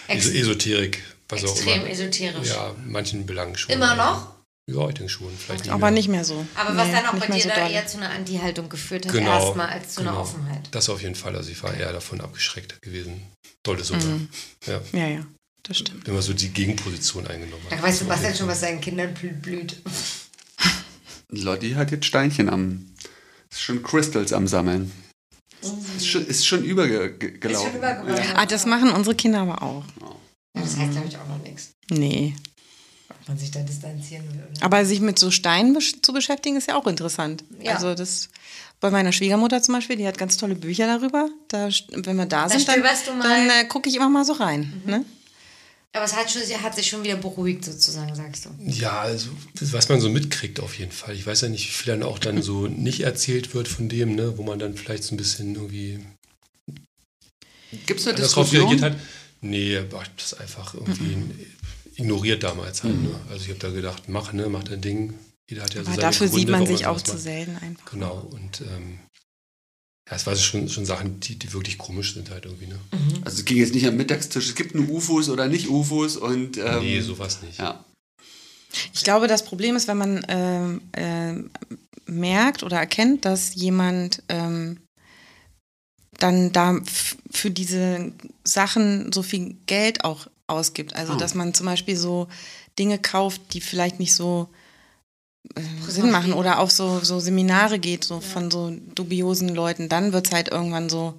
Ex es Esoterik, was auch extrem immer. esoterisch. Ja, manchen Belangen schon. Immer noch? Ja, ich denke schon. Vielleicht nicht Aber mehr. nicht mehr so. Aber was Nee, dann auch bei dir so da eher zu einer Anti-Haltung geführt hat, Genau, erstmal als zu einer genau. Offenheit. Das auf jeden Fall. Also ich war eher davon abgeschreckt gewesen. Dolle sogar. Mhm. Ja. Ja, ja, das stimmt. Immer so die Gegenposition eingenommen hat. Da weiß Sebastian schon, was seinen Kindern blü- blüht. Lotti hat jetzt Steinchen am. Ist schon Crystals am Sammeln. Ist schon, ist schon übergelaufen. Ist schon übergegangen. Ah, das machen unsere Kinder aber auch. Ja, das heißt, glaube ich, auch noch nichts. Nee. Man sich da distanzieren will. Oder? Aber sich mit so Steinen zu beschäftigen, ist ja auch interessant. Ja. Also das bei meiner Schwiegermutter zum Beispiel, die hat ganz tolle Bücher darüber. Da, wenn wir da, sind, dann, dann äh, gucke ich immer mal so rein. Ne? Aber es hat, schon, hat sich schon wieder beruhigt, sozusagen, sagst du. Ja, also das, was man so mitkriegt auf jeden Fall. Ich weiß ja nicht, wie viel dann auch dann so nicht erzählt wird von dem, ne, wo man dann vielleicht so ein bisschen irgendwie Gibt es eine drauf reagiert Diskussion? hat. Nee, das einfach irgendwie ignoriert damals halt. Ne? Also ich habe da gedacht, mach, ne, mach dein Ding. Jeder hat ja so Aber seine dafür Gründe, sieht man sich auch zu selten einfach. Genau, und ähm, ja, es waren schon, schon Sachen, die, die wirklich komisch sind halt irgendwie, ne? Also es ging jetzt nicht am Mittagstisch, es gibt nur UFOs oder nicht UFOs und ähm, nee, sowas nicht. ja. Ich glaube, das Problem ist, wenn man ähm, ähm, merkt oder erkennt, dass jemand ähm, dann da für diese Sachen so viel Geld auch ausgibt. Also, Ah. dass man zum Beispiel so Dinge kauft, die vielleicht nicht so äh, Sinn machen oder auf so, so Seminare geht, so von so dubiosen Leuten, dann wird es halt irgendwann so,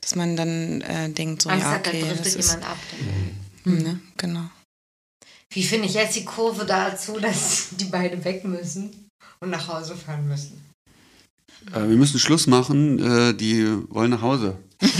dass man dann äh, denkt, so, Angst ja, hat, da okay, das ist, jemand ab. hm, ne, genau. Wie finde ich jetzt die Kurve dazu, dass die beide weg müssen und nach Hause fahren müssen? Äh, wir müssen Schluss machen, äh, die wollen nach Hause. Was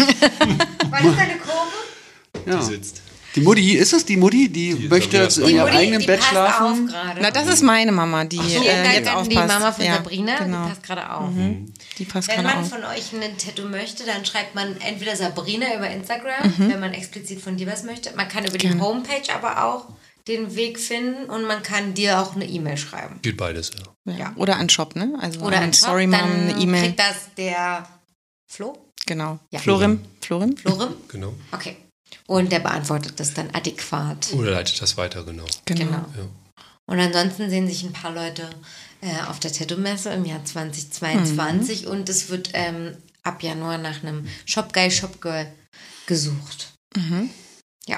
ist deine Kurve? Ja. Die sitzt. Die Mutti, ist es die Mutti, die, Die möchte Sabrina in Die ihrem eigenen die Bett passt schlafen? auf gerade. Na, das ist meine Mama, die so, äh, jetzt aufpasst. Die Mama von ja, Sabrina, genau. die passt gerade auf. Mhm. Die passt Wenn man auf. von euch ein Tattoo möchte, dann schreibt man entweder Sabrina über Instagram, wenn man explizit von dir was möchte. Man kann über die Mhm. Gerne. Homepage aber auch den Weg finden und man kann dir auch eine E-Mail schreiben. Geht beides, ja. Ja. Oder an Shop, ne? Also Oder an ein Shop, Sorry Mom dann eine E-Mail. kriegt das der Flo? Genau. Ja. Florim. Florim? Florim? Genau. Okay. Und der beantwortet das dann adäquat. Oder leitet das weiter, genau. Genau. Ja. Und ansonsten sehen sich ein paar Leute äh, auf der Tattoo-Messe im Jahr 2022 und es wird ähm, ab Januar nach einem Shop Guy, Shop Girl gesucht.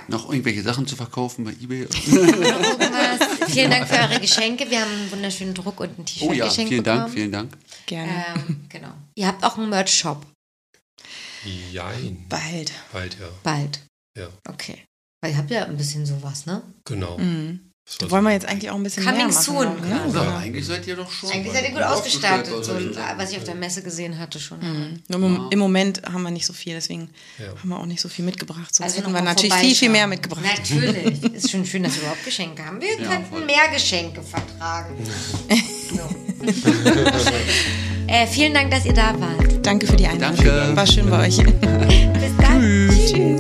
Noch irgendwelche Sachen zu verkaufen bei Ebay? Noch irgendwas? Vielen Dank für eure Geschenke. Wir haben einen wunderschönen Druck und ein T-Shirt Oh ja, geschenkt vielen Dank, bekommen. vielen Dank. Gerne. Ähm, genau. Ihr habt auch einen Merch-Shop Jein. Bald. Bald, ja. bald. Ja, Okay. Weil ihr habt ja ein bisschen sowas, ne? genau. Mhm. Das Da wollen wir jetzt eigentlich auch ein bisschen Coming mehr machen. soon, ne? Ja. eigentlich seid ihr doch schon. Eigentlich seid ihr gut ausgestattet, so, was ich auf der Messe gesehen hatte schon. Mhm. Nur im, Im Moment haben wir nicht so viel, deswegen Ja. haben wir auch nicht so viel mitgebracht. Sonst hätten noch wir natürlich viel, viel mehr mitgebracht. Natürlich. Ist schon schön, dass wir überhaupt Geschenke haben. Wir Ja, könnten voll. mehr Geschenke vertragen. Äh, vielen Dank, dass ihr da wart. Danke für die Einladung. Danke. War schön bei euch. Bis dann.